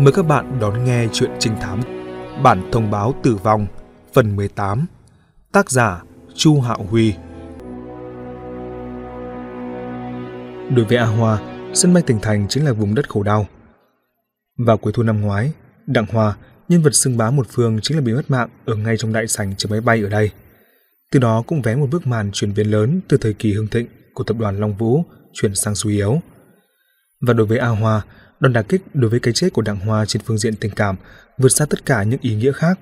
Mời các bạn đón nghe chuyện trinh thám Bản thông báo tử vong phần 18 Tác giả Chu Hạo Huy Đối với A Hoa, sân bay tỉnh thành chính là vùng đất khổ đau. Vào cuối thu năm ngoái, Đặng Hoa, nhân vật xưng bá một phương chính là bị mất mạng ở ngay trong đại sảnh chở máy bay ở đây. Từ đó cũng vé một bước màn chuyển biến lớn từ thời kỳ hưng thịnh của tập đoàn Long Vũ chuyển sang suy yếu. Và đối với A Hoa, đòn đả kích đối với cái chết của Đặng Hoa trên phương diện tình cảm vượt xa tất cả những ý nghĩa khác.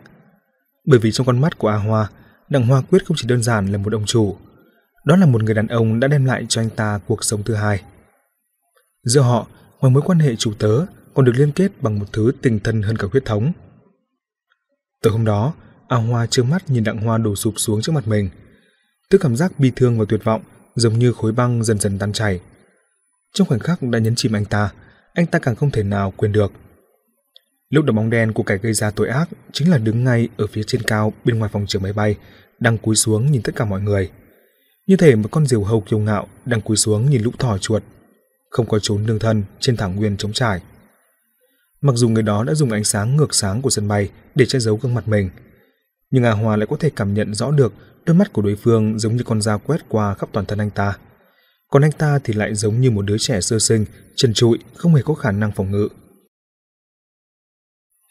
Bởi vì trong con mắt của A Hoa, Đặng Hoa Quyết không chỉ đơn giản là một ông chủ, đó là một người đàn ông đã đem lại cho anh ta cuộc sống thứ hai. Giữa họ, ngoài mối quan hệ chủ tớ, còn được liên kết bằng một thứ tình thân hơn cả huyết thống. Từ hôm đó, A Hoa trơ mắt nhìn Đặng Hoa đổ sụp xuống trước mặt mình. Tức cảm giác bi thương và tuyệt vọng, giống như khối băng dần dần tan chảy. Trong khoảnh khắc đã nhấn chìm anh ta, anh ta càng không thể nào quên được. Lúc đó bóng đen của kẻ gây ra tội ác chính là đứng ngay ở phía trên cao bên ngoài phòng trường máy bay, đang cúi xuống nhìn tất cả mọi người. Như thể một con diều hầu kiêu ngạo đang cúi xuống nhìn lũ thỏ chuột, không có trốn nương thân trên thảo nguyên trống trải. Mặc dù người đó đã dùng ánh sáng ngược sáng của sân bay để che giấu gương mặt mình, nhưng A Hòa lại có thể cảm nhận rõ được đôi mắt của đối phương giống như con dao quét qua khắp toàn thân anh ta. Còn anh ta thì lại giống như một đứa trẻ sơ sinh, trần trụi, không hề có khả năng phòng ngự.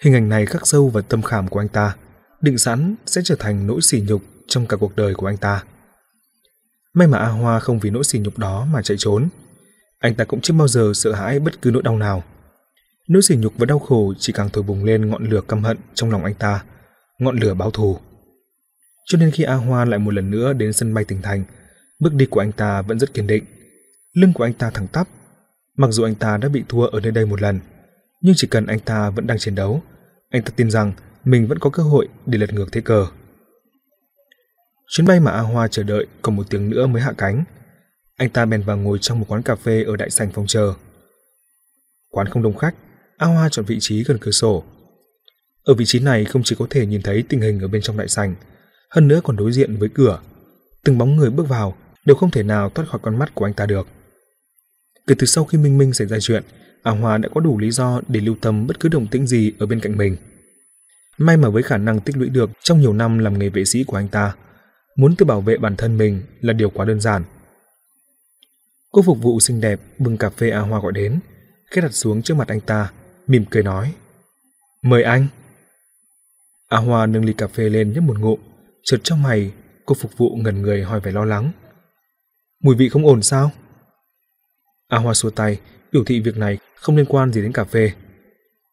Hình ảnh này khắc sâu vào tâm khảm của anh ta, định sẵn sẽ trở thành nỗi sỉ nhục trong cả cuộc đời của anh ta. May mà A Hoa không vì nỗi sỉ nhục đó mà chạy trốn. Anh ta cũng chưa bao giờ sợ hãi bất cứ nỗi đau nào. Nỗi sỉ nhục và đau khổ chỉ càng thổi bùng lên ngọn lửa căm hận trong lòng anh ta, ngọn lửa báo thù. Cho nên khi A Hoa lại một lần nữa đến sân bay tỉnh thành, bước đi của anh ta vẫn rất kiên định. Lưng của anh ta thẳng tắp. Mặc dù anh ta đã bị thua ở nơi đây một lần, nhưng chỉ cần anh ta vẫn đang chiến đấu, anh ta tin rằng mình vẫn có cơ hội để lật ngược thế cờ. Chuyến bay mà A Hoa chờ đợi còn một tiếng nữa mới hạ cánh. Anh ta bèn vào ngồi trong một quán cà phê ở đại sảnh phòng chờ. Quán không đông khách, A Hoa chọn vị trí gần cửa sổ. Ở vị trí này không chỉ có thể nhìn thấy tình hình ở bên trong đại sảnh, hơn nữa còn đối diện với cửa. Từng bóng người bước vào đều không thể nào thoát khỏi con mắt của anh ta được. Kể từ sau khi Minh Minh xảy ra chuyện, A Hòa đã có đủ lý do để lưu tâm bất cứ động tĩnh gì ở bên cạnh mình. May mà với khả năng tích lũy được trong nhiều năm làm nghề vệ sĩ của anh ta, muốn tự bảo vệ bản thân mình là điều quá đơn giản. Cô phục vụ xinh đẹp bưng cà phê A Hoa gọi đến, khẽ đặt xuống trước mặt anh ta, mỉm cười nói. Mời anh. A Hoa nâng ly cà phê lên nhấp một ngụm, chợt trong mày, cô phục vụ ngẩn người hỏi vẻ lo lắng. Mùi vị không ổn sao? A Hoa xua tay, biểu thị việc này không liên quan gì đến cà phê.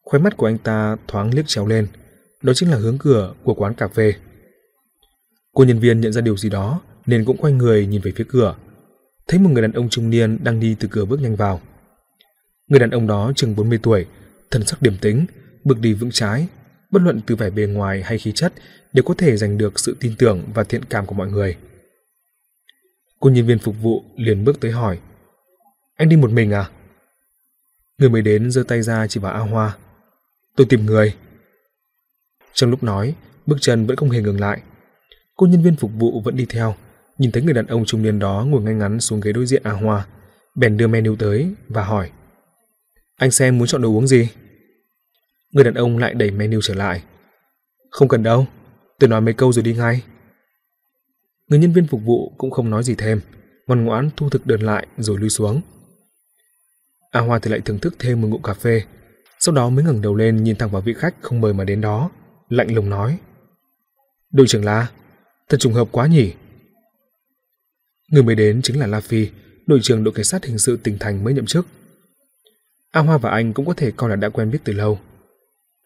Khóe mắt của anh ta thoáng liếc chéo lên, đó chính là hướng cửa của quán cà phê. Cô nhân viên nhận ra điều gì đó nên cũng quay người nhìn về phía cửa. Thấy một người đàn ông trung niên đang đi từ cửa bước nhanh vào. Người đàn ông đó chừng 40 tuổi, thân sắc điềm tĩnh, bước đi vững trái, bất luận từ vẻ bề ngoài hay khí chất đều có thể giành được sự tin tưởng và thiện cảm của mọi người. Cô nhân viên phục vụ liền bước tới hỏi. Anh đi một mình à? Người mới đến giơ tay ra chỉ vào A Hoa. Tôi tìm người. Trong lúc nói, bước chân vẫn không hề ngừng lại. Cô nhân viên phục vụ vẫn đi theo Nhìn thấy người đàn ông trung niên đó ngồi ngay ngắn xuống ghế đối diện A Hoa Bèn đưa menu tới và hỏi. Anh xem muốn chọn đồ uống gì? Người đàn ông lại đẩy menu trở lại. Không cần đâu Tôi nói mấy câu rồi đi ngay. Người nhân viên phục vụ cũng không nói gì thêm, Ngoan ngoãn thu thực đơn lại rồi lui xuống. A Hoa thì lại thưởng thức thêm một ngụm cà phê, Sau đó mới ngẩng đầu lên nhìn thẳng vào vị khách không mời mà đến đó, Lạnh lùng nói. Đội trưởng La, Thật trùng hợp quá nhỉ? Người mới đến chính là La Phi, Đội trưởng đội cảnh sát hình sự tỉnh thành mới nhậm chức. A Hoa và anh cũng có thể coi là đã quen biết từ lâu.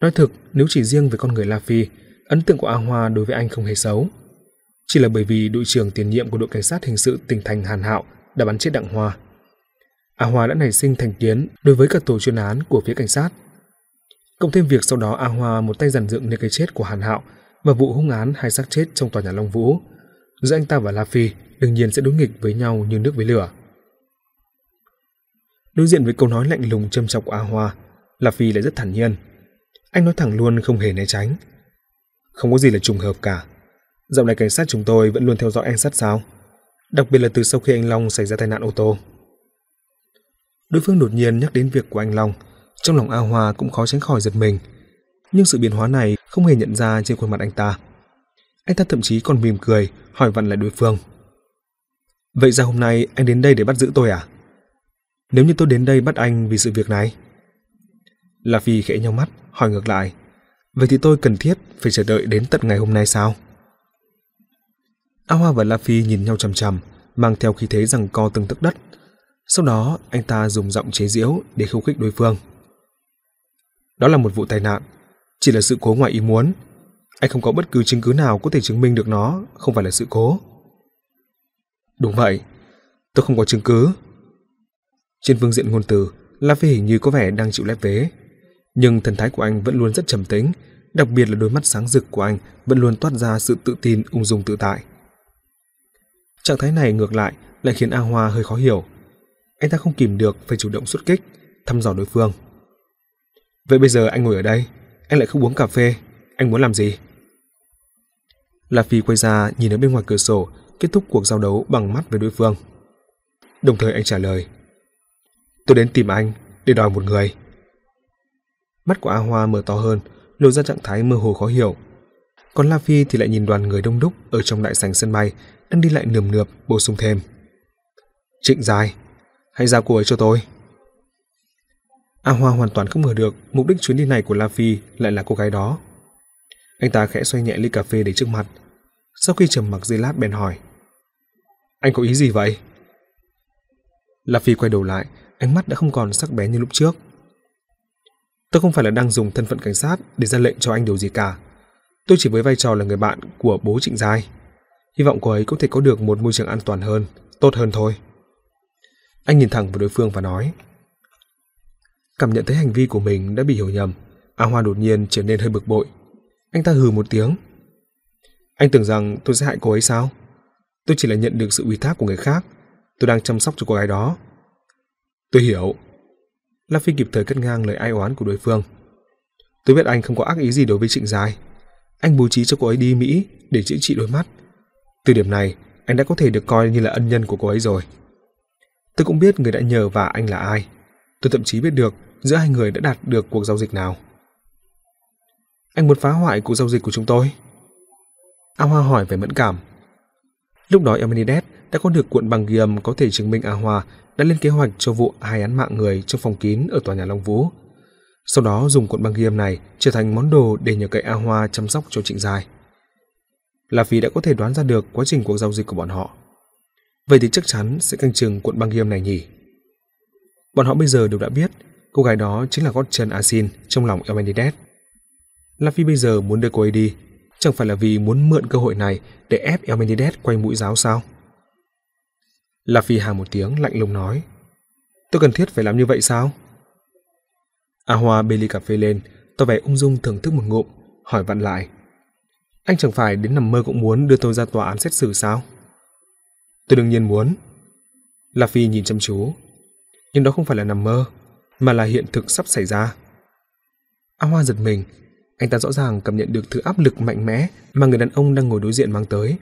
Nói thực, nếu chỉ riêng về con người La Phi, Ấn tượng của A Hoa đối với anh không hề xấu. Chỉ là bởi vì đội trưởng tiền nhiệm của đội cảnh sát hình sự tỉnh thành Hàn Hạo đã bắn chết Đặng Hoa A Hoa đã nảy sinh thành kiến đối với các tổ chuyên án của phía cảnh sát. Cộng thêm việc sau đó A Hoa một tay giàn dựng nên cái chết của Hàn Hạo và vụ hung án hai xác chết trong tòa nhà Long Vũ, giữa anh ta và La Phi đương nhiên sẽ đối nghịch với nhau như nước với lửa. Đối diện với câu nói lạnh lùng châm chọc của A Hoa, La Phi lại rất thản nhiên. Anh nói thẳng luôn không hề né tránh. Không có gì là trùng hợp cả. Dạo này cảnh sát chúng tôi vẫn luôn theo dõi anh sát sao. Đặc biệt là từ sau khi anh Long xảy ra tai nạn ô tô. Đối phương đột nhiên nhắc đến việc của anh Long, Trong lòng A Hoa cũng khó tránh khỏi giật mình, nhưng sự biến hóa này không hề nhận ra trên khuôn mặt anh ta. Anh ta thậm chí còn mỉm cười, hỏi vặn lại đối phương. Vậy ra hôm nay anh đến đây để bắt giữ tôi à? Nếu như tôi đến đây bắt anh vì sự việc này? La Phi khẽ nhau mắt, hỏi ngược lại. Vậy thì tôi cần thiết phải chờ đợi đến tận ngày hôm nay sao? A Hoa và La Phi nhìn nhau chằm chằm, mang theo khí thế rằng co từng tấc đất. Sau đó, anh ta dùng giọng chế giễu để khiêu khích đối phương. Đó là một vụ tai nạn, chỉ là sự cố ngoài ý muốn. Anh không có bất cứ chứng cứ nào có thể chứng minh được nó không phải là sự cố. Đúng vậy, tôi không có chứng cứ. Trên phương diện ngôn từ, La Phi hình như có vẻ đang chịu lép vế, nhưng thần thái của anh vẫn luôn rất trầm tĩnh, đặc biệt là đôi mắt sáng rực của anh vẫn luôn toát ra sự tự tin ung dung tự tại. Trạng thái này ngược lại lại khiến A Hoa hơi khó hiểu. Anh ta không kìm được phải chủ động xuất kích, thăm dò đối phương. Vậy bây giờ anh ngồi ở đây, anh lại không uống cà phê, anh muốn làm gì? La Phi quay ra nhìn ở bên ngoài cửa sổ, kết thúc cuộc giao đấu bằng mắt với đối phương. Đồng thời anh trả lời. Tôi đến tìm anh để đòi một người. Mắt của A Hoa mở to hơn, lộ ra trạng thái mơ hồ khó hiểu. Còn La Phi thì lại nhìn đoàn người đông đúc ở trong đại sảnh sân bay đang đi lại nườm nượp bổ sung thêm. Trịnh dài, hãy giao cô ấy cho tôi. A Hoa hoàn toàn không ngờ được mục đích chuyến đi này của La Phi lại là cô gái đó. Anh ta khẽ xoay nhẹ ly cà phê để trước mặt. Sau khi trầm mặc giây lát bèn hỏi. Anh có ý gì vậy? La Phi quay đầu lại, ánh mắt đã không còn sắc bén như lúc trước. Tôi không phải là đang dùng thân phận cảnh sát để ra lệnh cho anh điều gì cả. Tôi chỉ với vai trò là người bạn của bố Trịnh Giai. Hy vọng cô ấy có thể có được một môi trường an toàn hơn, tốt hơn thôi. Anh nhìn thẳng vào đối phương và nói. Cảm nhận thấy hành vi của mình đã bị hiểu nhầm, A Hoa đột nhiên trở nên hơi bực bội. Anh ta hừ một tiếng. Anh tưởng rằng tôi sẽ hại cô ấy sao? Tôi chỉ là nhận được sự ủy thác của người khác. Tôi đang chăm sóc cho cô gái đó. Tôi hiểu. La Phi kịp thời cắt ngang lời ai oán của đối phương. Tôi biết anh không có ác ý gì đối với Trịnh Giai. Anh bố trí cho cô ấy đi Mỹ để chữa trị đôi mắt. Từ điểm này, anh đã có thể được coi như là ân nhân của cô ấy rồi. Tôi cũng biết người đã nhờ và anh là ai. Tôi thậm chí biết được giữa hai người đã đạt được cuộc giao dịch nào. Anh muốn phá hoại cuộc giao dịch của chúng tôi? A Hoa hỏi về mẫn cảm. Lúc đó Eminides đã có được cuộn bằng ghi âm có thể chứng minh A Hoa đã lên kế hoạch cho vụ hai án mạng người trong phòng kín ở tòa nhà Long Vũ. Sau đó dùng cuộn băng ghi âm này trở thành món đồ để nhờ cậy A Hoa chăm sóc cho Trịnh Giai. Là vì đã có thể đoán ra được quá trình cuộc giao dịch của bọn họ. Vậy thì chắc chắn sẽ canh chừng cuộn băng ghi âm này nhỉ? Bọn họ bây giờ đều đã biết cô gái đó chính là gót chân Asin trong lòng Elmenides. La Phi bây giờ muốn đưa cô ấy đi, chẳng phải là vì muốn mượn cơ hội này để ép Elmenides quay mũi giáo sao? La Phi hà một tiếng lạnh lùng nói. Tôi cần thiết phải làm như vậy sao? A Hoa bê ly cà phê lên, tỏ vẻ ung dung thưởng thức một ngụm, hỏi vặn lại. Anh chẳng phải đến nằm mơ cũng muốn đưa tôi ra tòa án xét xử sao? Tôi đương nhiên muốn. La Phi nhìn chăm chú. Nhưng đó không phải là nằm mơ, mà là hiện thực sắp xảy ra. A Hoa giật mình, anh ta rõ ràng cảm nhận được thứ áp lực mạnh mẽ mà người đàn ông đang ngồi đối diện mang tới.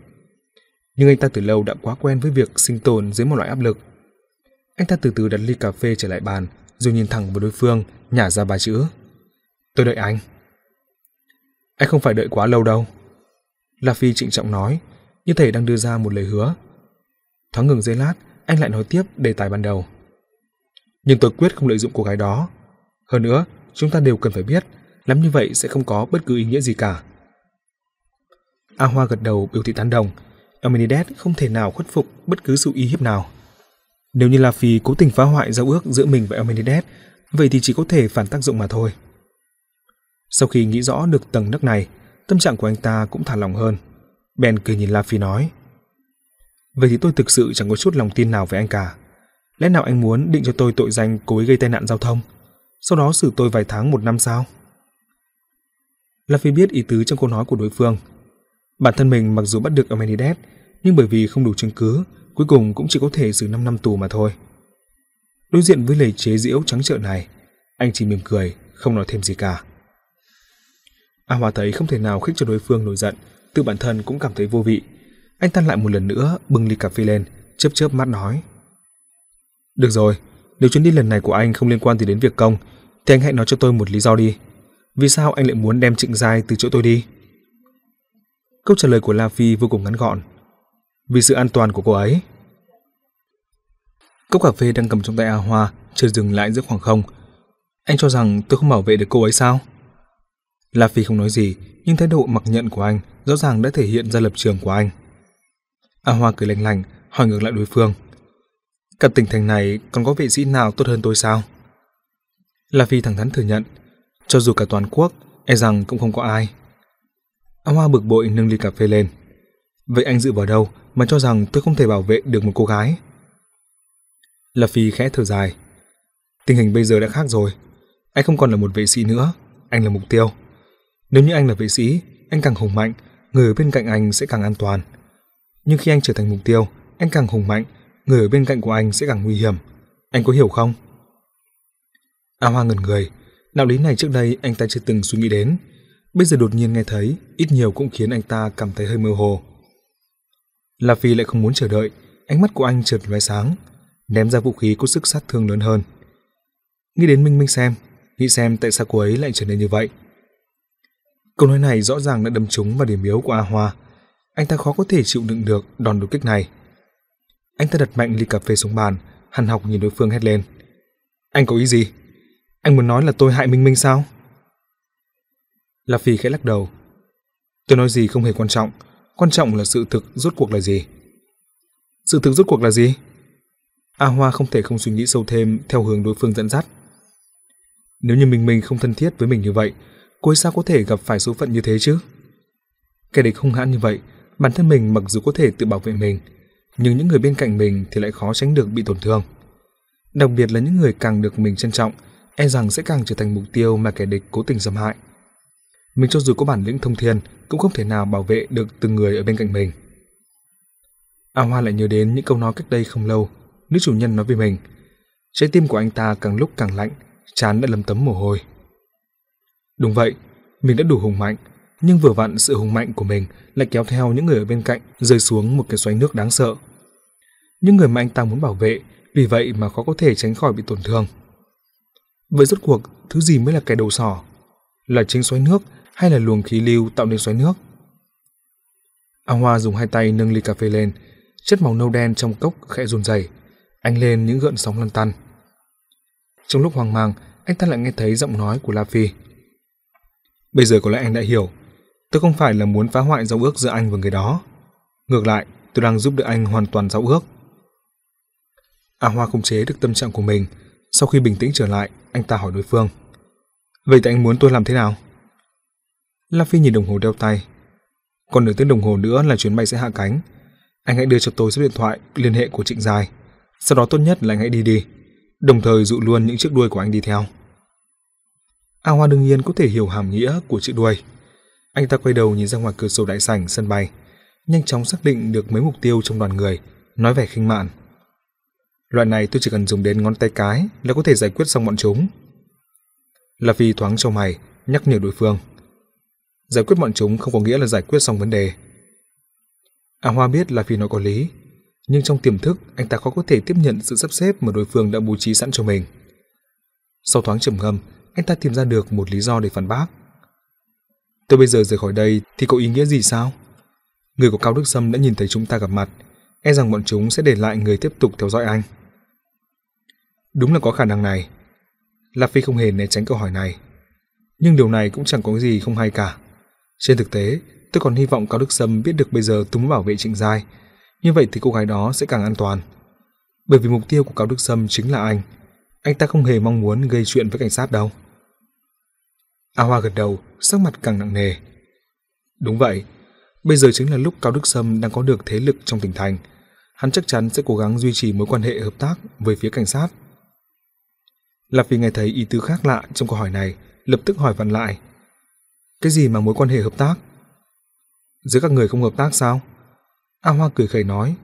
Nhưng anh ta từ lâu đã quá quen với việc sinh tồn dưới một loại áp lực. Anh ta từ từ đặt ly cà phê trở lại bàn, rồi nhìn thẳng vào đối phương, nhả ra ba chữ. Tôi đợi anh. Anh không phải đợi quá lâu đâu. La Phi trịnh trọng nói, như thể đang đưa ra một lời hứa. Thoáng ngừng giây lát, anh lại nói tiếp đề tài ban đầu. Nhưng tôi quyết không lợi dụng cô gái đó. Hơn nữa, chúng ta đều cần phải biết, lắm như vậy sẽ không có bất cứ ý nghĩa gì cả. A Hoa gật đầu biểu thị tán đồng. Amenides không thể nào khuất phục bất cứ sự uy hiếp nào. Nếu như La Phi cố tình phá hoại giao ước giữa mình và Elmenides, vậy thì chỉ có thể phản tác dụng mà thôi. Sau khi nghĩ rõ được tầng nấc này, tâm trạng của anh ta cũng thả lòng hơn. Ben cười nhìn La Phi nói. Vậy thì tôi thực sự chẳng có chút lòng tin nào với anh cả. Lẽ nào anh muốn định cho tôi tội danh cố ý gây tai nạn giao thông, sau đó xử tôi vài tháng một năm sao? La Phi biết ý tứ trong câu nói của đối phương. Bản thân mình mặc dù bắt được Amenides, nhưng bởi vì không đủ chứng cứ, cuối cùng cũng chỉ có thể xử 5 năm tù mà thôi. Đối diện với lời chế giễu trắng trợn này, anh chỉ mỉm cười, không nói thêm gì cả. A Hòa thấy không thể nào khích cho đối phương nổi giận, tự bản thân cũng cảm thấy vô vị. Anh tan lại một lần nữa bưng ly cà phê lên, chớp chớp mắt nói. Được rồi, nếu chuyến đi lần này của anh không liên quan gì đến việc công, Thì anh hãy nói cho tôi một lý do đi. Vì sao anh lại muốn đem Trịnh Giai từ chỗ tôi đi? Câu trả lời của La Phi vô cùng ngắn gọn. Vì sự an toàn của cô ấy. Cốc cà phê đang cầm trong tay A Hoa chưa dừng lại giữa khoảng không. Anh cho rằng tôi không bảo vệ được cô ấy sao? La Phi không nói gì, nhưng thái độ mặc nhận của anh rõ ràng đã thể hiện ra lập trường của anh. A Hoa cười lạnh lạnh, hỏi ngược lại đối phương. Cả tỉnh thành này còn có vệ sĩ nào tốt hơn tôi sao? La Phi thẳng thắn thừa nhận, cho dù cả toàn quốc, e rằng cũng không có ai. A Hoa bực bội nâng ly cà phê lên. Vậy anh dựa vào đâu mà cho rằng tôi không thể bảo vệ được một cô gái? Lập Phi khẽ thở dài. Tình hình bây giờ đã khác rồi. Anh không còn là một vệ sĩ nữa, anh là mục tiêu. Nếu như anh là vệ sĩ, anh càng hùng mạnh, người ở bên cạnh anh sẽ càng an toàn. Nhưng khi anh trở thành mục tiêu, anh càng hùng mạnh, người ở bên cạnh của anh sẽ càng nguy hiểm. Anh có hiểu không? A Hoa ngẩn người, đạo lý này trước đây anh ta chưa từng suy nghĩ đến, bây giờ đột nhiên nghe thấy, ít nhiều cũng khiến anh ta cảm thấy hơi mơ hồ. La Phi lại không muốn chờ đợi, ánh mắt của anh chợt lóe sáng, ném ra vũ khí có sức sát thương lớn hơn. Nghĩ đến Minh Minh xem, nghĩ xem tại sao cô ấy lại trở nên như vậy. Câu nói này rõ ràng đã đâm trúng vào điểm yếu của A Hoa. Anh ta khó có thể chịu đựng được đòn đột kích này. Anh ta đặt mạnh ly cà phê xuống bàn, hằn học nhìn đối phương hét lên. Anh có ý gì? Anh muốn nói là tôi hại Minh Minh sao? La Phi khẽ lắc đầu. Tôi nói gì không hề quan trọng, quan trọng là sự thực rốt cuộc là gì. Sự thực rốt cuộc là gì? A Hoa không thể không suy nghĩ sâu thêm theo hướng đối phương dẫn dắt. Nếu như mình mình không thân thiết với mình như vậy, cô ấy sao có thể gặp phải số phận như thế chứ? Kẻ địch hung hãn như vậy, bản thân mình mặc dù có thể tự bảo vệ mình, nhưng những người bên cạnh mình thì lại khó tránh được bị tổn thương. Đặc biệt là những người càng được mình trân trọng, e rằng sẽ càng trở thành mục tiêu mà kẻ địch cố tình xâm hại. Mình cho dù có bản lĩnh thông thiên, cũng không thể nào bảo vệ được từng người ở bên cạnh mình. A Hoa lại nhớ đến những câu nói cách đây không lâu, nữ chủ nhân nói với mình. Trái tim của anh ta càng lúc càng lạnh, chán đã lấm tấm mồ hôi. Đúng vậy, mình đã đủ hùng mạnh, nhưng vừa vặn sự hùng mạnh của mình lại kéo theo những người ở bên cạnh rơi xuống một cái xoáy nước đáng sợ. Những người mà anh ta muốn bảo vệ, vì vậy mà khó có thể tránh khỏi bị tổn thương. Vậy rốt cuộc, thứ gì mới là kẻ đầu sỏ? Là chính xoáy nước hay là luồng khí lưu tạo nên xoáy nước? A Hoa dùng hai tay nâng ly cà phê lên, chất màu nâu đen trong cốc khẽ run rẩy, anh lên những gợn sóng lăn tăn. Trong lúc hoang mang, anh ta lại nghe thấy giọng nói của La Phi. Bây giờ có lẽ anh đã hiểu, tôi không phải là muốn phá hoại giao ước giữa anh và người đó. Ngược lại, tôi đang giúp đỡ anh hoàn toàn giao ước. A Hoa không chế được tâm trạng của mình, sau khi bình tĩnh trở lại, anh ta hỏi đối phương. Vậy thì anh muốn tôi làm thế nào? La Phi nhìn đồng hồ đeo tay. Còn nửa tiếng đồng hồ nữa là chuyến bay sẽ hạ cánh. Anh hãy đưa cho tôi số điện thoại liên hệ của Trịnh Dài. Sau đó tốt nhất là anh hãy đi đi. Đồng thời dụ luôn những chiếc đuôi của anh đi theo. A Hoa đương nhiên có thể hiểu hàm nghĩa của chữ đuôi. Anh ta quay đầu nhìn ra ngoài cửa sổ đại sảnh sân bay, nhanh chóng xác định được mấy mục tiêu trong đoàn người, nói vẻ khinh mạn. Loại này tôi chỉ cần dùng đến ngón tay cái là có thể giải quyết xong bọn chúng. La Phi thoáng cho mày, nhắc nhở đối phương. Giải quyết bọn chúng không có nghĩa là giải quyết xong vấn đề. A Hoa biết là Phi nói có lý, nhưng trong tiềm thức anh ta khó có thể tiếp nhận sự sắp xếp mà đối phương đã bố trí sẵn cho mình. Sau thoáng trầm ngâm, anh ta tìm ra được một lý do để phản bác. Tôi bây giờ rời khỏi đây thì có ý nghĩa gì sao? Người của Cao Đức Sâm đã nhìn thấy chúng ta gặp mặt, e rằng bọn chúng sẽ để lại người tiếp tục theo dõi anh. Đúng là có khả năng này. La Phi không hề né tránh câu hỏi này. Nhưng điều này cũng chẳng có gì không hay cả. Trên thực tế, tôi còn hy vọng Cao Đức Sâm biết được bây giờ tôi muốn bảo vệ Trịnh Giai. Như vậy thì cô gái đó sẽ càng an toàn. Bởi vì mục tiêu của Cao Đức Sâm chính là anh. Anh ta không hề mong muốn gây chuyện với cảnh sát đâu. A Hoa gật đầu, sắc mặt càng nặng nề. Đúng vậy, bây giờ chính là lúc Cao Đức Sâm đang có được thế lực trong tỉnh thành. Hắn chắc chắn sẽ cố gắng duy trì mối quan hệ hợp tác với phía cảnh sát. Lạp Phi nghe thấy ý tứ khác lạ trong câu hỏi này, lập tức hỏi vặn lại. Cái gì mà mối quan hệ hợp tác? Giữa các người không hợp tác sao? A Hoa cười khẩy nói.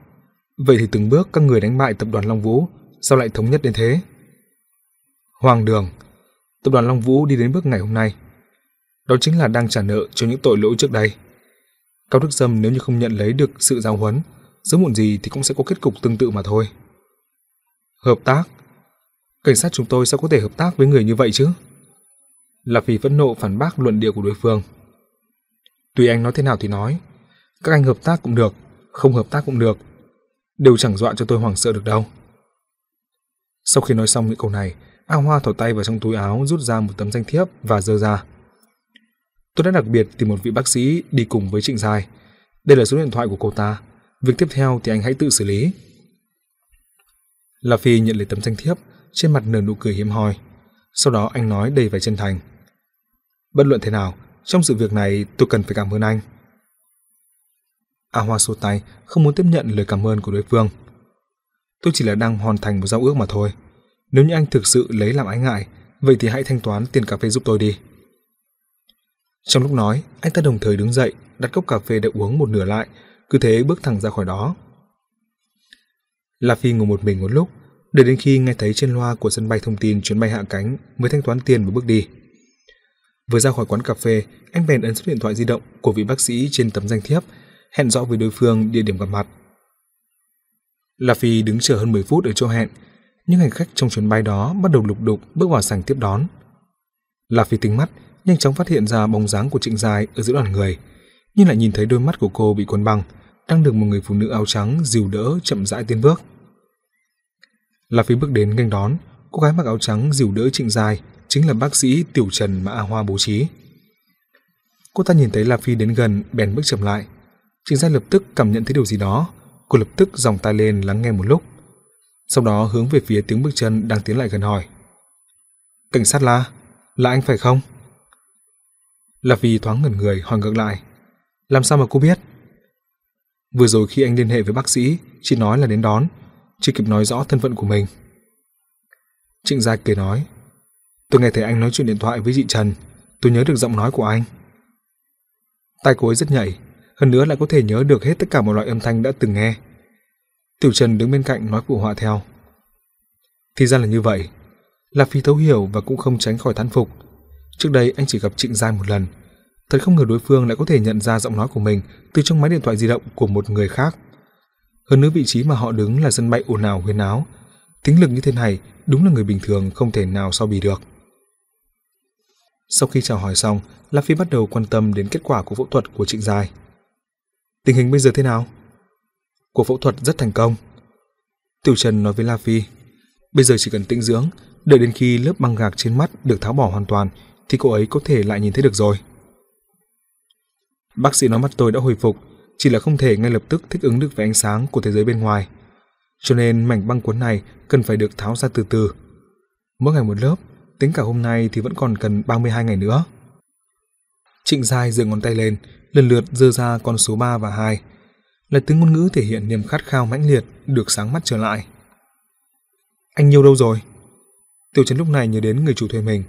Vậy thì từng bước các người đánh bại tập đoàn Long Vũ, sao lại thống nhất đến thế? Hoàng đường, tập đoàn Long Vũ đi đến bước ngày hôm nay. Đó chính là đang trả nợ cho những tội lỗi trước đây. Cao Đức Sâm nếu như không nhận lấy được sự giáo huấn, sớm muộn gì thì cũng sẽ có kết cục tương tự mà thôi. Hợp tác? Cảnh sát chúng tôi sao có thể hợp tác với người như vậy chứ? Là vì phẫn nộ phản bác luận điệu của đối phương. Tùy anh nói thế nào thì nói, các anh hợp tác cũng được, không hợp tác cũng được, đều chẳng dọa cho tôi hoảng sợ được đâu. Sau khi nói xong những câu này, A Hoa thỏ tay vào trong túi áo rút ra một tấm danh thiếp và dơ ra. Tôi đã đặc biệt tìm một vị bác sĩ đi cùng với Trịnh Dài. Đây là số điện thoại của cô ta. Việc tiếp theo thì anh hãy tự xử lý. La Phi nhận lấy tấm danh thiếp, trên mặt nở nụ cười hiếm hoi. Sau đó anh nói đầy vẻ chân thành. Bất luận thế nào, trong sự việc này tôi cần phải cảm ơn anh. A Hoa xô tay, không muốn tiếp nhận lời cảm ơn của đối phương. Tôi chỉ là đang hoàn thành một giao ước mà thôi. Nếu như anh thực sự lấy làm ái ngại, vậy thì hãy thanh toán tiền cà phê giúp tôi đi. Trong lúc nói, anh ta đồng thời đứng dậy, đặt cốc cà phê đã uống một nửa lại, cứ thế bước thẳng ra khỏi đó. La Phi ngồi một mình một lúc, để đến khi nghe thấy trên loa của sân bay thông tin chuyến bay hạ cánh mới thanh toán tiền và bước đi. Vừa ra khỏi quán cà phê, anh bèn ấn số điện thoại di động của vị bác sĩ trên tấm danh thiếp, hẹn rõ với đối phương địa điểm gặp mặt. La Phi đứng chờ hơn 10 phút ở chỗ hẹn, nhưng hành khách trong chuyến bay đó bắt đầu lục đục bước vào sảnh tiếp đón. La Phi tính mắt, nhanh chóng phát hiện ra bóng dáng của Trịnh Dài ở giữa đoàn người, nhưng lại nhìn thấy đôi mắt của cô bị cuốn băng, đang được một người phụ nữ áo trắng dìu đỡ chậm rãi tiến bước. La Phi bước đến nghênh đón, cô gái mặc áo trắng dìu đỡ Trịnh Dài chính là bác sĩ Tiểu Trần mà A Hoa bố trí. Cô ta nhìn thấy La Phi đến gần, bèn bước chậm lại. Trịnh Giai lập tức cảm nhận thấy điều gì đó, cô lập tức dòng tay lên lắng nghe một lúc. Sau đó hướng về phía tiếng bước chân đang tiến lại gần hỏi. Cảnh sát La, là anh phải không? La Phi thoáng ngẩn người hỏi ngược lại. Làm sao mà cô biết? Vừa rồi khi anh liên hệ với bác sĩ, chị nói là đến đón, chưa kịp nói rõ thân phận của mình. Trịnh Gia kể nói, tôi nghe thấy anh nói chuyện điện thoại với chị Trần, tôi nhớ được giọng nói của anh. Tai cô ấy rất nhạy, hơn nữa lại có thể nhớ được hết tất cả mọi loại âm thanh đã từng nghe. Tiểu Trần đứng bên cạnh nói phụ họa theo. Thì ra là như vậy. La Phi thấu hiểu và cũng không tránh khỏi thán phục. Trước đây anh chỉ gặp Trịnh Giai một lần. Thật không ngờ đối phương lại có thể nhận ra giọng nói của mình từ trong máy điện thoại di động của một người khác. Hơn nữa vị trí mà họ đứng là sân bay ồn ào huyên áo. Tính lực như thế này đúng là người bình thường không thể nào so bì được. Sau khi chào hỏi xong, La Phi bắt đầu quan tâm đến kết quả của phẫu thuật của Trịnh Dài. Tình hình bây giờ thế nào? Cuộc phẫu thuật rất thành công. Tiểu Trần nói với La Phi, bây giờ chỉ cần tĩnh dưỡng, đợi đến khi lớp băng gạc trên mắt được tháo bỏ hoàn toàn thì cô ấy có thể lại nhìn thấy được rồi. Bác sĩ nói mắt tôi đã hồi phục, chỉ là không thể ngay lập tức thích ứng được với ánh sáng của thế giới bên ngoài. Cho nên mảnh băng cuốn này cần phải được tháo ra từ từ. Mỗi ngày một lớp, tính cả hôm nay thì vẫn còn cần 32 ngày nữa. Trịnh Giai giơ ngón tay lên, lần lượt dơ ra con số 3 và 2. Là tiếng ngôn ngữ thể hiện niềm khát khao mãnh liệt được sáng mắt trở lại. Anh nhiều đâu rồi? Tiểu Trấn lúc này nhớ đến người chủ thuê mình.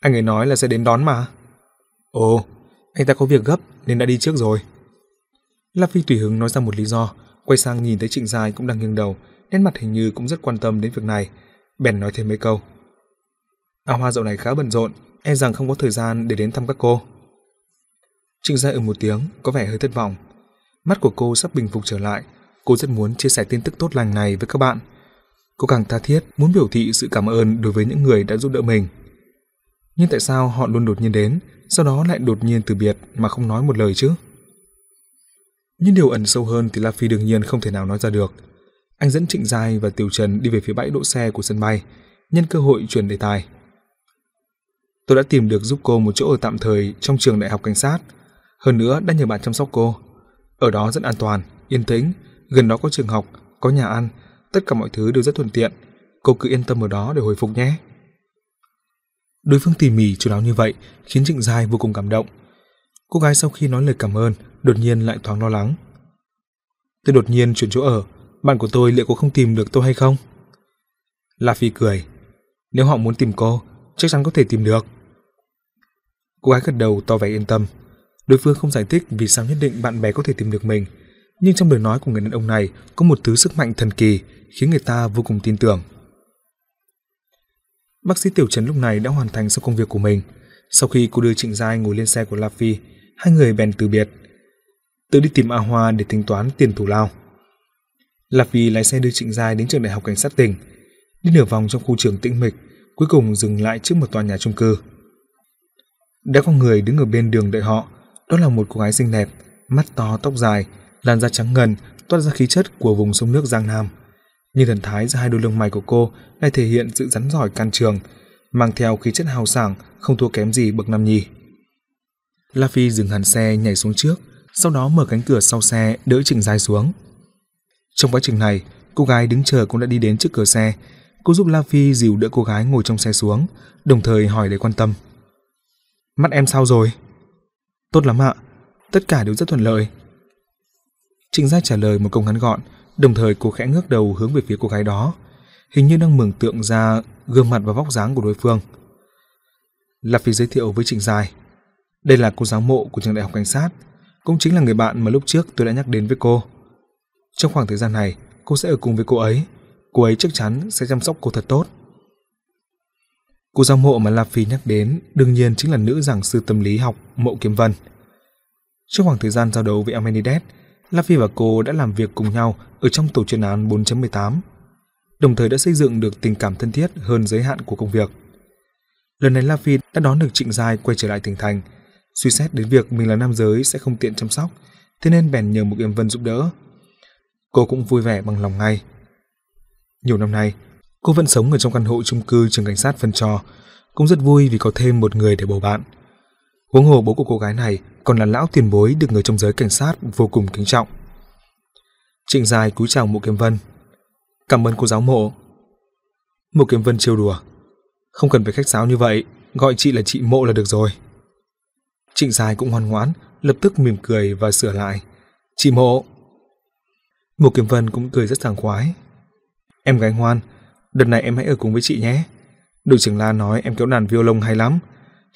Anh ấy nói là sẽ đến đón mà. Ồ, anh ta có việc gấp nên đã đi trước rồi. La Phi tùy hứng nói ra một lý do, quay sang nhìn thấy Trịnh Giai cũng đang nghiêng đầu, nét mặt hình như cũng rất quan tâm đến việc này, bèn nói thêm mấy câu. A Hoa dạo này khá bận rộn, e rằng không có thời gian để đến thăm các cô. Trịnh Giai ừ một tiếng, có vẻ hơi thất vọng. Mắt của cô sắp bình phục trở lại, cô rất muốn chia sẻ tin tức tốt lành này với các bạn. Cô càng tha thiết muốn biểu thị sự cảm ơn đối với những người đã giúp đỡ mình. Nhưng tại sao họ luôn đột nhiên đến, sau đó lại đột nhiên từ biệt mà không nói một lời chứ? Nhưng điều ẩn sâu hơn thì La Phi đương nhiên không thể nào nói ra được. Anh dẫn Trịnh Giai ừ và Tiểu Trần đi về phía bãi đỗ xe của sân bay, nhân cơ hội chuyển đề tài. Tôi đã tìm được giúp cô một chỗ ở tạm thời trong trường đại học cảnh sát. Hơn nữa đã nhờ bạn chăm sóc cô. Ở đó rất an toàn, yên tĩnh, gần đó có trường học, có nhà ăn, tất cả mọi thứ đều rất thuận tiện. Cô cứ yên tâm ở đó để hồi phục nhé. Đối phương tỉ mỉ chú đáo như vậy khiến Trịnh Giai vô cùng cảm động. Cô gái sau khi nói lời cảm ơn, đột nhiên lại thoáng lo lắng. Tôi đột nhiên chuyển chỗ ở, bạn của tôi liệu có không tìm được tôi hay không? La Phi cười. Nếu họ muốn tìm cô, chắc chắn có thể tìm được. Cô gái gật đầu tỏ vẻ yên tâm. Đối phương không giải thích vì sao nhất định bạn bè có thể tìm được mình, nhưng trong lời nói của người đàn ông này có một thứ sức mạnh thần kỳ khiến người ta vô cùng tin tưởng. Bác sĩ Tiểu Trấn lúc này đã hoàn thành xong công việc của mình. Sau khi cô đưa Trịnh Giai ngồi lên xe của La Phi, hai người bèn từ biệt. Tự đi tìm A Hoa để tính toán tiền thủ lao. La Phi lái xe đưa Trịnh Giai đến trường đại học cảnh sát tỉnh, đi nửa vòng trong khu trường tĩnh mịch, cuối cùng dừng lại trước một tòa nhà chung cư. Đã có người đứng ở bên đường đợi họ, đó là một cô gái xinh đẹp, mắt to tóc dài, làn da trắng ngần, toát ra khí chất của vùng sông nước Giang Nam. Nhưng thần thái giữa hai đôi lông mày của cô lại thể hiện sự rắn giỏi can trường, mang theo khí chất hào sảng không thua kém gì bậc nam nhi. La Phi dừng hẳn xe nhảy xuống trước, sau đó mở cánh cửa sau xe đỡ Trịnh Giai xuống. Trong quá trình này, cô gái đứng chờ cũng đã đi đến trước cửa xe. Cô giúp La Phi dìu đỡ cô gái ngồi trong xe xuống, đồng thời hỏi để quan tâm. Mắt em sao rồi? Tốt lắm ạ, tất cả đều rất thuận lợi. Trịnh Giai trả lời một câu ngắn gọn, đồng thời cô khẽ ngước đầu hướng về phía cô gái đó, hình như đang mường tượng ra gương mặt và vóc dáng của đối phương. Là Phi giới thiệu với Trịnh Giai. Đây là cô giáo mộ của trường đại học cảnh sát, cũng chính là người bạn mà lúc trước tôi đã nhắc đến với cô. Trong khoảng thời gian này, cô sẽ ở cùng với cô ấy. Cô ấy chắc chắn sẽ chăm sóc cô thật tốt. Cô giám mộ mà La Phi nhắc đến đương nhiên chính là nữ giảng sư tâm lý học Mộ Kiếm Vân. Trong khoảng thời gian giao đấu với Amenides, La Phi và cô đã làm việc cùng nhau ở trong tổ chuyên án 4.18, đồng thời đã xây dựng được tình cảm thân thiết hơn giới hạn của công việc. Lần này La Phi đã đón được Trịnh Giai quay trở lại tỉnh thành, suy xét đến việc mình là nam giới sẽ không tiện chăm sóc, thế nên bèn nhờ một Yêm Vân giúp đỡ. Cô cũng vui vẻ bằng lòng ngay. Nhiều năm nay, cô vẫn sống ở trong căn hộ chung cư trường cảnh sát phân trò, cũng rất vui vì có thêm một người để bầu bạn. Huống hồ bố của cô gái này còn là lão tiền bối được người trong giới cảnh sát vô cùng kính trọng. Trịnh Dài cúi chào Mộ Kiếm Vân. Cảm ơn cô giáo mộ. Mộ Kiếm Vân trêu đùa. Không cần phải khách sáo như vậy, gọi chị là chị mộ là được rồi. Trịnh Dài cũng ngoan ngoãn, lập tức mỉm cười và sửa lại. Chị mộ. Mộ Kiếm Vân cũng cười rất sảng khoái. Em gái ngoan, đợt này em hãy ở cùng với chị nhé. Đội trưởng La nói em kéo đàn violon hay lắm,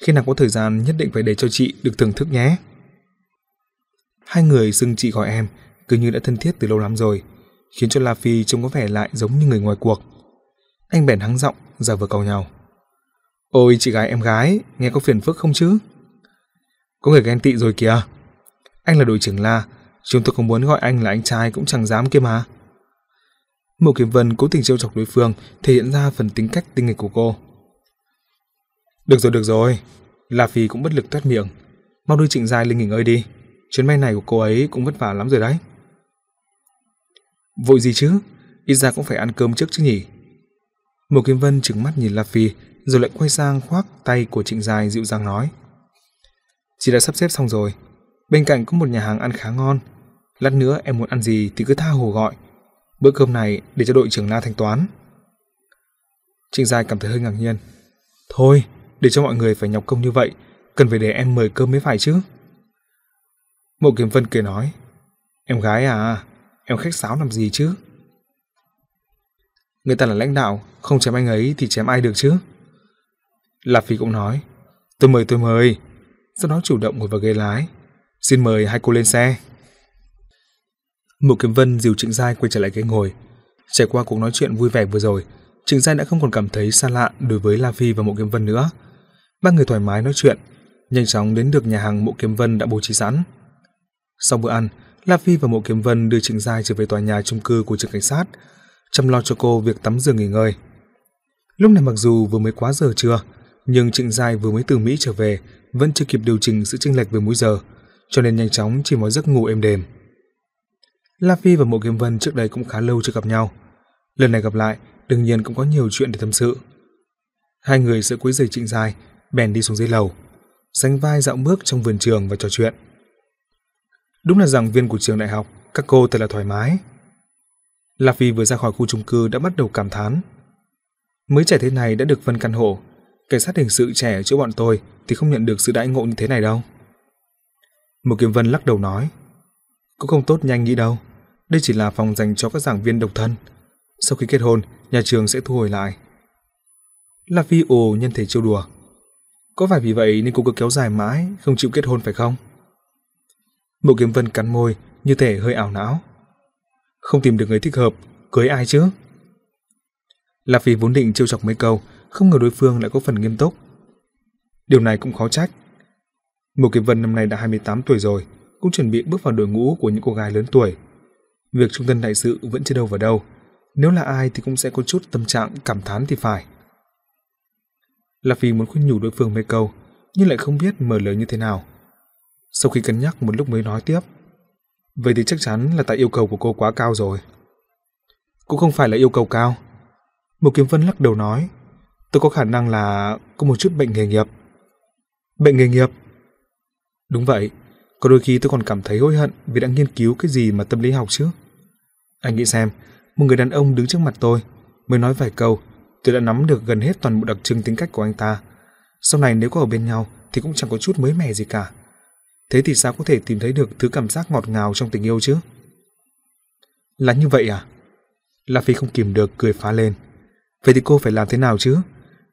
khi nào có thời gian nhất định phải để cho chị được thưởng thức nhé. Hai người xưng chị gọi em, cứ như đã thân thiết từ lâu lắm rồi, khiến cho La Phi trông có vẻ lại giống như người ngoài cuộc. Anh bèn hắng giọng, giả vờ cầu nhau. Ôi chị gái em gái, nghe có phiền phức không chứ? Có người ghen tị rồi kìa. Anh là đội trưởng La, chúng tôi không muốn gọi anh là anh trai cũng chẳng dám kia mà. Mộ Kiếm Vân cố tình trêu chọc đối phương, thể hiện ra phần tính cách tinh nghịch của cô. Được rồi, được rồi. La Phi cũng bất lực toát miệng. Mau đưa Trịnh Giai lên nghỉ ngơi đi. Chuyến bay này của cô ấy cũng vất vả lắm rồi đấy. Vội gì chứ? Ít ra cũng phải ăn cơm trước chứ nhỉ? Mộ Kiếm Vân trừng mắt nhìn La Phi, rồi lại quay sang khoác tay của Trịnh Giai dịu dàng nói. Chị đã sắp xếp xong rồi. Bên cạnh có một nhà hàng ăn khá ngon. Lát nữa em muốn ăn gì thì cứ tha hồ gọi. Bữa cơm này để cho đội trưởng La thanh toán. Trịnh Giai cảm thấy hơi ngạc nhiên. Thôi, để cho mọi người phải nhọc công như vậy, cần phải để em mời cơm mới phải chứ. Mộ Kiếm Vân cười nói, em gái à, em khách sáo làm gì chứ? Người ta là lãnh đạo, không chém anh ấy thì chém ai được chứ? Lạp Phi cũng nói, tôi mời tôi mời, sau đó chủ động ngồi vào ghế lái. Xin mời hai cô lên xe. Mộ Kiếm Vân dìu Trịnh Giai quay trở lại ghế ngồi. Trải qua cuộc nói chuyện vui vẻ vừa rồi, Trịnh Giai đã không còn cảm thấy xa lạ đối với La Phi và Mộ Kiếm Vân nữa. Ba người thoải mái nói chuyện, nhanh chóng đến được nhà hàng Mộ Kiếm Vân đã bố trí sẵn. Sau bữa ăn, La Phi và Mộ Kiếm Vân đưa Trịnh Giai trở về tòa nhà chung cư của trường cảnh sát, chăm lo cho cô việc tắm giường nghỉ ngơi. Lúc này mặc dù vừa mới quá giờ trưa, nhưng Trịnh Giai vừa mới từ Mỹ trở về, vẫn chưa kịp điều chỉnh sự chênh lệch về múi giờ, cho nên nhanh chóng chỉ một giấc ngủ êm đềm. La Phi và Mộ Kiếm Vân trước đây cũng khá lâu chưa gặp nhau. Lần này gặp lại, đương nhiên cũng có nhiều chuyện để tâm sự. Hai người sợ cuối giày Trịnh dài, bèn đi xuống dưới lầu, sánh vai dạo bước trong vườn trường và trò chuyện. Đúng là giảng viên của trường đại học, các cô thật là thoải mái. La Phi vừa ra khỏi khu chung cư đã bắt đầu cảm thán. Mới trẻ thế này đã được phân căn hộ, cảnh sát hình sự trẻ ở chỗ bọn tôi thì không nhận được sự đãi ngộ như thế này đâu. Một Kiếm Vân lắc đầu nói, cũng không tốt nhanh nghĩ đâu, đây chỉ là phòng dành cho các giảng viên độc thân. Sau khi kết hôn, nhà trường sẽ thu hồi lại. La Phi ồ nhân thể trêu đùa. Có phải vì vậy nên cô cứ kéo dài mãi, không chịu kết hôn phải không? Mộ Kiếm Vân cắn môi, như thể hơi ảo não. Không tìm được người thích hợp, cưới ai chứ? La Phi vốn định trêu chọc mấy câu, không ngờ đối phương lại có phần nghiêm túc. Điều này cũng khó trách. Mộ Kiếm Vân năm nay đã 28 tuổi rồi, cũng chuẩn bị bước vào đội ngũ của những cô gái lớn tuổi. Việc trung thân đại sự vẫn chưa đâu vào đâu, nếu là ai thì cũng sẽ có chút tâm trạng cảm thán thì phải. là vì muốn khuyên nhủ đối phương mấy câu, nhưng lại không biết mở lời như thế nào. Sau khi cân nhắc một lúc mới nói tiếp. Vậy thì chắc chắn là tại yêu cầu của cô quá cao rồi. Cũng không phải là yêu cầu cao. Một kiếm vân lắc đầu nói. Tôi có khả năng là có một chút bệnh nghề nghiệp. Bệnh nghề nghiệp? Đúng vậy. Có đôi khi tôi còn cảm thấy hối hận vì đã nghiên cứu cái gì mà tâm lý học chứ. Anh nghĩ xem, một người đàn ông đứng trước mặt tôi, mới nói vài câu, tôi đã nắm được gần hết toàn bộ đặc trưng tính cách của anh ta. Sau này nếu có ở bên nhau thì cũng chẳng có chút mới mẻ gì cả. Thế thì sao có thể tìm thấy được thứ cảm giác ngọt ngào trong tình yêu chứ? Là như vậy à? La Phi không kìm được cười phá lên. Vậy thì cô phải làm thế nào chứ?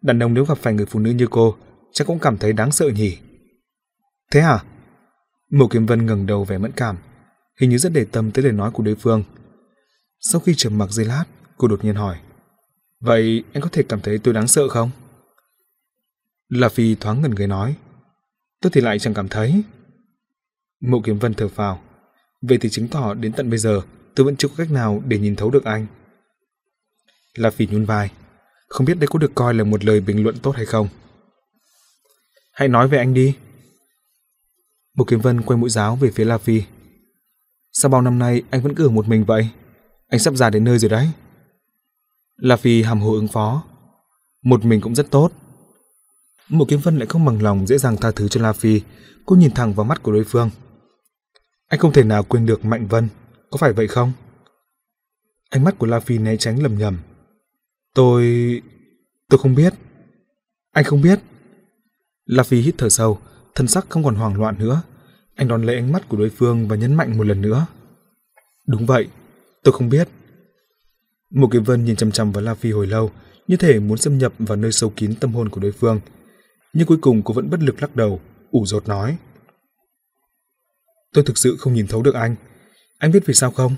Đàn ông nếu gặp phải người phụ nữ như cô, chắc cũng cảm thấy đáng sợ nhỉ? Thế à? Mộ Kiếm Vân ngẩng đầu vẻ mẫn cảm, hình như rất để tâm tới lời nói của đối phương. Sau khi trầm mặc giây lát, cô đột nhiên hỏi. Vậy anh có thể cảm thấy tôi đáng sợ không? La Phi thoáng ngẩn người nói. Tôi thì lại chẳng cảm thấy. Mộ Kiếm Vân thở phào. Vậy thì chứng tỏ đến tận bây giờ tôi vẫn chưa có cách nào để nhìn thấu được anh. La Phi nhún vai. Không biết đây có được coi là một lời bình luận tốt hay không? Hãy nói về anh đi. Mộ Kiếm Vân quay mũi giáo về phía La Phi. Sao bao năm nay anh vẫn cứ ở một mình vậy? Anh sắp già đến nơi rồi đấy. La Phi hàm hồ ứng phó. Một mình cũng rất tốt. Mộ Kiếm Vân lại không bằng lòng dễ dàng tha thứ cho La Phi. Cô nhìn thẳng vào mắt của đối phương. Anh không thể nào quên được Mạnh Vân, có phải vậy không? Ánh mắt của La Phi né tránh lầm nhầm. Tôi... tôi không biết. Anh không biết. La Phi hít thở sâu, thân sắc không còn hoảng loạn nữa. Anh đón lấy ánh mắt của đối phương và nhấn mạnh một lần nữa. Đúng vậy, tôi không biết. Một Kiếm Vân nhìn chăm chăm vào La Phi hồi lâu, như thể muốn xâm nhập vào nơi sâu kín tâm hồn của đối phương. Nhưng cuối cùng cô vẫn bất lực lắc đầu, ủ rột nói. Tôi thực sự không nhìn thấu được anh. Anh biết vì sao không?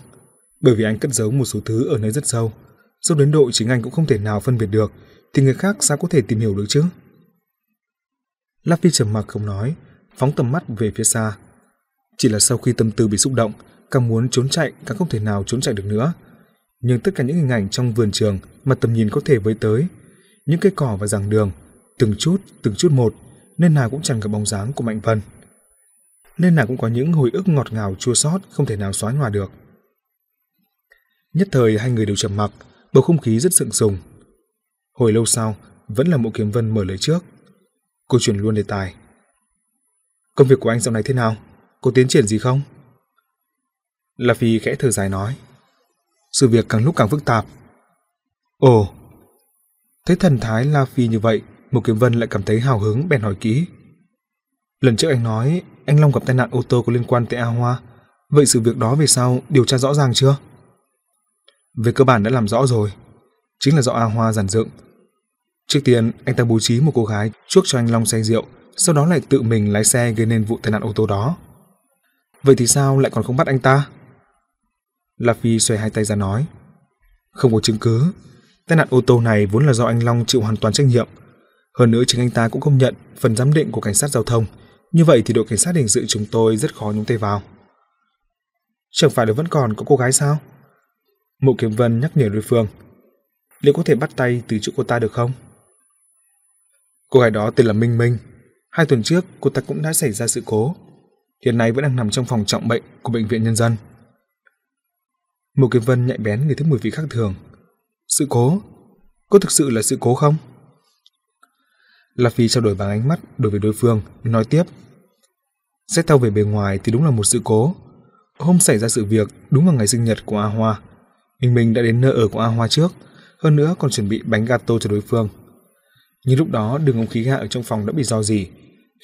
Bởi vì anh cất giấu một số thứ ở nơi rất sâu. Sâu đến độ chính anh cũng không thể nào phân biệt được, thì người khác sao có thể tìm hiểu được chứ? La Phi trầm mặc không nói, phóng tầm mắt về phía xa. Chỉ là sau khi tâm tư bị xúc động, càng muốn trốn chạy càng không thể nào trốn chạy được nữa. Nhưng tất cả những hình ảnh trong vườn trường mà tầm nhìn có thể với tới, những cây cỏ và giảng đường, từng chút, từng chút một, nên nào cũng chẳng gặp bóng dáng của Mạnh Vân. Nên nào cũng có những hồi ức ngọt ngào chua xót không thể nào xóa nhòa được. Nhất thời hai người đều trầm mặc, bầu không khí rất sượng sùng. Hồi lâu sau, vẫn là Mộ Kiếm Vân mở lời trước. Cô chuyển luôn đề tài. Công việc của anh dạo này thế nào? Có tiến triển gì không? La Phi khẽ thở dài nói. Sự việc càng lúc càng phức tạp. Ồ! Thấy thần thái La Phi như vậy, một Kiếm Vân lại cảm thấy hào hứng bèn hỏi kỹ. Lần trước anh nói anh Long gặp tai nạn ô tô có liên quan tới A Hoa. Vậy sự việc đó về sau điều tra rõ ràng chưa? Về cơ bản đã làm rõ rồi. Chính là do A Hoa giản dựng. Trước tiên, anh ta bố trí một cô gái chuốc cho anh Long say rượu, sau đó lại tự mình lái xe gây nên vụ tai nạn ô tô đó. Vậy thì sao lại còn không bắt anh ta? La Phi xoay hai tay ra nói. Không có chứng cứ. Tai nạn ô tô này vốn là do anh Long chịu hoàn toàn trách nhiệm. Hơn nữa chính anh ta cũng công nhận phần giám định của cảnh sát giao thông. Như vậy thì đội cảnh sát hình sự chúng tôi rất khó nhúng tay vào. Chẳng phải là vẫn còn có cô gái sao? Mộ Kiếm Vân nhắc nhở đối phương. Liệu có thể bắt tay từ chỗ cô ta được không? Cô gái đó tên là Minh Minh. Hai tuần trước cô ta cũng đã xảy ra sự cố. Hiện nay vẫn đang nằm trong phòng trọng bệnh của Bệnh viện Nhân dân. Một Kiếm Vân nhạy bén người thấy mùi vị khác thường. Sự cố? Có thực sự là sự cố không? La Phi trao đổi bằng ánh mắt đối với đối phương, nói tiếp. Xét theo về bề ngoài thì đúng là một sự cố. Hôm xảy ra sự việc đúng vào ngày sinh nhật của A Hoa. Minh Minh đã đến nơi ở của A Hoa trước, hơn nữa còn chuẩn bị bánh gato cho đối phương. Nhưng lúc đó đường ống khí ga ở trong phòng đã bị dò dỉ.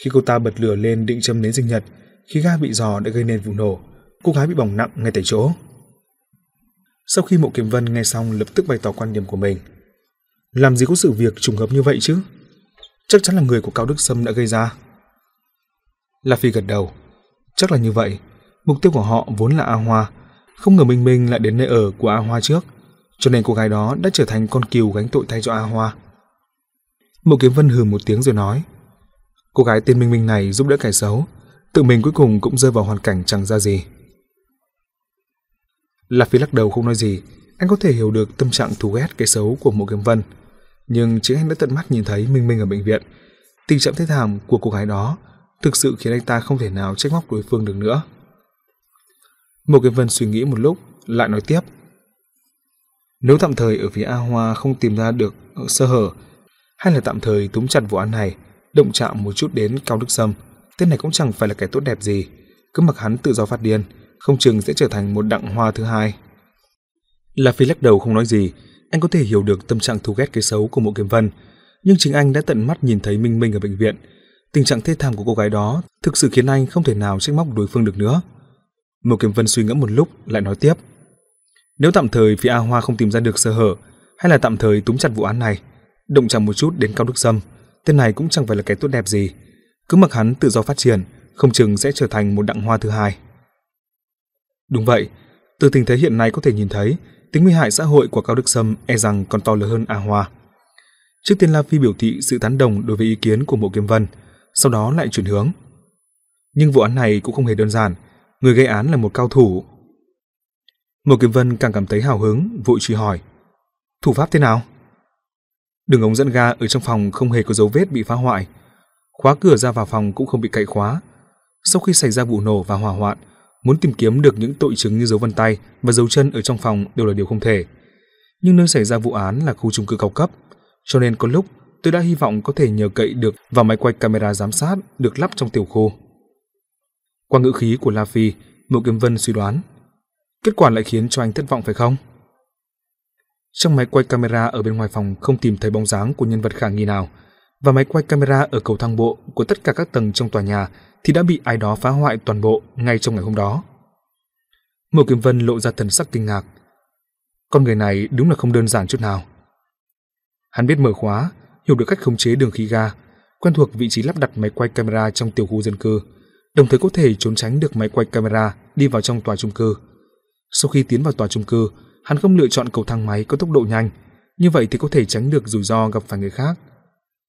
Khi cô ta bật lửa lên định châm nến sinh nhật, khí ga bị dò đã gây nên vụ nổ. Cô gái bị bỏng nặng ngay tại chỗ. Sau khi Mộ Kiếm Vân nghe xong lập tức bày tỏ quan điểm của mình. Làm gì có sự việc trùng hợp như vậy chứ? Chắc chắn là người của Cao Đức Sâm đã gây ra. La Phi gật đầu. Chắc là như vậy. Mục tiêu của họ vốn là A Hoa. Không ngờ Minh Minh lại đến nơi ở của A Hoa trước. Cho nên cô gái đó đã trở thành con cừu gánh tội thay cho A Hoa. Mộ Kiếm Vân hừ một tiếng rồi nói. Cô gái tên Minh Minh này giúp đỡ kẻ xấu. Tự mình cuối cùng cũng rơi vào hoàn cảnh chẳng ra gì. Lạc Phi lắc đầu không nói gì. Anh có thể hiểu được tâm trạng thù ghét cái xấu của Mộ Kiếm Vân nhưng chính anh đã tận mắt nhìn thấy Minh Minh ở bệnh viện. Tình trạng thế thảm của cô gái đó thực sự khiến anh ta không thể nào trách móc đối phương được nữa. Một kiếm vân suy nghĩ một lúc, lại nói tiếp. Nếu tạm thời ở phía A Hoa không tìm ra được sơ hở, hay là tạm thời túm chặt vụ án này, động chạm một chút đến Cao Đức Sâm, tên này cũng chẳng phải là kẻ tốt đẹp gì, cứ mặc hắn tự do phát điên, không chừng sẽ trở thành một đặng hoa thứ hai. La Phi lắc đầu không nói gì, anh có thể hiểu được tâm trạng thù ghét cái xấu của Mộ Kiếm Vân, nhưng chính anh đã tận mắt nhìn thấy Minh Minh ở bệnh viện, tình trạng thê thảm của cô gái đó thực sự khiến anh không thể nào trách móc đối phương được nữa. Mộ Kiếm Vân suy ngẫm một lúc lại nói tiếp: nếu tạm thời phía A Hoa không tìm ra được sơ hở, hay là tạm thời túm chặt vụ án này, động chạm một chút đến Cao Đức Sâm, tên này cũng chẳng phải là cái tốt đẹp gì. Cứ mặc hắn tự do phát triển, không chừng sẽ trở thành một đặng hoa thứ hai. Đúng vậy, từ tình thế hiện nay có thể nhìn thấy, tính nguy hại xã hội của Cao Đức Sâm e rằng còn to lớn hơn A Hoa. Trước tiên La Phi biểu thị sự tán đồng đối với ý kiến của Mộ Kiếm Vân, sau đó lại chuyển hướng. Nhưng vụ án này cũng không hề đơn giản, người gây án là một cao thủ Mộ Kiếm Vân càng cảm thấy hào hứng, vội truy hỏi. Thủ pháp thế nào? Đường ống dẫn ga ở trong phòng không hề có dấu vết bị phá hoại. Khóa cửa ra vào phòng cũng không bị cậy khóa. Sau khi xảy ra vụ nổ và hỏa hoạn, muốn tìm kiếm được những tội chứng như dấu vân tay và dấu chân ở trong phòng đều là điều không thể. Nhưng nơi xảy ra vụ án là khu chung cư cao cấp, cho nên có lúc tôi đã hy vọng có thể nhờ cậy được vào máy quay camera giám sát được lắp trong tiểu khu. Qua ngữ khí của La Phi, Mộ Kiếm Vân suy đoán Kết quả lại khiến cho anh thất vọng phải không? Trong máy quay camera ở bên ngoài phòng không tìm thấy bóng dáng của nhân vật khả nghi nào, và máy quay camera ở cầu thang bộ của tất cả các tầng trong tòa nhà thì đã bị ai đó phá hoại toàn bộ ngay trong ngày hôm đó. Mộ Kiếm Vân lộ ra thần sắc kinh ngạc. Con người này đúng là không đơn giản chút nào. Hắn biết mở khóa, hiểu được cách khống chế đường khí ga, quen thuộc vị trí lắp đặt máy quay camera trong tiểu khu dân cư, đồng thời có thể trốn tránh được máy quay camera đi vào trong tòa chung cư sau khi tiến vào tòa chung cư, hắn không lựa chọn cầu thang máy có tốc độ nhanh, như vậy thì có thể tránh được rủi ro gặp phải người khác.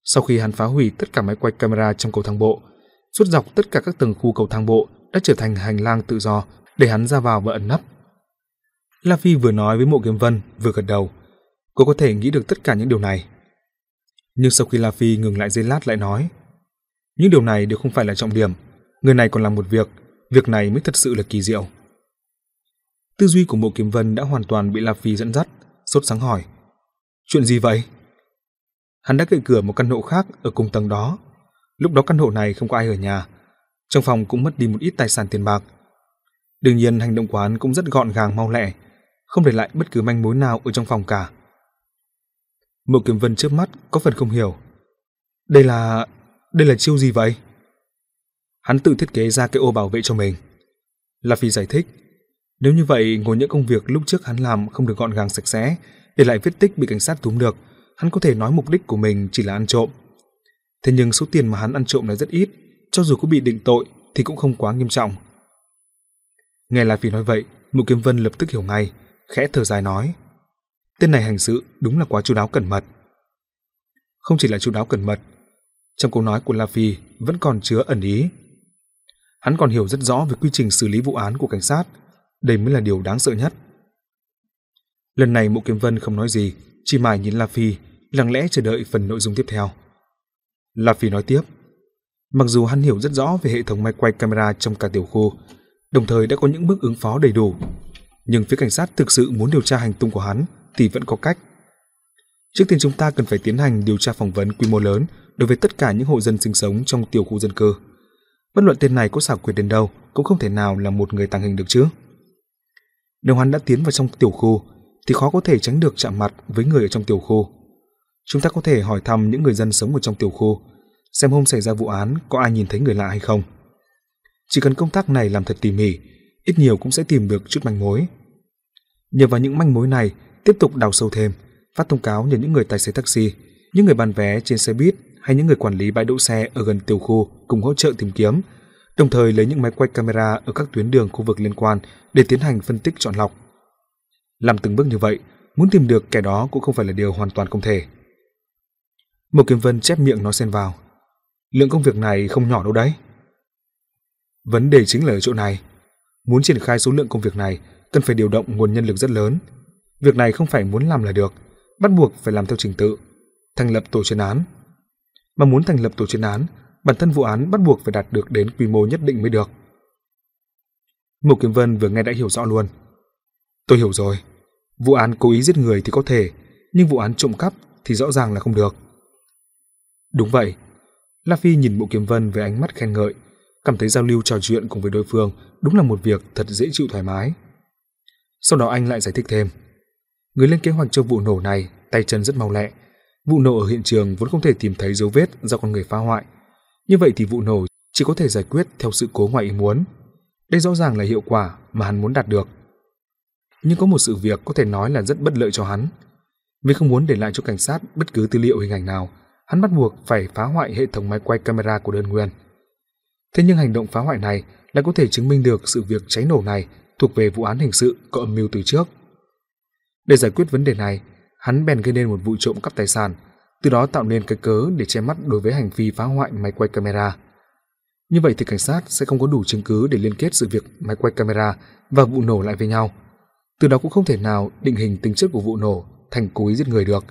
Sau khi hắn phá hủy tất cả máy quay camera trong cầu thang bộ, suốt dọc tất cả các tầng khu cầu thang bộ đã trở thành hành lang tự do để hắn ra vào và ẩn nấp. La Phi vừa nói với Mộ Kiếm Vân, vừa gật đầu. Cô có thể nghĩ được tất cả những điều này. Nhưng sau khi La Phi ngừng lại giây lát lại nói, những điều này đều không phải là trọng điểm, người này còn làm một việc, việc này mới thật sự là kỳ diệu. Tư duy của Mộ Kiếm Vân đã hoàn toàn bị lạp Phi dẫn dắt, sốt sáng hỏi. Chuyện gì vậy? Hắn đã cậy cửa một căn hộ khác ở cùng tầng đó. Lúc đó căn hộ này không có ai ở nhà. Trong phòng cũng mất đi một ít tài sản tiền bạc. Đương nhiên hành động của hắn cũng rất gọn gàng mau lẹ, không để lại bất cứ manh mối nào ở trong phòng cả. Mộ Kiếm Vân trước mắt có phần không hiểu. Đây là... đây là chiêu gì vậy? Hắn tự thiết kế ra cái ô bảo vệ cho mình. La Phi giải thích, nếu như vậy, ngồi những công việc lúc trước hắn làm không được gọn gàng sạch sẽ, để lại vết tích bị cảnh sát túm được, hắn có thể nói mục đích của mình chỉ là ăn trộm. Thế nhưng số tiền mà hắn ăn trộm là rất ít, cho dù có bị định tội thì cũng không quá nghiêm trọng. Nghe là vì nói vậy, Mộ Kiếm Vân lập tức hiểu ngay, khẽ thở dài nói: "Tên này hành sự đúng là quá chú đáo cẩn mật." Không chỉ là chú đáo cẩn mật, trong câu nói của La Phi vẫn còn chứa ẩn ý. Hắn còn hiểu rất rõ về quy trình xử lý vụ án của cảnh sát, đây mới là điều đáng sợ nhất. Lần này Mộ Kiếm Vân không nói gì, chỉ mải nhìn La Phi, lặng lẽ chờ đợi phần nội dung tiếp theo. La Phi nói tiếp, mặc dù hắn hiểu rất rõ về hệ thống máy quay camera trong cả tiểu khu, đồng thời đã có những bước ứng phó đầy đủ, nhưng phía cảnh sát thực sự muốn điều tra hành tung của hắn thì vẫn có cách. Trước tiên chúng ta cần phải tiến hành điều tra phỏng vấn quy mô lớn đối với tất cả những hộ dân sinh sống trong tiểu khu dân cư. Bất luận tên này có xảo quyệt đến đâu cũng không thể nào là một người tàng hình được chứ. Nếu hắn đã tiến vào trong tiểu khu, thì khó có thể tránh được chạm mặt với người ở trong tiểu khu. Chúng ta có thể hỏi thăm những người dân sống ở trong tiểu khu, xem hôm xảy ra vụ án có ai nhìn thấy người lạ hay không. Chỉ cần công tác này làm thật tỉ mỉ, ít nhiều cũng sẽ tìm được chút manh mối. Nhờ vào những manh mối này, tiếp tục đào sâu thêm, phát thông cáo nhờ những người tài xế taxi, những người bán vé trên xe buýt hay những người quản lý bãi đỗ xe ở gần tiểu khu cùng hỗ trợ tìm kiếm đồng thời lấy những máy quay camera ở các tuyến đường khu vực liên quan để tiến hành phân tích chọn lọc. Làm từng bước như vậy, muốn tìm được kẻ đó cũng không phải là điều hoàn toàn không thể. Một Kiếm Vân chép miệng nói xen vào. Lượng công việc này không nhỏ đâu đấy. Vấn đề chính là ở chỗ này. Muốn triển khai số lượng công việc này, cần phải điều động nguồn nhân lực rất lớn. Việc này không phải muốn làm là được, bắt buộc phải làm theo trình tự, thành lập tổ chuyên án. Mà muốn thành lập tổ chuyên án, bản thân vụ án bắt buộc phải đạt được đến quy mô nhất định mới được. Mục Kiếm Vân vừa nghe đã hiểu rõ luôn. Tôi hiểu rồi. Vụ án cố ý giết người thì có thể, nhưng vụ án trộm cắp thì rõ ràng là không được. Đúng vậy. La Phi nhìn Mộ Kiếm Vân với ánh mắt khen ngợi, cảm thấy giao lưu trò chuyện cùng với đối phương đúng là một việc thật dễ chịu thoải mái. Sau đó anh lại giải thích thêm. Người lên kế hoạch cho vụ nổ này tay chân rất mau lẹ. Vụ nổ ở hiện trường vốn không thể tìm thấy dấu vết do con người phá hoại. Như vậy thì vụ nổ chỉ có thể giải quyết theo sự cố ngoại ý muốn. Đây rõ ràng là hiệu quả mà hắn muốn đạt được. Nhưng có một sự việc có thể nói là rất bất lợi cho hắn. Vì không muốn để lại cho cảnh sát bất cứ tư liệu hình ảnh nào, hắn bắt buộc phải phá hoại hệ thống máy quay camera của đơn nguyên. Thế nhưng hành động phá hoại này lại có thể chứng minh được sự việc cháy nổ này thuộc về vụ án hình sự có âm mưu từ trước. Để giải quyết vấn đề này, hắn bèn gây nên một vụ trộm cắp tài sản, từ đó tạo nên cái cớ để che mắt đối với hành vi phá hoại máy quay camera. Như vậy thì cảnh sát sẽ không có đủ chứng cứ để liên kết sự việc máy quay camera và vụ nổ lại với nhau. Từ đó cũng không thể nào định hình tính chất của vụ nổ thành cố ý giết người được.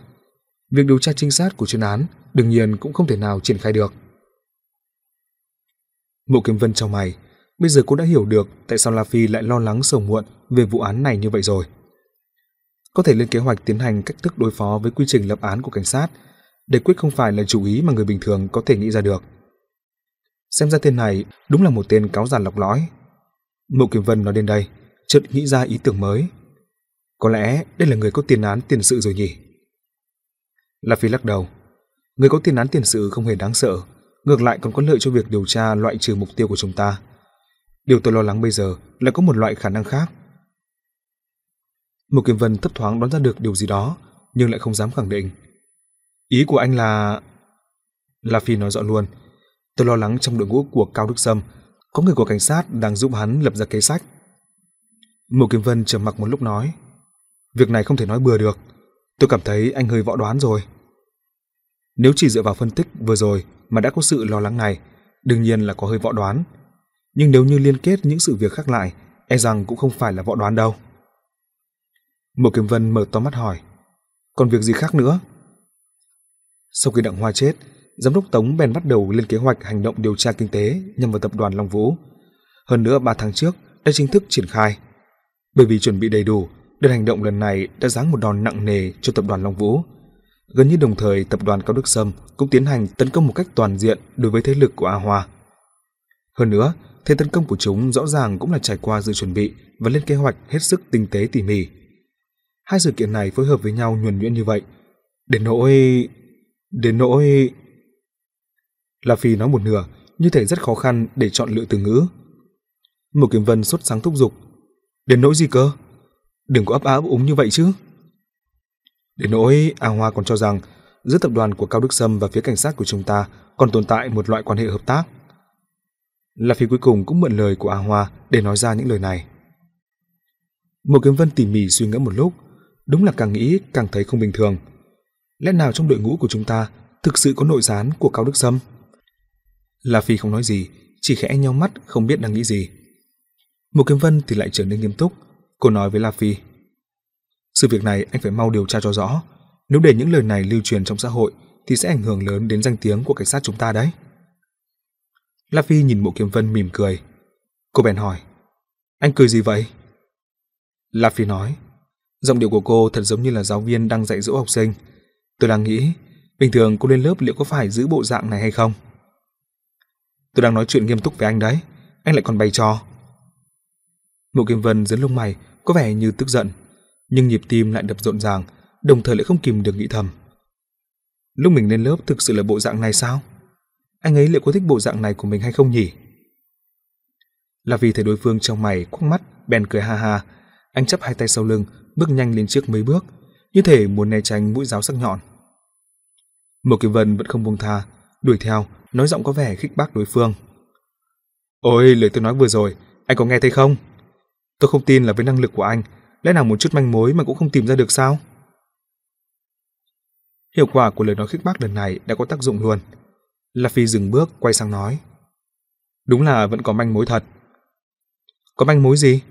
Việc điều tra trinh sát của chuyên án đương nhiên cũng không thể nào triển khai được. Mộ Kiếm Vân trong mày, bây giờ cô đã hiểu được tại sao La Phi lại lo lắng sầu muộn về vụ án này như vậy rồi. Có thể lên kế hoạch tiến hành cách thức đối phó với quy trình lập án của cảnh sát, đây quyết không phải là chủ ý mà người bình thường có thể nghĩ ra được. Xem ra tên này đúng là một tên cáo già lọc lõi. Mộ Kiếm Vân nói đến đây, chợt nghĩ ra ý tưởng mới. Có lẽ đây là người có tiền án tiền sự rồi nhỉ? La Phi lắc đầu. Người có tiền án tiền sự không hề đáng sợ, ngược lại còn có lợi cho việc điều tra loại trừ mục tiêu của chúng ta. Điều tôi lo lắng bây giờ là có một loại khả năng khác. Một Kiếm Vân thấp thoáng đoán ra được điều gì đó, nhưng lại không dám khẳng định. Ý của anh là... La Phi nói rõ luôn. Tôi lo lắng trong đội ngũ của Cao Đức Sâm, có người của cảnh sát đang giúp hắn lập ra kế sách. Mộ Kiếm Vân trầm mặc một lúc nói. Việc này không thể nói bừa được. Tôi cảm thấy anh hơi võ đoán rồi. Nếu chỉ dựa vào phân tích vừa rồi mà đã có sự lo lắng này, đương nhiên là có hơi võ đoán. Nhưng nếu như liên kết những sự việc khác lại, e rằng cũng không phải là võ đoán đâu. Mộ Kiếm Vân mở to mắt hỏi, còn việc gì khác nữa? Sau khi Đặng Hoa chết, giám đốc Tống bèn bắt đầu lên kế hoạch hành động điều tra kinh tế nhằm vào tập đoàn Long Vũ. Hơn nữa 3 tháng trước đã chính thức triển khai. Bởi vì chuẩn bị đầy đủ, đợt hành động lần này đã giáng một đòn nặng nề cho tập đoàn Long Vũ. Gần như đồng thời, tập đoàn Cao Đức Sâm cũng tiến hành tấn công một cách toàn diện đối với thế lực của A Hoa. Hơn nữa, thế tấn công của chúng rõ ràng cũng là trải qua sự chuẩn bị và lên kế hoạch hết sức tinh tế tỉ mỉ. Hai sự kiện này phối hợp với nhau nhuần nhuyễn như vậy, đến nỗi đến nỗi... La Phi nói một nửa, như thể rất khó khăn để chọn lựa từ ngữ. Một Kiếm Vân sốt sáng thúc giục. Đến nỗi gì cơ? Đừng có ấp áp úng như vậy chứ. Đến nỗi A Hoa còn cho rằng giữa tập đoàn của Cao Đức Sâm và phía cảnh sát của chúng ta còn tồn tại một loại quan hệ hợp tác. La Phi cuối cùng cũng mượn lời của A Hoa để nói ra những lời này. Một kiếm vân tỉ mỉ suy ngẫm một lúc, đúng là càng nghĩ càng thấy không bình thường. Lẽ nào trong đội ngũ của chúng ta thực sự có nội gián của Cao Đức Sâm? La Phi không nói gì, chỉ khẽ nhau mắt không biết đang nghĩ gì. Một kiếm vân thì lại trở nên nghiêm túc, cô nói với La Phi. Sự việc này anh phải mau điều tra cho rõ. Nếu để những lời này lưu truyền trong xã hội thì sẽ ảnh hưởng lớn đến danh tiếng của cảnh sát chúng ta đấy. La Phi nhìn Mộ Kiếm Vân mỉm cười. Cô bèn hỏi, anh cười gì vậy? La Phi nói, giọng điệu của cô thật giống như là giáo viên đang dạy dỗ học sinh. Tôi đang nghĩ, bình thường cô lên lớp liệu có phải giữ bộ dạng này hay không? Tôi đang nói chuyện nghiêm túc với anh đấy, anh lại còn bày trò. Mộ kim Vân giấn lông mày, có vẻ như tức giận nhưng nhịp tim lại đập rộn ràng, đồng thời lại không kìm được nghĩ thầm. Lúc mình lên lớp thực sự là bộ dạng này sao? Anh ấy liệu có thích bộ dạng này của mình hay không nhỉ? Là vì thấy đối phương trong mày quắc mắt, bèn cười ha ha. Anh chấp hai tay sau lưng, bước nhanh lên trước mấy bước, như thể muốn né tránh mũi giáo sắc nhọn. Một Kim Vân vẫn không buông tha, đuổi theo, nói giọng có vẻ khích bác đối phương. Ôi, lời tôi nói vừa rồi, anh có nghe thấy không? Tôi không tin là với năng lực của anh Lẽ nào một chút manh mối mà cũng không tìm ra được sao? Hiệu quả của lời nói khích bác lần này đã có tác dụng luôn. La Phi dừng bước, quay sang nói. Đúng là vẫn có manh mối thật. Có manh mối gì?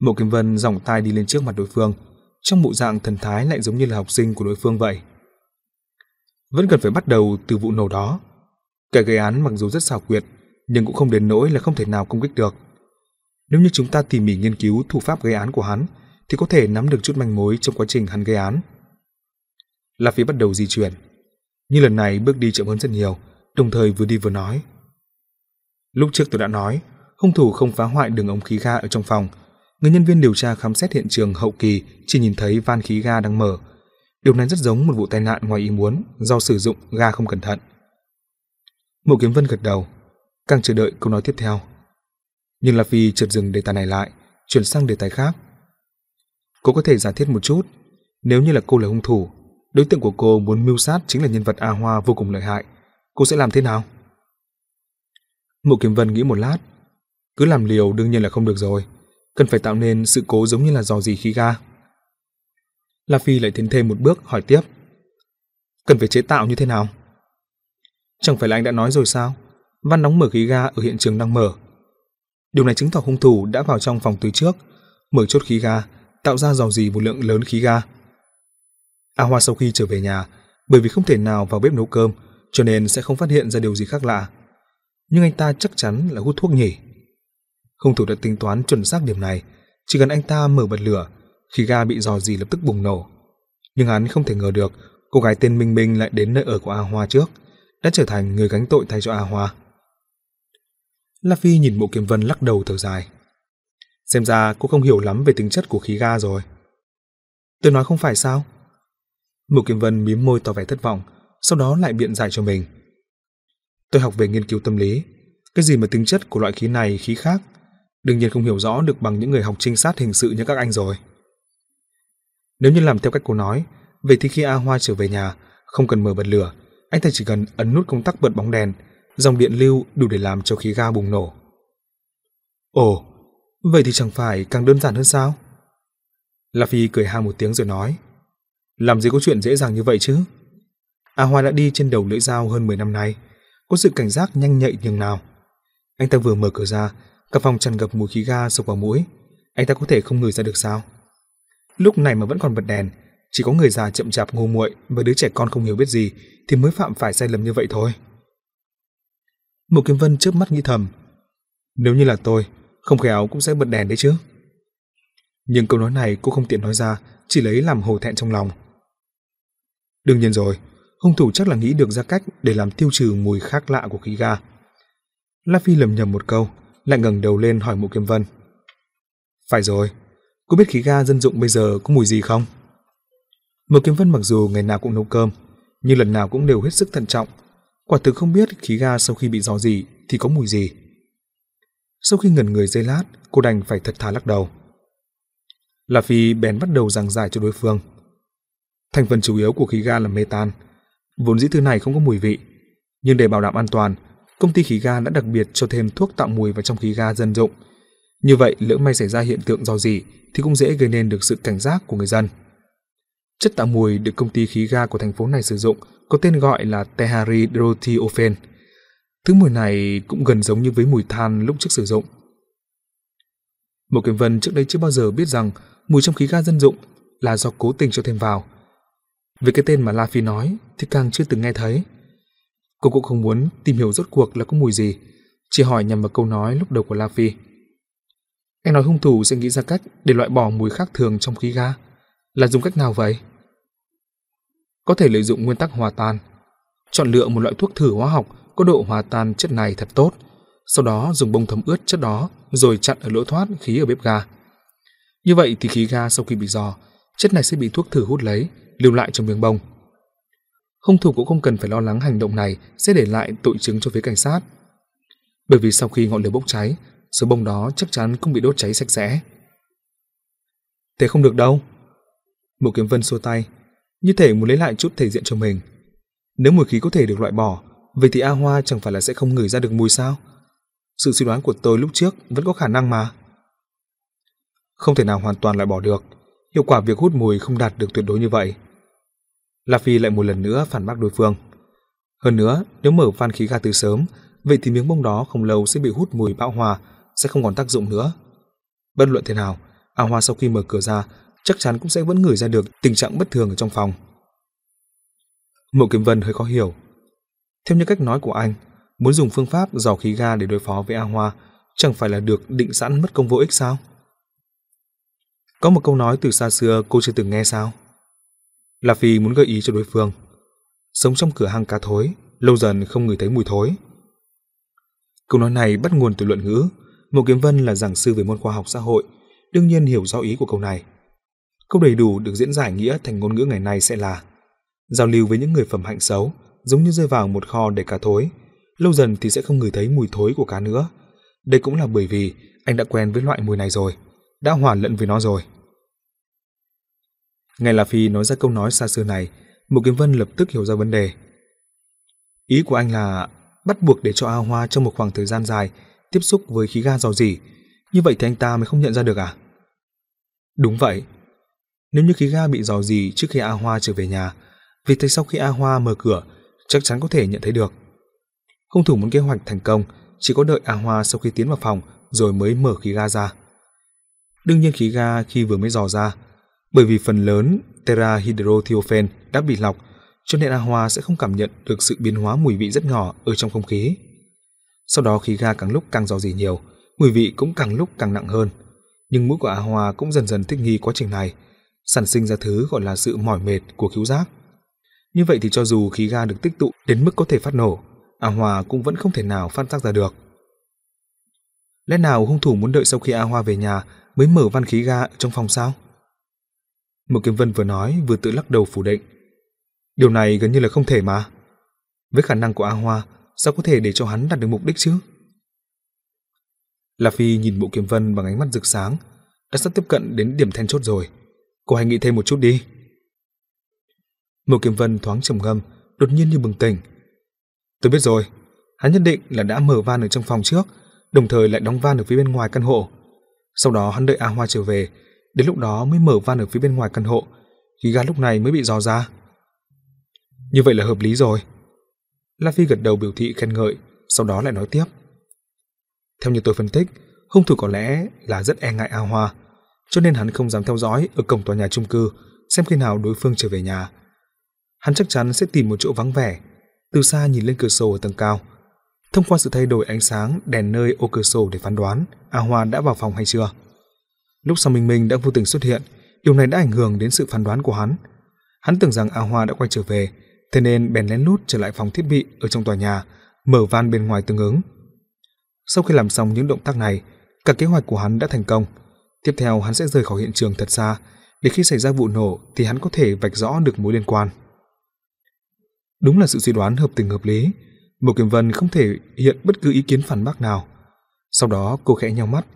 Mộ Kim Vân dòng tay đi lên trước mặt đối phương, trong bộ dạng thần thái lại giống như là học sinh của đối phương vậy. Vẫn cần phải bắt đầu từ vụ nổ đó. Kẻ gây án mặc dù rất xảo quyệt, nhưng cũng không đến nỗi là không thể nào công kích được. Nếu như chúng ta tỉ mỉ nghiên cứu thủ pháp gây án của hắn, thì có thể nắm được chút manh mối trong quá trình hắn gây án. La Phi bắt đầu di chuyển. như lần này bước đi chậm hơn rất nhiều, đồng thời vừa đi vừa nói. Lúc trước tôi đã nói, hung thủ không phá hoại đường ống khí ga ở trong phòng. Người nhân viên điều tra khám xét hiện trường hậu kỳ chỉ nhìn thấy van khí ga đang mở. Điều này rất giống một vụ tai nạn ngoài ý muốn do sử dụng ga không cẩn thận. Mộ Kiếm Vân gật đầu, càng chờ đợi câu nói tiếp theo. Nhưng La Phi chợt dừng đề tài này lại, chuyển sang đề tài khác. Cô có thể giả thiết một chút, nếu như là cô là hung thủ, đối tượng của cô muốn mưu sát chính là nhân vật A Hoa vô cùng lợi hại, cô sẽ làm thế nào? Mộ Kiếm Vân nghĩ một lát, cứ làm liều đương nhiên là không được rồi, cần phải tạo nên sự cố giống như là dò dỉ khí ga. La Phi lại tiến thêm một bước hỏi tiếp. Cần phải chế tạo như thế nào? Chẳng phải là anh đã nói rồi sao? Van nóng mở khí ga ở hiện trường đang mở. Điều này chứng tỏ hung thủ đã vào trong phòng từ trước, mở chốt khí ga, tạo ra dò dỉ một lượng lớn khí ga. A Hoa sau khi trở về nhà, bởi vì không thể nào vào bếp nấu cơm, cho nên sẽ không phát hiện ra điều gì khác lạ. Nhưng anh ta chắc chắn là hút thuốc nhỉ. Hung thủ đã tính toán chuẩn xác điểm này, chỉ cần anh ta mở bật lửa, khí ga bị dò dỉ lập tức bùng nổ. Nhưng hắn không thể ngờ được cô gái tên Minh Minh lại đến nơi ở của A Hoa trước, đã trở thành người gánh tội thay cho A Hoa. La Phi nhìn Mộ Kiếm Vân lắc đầu thở dài. Xem ra cô không hiểu lắm về tính chất của khí ga rồi. Tôi nói không phải sao? Mộ Kiếm Vân mím môi tỏ vẻ thất vọng, sau đó lại biện giải cho mình. Tôi học về nghiên cứu tâm lý, cái gì mà tính chất của loại khí này, khí khác, đương nhiên không hiểu rõ được bằng những người học trinh sát hình sự như các anh rồi. Nếu như làm theo cách cô nói, vậy thì khi A Hoa trở về nhà, không cần mở bật lửa, anh ta chỉ cần ấn nút công tắc bật bóng đèn, dòng điện lưu đủ để làm cho khí ga bùng nổ. Ồ, vậy thì chẳng phải càng đơn giản hơn sao? La Phi cười ha một tiếng rồi nói, làm gì có chuyện dễ dàng như vậy chứ? A Hoa đã đi trên đầu lưỡi dao hơn 10 năm nay, có sự cảnh giác nhanh nhạy nhường nào. Anh ta vừa mở cửa ra, cả phòng tràn ngập mùi khí ga sộc vào mũi, anh ta có thể không ngửi ra được sao? Lúc này mà vẫn còn bật đèn, chỉ có người già chậm chạp ngu muội và đứa trẻ con không hiểu biết gì thì mới phạm phải sai lầm như vậy thôi. Một Kiếm Vân chớp mắt nghĩ thầm, nếu như là tôi, không khéo cũng sẽ bật đèn đấy chứ. Nhưng câu nói này cô không tiện nói ra, chỉ lấy làm hổ thẹn trong lòng. Đương nhiên rồi, hung thủ chắc là nghĩ được ra cách để làm tiêu trừ mùi khác lạ của khí ga. La Phi lầm nhầm một câu, lại ngẩng đầu lên hỏi Mộ Kiếm Vân. Phải rồi, cô biết khí ga dân dụng bây giờ có mùi gì không? Mộ Kiếm Vân mặc dù ngày nào cũng nấu cơm, nhưng lần nào cũng đều hết sức thận trọng. Quả thực không biết khí ga sau khi bị dò dỉ thì có mùi gì. Sau khi ngẩn người giây lát, cô đành phải thật thà lắc đầu. là Phi bèn bắt đầu giảng giải cho đối phương. Thành phần chủ yếu của khí ga là metan. Vốn dĩ thứ này không có mùi vị, nhưng để bảo đảm an toàn, công ty khí ga đã đặc biệt cho thêm thuốc tạo mùi vào trong khí ga dân dụng. Như vậy, lỡ may xảy ra hiện tượng do gì thì cũng dễ gây nên được sự cảnh giác của người dân. Chất tạo mùi được công ty khí ga của thành phố này sử dụng có tên gọi là tehari-drothiophene. Thứ mùi này cũng gần giống như với mùi than lúc trước sử dụng. Một Kiểm Vân trước đây chưa bao giờ biết rằng mùi trong khí ga dân dụng là do cố tình cho thêm vào. Về cái tên mà La Phi nói thì càng chưa từng nghe thấy. Cô cũng không muốn tìm hiểu rốt cuộc là có mùi gì, chỉ hỏi nhằm vào câu nói lúc đầu của La Phi. Anh nói hung thủ sẽ nghĩ ra cách để loại bỏ mùi khác thường trong khí ga. Là dùng cách nào vậy? Có thể lợi dụng nguyên tắc hòa tan. Chọn lựa một loại thuốc thử hóa học có độ hòa tan chất này thật tốt, sau đó dùng bông thấm ướt chất đó rồi chặn ở lỗ thoát khí ở bếp ga. Như vậy thì khí ga sau khi bị dò, chất này sẽ bị thuốc thử hút lấy, lưu lại trong miếng bông. Hung thủ cũng không cần phải lo lắng hành động này sẽ để lại tội chứng cho phía cảnh sát. Bởi vì sau khi ngọn lửa bốc cháy, số bông đó chắc chắn cũng bị đốt cháy sạch sẽ. Thế không được đâu. Một kiếm vân xua tay, như thể muốn lấy lại chút thể diện cho mình. Nếu mùi khí có thể được loại bỏ, vậy thì A Hoa chẳng phải là sẽ không ngửi ra được mùi sao? Sự suy đoán của tôi lúc trước vẫn có khả năng mà. Không thể nào hoàn toàn loại bỏ được, hiệu quả việc hút mùi không đạt được tuyệt đối như vậy. La Phi lại một lần nữa phản bác đối phương. Hơn nữa, nếu mở van khí ga từ sớm, vậy thì miếng bông đó không lâu sẽ bị hút mùi bão hòa, sẽ không còn tác dụng nữa. Bất luận thế nào, A Hoa sau khi mở cửa ra, chắc chắn cũng sẽ vẫn ngửi ra được tình trạng bất thường ở trong phòng. Mộ Kiếm Vân hơi khó hiểu. Theo như cách nói của anh, muốn dùng phương pháp dò khí ga để đối phó với A Hoa chẳng phải là được định sẵn mất công vô ích sao? Có một câu nói từ xa xưa cô chưa từng nghe sao? Là Phi muốn gợi ý cho đối phương. Sống trong cửa hàng cá thối, lâu dần không ngửi thấy mùi thối. Câu nói này bắt nguồn từ luận ngữ. Mộ Kiếm Vân là giảng sư về môn khoa học xã hội, đương nhiên hiểu rõ ý của câu này. Câu đầy đủ được diễn giải nghĩa thành ngôn ngữ ngày nay sẽ là giao lưu với những người phẩm hạnh xấu, giống như rơi vào một kho để cá thối, lâu dần thì sẽ không ngửi thấy mùi thối của cá nữa. Đây cũng là bởi vì anh đã quen với loại mùi này rồi, đã hòa lẫn với nó rồi. Ngay là Phi nói ra câu nói xa xưa này, Mục Kiếm Vân lập tức hiểu ra vấn đề. Ý của anh là bắt buộc để cho A Hoa trong một khoảng thời gian dài tiếp xúc với khí ga dò dỉ, như vậy thì anh ta mới không nhận ra được à? Đúng vậy. Nếu như khí ga bị dò dỉ trước khi A Hoa trở về nhà, vì thế sau khi A Hoa mở cửa, chắc chắn có thể nhận thấy được. Hung thủ muốn kế hoạch thành công, chỉ có đợi A Hoa sau khi tiến vào phòng rồi mới mở khí ga ra. Đương nhiên khí ga khi vừa mới dò ra, bởi vì phần lớn terahydrothiofen đã bị lọc, cho nên A Hoa sẽ không cảm nhận được sự biến hóa mùi vị rất nhỏ ở trong không khí. Sau đó khí ga càng lúc càng dò dỉ nhiều, mùi vị cũng càng lúc càng nặng hơn. Nhưng mũi của A Hoa cũng dần dần thích nghi quá trình này, sản sinh ra thứ gọi là sự mỏi mệt của cứu giác. Như vậy thì cho dù khí ga được tích tụ đến mức có thể phát nổ, A Hoa cũng vẫn không thể nào phát giác ra được. Lẽ nào hung thủ muốn đợi sau khi A Hoa về nhà mới mở van khí ga trong phòng sao? Một Kiếm Vân vừa nói vừa tự lắc đầu phủ định. Điều này gần như là không thể mà. Với khả năng của A Hoa, sao có thể để cho hắn đạt được mục đích chứ? La Phi nhìn Bộ Kiếm Vân bằng ánh mắt rực sáng, đã sắp tiếp cận đến điểm then chốt rồi. Cô hãy nghĩ thêm một chút đi. Bộ Kiếm Vân thoáng trầm ngâm, đột nhiên như bừng tỉnh. Tôi biết rồi, hắn nhất định là đã mở van ở trong phòng trước, đồng thời lại đóng van ở phía bên ngoài căn hộ. Sau đó hắn đợi A Hoa trở về, đến lúc đó mới mở van ở phía bên ngoài căn hộ, khí ga lúc này mới bị dò ra. Như vậy là hợp lý rồi. La Phi gật đầu biểu thị khen ngợi, sau đó lại nói tiếp. Theo như tôi phân tích, hung thủ có lẽ là rất e ngại A Hoa, cho nên hắn không dám theo dõi ở cổng tòa nhà chung cư xem khi nào đối phương trở về nhà. Hắn chắc chắn sẽ tìm một chỗ vắng vẻ, từ xa nhìn lên cửa sổ ở tầng cao, thông qua sự thay đổi ánh sáng đèn nơi ô cửa sổ để phán đoán A Hoa đã vào phòng hay chưa. Lúc sau Minh Minh đã vô tình xuất hiện, điều này đã ảnh hưởng đến sự phán đoán của hắn. Hắn tưởng rằng A Hoa đã quay trở về, thế nên bèn lén lút trở lại phòng thiết bị ở trong tòa nhà, mở van bên ngoài tương ứng. Sau khi làm xong những động tác này, cả kế hoạch của hắn đã thành công. Tiếp theo hắn sẽ rời khỏi hiện trường thật xa, để khi xảy ra vụ nổ thì hắn có thể vạch rõ được mối liên quan. Đúng là sự suy đoán hợp tình hợp lý, Mộc Kiếm Vân không thể hiện bất cứ ý kiến phản bác nào. Sau đó cô khẽ nhau mắt,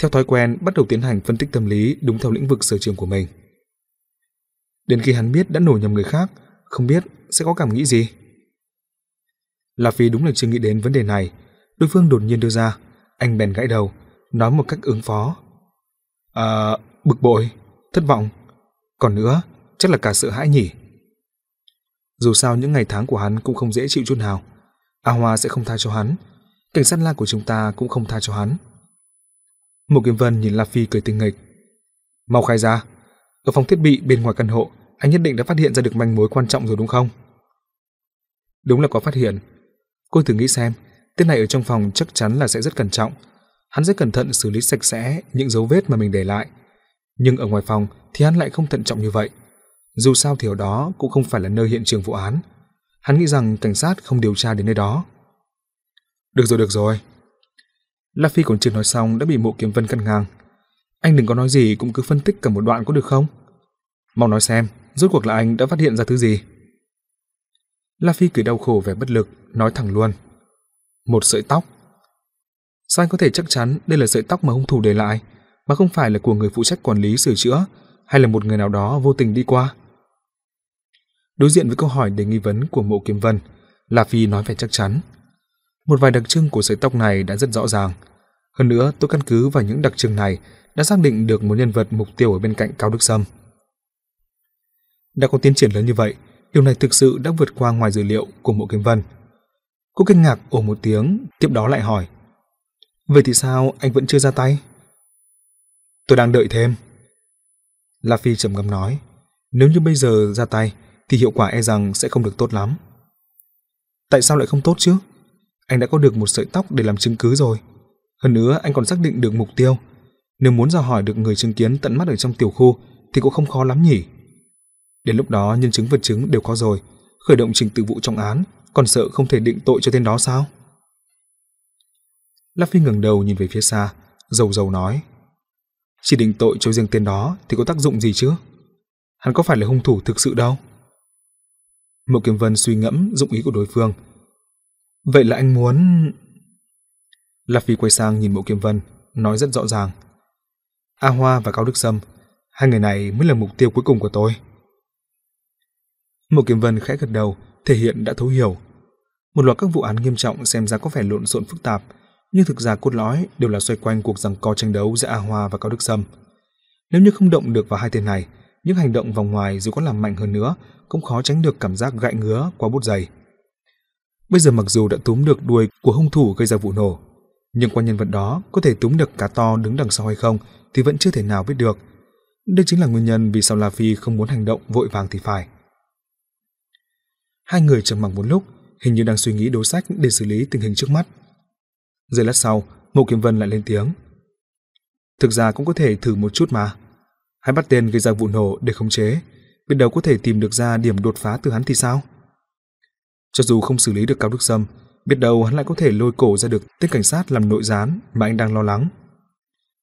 theo thói quen bắt đầu tiến hành phân tích tâm lý đúng theo lĩnh vực sở trường của mình. Đến khi hắn biết đã nổi nhầm người khác, không biết sẽ có cảm nghĩ gì. La Phi đúng là chưa nghĩ đến vấn đề này, đối phương đột nhiên đưa ra, anh bèn gãi đầu, nói một cách ứng phó. À, bực bội, thất vọng, còn nữa, chắc là cả sợ hãi nhỉ. Dù sao những ngày tháng của hắn cũng không dễ chịu chút nào. A Hoa sẽ không tha cho hắn, cảnh sát la của chúng ta cũng không tha cho hắn. Một Kiếm Vân nhìn La Phi cười tinh nghịch. Mau khai ra, ở phòng thiết bị bên ngoài căn hộ, anh nhất định đã phát hiện ra được manh mối quan trọng rồi đúng không? Đúng là có phát hiện. Cô thử nghĩ xem, tên này ở trong phòng chắc chắn là sẽ rất cẩn trọng. Hắn sẽ cẩn thận xử lý sạch sẽ những dấu vết mà mình để lại. Nhưng ở ngoài phòng thì hắn lại không thận trọng như vậy. Dù sao thì ở đó cũng không phải là nơi hiện trường vụ án. Hắn nghĩ rằng cảnh sát không điều tra đến nơi đó. Được rồi, được rồi. La Phi còn chưa nói xong đã bị mộ kiếm vân cắt ngang. Anh đừng có nói gì cũng cứ phân tích cả một đoạn có được không? Mau nói xem, rốt cuộc là anh đã phát hiện ra thứ gì? La Phi cười đau khổ vẻ bất lực, nói thẳng luôn. Một sợi tóc. Sao anh có thể chắc chắn đây là sợi tóc mà hung thủ để lại, mà không phải là của người phụ trách quản lý sửa chữa, hay là một người nào đó vô tình đi qua? Đối diện với câu hỏi đầy nghi vấn của mộ kiếm vân, La Phi nói vẻ chắc chắn. Một vài đặc trưng của sợi tóc này đã rất rõ ràng. Hơn nữa, tôi căn cứ vào những đặc trưng này đã xác định được một nhân vật mục tiêu ở bên cạnh Cao Đức Sâm. Đã có tiến triển lớn như vậy, điều này thực sự đã vượt qua ngoài dự liệu của Mộ Kiếm Vân. Cô kinh ngạc ồ một tiếng, tiếp đó lại hỏi. Vậy thì sao anh vẫn chưa ra tay? Tôi đang đợi thêm. La Phi trầm ngâm nói, nếu như bây giờ ra tay, thì hiệu quả e rằng sẽ không được tốt lắm. Tại sao lại không tốt chứ? Anh đã có được một sợi tóc để làm chứng cứ rồi. Hơn nữa, anh còn xác định được mục tiêu. Nếu muốn dò hỏi được người chứng kiến tận mắt ở trong tiểu khu thì cũng không khó lắm nhỉ. Đến lúc đó nhân chứng vật chứng đều có rồi, khởi động trình tự vụ trong án, còn sợ không thể định tội cho tên đó sao? La Phi ngẩng đầu nhìn về phía xa, dầu dầu nói: "Chỉ định tội cho riêng tên đó thì có tác dụng gì chứ? Hắn có phải là hung thủ thực sự đâu?" Mộ Kiếm Vân suy ngẫm dụng ý của đối phương. "Vậy là anh muốn..." La Phi quay sang nhìn Mộ Kiếm Vân, nói rất rõ ràng: "A Hoa và Cao Đức Sâm, hai người này mới là mục tiêu cuối cùng của tôi." Mộ Kiếm Vân khẽ gật đầu, thể hiện đã thấu hiểu. Một loạt các vụ án nghiêm trọng xem ra có vẻ lộn xộn phức tạp, nhưng thực ra cốt lõi đều là xoay quanh cuộc giằng co tranh đấu giữa A Hoa và Cao Đức Sâm. Nếu như không động được vào hai tên này, những hành động vòng ngoài dù có làm mạnh hơn nữa cũng khó tránh được cảm giác gãi ngứa quá bút dày. Bây giờ mặc dù đã túm được đuôi của hung thủ gây ra vụ nổ, nhưng qua nhân vật đó có thể túm được cá to đứng đằng sau hay không thì vẫn chưa thể nào biết được. Đây chính là nguyên nhân vì sao La Phi không muốn hành động vội vàng thì phải. Hai người trầm mặc một lúc, hình như đang suy nghĩ đối sách để xử lý tình hình trước mắt. Giây lát sau, Mộ Kiếm Vân lại lên tiếng. Thực ra cũng có thể thử một chút mà. Hãy bắt tên gây ra vụ nổ để khống chế, biết đâu có thể tìm được ra điểm đột phá từ hắn thì sao? Cho dù không xử lý được Cao Đức Sâm, biết đâu hắn lại có thể lôi cổ ra được tên cảnh sát làm nội gián mà anh đang lo lắng.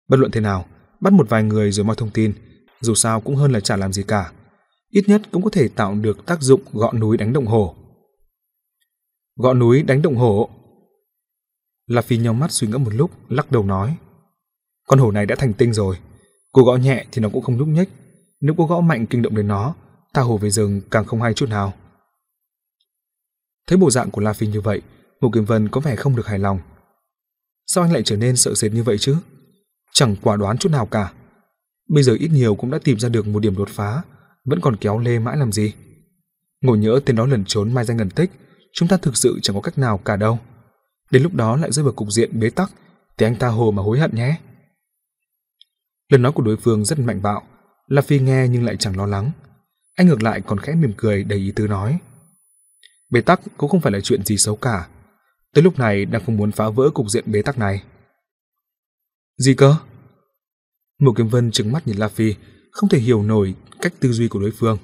Bất luận thế nào, bắt một vài người rồi moi thông tin, dù sao cũng hơn là chả làm gì cả. Ít nhất cũng có thể tạo được tác dụng gõ núi đánh động hổ. Gõ núi đánh động hổ La Phi nhau mắt suy ngẫm một lúc, lắc đầu nói. Con hổ này đã thành tinh rồi. Cô gõ nhẹ thì nó cũng không nhúc nhích. Nếu cô gõ mạnh kinh động đến nó, ta hổ về rừng càng không hay chút nào. Thấy bộ dạng của La Phi như vậy, Ngô Kiếm Vân có vẻ không được hài lòng. Sao anh lại trở nên sợ sệt như vậy chứ? Chẳng quả đoán chút nào cả. Bây giờ ít nhiều cũng đã tìm ra được một điểm đột phá, vẫn còn kéo lê mãi làm gì? Ngồi nhỡ tên đó lẩn trốn mai danh ngần tích, chúng ta thực sự chẳng có cách nào cả đâu. Đến lúc đó lại rơi vào cục diện bế tắc, thì anh ta hồ mà hối hận nhé. Lần nói của đối phương rất mạnh bạo, La Phi nghe nhưng lại chẳng lo lắng. Anh ngược lại còn khẽ mỉm cười đầy ý tứ nói. Bế tắc cũng không phải là chuyện gì xấu cả. Tới lúc này đang không muốn phá vỡ cục diện bế tắc này. Gì cơ? Mục Kiếm Vân trừng mắt nhìn La Phi, không thể hiểu nổi cách tư duy của đối phương.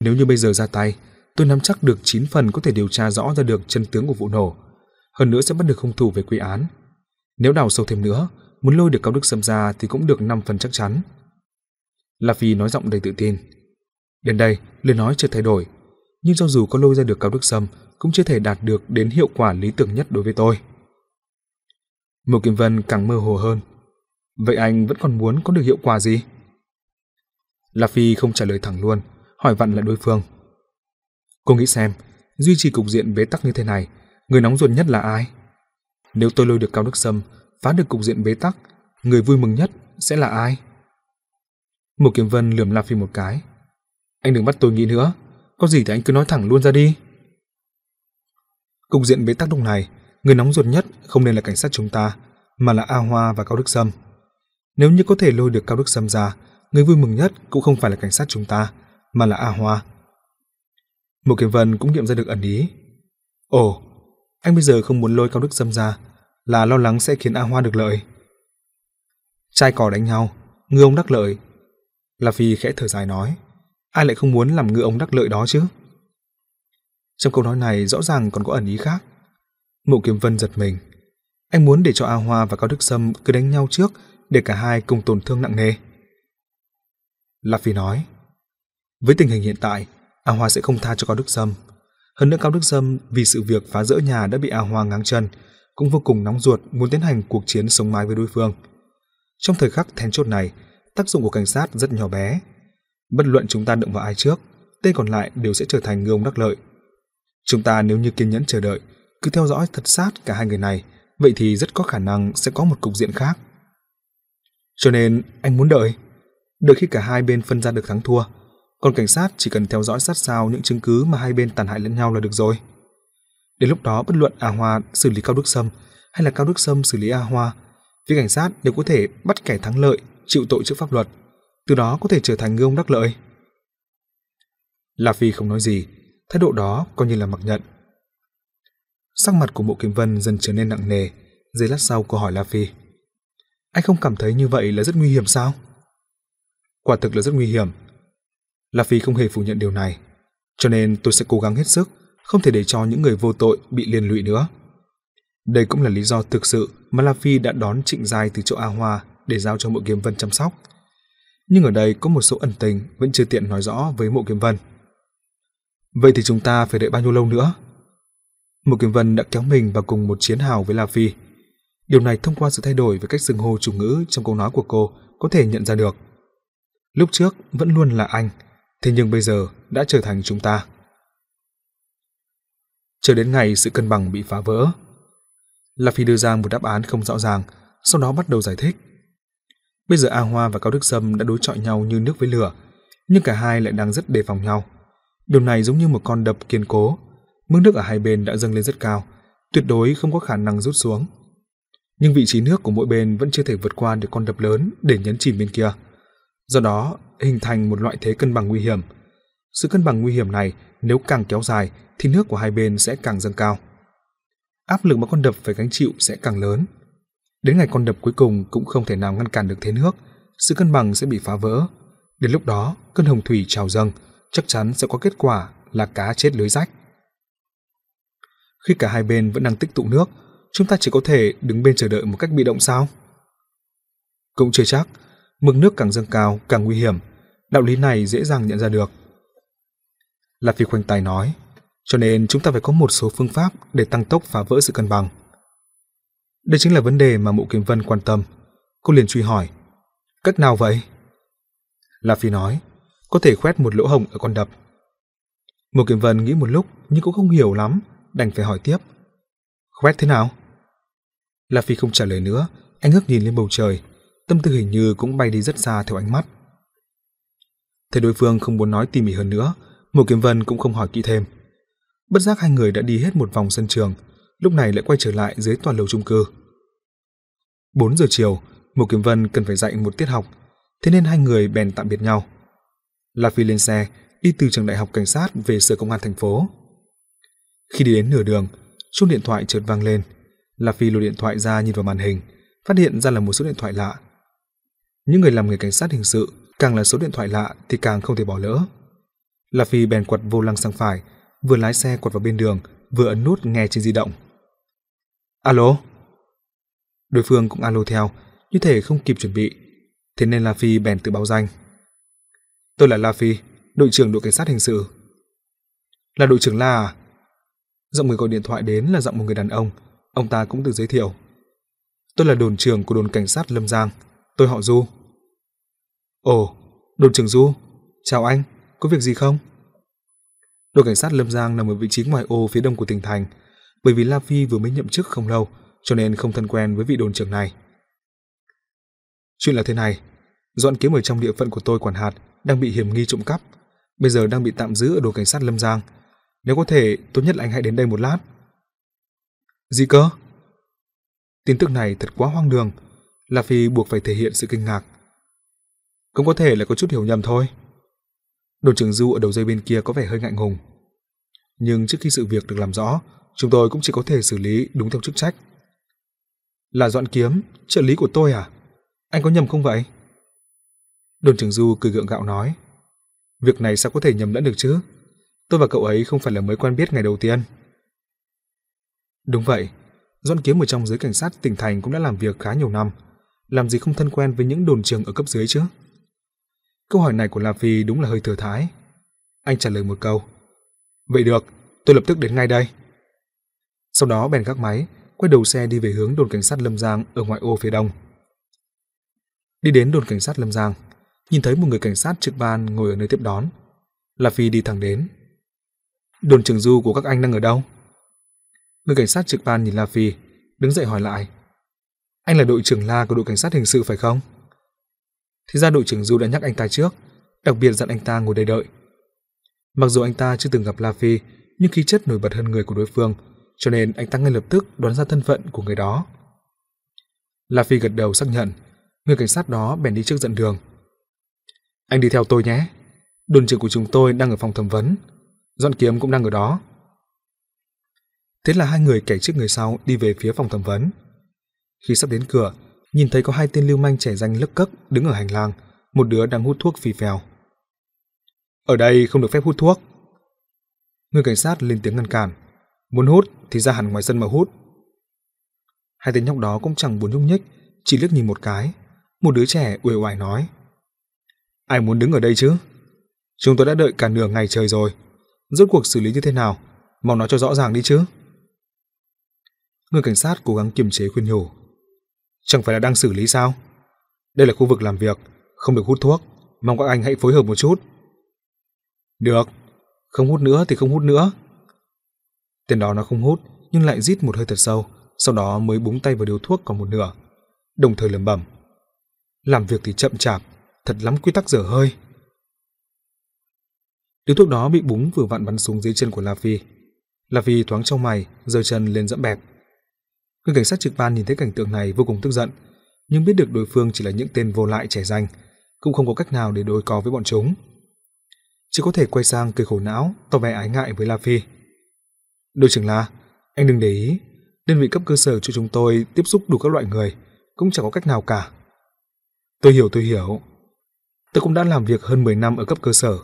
Nếu như bây giờ ra tay, tôi nắm chắc được 9 phần có thể điều tra rõ ra được chân tướng của vụ nổ hơn nữa sẽ bắt được hung thủ về quy án. Nếu đào sâu thêm nữa, muốn lôi được Cao Đức Sâm ra thì cũng được 5 phần chắc chắn. La Phi nói giọng đầy tự tin. Đến đây, lời nói chưa thay đổi, nhưng cho dù có lôi ra được Cao Đức Sâm, cũng chưa thể đạt được đến hiệu quả lý tưởng nhất đối với tôi. Mục Kim Vân càng mơ hồ hơn. Vậy anh vẫn còn muốn có được hiệu quả gì? La Phi không trả lời thẳng luôn, hỏi vặn lại đối phương. Cô nghĩ xem, duy trì cục diện bế tắc như thế này Người nóng ruột nhất là ai? Nếu tôi lôi được Cao Đức Sâm, phá được cục diện bế tắc, người vui mừng nhất sẽ là ai? Một Kiếm Vân lườm La Phi một cái. Anh đừng bắt tôi nghĩ nữa, có gì thì anh cứ nói thẳng luôn ra đi. Cục diện bế tắc lúc này, người nóng ruột nhất không nên là cảnh sát chúng ta, mà là A Hoa và Cao Đức Sâm. Nếu như có thể lôi được Cao Đức Sâm ra, người vui mừng nhất cũng không phải là cảnh sát chúng ta, mà là A Hoa. Một Kiếm Vân cũng nghiệm ra được ẩn ý. Ồ, anh bây giờ không muốn lôi Cao Đức Sâm ra, là lo lắng sẽ khiến A Hoa được lợi. Trai cỏ đánh nhau, ngư ông đắc lợi. La Phi khẽ thở dài nói, ai lại không muốn làm ngư ông đắc lợi đó chứ? Trong câu nói này rõ ràng còn có ẩn ý khác. Mộ Kiếm Vân giật mình. Anh muốn để cho A Hoa và Cao Đức Sâm cứ đánh nhau trước để cả hai cùng tổn thương nặng nề. La Phi nói, với tình hình hiện tại, A Hoa sẽ không tha cho Cao Đức Sâm. Hơn nữa Cao Đức Sâm vì sự việc phá rỡ nhà đã bị A Hoa ngáng chân, cũng vô cùng nóng ruột muốn tiến hành cuộc chiến sống mái với đối phương. Trong thời khắc then chốt này, tác dụng của cảnh sát rất nhỏ bé. Bất luận chúng ta động vào ai trước, tên còn lại đều sẽ trở thành ngư ông đắc lợi. Chúng ta nếu như kiên nhẫn chờ đợi, cứ theo dõi thật sát cả hai người này, vậy thì rất có khả năng sẽ có một cục diện khác. Cho nên anh muốn đợi, đợi khi cả hai bên phân ra được thắng thua, còn cảnh sát chỉ cần theo dõi sát sao những chứng cứ mà hai bên tàn hại lẫn nhau là được rồi. Đến lúc đó bất luận A Hoa xử lý Cao Đức Sâm hay là Cao Đức Sâm xử lý A Hoa, phía cảnh sát đều có thể bắt kẻ thắng lợi chịu tội trước pháp luật, từ đó có thể trở thành ngư ông đắc lợi. La Phi không nói gì, thái độ đó coi như là mặc nhận. Sắc mặt của Mộ Kiếm Vân dần trở nên nặng nề, giây lát sau cô hỏi La Phi. Anh không cảm thấy như vậy là rất nguy hiểm sao? Quả thực là rất nguy hiểm. La Phi không hề phủ nhận điều này, cho nên tôi sẽ cố gắng hết sức, không thể để cho những người vô tội bị liên lụy nữa. Đây cũng là lý do thực sự mà La Phi đã đón Trịnh Giai từ chỗ A Hoa để giao cho Mộ Kiếm Vân chăm sóc. Nhưng ở đây có một số ẩn tình vẫn chưa tiện nói rõ với Mộ Kiếm Vân. Vậy thì chúng ta phải đợi bao nhiêu lâu nữa? Mộ Kiếm Vân đã kéo mình vào cùng một chiến hào với La Phi. Điều này thông qua sự thay đổi về cách xưng hô chủ ngữ trong câu nói của cô có thể nhận ra được. Lúc trước vẫn luôn là anh, thế nhưng bây giờ đã trở thành chúng ta. Chờ đến ngày sự cân bằng bị phá vỡ, La Phi đưa ra một đáp án không rõ ràng, sau đó bắt đầu giải thích. Bây giờ A Hoa và Cao Đức Sâm đã đối chọi nhau như nước với lửa, nhưng cả hai lại đang rất đề phòng nhau. Điều này giống như một con đập kiên cố, mức nước ở hai bên đã dâng lên rất cao, tuyệt đối không có khả năng rút xuống. Nhưng vị trí nước của mỗi bên vẫn chưa thể vượt qua được con đập lớn để nhấn chìm bên kia. Do đó, hình thành một loại thế cân bằng nguy hiểm. Sự cân bằng nguy hiểm này nếu càng kéo dài thì nước của hai bên sẽ càng dâng cao. Áp lực mà con đập phải gánh chịu sẽ càng lớn. Đến ngày con đập cuối cùng cũng không thể nào ngăn cản được thế nước, sự cân bằng sẽ bị phá vỡ. Đến lúc đó, cơn hồng thủy trào dâng, chắc chắn sẽ có kết quả là cá chết lưới rách. Khi cả hai bên vẫn đang tích tụ nước, chúng ta chỉ có thể đứng bên chờ đợi một cách bị động sao? Cũng chưa chắc, mực nước càng dâng cao càng nguy hiểm, đạo lý này dễ dàng nhận ra được. Là Phi khoanh tài nói, cho nên chúng ta phải có một số phương pháp để tăng tốc phá vỡ sự cân bằng. Đây chính là vấn đề mà Mộ Kiếm Vân quan tâm. Cô liền truy hỏi, cách nào vậy? La Phi nói, có thể khoét một lỗ hổng ở con đập. Mộ Kiếm Vân nghĩ một lúc nhưng cũng không hiểu lắm, đành phải hỏi tiếp. Khoét thế nào? La Phi không trả lời nữa, anh ngước nhìn lên bầu trời, tâm tư hình như cũng bay đi rất xa theo ánh mắt. Thấy đối phương không muốn nói tỉ mỉ hơn nữa, Mộ Kiếm Vân cũng không hỏi kỹ thêm. Bất giác hai người đã đi hết một vòng sân trường, lúc này lại quay trở lại dưới toàn lầu chung cư. 4 giờ chiều, Mộ Kiếm Vân cần phải dạy một tiết học, thế nên hai người bèn tạm biệt nhau. La Phi lên xe, đi từ trường đại học cảnh sát về sở công an thành phố. Khi đi đến nửa đường, chuông điện thoại chợt vang lên. La Phi lôi điện thoại ra nhìn vào màn hình, phát hiện ra là một số điện thoại lạ. Những người làm nghề cảnh sát hình sự, càng là số điện thoại lạ thì càng không thể bỏ lỡ. La Phi bèn quật vô lăng sang phải, vừa lái xe quật vào bên đường, vừa ấn nút nghe trên di động. Alo? Đối phương cũng alo theo, như thể không kịp chuẩn bị, thế nên La Phi bèn tự báo danh. Tôi là La Phi, đội trưởng đội cảnh sát hình sự. Là đội trưởng La à? Giọng người gọi điện thoại đến là giọng một người đàn ông, ông ta cũng tự giới thiệu. Tôi là đồn trưởng của đồn cảnh sát Lâm Giang, tôi họ Du. Ồ, đồn trưởng Du, chào anh, có việc gì không? Đội cảnh sát Lâm Giang nằm ở vị trí ngoài ô phía đông của tỉnh thành, bởi vì La Phi vừa mới nhậm chức không lâu, cho nên không thân quen với vị đồn trưởng này. Chuyện là thế này, dọn kiếm ở trong địa phận của tôi quản hạt đang bị hiểm nghi trộm cắp, bây giờ đang bị tạm giữ ở đồn cảnh sát Lâm Giang. Nếu có thể, tốt nhất là anh hãy đến đây một lát. Gì cơ? Tin tức này thật quá hoang đường, La Phi buộc phải thể hiện sự kinh ngạc. Cũng có thể là có chút hiểu nhầm thôi. Đồn trưởng Du ở đầu dây bên kia có vẻ hơi ngại ngùng. Nhưng trước khi sự việc được làm rõ, chúng tôi cũng chỉ có thể xử lý đúng theo chức trách. Là dọn kiếm, trợ lý của tôi à? Anh có nhầm không vậy? Đồn trưởng Du cười gượng gạo nói. Việc này sao có thể nhầm lẫn được chứ? Tôi và cậu ấy không phải là mới quen biết ngày đầu tiên. Đúng vậy, Doãn Kiếm ở trong giới cảnh sát tỉnh thành cũng đã làm việc khá nhiều năm, làm gì không thân quen với những đồn trường ở cấp dưới chứ? Câu hỏi này của La Phi đúng là hơi thừa thái. Anh trả lời một câu. Vậy được, tôi lập tức đến ngay đây. Sau đó bèn gác máy, quay đầu xe đi về hướng đồn cảnh sát Lâm Giang ở ngoại ô phía đông. Đi đến đồn cảnh sát Lâm Giang, nhìn thấy một người cảnh sát trực ban ngồi ở nơi tiếp đón. La Phi đi thẳng đến. Đồn trưởng du của các anh đang ở đâu? Người cảnh sát trực ban nhìn La Phi, đứng dậy hỏi lại. Anh là đội trưởng La của đội cảnh sát hình sự phải không? Thì ra đội trưởng Du đã nhắc anh ta trước, đặc biệt dặn anh ta ngồi đây đợi. Mặc dù anh ta chưa từng gặp La Phi, nhưng khí chất nổi bật hơn người của đối phương, cho nên anh ta ngay lập tức đoán ra thân phận của người đó. La Phi gật đầu xác nhận, người cảnh sát đó bèn đi trước dẫn đường. Anh đi theo tôi nhé. Đồn trưởng của chúng tôi đang ở phòng thẩm vấn. Dọn kiếm cũng đang ở đó. Thế là hai người kẻ trước người sau đi về phía phòng thẩm vấn. Khi sắp đến cửa, nhìn thấy có hai tên lưu manh trẻ danh lấc cấc đứng ở hành lang, một đứa đang hút thuốc phì phèo. Ở đây không được phép hút thuốc. Người cảnh sát lên tiếng ngăn cản. Muốn hút thì ra hẳn ngoài sân mà hút. Hai tên nhóc đó cũng chẳng buồn nhúc nhích, chỉ liếc nhìn một cái. Một đứa trẻ uể oải nói. Ai muốn đứng ở đây chứ? Chúng tôi đã đợi cả nửa ngày trời rồi. Rốt cuộc xử lý như thế nào? Mau nói cho rõ ràng đi chứ. Người cảnh sát cố gắng kiềm chế khuyên nhủ. Chẳng phải là đang xử lý sao? Đây là khu vực làm việc, không được hút thuốc. Mong các anh hãy phối hợp một chút. Được, không hút nữa thì không hút nữa. Tên đó nó không hút, nhưng lại rít một hơi thật sâu, sau đó mới búng tay vào điếu thuốc còn một nửa, đồng thời lẩm bẩm. Làm việc thì chậm chạp, thật lắm quy tắc dở hơi. Điếu thuốc đó bị búng vừa vặn bắn xuống dưới chân của La Phi. La Phi thoáng trong mày, giơ chân lên dẫm bẹp. Người cảnh sát trực ban nhìn thấy cảnh tượng này vô cùng tức giận, nhưng biết được đối phương chỉ là những tên vô lại trẻ danh, cũng không có cách nào để đối co với bọn chúng. Chỉ có thể quay sang cười khổ não, tỏ vẻ ái ngại với La Phi. Đội trưởng La, anh đừng để ý, đơn vị cấp cơ sở cho chúng tôi tiếp xúc đủ các loại người, cũng chẳng có cách nào cả. Tôi hiểu, tôi hiểu. Tôi cũng đã làm việc hơn 10 năm ở cấp cơ sở.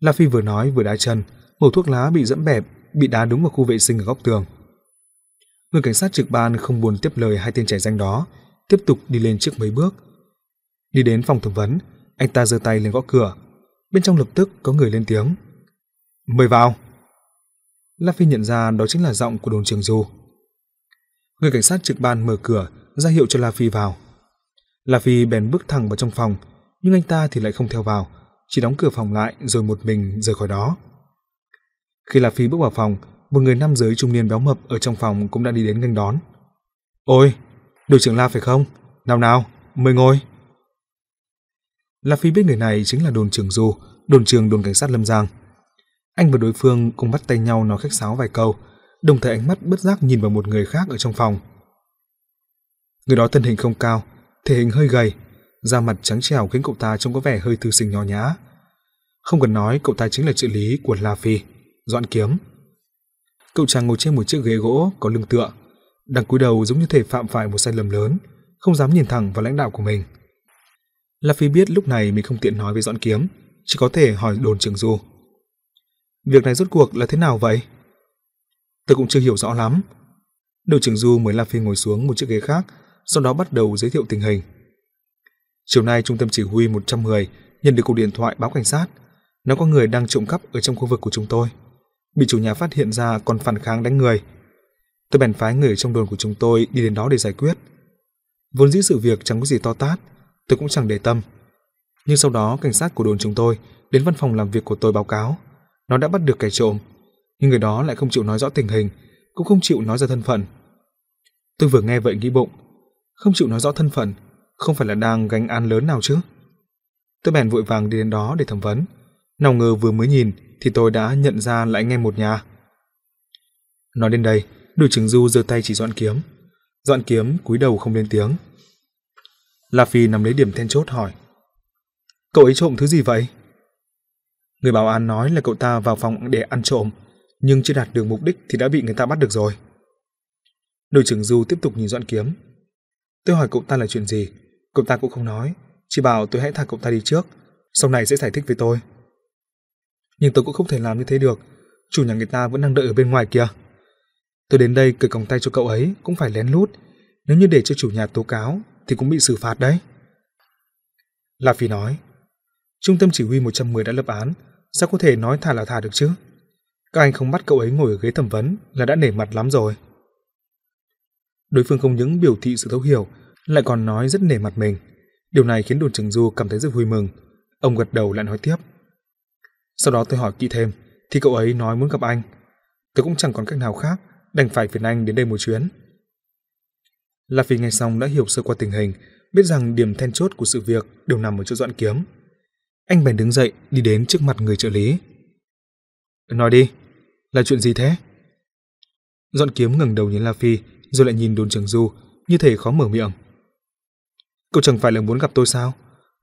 La Phi vừa nói vừa đá chân, mẩu thuốc lá bị dẫm bẹp, bị đá đúng vào khu vệ sinh ở góc tường. Người cảnh sát trực ban không buồn tiếp lời hai tên trẻ danh đó, tiếp tục đi lên trước mấy bước. Đi đến phòng thẩm vấn, anh ta giơ tay lên gõ cửa. Bên trong lập tức có người lên tiếng. Mời vào. La Phi nhận ra đó chính là giọng của đồn trường Du. Người cảnh sát trực ban mở cửa, ra hiệu cho La Phi vào. La Phi bèn bước thẳng vào trong phòng, nhưng anh ta thì lại không theo vào, chỉ đóng cửa phòng lại rồi một mình rời khỏi đó. Khi La Phi bước vào phòng, một người nam giới trung niên béo mập ở trong phòng cũng đã đi đến nghênh đón. "Ôi, đội trưởng La phải không? Nào nào, mời ngồi." La Phi biết người này chính là đồn trưởng Du, đồn trưởng đồn cảnh sát Lâm Giang. Anh và đối phương cùng bắt tay nhau nói khách sáo vài câu, đồng thời ánh mắt bất giác nhìn vào một người khác ở trong phòng. Người đó thân hình không cao, thể hình hơi gầy, da mặt trắng trẻo khiến cậu ta trông có vẻ hơi thư sinh nho nhã. Không cần nói, cậu ta chính là trợ lý của La Phi, Doãn Kiếm. Cậu chàng ngồi trên một chiếc ghế gỗ có lưng tựa, đang cúi đầu giống như thể phạm phải một sai lầm lớn, không dám nhìn thẳng vào lãnh đạo của mình. La Phi biết lúc này mình không tiện nói với Doãn Kiếm, chỉ có thể hỏi đồn trường Du. Việc này rốt cuộc là thế nào vậy? Tôi cũng chưa hiểu rõ lắm. Đội trưởng Du mới La Phi ngồi xuống một chiếc ghế khác, sau đó bắt đầu giới thiệu tình hình. Chiều nay trung tâm chỉ huy 110 nhận được cuộc điện thoại báo cảnh sát, nó có người đang trộm cắp ở trong khu vực của chúng tôi. Bị chủ nhà phát hiện ra còn phản kháng đánh người. Tôi bèn phái người trong đồn của chúng tôi đi đến đó để giải quyết. Vốn dĩ sự việc chẳng có gì to tát, tôi cũng chẳng để tâm. Nhưng sau đó cảnh sát của đồn chúng tôi đến văn phòng làm việc của tôi báo cáo, nó đã bắt được kẻ trộm, nhưng người đó lại không chịu nói rõ tình hình, cũng không chịu nói ra thân phận. Tôi vừa nghe vậy nghĩ bụng, không chịu nói rõ thân phận, không phải là đang gánh án lớn nào chứ? Tôi bèn vội vàng đi đến đó để thẩm vấn. Nào ngờ vừa mới nhìn thì tôi đã nhận ra là anh em một nhà. Nói đến đây, đội trưởng Du giơ tay chỉ dọn kiếm. Dọn kiếm cúi đầu không lên tiếng. La Phi nắm lấy điểm then chốt hỏi. Cậu ấy trộm thứ gì vậy? Người bảo an nói là cậu ta vào phòng để ăn trộm, nhưng chưa đạt được mục đích thì đã bị người ta bắt được rồi. Đội trưởng Du tiếp tục nhìn Doãn kiếm. Tôi hỏi cậu ta là chuyện gì, cậu ta cũng không nói, chỉ bảo tôi hãy thả cậu ta đi trước, sau này sẽ giải thích với tôi. Nhưng tôi cũng không thể làm như thế được, chủ nhà người ta vẫn đang đợi ở bên ngoài kia. Tôi đến đây cởi còng tay cho cậu ấy cũng phải lén lút, nếu như để cho chủ nhà tố cáo thì cũng bị xử phạt đấy. La Phi nói, Trung tâm chỉ huy 110 đã lập án, sao có thể nói thả là thả được chứ? Các anh không bắt cậu ấy ngồi ở ghế thẩm vấn là đã nể mặt lắm rồi. Đối phương không những biểu thị sự thấu hiểu, lại còn nói rất nể mặt mình. Điều này khiến đồn trưởng Du cảm thấy rất vui mừng. Ông gật đầu lại nói tiếp. Sau đó tôi hỏi kỹ thêm, thì cậu ấy nói muốn gặp anh. Tôi cũng chẳng còn cách nào khác, đành phải phiền anh đến đây một chuyến. La Phi nghe xong đã hiểu sơ qua tình hình, biết rằng điểm then chốt của sự việc đều nằm ở chỗ dọn kiếm. Anh bèn đứng dậy, đi đến trước mặt người trợ lý. Nói đi, là chuyện gì thế? Dọn kiếm ngẩng đầu nhìn La Phi, rồi lại nhìn đồn trưởng Du, như thể khó mở miệng. Cậu chẳng phải là muốn gặp tôi sao?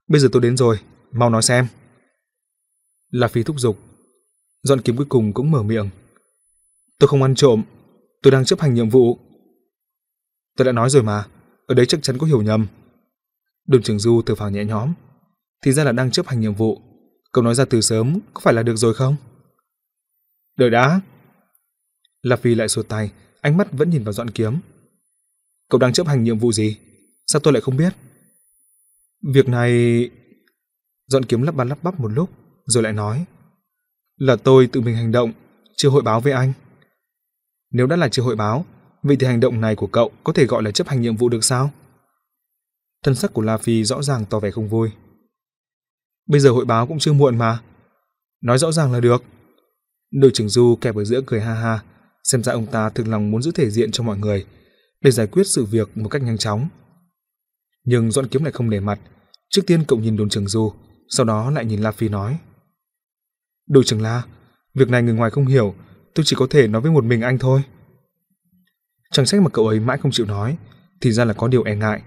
Bây giờ tôi đến rồi, mau nói xem. La Phi thúc giục. Dọn kiếm cuối cùng cũng mở miệng. Tôi không ăn trộm, tôi đang chấp hành nhiệm vụ. Tôi đã nói rồi mà, ở đấy chắc chắn có hiểu nhầm. Đồn trưởng Du thở phào nhẹ nhõm. Thì ra là đang chấp hành nhiệm vụ. Cậu nói ra từ sớm có phải là được rồi không? Đợi đã. La Phi lại xua tay, ánh mắt vẫn nhìn vào dọn kiếm. Cậu đang chấp hành nhiệm vụ gì? Sao tôi lại không biết? Việc này... Dọn kiếm lắp bắp lắp bắp một lúc, rồi lại nói. Là tôi tự mình hành động, chưa hội báo với anh. Nếu đã là chưa hội báo, vậy thì hành động này của cậu có thể gọi là chấp hành nhiệm vụ được sao? Thân sắc của La Phi rõ ràng tỏ vẻ không vui. Bây giờ hội báo cũng chưa muộn mà. Nói rõ ràng là được. Đội trưởng Du kẹp ở giữa cười ha ha, xem ra ông ta thực lòng muốn giữ thể diện cho mọi người, để giải quyết sự việc một cách nhanh chóng. Nhưng Doãn Kiếm lại không để mặt, trước tiên cậu nhìn đồn trưởng Du, sau đó lại nhìn La Phi nói. Đội trưởng La, việc này người ngoài không hiểu, tôi chỉ có thể nói với một mình anh thôi. Chẳng trách mà cậu ấy mãi không chịu nói, thì ra là có điều e ngại.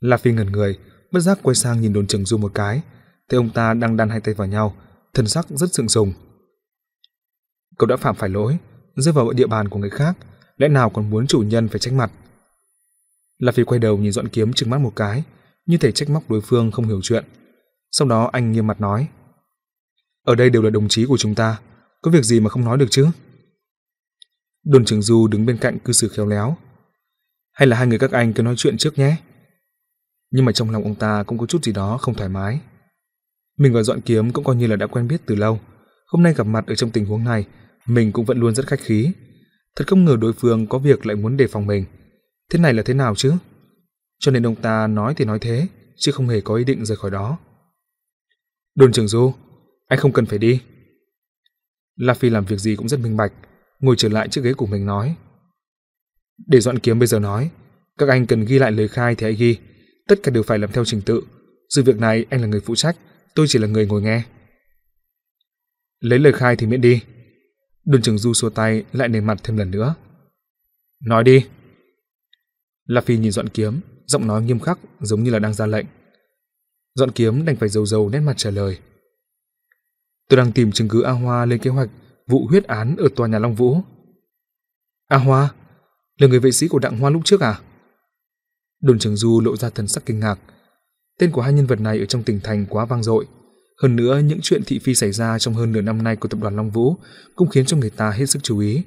La Phi ngẩn người, bất giác quay sang nhìn đồn trưởng Du một cái, thấy ông ta đang đan hai tay vào nhau, thân sắc rất sừng sùng. Cậu đã phạm phải lỗi, rơi vào địa bàn của người khác, lẽ nào còn muốn chủ nhân phải trách mặt. La Phi quay đầu nhìn Doãn Kiếm trừng mắt một cái, như thể trách móc đối phương không hiểu chuyện. Sau đó anh nghiêm mặt nói: "Ở đây đều là đồng chí của chúng ta, có việc gì mà không nói được chứ?" Đồn trưởng Du đứng bên cạnh cư xử khéo léo. "Hay là hai người các anh cứ nói chuyện trước nhé." Nhưng mà trong lòng ông ta cũng có chút gì đó không thoải mái. Mình và Doãn Kiếm cũng coi như là đã quen biết từ lâu, hôm nay gặp mặt ở trong tình huống này, mình cũng vẫn luôn rất khách khí. Thật không ngờ đối phương có việc lại muốn đề phòng mình. Thế này là thế nào chứ? Cho nên ông ta nói thì nói thế, chứ không hề có ý định rời khỏi đó. Đồn trưởng Du, anh không cần phải đi. La Phi làm việc gì cũng rất minh bạch, ngồi trở lại chiếc ghế của mình nói. Để dọn kiếm bây giờ nói, các anh cần ghi lại lời khai thì hãy ghi, tất cả đều phải làm theo trình tự. Sự việc này anh là người phụ trách, tôi chỉ là người ngồi nghe. Lấy lời khai thì miễn đi. Đồn trưởng Du xua tay lại nề mặt thêm lần nữa. Nói đi. La Phi nhìn dọn kiếm, giọng nói nghiêm khắc giống như là đang ra lệnh. Dọn kiếm đành phải dầu dầu nét mặt trả lời. Tôi đang tìm chứng cứ A Hoa lên kế hoạch vụ huyết án ở tòa nhà Long Vũ. A Hoa? Là người vệ sĩ của Đặng Hoa lúc trước à? Đồn trưởng Du lộ ra thần sắc kinh ngạc. Tên của hai nhân vật này ở trong tỉnh thành quá vang dội. Hơn nữa, những chuyện thị phi xảy ra trong hơn nửa năm nay của tập đoàn Long Vũ cũng khiến cho người ta hết sức chú ý.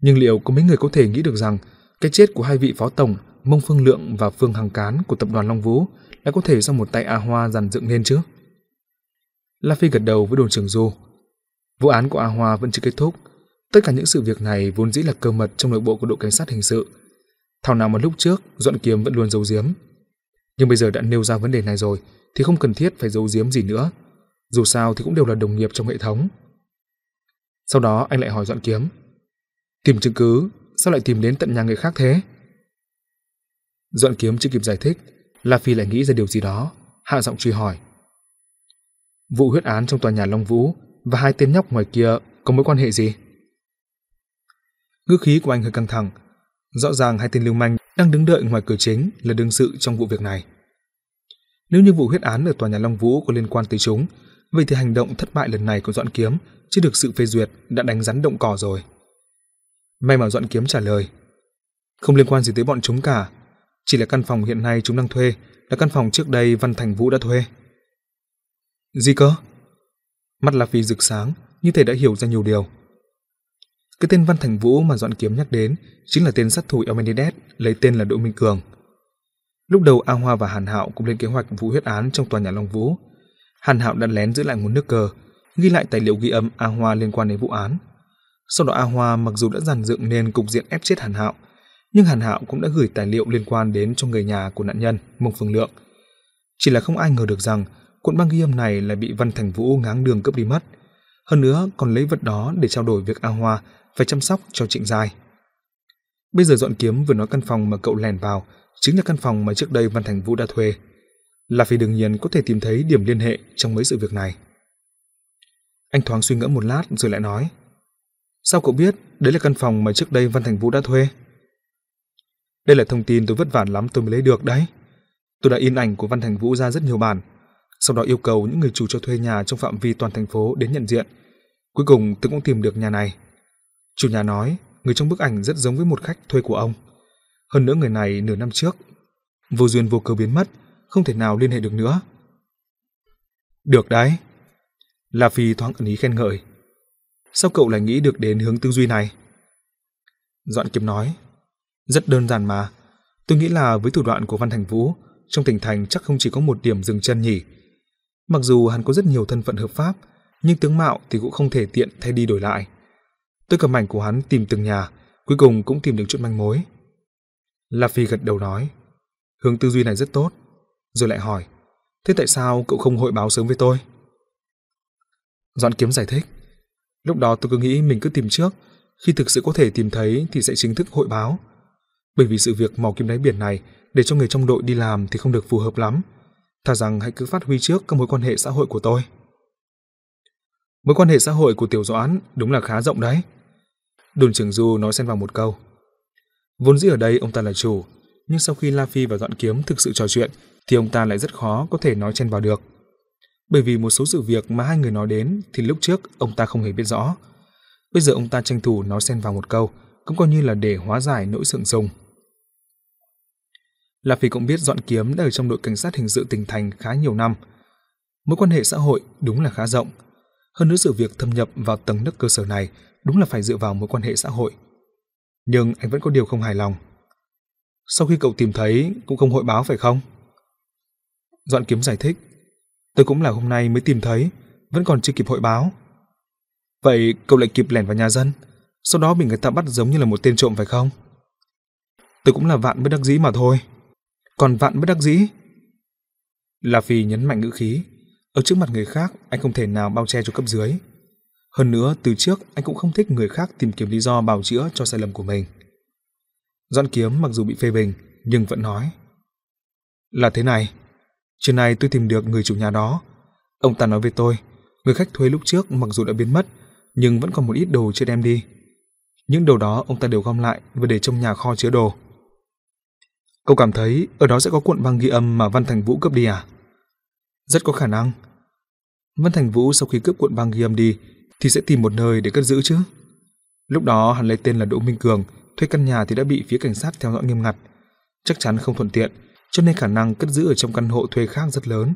Nhưng liệu có mấy người có thể nghĩ được rằng cái chết của hai vị phó tổng Mông Phương Lượng và Phương Hằng Cán của tập đoàn Long Vũ đã có thể do một tay A Hoa dàn dựng nên chứ? La Phi gật đầu với đồn trưởng Du. Vụ án của A Hoa vẫn chưa kết thúc. Tất cả những sự việc này vốn dĩ là cơ mật trong nội bộ của đội cảnh sát hình sự. Thảo nào mà lúc trước Doãn Kiếm vẫn luôn giấu giếm. Nhưng bây giờ đã nêu ra vấn đề này rồi thì không cần thiết phải giấu giếm gì nữa. Dù sao thì cũng đều là đồng nghiệp trong hệ thống. Sau đó anh lại hỏi Doãn Kiếm. Tìm chứng cứ, sao lại tìm đến tận nhà người khác thế? Doãn Kiếm chưa kịp giải thích, La Phi lại nghĩ ra điều gì đó, hạ giọng truy hỏi. Vụ huyết án trong tòa nhà Long Vũ và hai tên nhóc ngoài kia có mối quan hệ gì? Ngữ khí của anh hơi căng thẳng, rõ ràng hai tên lưu manh đang đứng đợi ngoài cửa chính là đương sự trong vụ việc này. Nếu như vụ huyết án ở tòa nhà Long Vũ có liên quan tới chúng, vậy thì hành động thất bại lần này của Doãn Kiếm chưa được sự phê duyệt đã đánh rắn động cỏ rồi. May mà Doãn Kiếm trả lời, không liên quan gì tới bọn chúng cả, chỉ là căn phòng hiện nay chúng đang thuê, là căn phòng trước đây Văn Thành Vũ đã thuê. Gì cơ? Mắt La Phi rực sáng, như thể đã hiểu ra nhiều điều. Cái tên Văn Thành Vũ mà Doãn Kiếm nhắc đến chính là tên sát thủ Elmenides lấy tên là Đỗ Minh Cường. Lúc đầu A Hoa và Hàn Hạo cũng lên kế hoạch vụ huyết án trong tòa nhà Long Vũ. Hàn Hạo đã lén giữ lại nguồn nước cờ, ghi lại tài liệu ghi âm A Hoa liên quan đến vụ án. Sau đó A Hoa mặc dù đã dàn dựng nên cục diện ép chết Hàn Hạo, nhưng Hàn Hạo cũng đã gửi tài liệu liên quan đến cho người nhà của nạn nhân, Mông Phương Lượng. Chỉ là không ai ngờ được rằng cuộn băng ghi âm này lại bị Văn Thành Vũ ngáng đường cướp đi mất. Hơn nữa còn lấy vật đó để trao đổi việc A Hoa phải chăm sóc cho Trịnh Giai. Bây giờ dọn kiếm vừa nói căn phòng mà cậu lèn vào chính là căn phòng mà trước đây Văn Thành Vũ đã thuê. La Phi đương nhiên có thể tìm thấy điểm liên hệ trong mấy sự việc này. Anh thoáng suy ngẫm một lát rồi lại nói. Sao cậu biết đấy là căn phòng mà trước đây Văn Thành Vũ đã thuê? Đây là thông tin tôi vất vả lắm tôi mới lấy được đấy. Tôi đã in ảnh của Văn Thành Vũ ra rất nhiều bản. sau đó yêu cầu những người chủ cho thuê nhà trong phạm vi toàn thành phố đến nhận diện. Cuối cùng tôi cũng tìm được nhà này. Chủ nhà nói, người trong bức ảnh rất giống với một khách thuê của ông. Hơn nữa người này nửa năm trước, vô duyên vô cớ biến mất, không thể nào liên hệ được nữa. Được đấy. La Phi thoáng ẩn ý khen ngợi. Sao cậu lại nghĩ được đến hướng tư duy này? Dọn kiếm nói, rất đơn giản mà. Tôi nghĩ là với thủ đoạn của Văn Thành Vũ, trong tỉnh thành chắc không chỉ có một điểm dừng chân nhỉ. Mặc dù hắn có rất nhiều thân phận hợp pháp, nhưng tướng mạo thì cũng không thể tiện thay đi đổi lại. Tôi cầm ảnh của hắn tìm từng nhà, cuối cùng cũng tìm được chút manh mối. La Phi gật đầu nói, hướng tư duy này rất tốt, rồi lại hỏi, thế tại sao cậu không hội báo sớm với tôi? Doãn kiếm giải thích, lúc đó tôi cứ nghĩ mình cứ tìm trước, khi thực sự có thể tìm thấy thì sẽ chính thức hội báo. Bởi vì sự việc mò kim đáy biển này để cho người trong đội đi làm thì không được phù hợp lắm. Thà rằng hãy cứ phát huy trước các mối quan hệ xã hội của tôi. Mối quan hệ xã hội của Tiểu Doãn đúng là khá rộng đấy. Đồn trưởng Du nói xen vào một câu. Vốn dĩ ở đây ông ta là chủ, nhưng sau khi La Phi và Dọn Kiếm thực sự trò chuyện thì ông ta lại rất khó có thể nói chen vào được. Bởi vì một số sự việc mà hai người nói đến thì lúc trước ông ta không hề biết rõ. Bây giờ ông ta tranh thủ nói xen vào một câu, cũng coi như là để hóa giải nỗi sượng sùng. La Phi cũng biết Dọn Kiếm đã ở trong đội cảnh sát hình sự tỉnh thành khá nhiều năm. Mối quan hệ xã hội đúng là khá rộng. Hơn nữa sự việc thâm nhập vào tầng lớp cơ sở này đúng là phải dựa vào mối quan hệ xã hội. Nhưng anh vẫn có điều không hài lòng. Sau khi cậu tìm thấy cũng không hội báo phải không? Doãn Kiếm giải thích. Tôi cũng là hôm nay mới tìm thấy, vẫn còn chưa kịp hội báo. Vậy cậu lại kịp lẻn vào nhà dân, sau đó bị người ta bắt giống như là một tên trộm phải không? Tôi cũng là vạn bất đắc dĩ mà thôi. Còn vạn bất đắc dĩ? La Phi nhấn mạnh ngữ khí. Ở trước mặt người khác, anh không thể nào bao che cho cấp dưới. Hơn nữa, từ trước anh cũng không thích người khác tìm kiếm lý do bào chữa cho sai lầm của mình. Doãn kiếm mặc dù bị phê bình, nhưng vẫn nói. Là thế này, trưa nay tôi tìm được người chủ nhà đó. Ông ta nói với tôi, người khách thuê lúc trước mặc dù đã biến mất, nhưng vẫn còn một ít đồ chưa đem đi. Những đồ đó ông ta đều gom lại và để trong nhà kho chứa đồ. Cậu cảm thấy ở đó sẽ có cuộn băng ghi âm mà Văn Thành Vũ cướp đi à? Rất có khả năng. Văn Thành Vũ sau khi cướp cuộn băng ghi âm đi thì sẽ tìm một nơi để cất giữ chứ. Lúc đó hắn lấy tên là Đỗ Minh Cường, thuê căn nhà thì đã bị phía cảnh sát theo dõi nghiêm ngặt. Chắc chắn không thuận tiện, cho nên khả năng cất giữ ở trong căn hộ thuê khác rất lớn.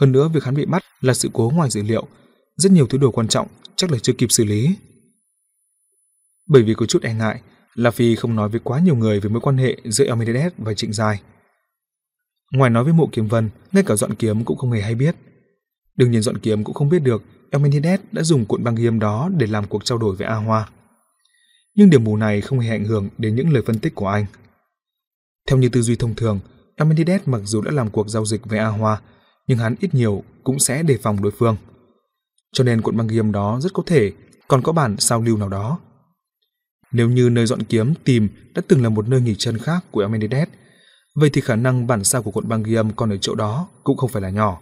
Hơn nữa việc hắn bị bắt là sự cố ngoài dữ liệu, rất nhiều thứ đồ quan trọng chắc là chưa kịp xử lý. Bởi vì có chút e ngại, La Phi không nói với quá nhiều người về mối quan hệ giữa Elmedes và Trịnh Giai. Ngoài nói với mộ kiếm vân, ngay cả dọn kiếm cũng không hề hay biết. Đương nhiên dọn kiếm cũng không biết được Elmidedes đã dùng cuộn băng hiếm đó để làm cuộc trao đổi với A Hoa. Nhưng điểm mù này không hề ảnh hưởng đến những lời phân tích của anh. Theo như tư duy thông thường, Elmidedes mặc dù đã làm cuộc giao dịch với A Hoa, nhưng hắn ít nhiều cũng sẽ đề phòng đối phương. Cho nên cuộn băng ghiêm đó rất có thể còn có bản sao lưu nào đó. Nếu như nơi dọn kiếm tìm đã từng là một nơi nghỉ chân khác của Amenedet, vậy thì khả năng bản sao của cuộn băng ghiêm còn ở chỗ đó cũng không phải là nhỏ.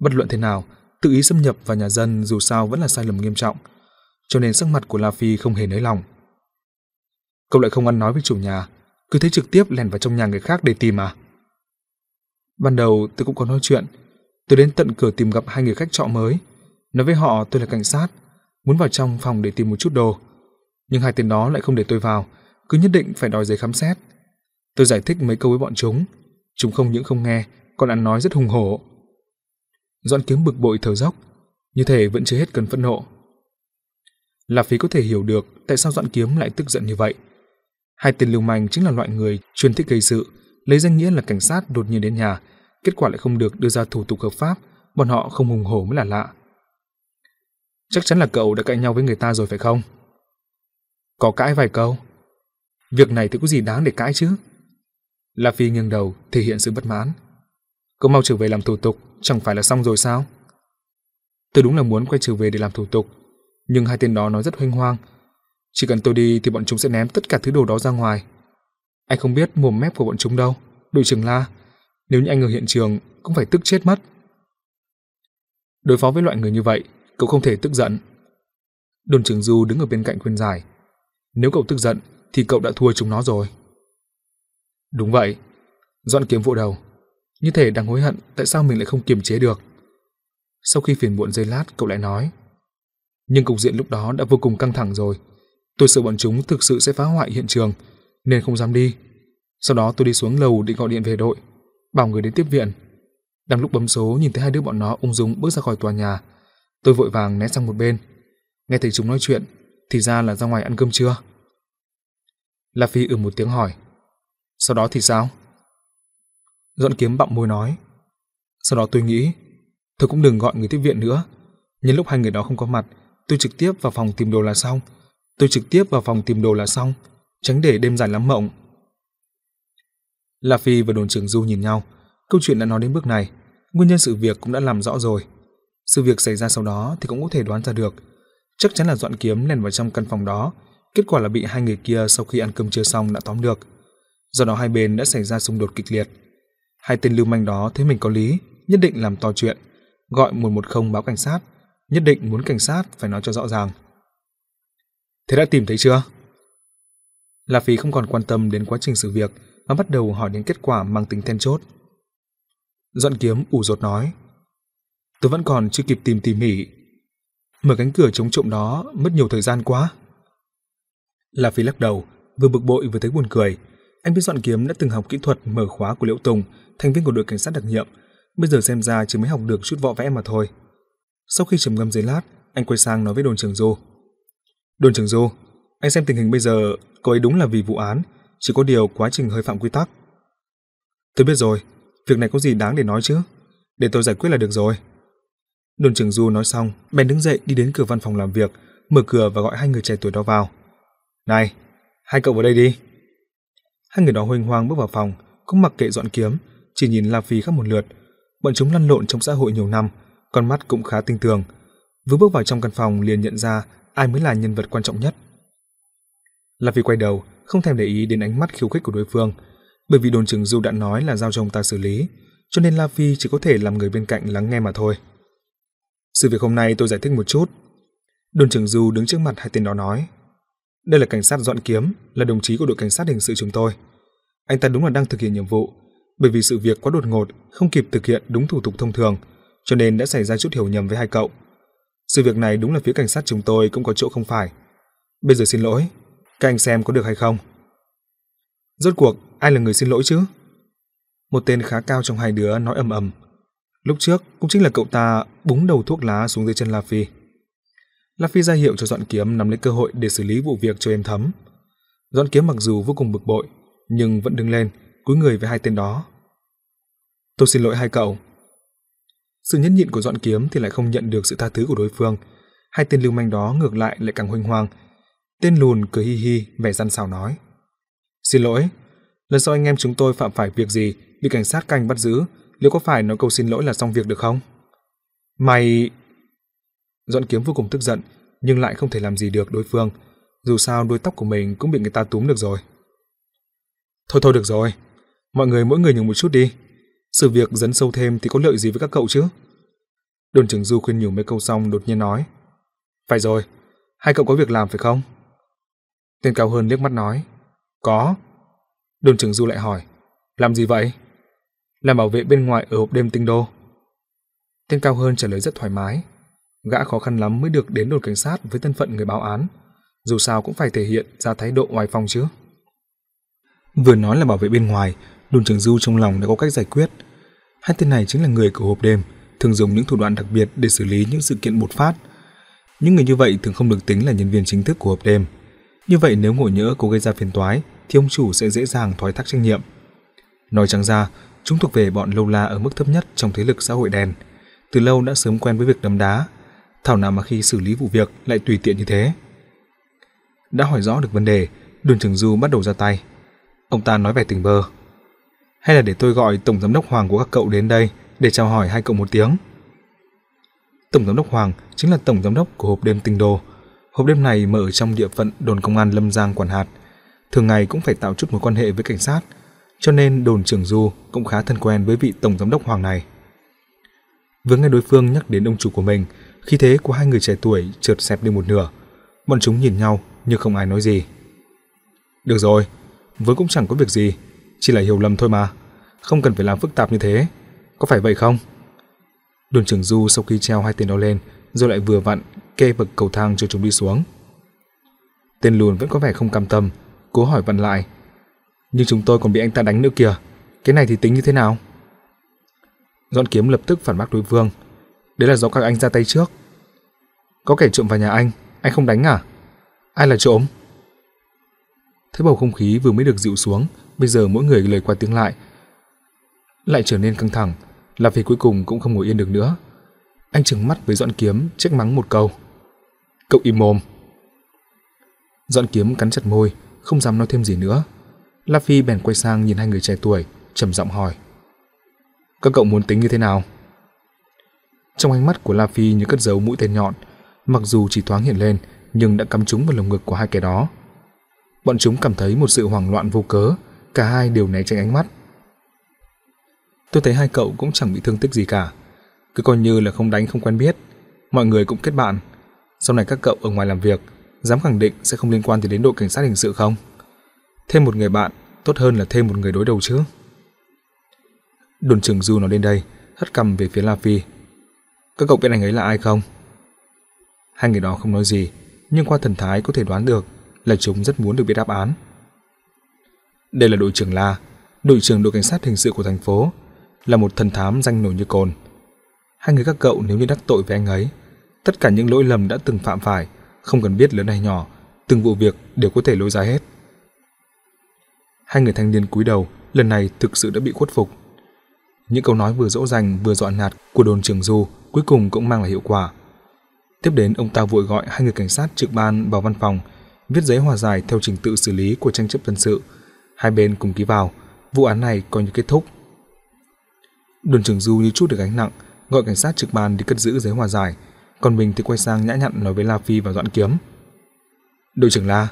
Bất luận thế nào, tự ý xâm nhập vào nhà dân dù sao vẫn là sai lầm nghiêm trọng, cho nên sắc mặt của La Phi không hề nới lòng. Cậu lại không ăn nói với chủ nhà, cứ thế trực tiếp lèn vào trong nhà người khác để tìm à? Ban đầu tôi cũng có nói chuyện, tôi đến tận cửa tìm gặp hai người khách trọ mới, nói với họ tôi là cảnh sát, muốn vào trong phòng để tìm một chút đồ nhưng hai tên đó lại không để tôi vào, cứ nhất định phải đòi giấy khám xét. Tôi giải thích mấy câu với bọn chúng, chúng không những không nghe, còn ăn nói rất hùng hổ. Doãn kiếm bực bội thở dốc, như thể vẫn chưa hết cơn phẫn nộ. Là phí có thể hiểu được tại sao Doãn kiếm lại tức giận như vậy. Hai tên lưu manh chính là loại người chuyên thích gây sự, lấy danh nghĩa là cảnh sát đột nhiên đến nhà, kết quả lại không được đưa ra thủ tục hợp pháp, bọn họ không hùng hổ mới là lạ. Chắc chắn là cậu đã cãi nhau với người ta rồi phải không? Có cãi vài câu. Việc này thì có gì đáng để cãi chứ? La Phi nghiêng đầu, thể hiện sự bất mãn. Cậu mau trở về làm thủ tục, chẳng phải là xong rồi sao? Tôi đúng là muốn quay trở về để làm thủ tục, nhưng hai tên đó nói rất hoanh hoang. Chỉ cần tôi đi thì bọn chúng sẽ ném tất cả thứ đồ đó ra ngoài. Anh không biết mồm mép của bọn chúng đâu, đội trưởng La. Nếu như anh ở hiện trường, cũng phải tức chết mất. Đối phó với loại người như vậy, cậu không thể tức giận. Đồn trưởng Du đứng ở bên cạnh khuyên giải. Nếu cậu tức giận thì cậu đã thua chúng nó rồi. Đúng vậy. Doãn kiếm vụ đầu. Như thể đang hối hận tại sao mình lại không kiềm chế được. Sau khi phiền muộn giây lát, cậu lại nói. Nhưng cục diện lúc đó đã vô cùng căng thẳng rồi. Tôi sợ bọn chúng thực sự sẽ phá hoại hiện trường, nên không dám đi. Sau đó tôi đi xuống lầu định gọi điện về đội, bảo người đến tiếp viện. Đang lúc bấm số nhìn thấy hai đứa bọn nó ung dung bước ra khỏi tòa nhà. Tôi vội vàng né sang một bên. Nghe thấy chúng nói chuyện, thì ra là ra ngoài ăn cơm trưa. La Phi ừ một tiếng hỏi. Sau đó thì sao? Dọn kiếm bặm môi nói. Sau đó tôi nghĩ, tôi cũng đừng gọi người tiếp viện nữa. Nhân lúc hai người đó không có mặt, tôi trực tiếp vào phòng tìm đồ là xong. Tôi trực tiếp vào phòng tìm đồ là xong, tránh để đêm dài lắm mộng. La Phi và đồn trưởng Du nhìn nhau, câu chuyện đã nói đến bước này, nguyên nhân sự việc cũng đã làm rõ rồi. Sự việc xảy ra sau đó thì cũng có thể đoán ra được, chắc chắn là dọn kiếm lèn vào trong căn phòng đó, kết quả là bị hai người kia sau khi ăn cơm trưa xong đã tóm được. Do đó hai bên đã xảy ra xung đột kịch liệt. Hai tên lưu manh đó thấy mình có lý, nhất định làm to chuyện, gọi 110 báo cảnh sát, nhất định muốn cảnh sát phải nói cho rõ ràng. Thế đã tìm thấy chưa? La Phi không còn quan tâm đến quá trình sự việc mà bắt đầu hỏi đến kết quả mang tính then chốt. Dọn kiếm ủ rột nói. Tôi vẫn còn chưa kịp tìm tỉ mỉ. Mở cánh cửa chống trộm đó mất nhiều thời gian quá. La Phi lắc đầu, vừa bực bội vừa thấy buồn cười. Anh biết dọn kiếm đã từng học kỹ thuật mở khóa của Liễu Tùng, thành viên của đội cảnh sát đặc nhiệm. Bây giờ xem ra chỉ mới học được chút võ vẽ mà thôi. Sau khi trầm ngâm giấy lát, anh quay sang nói với đồn trưởng Du. Đồn trưởng Du, anh xem tình hình bây giờ, cô ấy đúng là vì vụ án, chỉ có điều quá trình hơi phạm quy tắc. Tôi biết rồi, việc này có gì đáng để nói chứ? Để tôi giải quyết là được rồi. Đồn trưởng Du nói xong, bèn đứng dậy đi đến cửa văn phòng làm việc, mở cửa và gọi hai người trẻ tuổi đó vào. Này, hai cậu vào đây đi. Hai người đó hoành hoang bước vào phòng, cũng mặc kệ dọn kiếm, chỉ nhìn La Phi khắp một lượt. Bọn chúng lăn lộn trong xã hội nhiều năm, con mắt cũng khá tinh tường. Vừa bước vào trong căn phòng liền nhận ra ai mới là nhân vật quan trọng nhất. La Phi quay đầu, không thèm để ý đến ánh mắt khiêu khích của đối phương, bởi vì đồn trưởng Du đã nói là giao cho ông ta xử lý, cho nên La Phi chỉ có thể làm người bên cạnh lắng nghe mà thôi. Sự việc hôm nay tôi giải thích một chút. Đồn trưởng Du đứng trước mặt hai tên đó nói. Đây là cảnh sát dọn kiếm, là đồng chí của đội cảnh sát hình sự chúng tôi. Anh ta đúng là đang thực hiện nhiệm vụ, bởi vì sự việc quá đột ngột, không kịp thực hiện đúng thủ tục thông thường, cho nên đã xảy ra chút hiểu nhầm với hai cậu. Sự việc này đúng là phía cảnh sát chúng tôi cũng có chỗ không phải. Bây giờ xin lỗi, các anh xem có được hay không? Rốt cuộc, ai là người xin lỗi chứ? Một tên khá cao trong hai đứa nói ầm ầm. Lúc trước cũng chính là cậu ta búng đầu thuốc lá xuống dưới chân La Phi. La Phi ra hiệu cho Dọn Kiếm nắm lấy cơ hội để xử lý vụ việc cho êm thấm. Dọn Kiếm mặc dù vô cùng bực bội, nhưng vẫn đứng lên, cúi người với hai tên đó. Tôi xin lỗi hai cậu. Sự nhẫn nhịn của Dọn Kiếm thì lại không nhận được sự tha thứ của đối phương. Hai tên lưu manh đó ngược lại lại càng huynh hoang. Tên lùn cười hi hi, vẻ răn xào nói. Xin lỗi, lần sau anh em chúng tôi phạm phải việc gì bị cảnh sát canh bắt giữ, liệu có phải nói câu xin lỗi là xong việc được không? Mày... Dọn kiếm vô cùng tức giận, nhưng lại không thể làm gì được đối phương. Dù sao đuôi tóc của mình cũng bị người ta túm được rồi. Thôi thôi được rồi, mọi người mỗi người nhường một chút đi. Sự việc dấn sâu thêm thì có lợi gì với các cậu chứ? Đồn trưởng Du khuyên nhủ mấy câu xong đột nhiên nói. Phải rồi, hai cậu có việc làm phải không? Tên cao hơn liếc mắt nói. Có. Đồn trưởng Du lại hỏi. Làm gì vậy? Làm bảo vệ bên ngoài ở hộp đêm tinh đô. Tên cao hơn trả lời rất thoải mái. Gã khó khăn lắm mới được đến đồn cảnh sát với thân phận người báo án. Dù sao cũng phải thể hiện ra thái độ ngoài phòng chứ. Vừa nói là bảo vệ bên ngoài, đồn trưởng Du trong lòng đã có cách giải quyết. Hai tên này chính là người của hộp đêm, thường dùng những thủ đoạn đặc biệt để xử lý những sự kiện bột phát. Những người như vậy thường không được tính là nhân viên chính thức của hộp đêm. Như vậy nếu ngộ nhỡ có gây ra phiền toái thì ông chủ sẽ dễ dàng thoái thác trách nhiệm. Nói trắng ra, chúng thuộc về bọn lâu la ở mức thấp nhất trong thế lực xã hội đen. Từ lâu đã sớm quen với việc đấm đá, thảo nào mà khi xử lý vụ việc lại tùy tiện như thế. Đã hỏi rõ được vấn đề, Đồn trưởng Du bắt đầu ra tay. Ông ta nói vẻ tình bơ. Hay là để tôi gọi Tổng Giám đốc Hoàng của các cậu đến đây để chào hỏi hai cậu một tiếng. Tổng Giám đốc Hoàng chính là Tổng Giám đốc của hộp đêm tinh đồ. Hộp đêm này mở ở trong địa phận đồn công an Lâm Giang quản hạt. Thường ngày cũng phải tạo chút mối quan hệ với cảnh sát, cho nên đồn trưởng Du cũng khá thân quen với vị Tổng Giám đốc Hoàng này. Vừa nghe đối phương nhắc đến ông chủ của mình, khi thế của hai người trẻ tuổi trượt xẹp đi một nửa. Bọn chúng nhìn nhau nhưng không ai nói gì. Được rồi, vốn cũng chẳng có việc gì, chỉ là hiểu lầm thôi mà. không cần phải làm phức tạp như thế. Có phải vậy không? Đồn trưởng Du sau khi treo hai tên đó lên, rồi lại vừa vặn kê bậc cầu thang cho chúng đi xuống. Tên lùn vẫn có vẻ không cam tâm, cố hỏi vặn lại. Nhưng chúng tôi còn bị anh ta đánh nữa kìa, cái này thì tính như thế nào? Dọn kiếm lập tức phản bác đối phương. Đấy là do các anh ra tay trước. Có kẻ trộm vào nhà anh, anh không đánh à? Ai là trộm? Thế bầu không khí vừa mới được dịu xuống, bây giờ mỗi người lời qua tiếng lại. Lại trở nên căng thẳng, là vì cuối cùng cũng không ngồi yên được nữa. Anh trừng mắt với dọn kiếm, trách mắng một câu. Cậu im mồm. Dọn kiếm cắn chặt môi, không dám nói thêm gì nữa. La Phi bèn quay sang nhìn hai người trẻ tuổi, trầm giọng hỏi. Các cậu muốn tính như thế nào? Trong ánh mắt của La Phi như cất giấu mũi tên nhọn, mặc dù chỉ thoáng hiện lên nhưng đã cắm trúng vào lồng ngực của hai kẻ đó. Bọn chúng cảm thấy một sự hoảng loạn vô cớ, cả hai đều né tránh ánh mắt. Tôi thấy hai cậu cũng chẳng bị thương tích gì cả, cứ coi như là không đánh không quen biết, mọi người cũng kết bạn. Sau này các cậu ở ngoài làm việc, dám khẳng định sẽ không liên quan gì đến đội cảnh sát hình sự không? Thêm một người bạn, tốt hơn là thêm một người đối đầu chứ. Đồn trưởng Du nói lên đây, hất cầm về phía La Phi. Các cậu biết anh ấy là ai không? Hai người đó không nói gì, nhưng qua thần thái có thể đoán được là chúng rất muốn được biết đáp án. Đây là đội trưởng La, đội trưởng đội cảnh sát hình sự của thành phố, là một thần thám danh nổi như cồn. Hai người các cậu nếu như đắc tội với anh ấy, tất cả những lỗi lầm đã từng phạm phải, không cần biết lớn hay nhỏ, từng vụ việc đều có thể lôi ra hết. Hai người thanh niên cúi đầu, lần này thực sự đã bị khuất phục. Những câu nói vừa dỗ dành vừa dọa nạt của đồn trưởng Du cuối cùng cũng mang lại hiệu quả. Tiếp đến ông ta vội gọi hai người cảnh sát trực ban vào văn phòng, viết giấy hòa giải theo trình tự xử lý của tranh chấp dân sự. Hai bên cùng ký vào, vụ án này coi như kết thúc. Đồn trưởng Du như chút được gánh nặng, gọi cảnh sát trực ban đi cất giữ giấy hòa giải, còn mình thì quay sang nhã nhặn nói với La Phi và Doãn Kiếm. Đội trưởng La,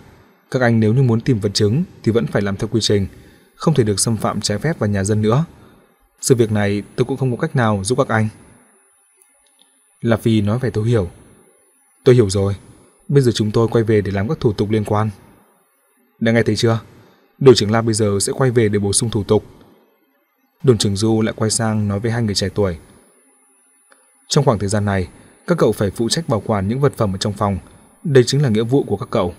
các anh nếu như muốn tìm vật chứng thì vẫn phải làm theo quy trình, không thể được xâm phạm trái phép vào nhà dân nữa. Sự việc này tôi cũng không có cách nào giúp các anh. La Phi nói vẻ tôi hiểu. Tôi hiểu rồi, bây giờ chúng tôi quay về để làm các thủ tục liên quan. Đã nghe thấy chưa? Đội trưởng La bây giờ sẽ quay về để bổ sung thủ tục. Đồn trưởng Du lại quay sang nói với hai người trẻ tuổi. Trong khoảng thời gian này, các cậu phải phụ trách bảo quản những vật phẩm ở trong phòng. Đây chính là nghĩa vụ của các cậu.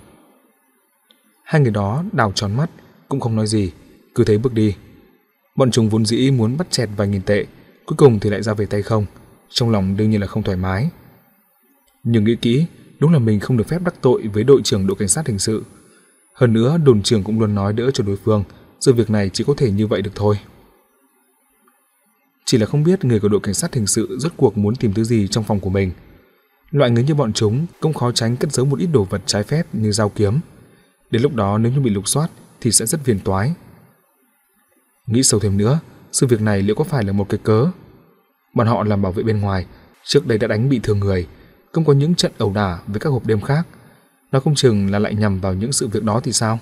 Hai người đó đào tròn mắt, cũng không nói gì, cứ thế bước đi. Bọn chúng vốn dĩ muốn bắt chẹt vài nghìn tệ, cuối cùng thì lại ra về tay không. Trong lòng đương nhiên là không thoải mái. Nhưng nghĩ kỹ, đúng là mình không được phép đắc tội với đội trưởng đội cảnh sát hình sự. Hơn nữa, đồn trưởng cũng luôn nói đỡ cho đối phương, sự việc này chỉ có thể như vậy được thôi. Chỉ là không biết người của đội cảnh sát hình sự rốt cuộc muốn tìm thứ gì trong phòng của mình. Loại người như bọn chúng cũng khó tránh cất giấu một ít đồ vật trái phép như dao kiếm. Đến lúc đó nếu như bị lục soát thì sẽ rất phiền toái. Nghĩ sâu thêm nữa, sự việc này liệu có phải là một cái cớ? Bọn họ làm bảo vệ bên ngoài, trước đây đã đánh bị thương người, không có những trận ẩu đả với các hộp đêm khác. Nó không chừng là lại nhằm vào những sự việc đó thì sao?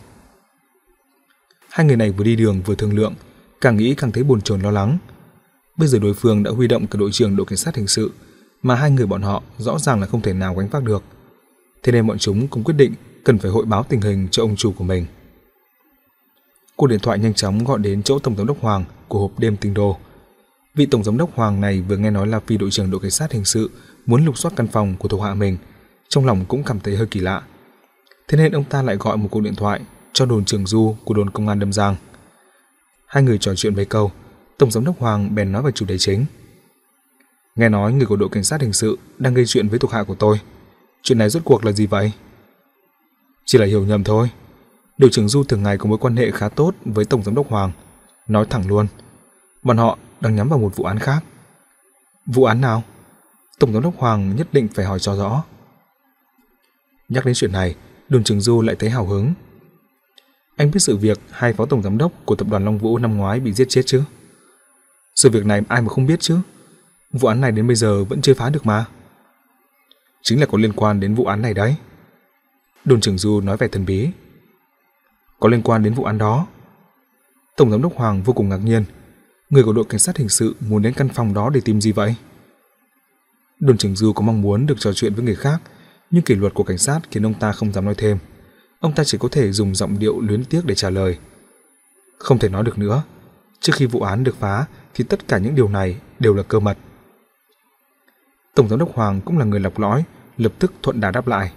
Hai người này vừa đi đường vừa thương lượng, càng nghĩ càng thấy buồn chồn lo lắng. Bây giờ đối phương đã huy động cả đội trưởng đội cảnh sát hình sự, mà hai người bọn họ rõ ràng là không thể nào gánh vác được. Thế nên bọn chúng cũng quyết định cần phải hội báo tình hình cho ông chủ của mình. Cuộc điện thoại nhanh chóng gọi đến chỗ Tổng giám đốc Hoàng của hộp đêm Tinh Đô. Vị Tổng giám đốc Hoàng này vừa nghe nói là phi đội trưởng đội cảnh sát hình sự muốn lục soát căn phòng của thuộc hạ mình, trong lòng cũng cảm thấy hơi kỳ lạ. Thế nên ông ta lại gọi một cuộc điện thoại cho đồn trưởng Du của đồn công an Đâm Giang. Hai người trò chuyện mấy câu, Tổng giám đốc Hoàng bèn nói về chủ đề chính. Nghe nói người của đội cảnh sát hình sự đang gây chuyện với thuộc hạ của tôi. Chuyện này rốt cuộc là gì vậy? Chỉ là hiểu nhầm thôi. Điều trưởng Du thường ngày có mối quan hệ khá tốt với Tổng giám đốc Hoàng. Nói thẳng luôn, bọn họ đang nhắm vào một vụ án khác. Vụ án nào? Tổng giám đốc Hoàng nhất định phải hỏi cho rõ. Nhắc đến chuyện này, Đồn trưởng Du lại thấy hào hứng. Anh biết sự việc hai phó tổng giám đốc của tập đoàn Long Vũ năm ngoái bị giết chết chứ? Sự việc này ai mà không biết chứ? Vụ án này đến bây giờ vẫn chưa phá được mà. Chính là có liên quan đến vụ án này đấy. Đồn trưởng Du nói vẻ thần bí. Có liên quan đến vụ án đó. Tổng giám đốc Hoàng vô cùng ngạc nhiên. Người của đội cảnh sát hình sự muốn đến căn phòng đó để tìm gì vậy? Đồn trưởng Du có mong muốn được trò chuyện với người khác, nhưng kỷ luật của cảnh sát khiến ông ta không dám nói thêm. Ông ta chỉ có thể dùng giọng điệu luyến tiếc để trả lời. Không thể nói được nữa. Trước khi vụ án được phá thì tất cả những điều này đều là cơ mật. Tổng giám đốc Hoàng cũng là người lọc lõi, lập tức thuận đà đáp lại.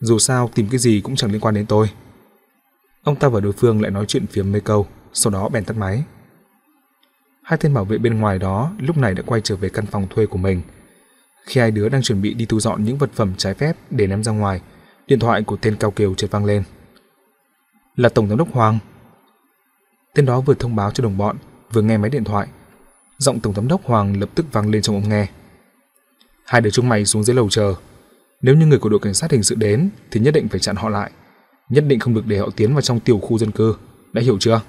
Dù sao tìm cái gì cũng chẳng liên quan đến tôi. Ông ta và đối phương lại nói chuyện phiếm mấy câu, sau đó bèn tắt máy. Hai tên bảo vệ bên ngoài đó lúc này đã quay trở về căn phòng thuê của mình. Khi hai đứa đang chuẩn bị đi thu dọn những vật phẩm trái phép để ném ra ngoài, điện thoại của tên cao kiều chợt vang lên. Là Tổng Giám đốc Hoàng. Tên đó vừa thông báo cho đồng bọn, vừa nghe máy điện thoại. Giọng Tổng Giám đốc Hoàng lập tức vang lên trong ống nghe. Hai đứa chúng mày xuống dưới lầu chờ. Nếu như người của đội cảnh sát hình sự đến thì nhất định phải chặn họ lại. Nhất định không được để họ tiến vào trong tiểu khu dân cư. Đã hiểu chưa?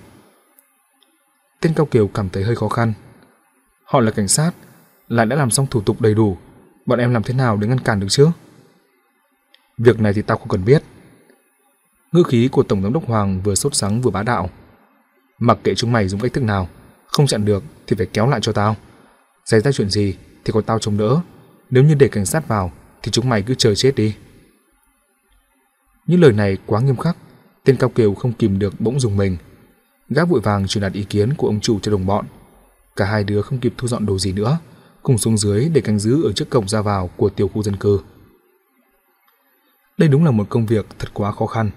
Tên Cao Kiều cảm thấy hơi khó khăn. Họ là cảnh sát, lại đã làm xong thủ tục đầy đủ. Bọn em làm thế nào để ngăn cản được chứ? Việc này thì tao không cần biết. Ngữ khí của Tổng giám đốc Hoàng vừa sốt sắng vừa bá đạo. Mặc kệ chúng mày dùng cách thức nào, không chặn được thì phải kéo lại cho tao. Xảy ra chuyện gì thì có tao chống đỡ. Nếu như để cảnh sát vào thì chúng mày cứ chờ chết đi. Những lời này quá nghiêm khắc, tên Cao Kiều không kìm được bỗng dùng mình. Gã vội vàng truyền đạt ý kiến của ông chủ cho đồng bọn. Cả hai đứa không kịp thu dọn đồ gì nữa, cùng xuống dưới để canh giữ ở trước cổng ra vào của tiểu khu dân cư. Đây đúng là một công việc thật quá khó khăn.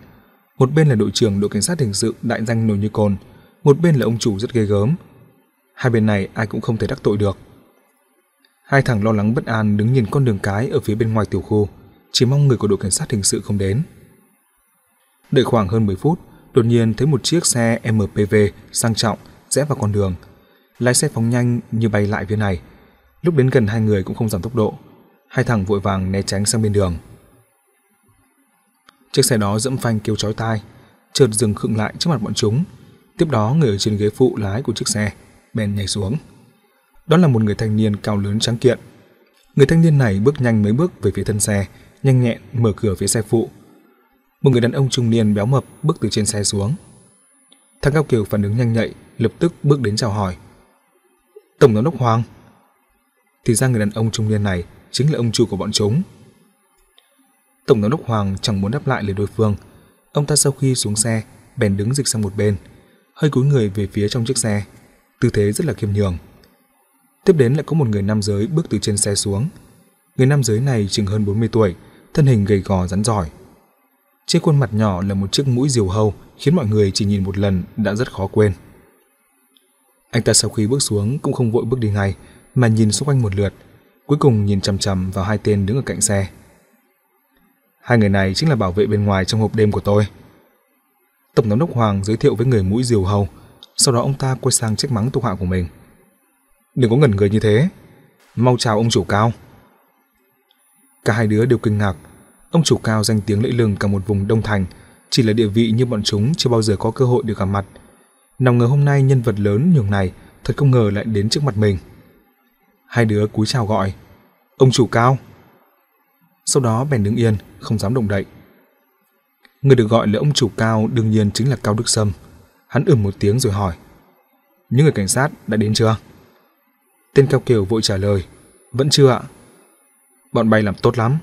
Một bên là đội trưởng đội cảnh sát hình sự đại danh nổi như cồn, một bên là ông chủ rất ghê gớm. Hai bên này ai cũng không thể đắc tội được. Hai thằng lo lắng bất an đứng nhìn con đường cái ở phía bên ngoài tiểu khu, chỉ mong người của đội cảnh sát hình sự không đến. Đợi khoảng hơn 10 phút, đột nhiên thấy một chiếc xe MPV sang trọng rẽ vào con đường. Lái xe phóng nhanh như bay lại phía này. Lúc đến gần hai người cũng không giảm tốc độ. Hai thằng vội vàng né tránh sang bên đường. Chiếc xe đó dẫm phanh kêu chói tai, chợt dừng khựng lại trước mặt bọn chúng. Tiếp đó người ở trên ghế phụ lái của chiếc xe bèn nhảy xuống. Đó là một người thanh niên cao lớn trắng kiện. Người thanh niên này bước nhanh mấy bước về phía thân xe, nhanh nhẹn mở cửa phía xe phụ. Một người đàn ông trung niên béo mập bước từ trên xe xuống. Thằng Cao Kiều phản ứng nhanh nhạy, lập tức bước đến chào hỏi. Tổng giám đốc Hoàng. Thì ra người đàn ông trung niên này chính là ông chủ của bọn chúng. Tổng giám đốc Hoàng chẳng muốn đáp lại lời đối phương. Ông ta sau khi xuống xe, bèn đứng dịch sang một bên, hơi cúi người về phía trong chiếc xe, tư thế rất là khiêm nhường. Tiếp đến lại có một người nam giới bước từ trên xe xuống. Người nam giới này chừng hơn 40 tuổi, thân hình gầy gò rắn giỏi. Trên khuôn mặt nhỏ là một chiếc mũi diều hâu khiến mọi người chỉ nhìn một lần đã rất khó quên. Anh ta sau khi bước xuống cũng không vội bước đi ngay, mà nhìn xung quanh một lượt, cuối cùng nhìn chằm chằm vào hai tên đứng ở cạnh xe. Hai người này chính là bảo vệ bên ngoài trong hộp đêm của tôi. Tổng giám đốc Hoàng giới thiệu với người mũi diều hầu, sau đó ông ta quay sang trách mắng thuộc hạ của mình. Đừng có ngẩn người như thế, mau chào ông chủ cao. Cả hai đứa đều kinh ngạc, ông chủ cao danh tiếng lẫy lừng cả một vùng Đông Thành, chỉ là địa vị như bọn chúng chưa bao giờ có cơ hội được gặp mặt. Nào ngờ hôm nay nhân vật lớn nhường này thật không ngờ lại đến trước mặt mình. Hai đứa cúi chào gọi, ông chủ cao. Sau đó bèn đứng yên, không dám động đậy. Người được gọi là ông chủ cao đương nhiên chính là Cao Đức Sâm. Hắn ừm một tiếng rồi hỏi. Những người cảnh sát đã đến chưa? Tên Cao Kiều vội trả lời. Vẫn chưa ạ. Bọn bay làm tốt lắm.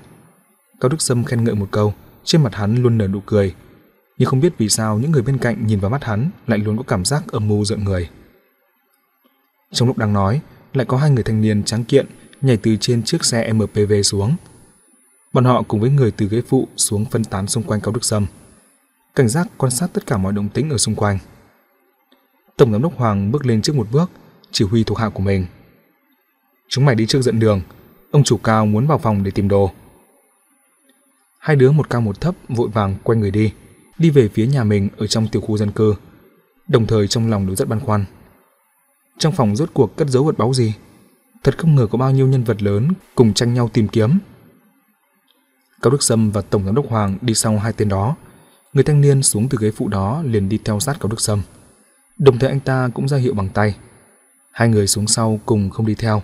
Cao Đức Sâm khen ngợi một câu, trên mặt hắn luôn nở nụ cười. Nhưng không biết vì sao những người bên cạnh nhìn vào mắt hắn lại luôn có cảm giác âm mưu giận người. Trong lúc đang nói, lại có hai người thanh niên trắng kiện nhảy từ trên chiếc xe MPV xuống. Bọn họ cùng với người từ ghế phụ xuống phân tán xung quanh Cao Đức Sâm. Cảnh giác quan sát tất cả mọi động tĩnh ở xung quanh. Tổng giám đốc Hoàng bước lên trước một bước, chỉ huy thuộc hạ của mình. Chúng mày đi trước dẫn đường, ông chủ cao muốn vào phòng để tìm đồ. Hai đứa một cao một thấp vội vàng quay người đi, đi về phía nhà mình ở trong tiểu khu dân cư, đồng thời trong lòng đều rất băn khoăn. Trong phòng rốt cuộc cất giấu vật báu gì? Thật không ngờ có bao nhiêu nhân vật lớn cùng tranh nhau tìm kiếm. Cao Đức Sâm và Tổng giám đốc Hoàng đi sau hai tên đó. Người thanh niên xuống từ ghế phụ đó liền đi theo sát Cao Đức Sâm. Đồng thời anh ta cũng ra hiệu bằng tay. Hai người xuống sau cùng không đi theo.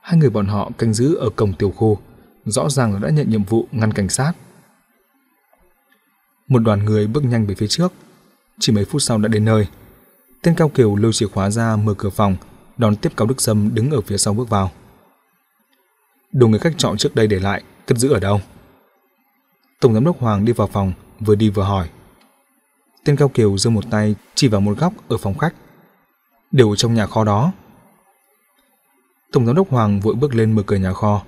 Hai người bọn họ canh giữ ở cổng tiểu khu, rõ ràng là đã nhận nhiệm vụ ngăn cảnh sát. Một đoàn người bước nhanh về phía trước, chỉ mấy phút sau đã đến nơi. Tên Cao Kiều lôi chìa khóa ra mở cửa phòng, đón tiếp Cao Đức Sâm đứng ở phía sau bước vào. Đồ người khách chọn trước đây để lại, cất giữ ở đâu? Tổng giám đốc Hoàng đi vào phòng, vừa đi vừa hỏi. Tên Cao Kiều giơ một tay chỉ vào một góc ở phòng khách. đều ở trong nhà kho đó. Tổng giám đốc Hoàng vội bước lên mở cửa nhà kho.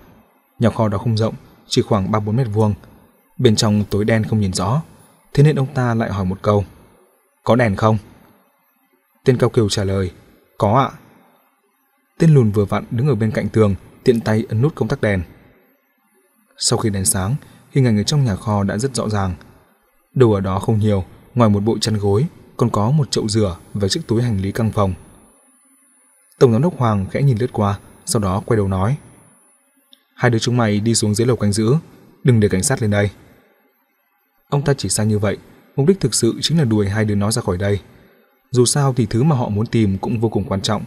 Nhà kho đó không rộng, chỉ khoảng 3-4 mét vuông. Bên trong tối đen không nhìn rõ, thế nên ông ta lại hỏi một câu. Có đèn không? Tên cao kiều trả lời. Có ạ. Tên lùn vừa vặn đứng ở bên cạnh tường, tiện tay ấn nút công tắc đèn. Sau khi đèn sáng, hình ảnh ở trong nhà kho đã rất rõ ràng. Đồ ở đó không nhiều, ngoài một bộ chăn gối, còn có một chậu rửa và chiếc túi hành lý căng phòng. Tổng giám đốc Hoàng khẽ nhìn lướt qua, sau đó quay đầu nói. Hai đứa chúng mày đi xuống dưới lầu canh giữ, đừng để cảnh sát lên đây. Ông ta chỉ sang như vậy, mục đích thực sự chính là đuổi hai đứa nó ra khỏi đây. Dù sao thì thứ mà họ muốn tìm cũng vô cùng quan trọng,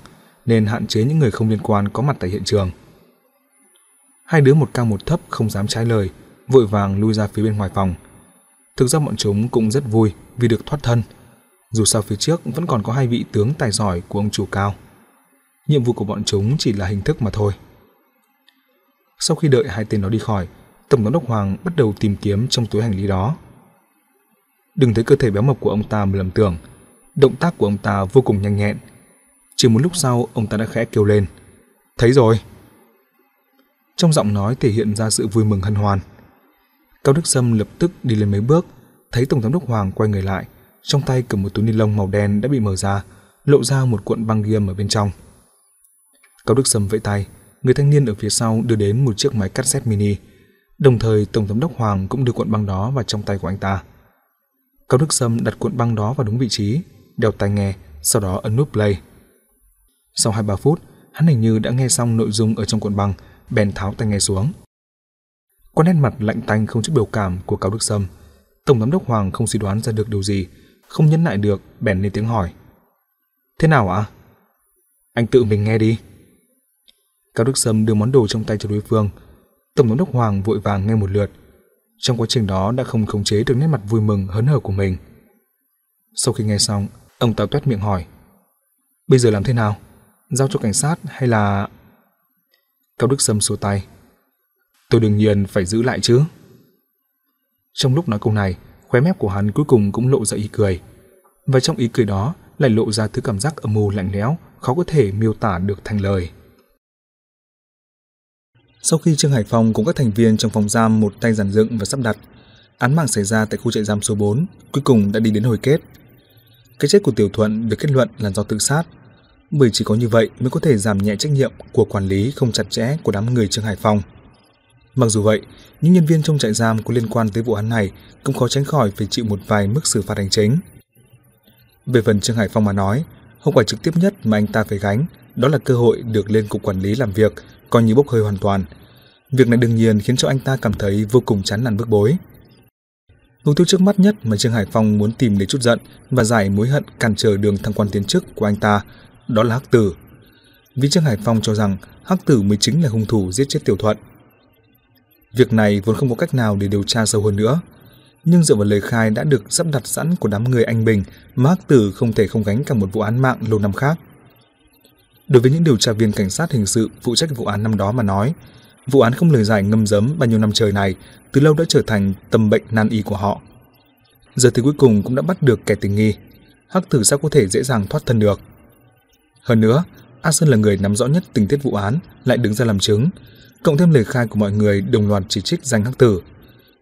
nên hạn chế những người không liên quan có mặt tại hiện trường. Hai đứa một cao một thấp không dám trái lời, vội vàng lui ra phía bên ngoài phòng. Thực ra bọn chúng cũng rất vui vì được thoát thân. Dù sao phía trước vẫn còn có hai vị tướng tài giỏi của ông chủ cao. Nhiệm vụ của bọn chúng chỉ là hình thức mà thôi. Sau khi đợi hai tên đó đi khỏi, Tổng giám đốc Hoàng bắt đầu tìm kiếm trong túi hành lý đó. Đừng thấy cơ thể béo mập của ông ta mà lầm tưởng, động tác của ông ta vô cùng nhanh nhẹn. Chỉ một lúc sau, ông ta đã khẽ kêu lên. Thấy rồi. Trong giọng nói thể hiện ra sự vui mừng hân hoan. Cao Đức Sâm lập tức đi lên mấy bước, thấy Tổng giám đốc Hoàng quay người lại, trong tay cầm một túi ni lông màu đen đã bị mở ra, lộ ra một cuộn băng ghiêm ở bên trong. Cao Đức Sâm vẫy tay, người thanh niên ở phía sau đưa đến một chiếc máy cassette mini. Đồng thời Tổng giám đốc Hoàng cũng đưa cuộn băng đó vào trong tay của anh ta. Cao Đức Sâm đặt cuộn băng đó vào đúng vị trí, đeo tai nghe, sau đó ấn nút play. Sau 2-3 phút, hắn hình như đã nghe xong nội dung ở trong cuộn băng, bèn tháo tai nghe xuống. Qua nét mặt lạnh tanh không chút biểu cảm của Cao Đức Sâm, Tổng giám đốc Hoàng không suy đoán ra được điều gì, không nhẫn nại được, bèn lên tiếng hỏi. Thế nào ạ? Anh tự mình nghe đi. Cao Đức Sâm đưa món đồ trong tay cho đối phương. Tổng giám đốc Hoàng vội vàng nghe một lượt. Trong quá trình đó đã không khống chế được nét mặt vui mừng hớn hở của mình. Sau khi nghe xong, ông ta tuét miệng hỏi. Bây giờ làm thế nào? Giao cho cảnh sát hay là... Cao Đức Sâm xua tay. Tôi đương nhiên phải giữ lại chứ. Trong lúc nói câu này, khóe mép của hắn cuối cùng cũng lộ ra ý cười. Và trong ý cười đó lại lộ ra thứ cảm giác âm mưu lạnh lẽo, khó có thể miêu tả được thành lời. Sau khi Trương Hải Phong cùng các thành viên trong phòng giam một tay giàn dựng và sắp đặt, án mạng xảy ra tại khu trại giam số 4 cuối cùng đã đi đến hồi kết. Cái chết của Tiểu Thuận được kết luận là do tự sát, bởi chỉ có như vậy mới có thể giảm nhẹ trách nhiệm của quản lý không chặt chẽ của đám người Trương Hải Phong. Mặc dù vậy, những nhân viên trong trại giam có liên quan tới vụ án này cũng khó tránh khỏi phải chịu một vài mức xử phạt hành chính. Về phần Trương Hải Phong mà nói, hậu quả trực tiếp nhất mà anh ta phải gánh đó là cơ hội được lên cục quản lý làm việc, coi như bốc hơi hoàn toàn. Việc này đương nhiên khiến cho anh ta cảm thấy vô cùng chán nản bức bối. Mục tiêu trước mắt nhất mà Trương Hải Phong muốn tìm để chút giận và giải mối hận cản trở đường thăng quan tiến chức của anh ta, đó là Hắc Tử. Vì Trương Hải Phong cho rằng Hắc Tử mới chính là hung thủ giết chết Tiểu Thuận. Việc này vốn không có cách nào để điều tra sâu hơn nữa, nhưng dựa vào lời khai đã được sắp đặt sẵn của đám người anh Bình mà Hắc Tử không thể không gánh cả một vụ án mạng lâu năm khác. Đối với những điều tra viên cảnh sát hình sự phụ trách vụ án năm đó mà nói, vụ án không lời giải ngâm dấm bao nhiêu năm trời này từ lâu đã trở thành tâm bệnh nan y của họ. Giờ thì cuối cùng cũng đã bắt được kẻ tình nghi. Hắc tử sao có thể dễ dàng thoát thân được. Hơn nữa, A Sơn là người nắm rõ nhất tình tiết vụ án, lại đứng ra làm chứng, cộng thêm lời khai của mọi người đồng loạt chỉ trích danh Hắc tử.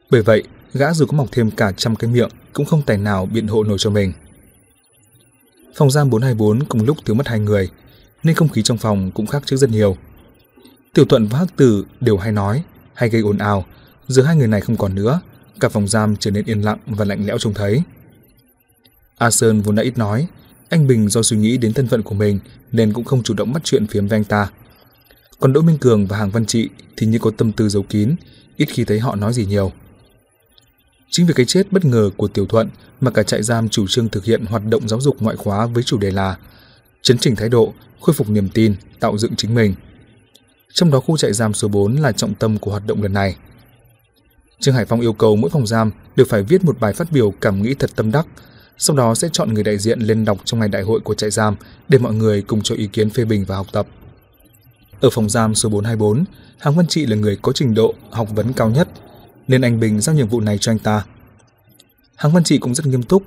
Bởi vậy, gã dù có mọc thêm cả trăm cái miệng cũng không tài nào biện hộ nổi cho mình. Phòng giam 424 cùng lúc thiếu mất hai người, nên không khí trong phòng cũng khác trước rất nhiều. Tiểu Thuận và Hắc Tử đều hay nói, hay gây ồn ào, giờ hai người này không còn nữa, cả phòng giam trở nên yên lặng và lạnh lẽo trông thấy. A Sơn vốn đã ít nói, anh Bình do suy nghĩ đến thân phận của mình nên cũng không chủ động bắt chuyện phiếm với anh ta. Còn Đỗ Minh Cường và Hàng Văn Trị thì như có tâm tư giấu kín, ít khi thấy họ nói gì nhiều. Chính vì cái chết bất ngờ của Tiểu Thuận mà cả trại giam chủ trương thực hiện hoạt động giáo dục ngoại khóa với chủ đề là chấn chỉnh thái độ, khôi phục niềm tin, tạo dựng chính mình. Trong đó khu trại giam số 4 là trọng tâm của hoạt động lần này. Trương Hải Phong yêu cầu mỗi phòng giam đều phải viết một bài phát biểu cảm nghĩ thật tâm đắc, sau đó sẽ chọn người đại diện lên đọc trong ngày đại hội của trại giam để mọi người cùng cho ý kiến phê bình và học tập. Ở phòng giam số 424, Hàng Văn Trị là người có trình độ học vấn cao nhất, nên anh Bình giao nhiệm vụ này cho anh ta. Hàng Văn Trị cũng rất nghiêm túc,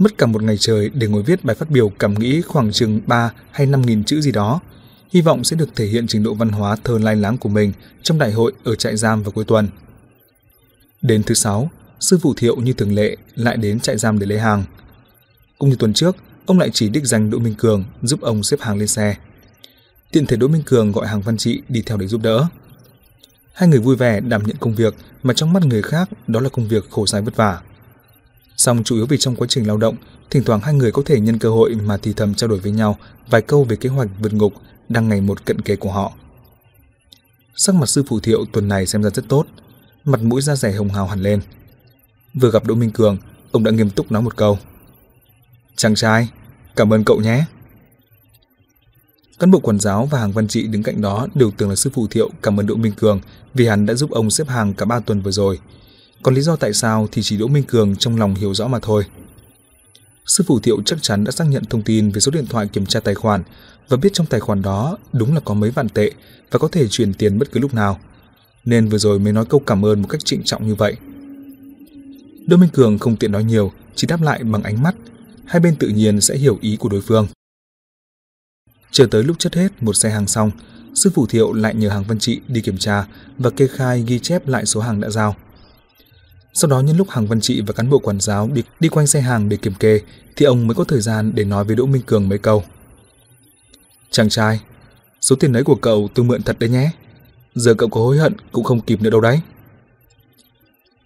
mất cả một ngày trời để ngồi viết bài phát biểu cảm nghĩ khoảng chừng 3 hay 5 nghìn chữ gì đó, hy vọng sẽ được thể hiện trình độ văn hóa thơ lai láng của mình trong đại hội ở trại giam vào cuối tuần. Đến thứ sáu, sư phụ Thiệu như thường lệ lại đến trại giam để lấy hàng. Cũng như tuần trước, ông lại chỉ đích danh Đỗ Minh Cường giúp ông xếp hàng lên xe. Tiện thể Đỗ Minh Cường gọi hàng văn trị đi theo để giúp đỡ. Hai người vui vẻ đảm nhận công việc mà trong mắt người khác đó là công việc khổ sai vất vả. Song chủ yếu vì trong quá trình lao động, thỉnh thoảng hai người có thể nhân cơ hội mà thì thầm trao đổi với nhau vài câu về kế hoạch vượt ngục đang ngày một cận kề của họ. Sắc mặt sư phụ thiệu tuần này xem ra rất tốt, mặt mũi da rẻ hồng hào hẳn lên. Vừa gặp Đỗ Minh Cường, ông đã nghiêm túc nói một câu. Chàng trai, cảm ơn cậu nhé. Cán bộ quản giáo và hàng văn trị đứng cạnh đó đều tưởng là sư phụ Thiệu cảm ơn Đỗ Minh Cường vì hắn đã giúp ông xếp hàng cả ba tuần vừa rồi. Còn lý do tại sao thì chỉ Đỗ Minh Cường trong lòng hiểu rõ mà thôi. Sư phụ Thiệu chắc chắn đã xác nhận thông tin về số điện thoại kiểm tra tài khoản và biết trong tài khoản đó đúng là có mấy vạn tệ và có thể chuyển tiền bất cứ lúc nào. Nên vừa rồi mới nói câu cảm ơn một cách trịnh trọng như vậy. Đỗ Minh Cường không tiện nói nhiều, chỉ đáp lại bằng ánh mắt. Hai bên tự nhiên sẽ hiểu ý của đối phương. Chờ tới lúc chất hết một xe hàng xong, sư phụ Thiệu lại nhờ hàng văn trị đi kiểm tra và kê khai ghi chép lại số hàng đã giao. Sau đó nhân lúc hàng văn trị và cán bộ quản giáo đi, đi quanh xe hàng để kiểm kê thì ông mới có thời gian để nói với Đỗ Minh Cường mấy câu. Chàng trai, số tiền đấy của cậu tôi mượn thật đấy nhé. Giờ cậu có hối hận cũng không kịp nữa đâu đấy.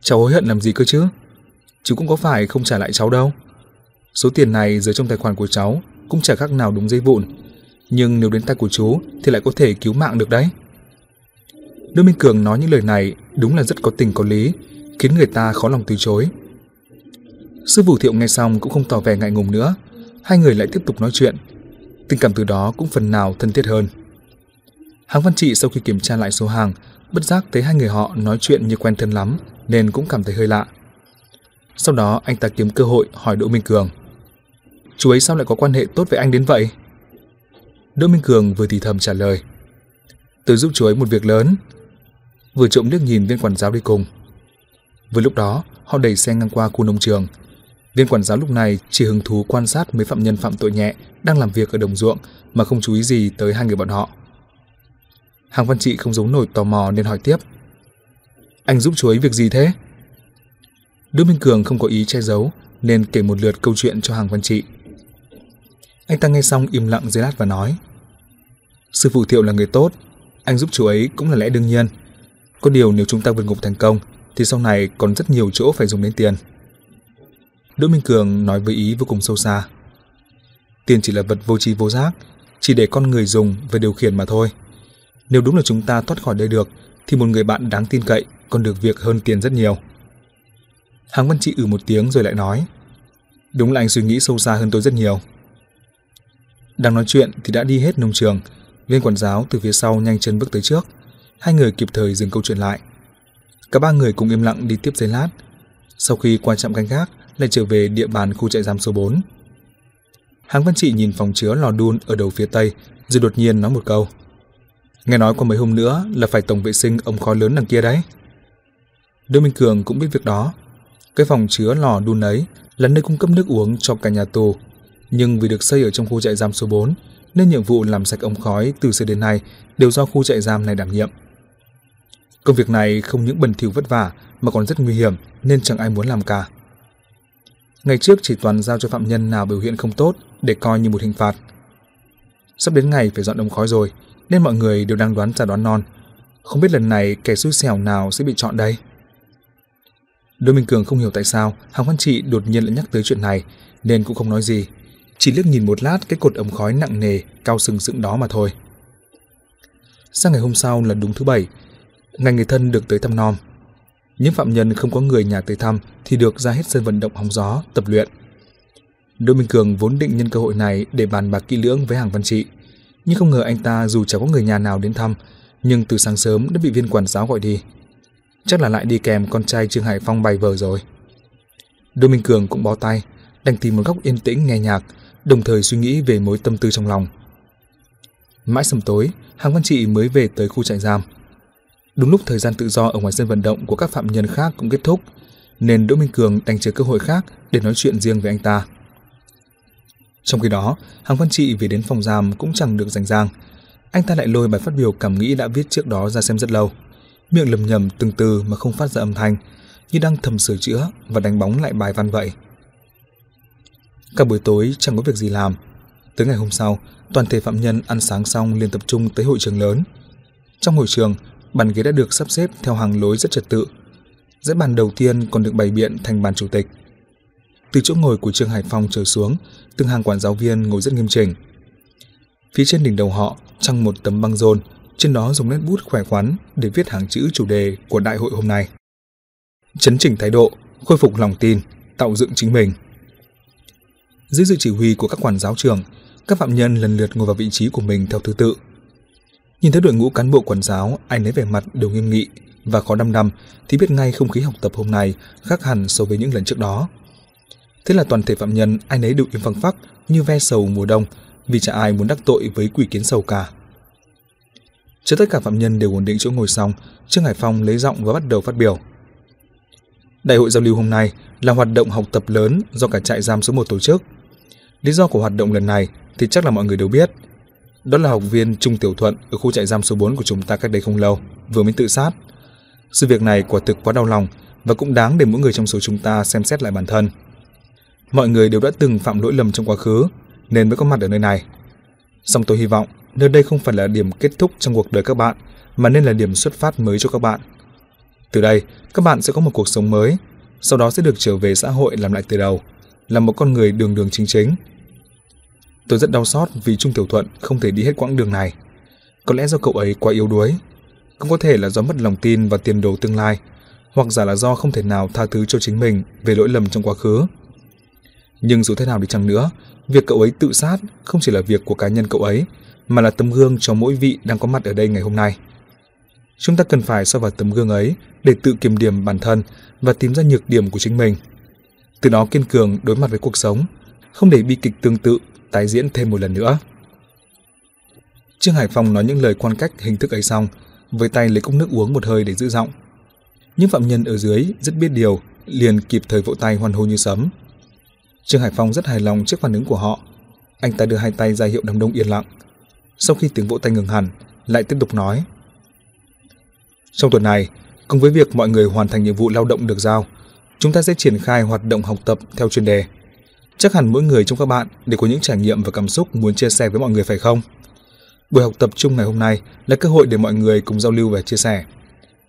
Cháu hối hận làm gì cơ chứ? Chú cũng có phải không trả lại cháu đâu. Số tiền này giờ trong tài khoản của cháu cũng chả khác nào đúng dây vụn. Nhưng nếu đến tay của chú thì lại có thể cứu mạng được đấy. Đỗ Minh Cường nói những lời này đúng là rất có tình có lý, khiến người ta khó lòng từ chối. Sư phụ Thiệu nghe xong cũng không tỏ vẻ ngại ngùng nữa, hai người lại tiếp tục nói chuyện. Tình cảm từ đó cũng phần nào thân thiết hơn. Hàng Văn Trị sau khi kiểm tra lại số hàng, bất giác thấy hai người họ nói chuyện như quen thân lắm, nên cũng cảm thấy hơi lạ. Sau đó anh ta kiếm cơ hội hỏi Đỗ Minh Cường. Chú ấy sao lại có quan hệ tốt với anh đến vậy? Đỗ Minh Cường vừa thì thầm trả lời. Tôi giúp chú ấy một việc lớn. Vừa trộm liếc nhìn viên quản giáo đi cùng. Vừa lúc đó, họ đẩy xe ngang qua khu nông trường. Viên quản giáo lúc này chỉ hứng thú quan sát mấy phạm nhân phạm tội nhẹ đang làm việc ở đồng ruộng mà không chú ý gì tới hai người bọn họ. Hàng Văn Trị không giấu nổi tò mò nên hỏi tiếp. Anh giúp chú ấy việc gì thế? Đỗ Minh Cường không có ý che giấu nên kể một lượt câu chuyện cho Hàng Văn Trị. Anh ta nghe xong im lặng dưới lát và nói. Sư phụ Thiệu là người tốt, anh giúp chú ấy cũng là lẽ đương nhiên. Có điều nếu chúng ta vượt ngục thành công thì sau này còn rất nhiều chỗ phải dùng đến tiền. Đỗ Minh Cường nói với ý vô cùng sâu xa. Tiền chỉ là vật vô tri vô giác, chỉ để con người dùng và điều khiển mà thôi. Nếu đúng là chúng ta thoát khỏi đây được, thì một người bạn đáng tin cậy còn được việc hơn tiền rất nhiều. Hàng Văn Trị ử ừ một tiếng rồi lại nói. Đúng là anh suy nghĩ sâu xa hơn tôi rất nhiều. Đang nói chuyện thì đã đi hết nông trường, viên quản giáo từ phía sau nhanh chân bước tới trước. Hai người kịp thời dừng câu chuyện lại. Cả ba người cùng im lặng đi tiếp giấy lát. Sau khi qua trạm canh gác, lại trở về địa bàn khu trại giam số 4. Hàng Văn Trị nhìn phòng chứa lò đun ở đầu phía tây, rồi đột nhiên nói một câu. Nghe nói qua mấy hôm nữa là phải tổng vệ sinh ống khói lớn đằng kia đấy. Đỗ Minh Cường cũng biết việc đó. Cái phòng chứa lò đun ấy là nơi cung cấp nước uống cho cả nhà tù. Nhưng vì được xây ở trong khu trại giam số 4, nên nhiệm vụ làm sạch ống khói từ xưa đến nay đều do khu trại giam này đảm nhiệm. Công việc này không những bẩn thỉu vất vả mà còn rất nguy hiểm nên chẳng ai muốn làm cả. Ngày trước chỉ toàn giao cho phạm nhân nào biểu hiện không tốt để coi như một hình phạt. Sắp đến ngày phải dọn ống khói rồi, nên mọi người đều đang đoán ra đoán non. Không biết lần này kẻ xui xẻo nào sẽ bị chọn đây. Đỗ Minh Cường không hiểu tại sao Hàng Văn Trị đột nhiên lại nhắc tới chuyện này, nên cũng không nói gì. Chỉ liếc nhìn một lát cái cột ống khói nặng nề, cao sừng sững đó mà thôi. Sang ngày hôm sau là đúng thứ bảy, ngày người thân được tới thăm nom. Những phạm nhân không có người nhà tới thăm thì được ra hết sân vận động hóng gió, tập luyện. Đỗ Minh Cường vốn định nhân cơ hội này để bàn bạc kỹ lưỡng với Hàng Văn Trị. Nhưng không ngờ anh ta dù chẳng có người nhà nào đến thăm, nhưng từ sáng sớm đã bị viên quản giáo gọi đi. Chắc là lại đi kèm con trai Trương Hải Phong bày vờ rồi. Đỗ Minh Cường cũng bó tay, đành tìm một góc yên tĩnh nghe nhạc, đồng thời suy nghĩ về mối tâm tư trong lòng. Mãi sầm tối, Hàng Văn Trị mới về tới khu trại giam. Đúng lúc thời gian tự do ở ngoài sân vận động của các phạm nhân khác cũng kết thúc, nên Đỗ Minh Cường đành chờ cơ hội khác để nói chuyện riêng với anh ta. Trong khi đó, Hàng Văn Trị về đến phòng giam cũng chẳng được rành rang. Anh ta lại lôi bài phát biểu cảm nghĩ đã viết trước đó ra xem rất lâu. Miệng lầm nhầm từng từ mà không phát ra âm thanh, như đang thầm sửa chữa và đánh bóng lại bài văn vậy. Cả buổi tối chẳng có việc gì làm. Tới ngày hôm sau, toàn thể phạm nhân ăn sáng xong liền tập trung tới hội trường lớn. Trong hội trường, bàn ghế đã được sắp xếp theo hàng lối rất trật tự. Dãy bàn đầu tiên còn được bày biện thành bàn chủ tịch. Từ chỗ ngồi của Trương Hải Phong trở xuống, từng hàng quản giáo viên ngồi rất nghiêm chỉnh. Phía trên đỉnh đầu họ trăng một tấm băng rôn, trên đó dùng nét bút khỏe khoắn để viết hàng chữ chủ đề của đại hội hôm nay. Chấn chỉnh thái độ, khôi phục lòng tin, tạo dựng chính mình. Dưới sự chỉ huy của các quản giáo trường, các phạm nhân lần lượt ngồi vào vị trí của mình theo thứ tự. Nhìn thấy đội ngũ cán bộ quản giáo, ai nấy vẻ mặt đều nghiêm nghị và khó đăm đăm thì biết ngay không khí học tập hôm nay khác hẳn so với những lần trước đó. Thế là toàn thể phạm nhân ai nấy đều im phăng phắc như ve sầu mùa đông vì chả ai muốn đắc tội với quỷ kiến sầu cả. Cho tất cả phạm nhân đều ổn định chỗ ngồi xong, Trương Hải Phong lấy giọng và bắt đầu phát biểu. Đại hội giao lưu hôm nay là hoạt động học tập lớn do cả trại giam số 1 tổ chức. Lý do của hoạt động lần này thì chắc là mọi người đều biết. Đó là học viên Trung Tiểu Thuận ở khu trại giam số 4 của chúng ta cách đây không lâu, vừa mới tự sát. Sự việc này quả thực quá đau lòng và cũng đáng để mỗi người trong số chúng ta xem xét lại bản thân. Mọi người đều đã từng phạm lỗi lầm trong quá khứ nên mới có mặt ở nơi này. Song tôi hy vọng nơi đây không phải là điểm kết thúc trong cuộc đời các bạn mà nên là điểm xuất phát mới cho các bạn. Từ đây, các bạn sẽ có một cuộc sống mới, sau đó sẽ được trở về xã hội làm lại từ đầu, là một con người đường đường chính chính. Tôi rất đau xót vì Trung Tiểu Thuận không thể đi hết quãng đường này. Có lẽ do cậu ấy quá yếu đuối, cũng có thể là do mất lòng tin và tiền đồ tương lai, hoặc giả là do không thể nào tha thứ cho chính mình về lỗi lầm trong quá khứ. Nhưng dù thế nào đi chăng nữa, việc cậu ấy tự sát không chỉ là việc của cá nhân cậu ấy, mà là tấm gương cho mỗi vị đang có mặt ở đây ngày hôm nay. Chúng ta cần phải soi vào tấm gương ấy để tự kiểm điểm bản thân và tìm ra nhược điểm của chính mình. Từ đó kiên cường đối mặt với cuộc sống, không để bi kịch tương tự tái diễn thêm một lần nữa. Trương Hải Phong nói những lời quan cách hình thức ấy xong, với tay lấy cốc nước uống một hơi để giữ giọng. Những phạm nhân ở dưới rất biết điều, liền kịp thời vỗ tay hoan hô như sấm. Trương Hải Phong rất hài lòng trước phản ứng của họ. Anh ta đưa hai tay ra hiệu đám đông yên lặng. Sau khi tiếng vỗ tay ngừng hẳn, lại tiếp tục nói. Trong tuần này, cùng với việc mọi người hoàn thành nhiệm vụ lao động được giao, chúng ta sẽ triển khai hoạt động học tập theo chuyên đề. Chắc hẳn mỗi người trong các bạn đều có những trải nghiệm và cảm xúc muốn chia sẻ với mọi người phải không? Buổi học tập chung ngày hôm nay là cơ hội để mọi người cùng giao lưu và chia sẻ.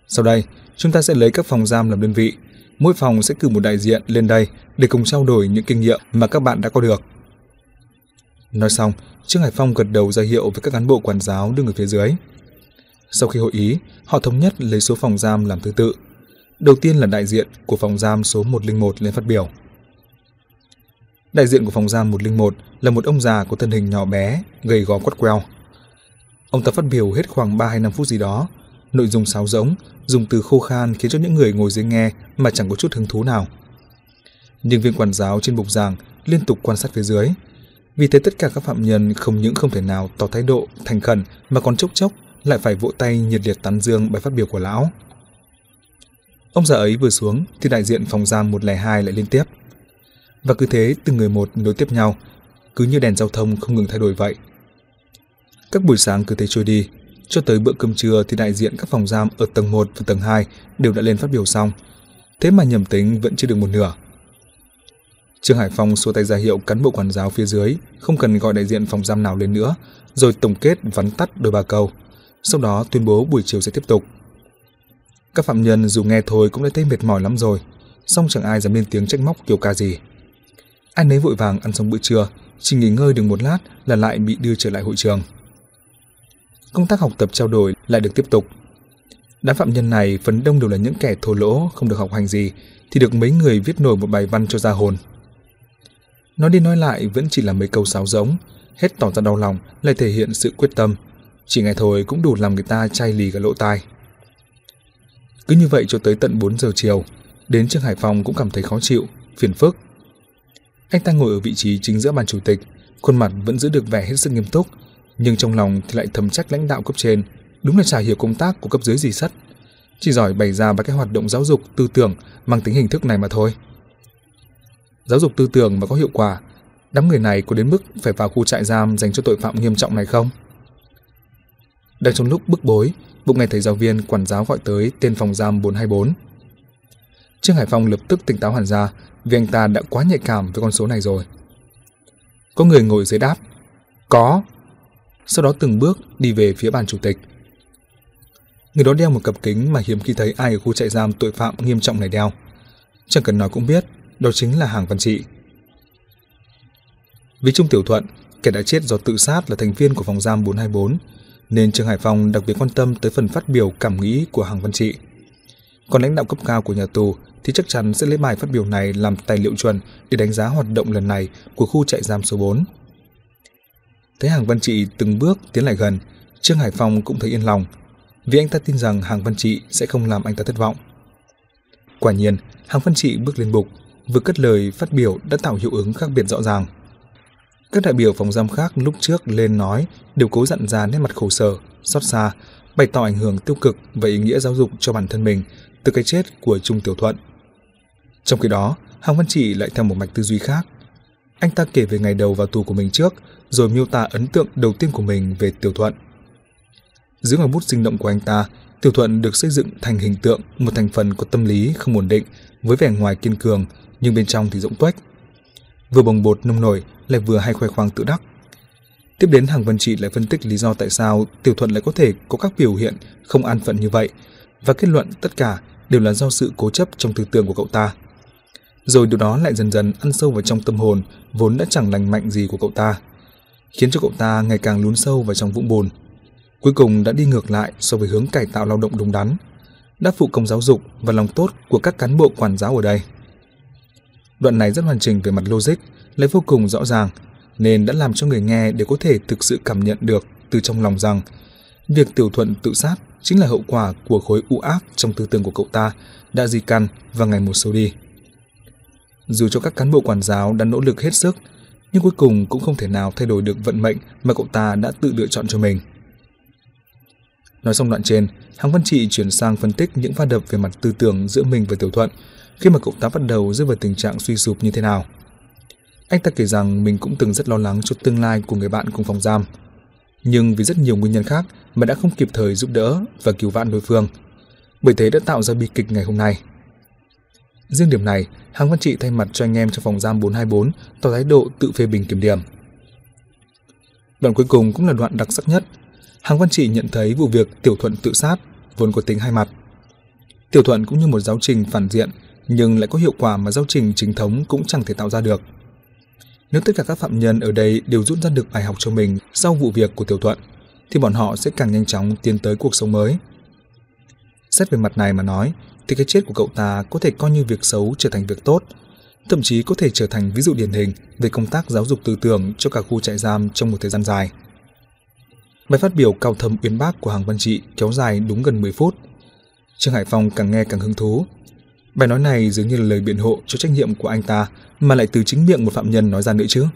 Sau đây, chúng ta sẽ lấy các phòng giam làm đơn vị. Mỗi phòng sẽ cử một đại diện lên đây để cùng trao đổi những kinh nghiệm mà các bạn đã có được. Nói xong, Trương Hải Phong gật đầu ra hiệu với các cán bộ quản giáo đứng ở phía dưới. Sau khi hội ý, họ thống nhất lấy số phòng giam làm thứ tự. Đầu tiên là đại diện của phòng giam số 101 lên phát biểu. Đại diện của phòng giam 101 là một ông già có thân hình nhỏ bé, gầy gò quắt queo. Ông ta phát biểu hết khoảng 3 hay 5 phút gì đó, nội dung sáo rỗng, dùng từ khô khan khiến cho những người ngồi dưới nghe mà chẳng có chút hứng thú nào. Nhưng viên quản giáo trên bục giảng liên tục quan sát phía dưới. Vì thế tất cả các phạm nhân không những không thể nào tỏ thái độ thành khẩn mà còn chốc chốc lại phải vỗ tay nhiệt liệt tán dương bài phát biểu của lão. Ông già ấy vừa xuống thì đại diện phòng giam 102 lại liên tiếp. Và cứ thế từng người một nối tiếp nhau, cứ như đèn giao thông không ngừng thay đổi vậy. Các buổi sáng cứ thế trôi đi, cho tới bữa cơm trưa thì đại diện các phòng giam ở tầng 1 và tầng 2 đều đã lên phát biểu xong. Thế mà nhầm tính vẫn chưa được một nửa. Trương Hải Phong xua tay ra hiệu cán bộ quản giáo phía dưới không cần gọi đại diện phòng giam nào lên nữa, rồi tổng kết vắn tắt đôi ba câu. Sau đó tuyên bố buổi chiều sẽ tiếp tục. Các phạm nhân dù nghe thôi cũng đã thấy mệt mỏi lắm rồi, song chẳng ai dám lên tiếng trách móc kiểu ca gì. Ai nấy vội vàng ăn xong bữa trưa, chỉ nghỉ ngơi được một lát là lại bị đưa trở lại hội trường. Công tác học tập trao đổi lại được tiếp tục. Đám phạm nhân này phấn đông đều là những kẻ thô lỗ, không được học hành gì, thì được mấy người viết nổi một bài văn cho ra hồn. Nói đi nói lại vẫn chỉ là mấy câu sáo giống, hết tỏ ra đau lòng lại thể hiện sự quyết tâm. Chỉ nghe thôi cũng đủ làm người ta chai lì cả lỗ tai. Cứ như vậy cho tới tận 4 giờ chiều, đến trường Hải Phòng cũng cảm thấy khó chịu, phiền phức. Anh ta ngồi ở vị trí chính giữa bàn chủ tịch, khuôn mặt vẫn giữ được vẻ hết sức nghiêm túc, nhưng trong lòng thì lại thầm trách lãnh đạo cấp trên, đúng là chả hiểu công tác của cấp dưới gì sắt. Chỉ giỏi bày ra vài cái hoạt động giáo dục tư tưởng mang tính hình thức này mà thôi. Giáo dục tư tưởng mà có hiệu quả đám người này có đến mức phải vào khu trại giam dành cho tội phạm nghiêm trọng này không? Đang trong lúc bức bối, bụng nghe thấy giáo viên quản giáo gọi tới tên phòng giam 424. Trương Hải Phong lập tức tỉnh táo hẳn ra vì anh ta đã quá nhạy cảm với con số này rồi. Có người ngồi dưới đáp. Có. Sau đó từng bước đi về phía bàn chủ tịch. Người đó đeo một cặp kính mà hiếm khi thấy ai ở khu trại giam tội phạm nghiêm trọng này đeo. Chẳng cần nói cũng biết, đó chính là Hàng Văn Trị. Vì Trung Tiểu Thuận, kẻ đã chết do tự sát là thành viên của phòng giam 424, nên Trương Hải Phong đặc biệt quan tâm tới phần phát biểu cảm nghĩ của Hàng Văn Trị. Còn lãnh đạo cấp cao của nhà tù thì chắc chắn sẽ lấy bài phát biểu này làm tài liệu chuẩn để đánh giá hoạt động lần này của khu trại giam số 4. Thấy Hàng Văn Trị từng bước tiến lại gần, Trương Hải Phong cũng thấy yên lòng, vì anh ta tin rằng Hàng Văn Trị sẽ không làm anh ta thất vọng. Quả nhiên, Hàng Văn Trị bước lên bục, vừa cất lời phát biểu đã tạo hiệu ứng khác biệt rõ ràng. Các đại biểu phòng giam khác lúc trước lên nói đều cố dặn ra nét mặt khổ sở, xót xa, bày tỏ ảnh hưởng tiêu cực và ý nghĩa giáo dục cho bản thân mình từ cái chết của Trung Tiểu Thuận. Trong khi đó, Hàng Văn Trị lại theo một mạch tư duy khác. Anh ta kể về ngày đầu vào tù của mình trước, rồi miêu tả ấn tượng đầu tiên của mình về Tiểu Thuận. Dưới ngòi bút sinh động của anh ta, Tiểu Thuận được xây dựng thành hình tượng một thành phần có tâm lý không ổn định, với vẻ ngoài kiên cường nhưng bên trong thì rỗng tuếch. Vừa bồng bột nông nổi lại vừa hay khoe khoang tự đắc. Tiếp đến Hàng Văn Trị lại phân tích lý do tại sao Tiểu Thuận lại có thể có các biểu hiện không an phận như vậy và kết luận tất cả đều là do sự cố chấp trong tư tưởng của cậu ta. Rồi điều đó lại dần dần ăn sâu vào trong tâm hồn vốn đã chẳng lành mạnh gì của cậu ta, khiến cho cậu ta ngày càng lún sâu vào trong vũng bùn. Cuối cùng đã đi ngược lại so với hướng cải tạo lao động đúng đắn, đã phụ công giáo dục và lòng tốt của các cán bộ quản giáo ở đây. Đoạn này rất hoàn chỉnh về mặt logic, lại vô cùng rõ ràng, nên đã làm cho người nghe đều có thể thực sự cảm nhận được từ trong lòng rằng việc tiểu thuận tự sát chính là hậu quả của khối u ác trong tư tưởng của cậu ta đã di căn và ngày một sâu đi. Dù cho các cán bộ quản giáo đã nỗ lực hết sức, nhưng cuối cùng cũng không thể nào thay đổi được vận mệnh mà cậu ta đã tự lựa chọn cho mình. Nói xong đoạn trên, Hằng Văn Trị chuyển sang phân tích những va đập về mặt tư tưởng giữa mình và Tiểu Thuận khi mà cậu ta bắt đầu rơi vào tình trạng suy sụp như thế nào. Anh ta kể rằng mình cũng từng rất lo lắng cho tương lai của người bạn cùng phòng giam. Nhưng vì rất nhiều nguyên nhân khác mà đã không kịp thời giúp đỡ và cứu vãn đối phương. Bởi thế đã tạo ra bi kịch ngày hôm nay. Riêng điểm này, Hàng Văn Trị thay mặt cho anh em trong phòng giam 424 tỏ thái độ tự phê bình kiểm điểm. Đoạn cuối cùng cũng là đoạn đặc sắc nhất. Hàng Văn Trị nhận thấy vụ việc Tiểu Thuận tự sát vốn có tính hai mặt. Tiểu Thuận cũng như một giáo trình phản diện nhưng lại có hiệu quả mà giáo trình chính thống cũng chẳng thể tạo ra được. Nếu tất cả các phạm nhân ở đây đều rút ra được bài học cho mình sau vụ việc của Tiểu Thuận, thì bọn họ sẽ càng nhanh chóng tiến tới cuộc sống mới. Xét về mặt này mà nói, thì cái chết của cậu ta có thể coi như việc xấu trở thành việc tốt, thậm chí có thể trở thành ví dụ điển hình về công tác giáo dục tư tưởng cho cả khu trại giam trong một thời gian dài. Bài phát biểu cao thâm uyên bác của Hàng Văn Trị kéo dài đúng gần 10 phút. Trương Hải Phong càng nghe càng hứng thú. Bài nói này dường như là lời biện hộ cho trách nhiệm của anh ta mà lại từ chính miệng một phạm nhân nói ra nữa chứ.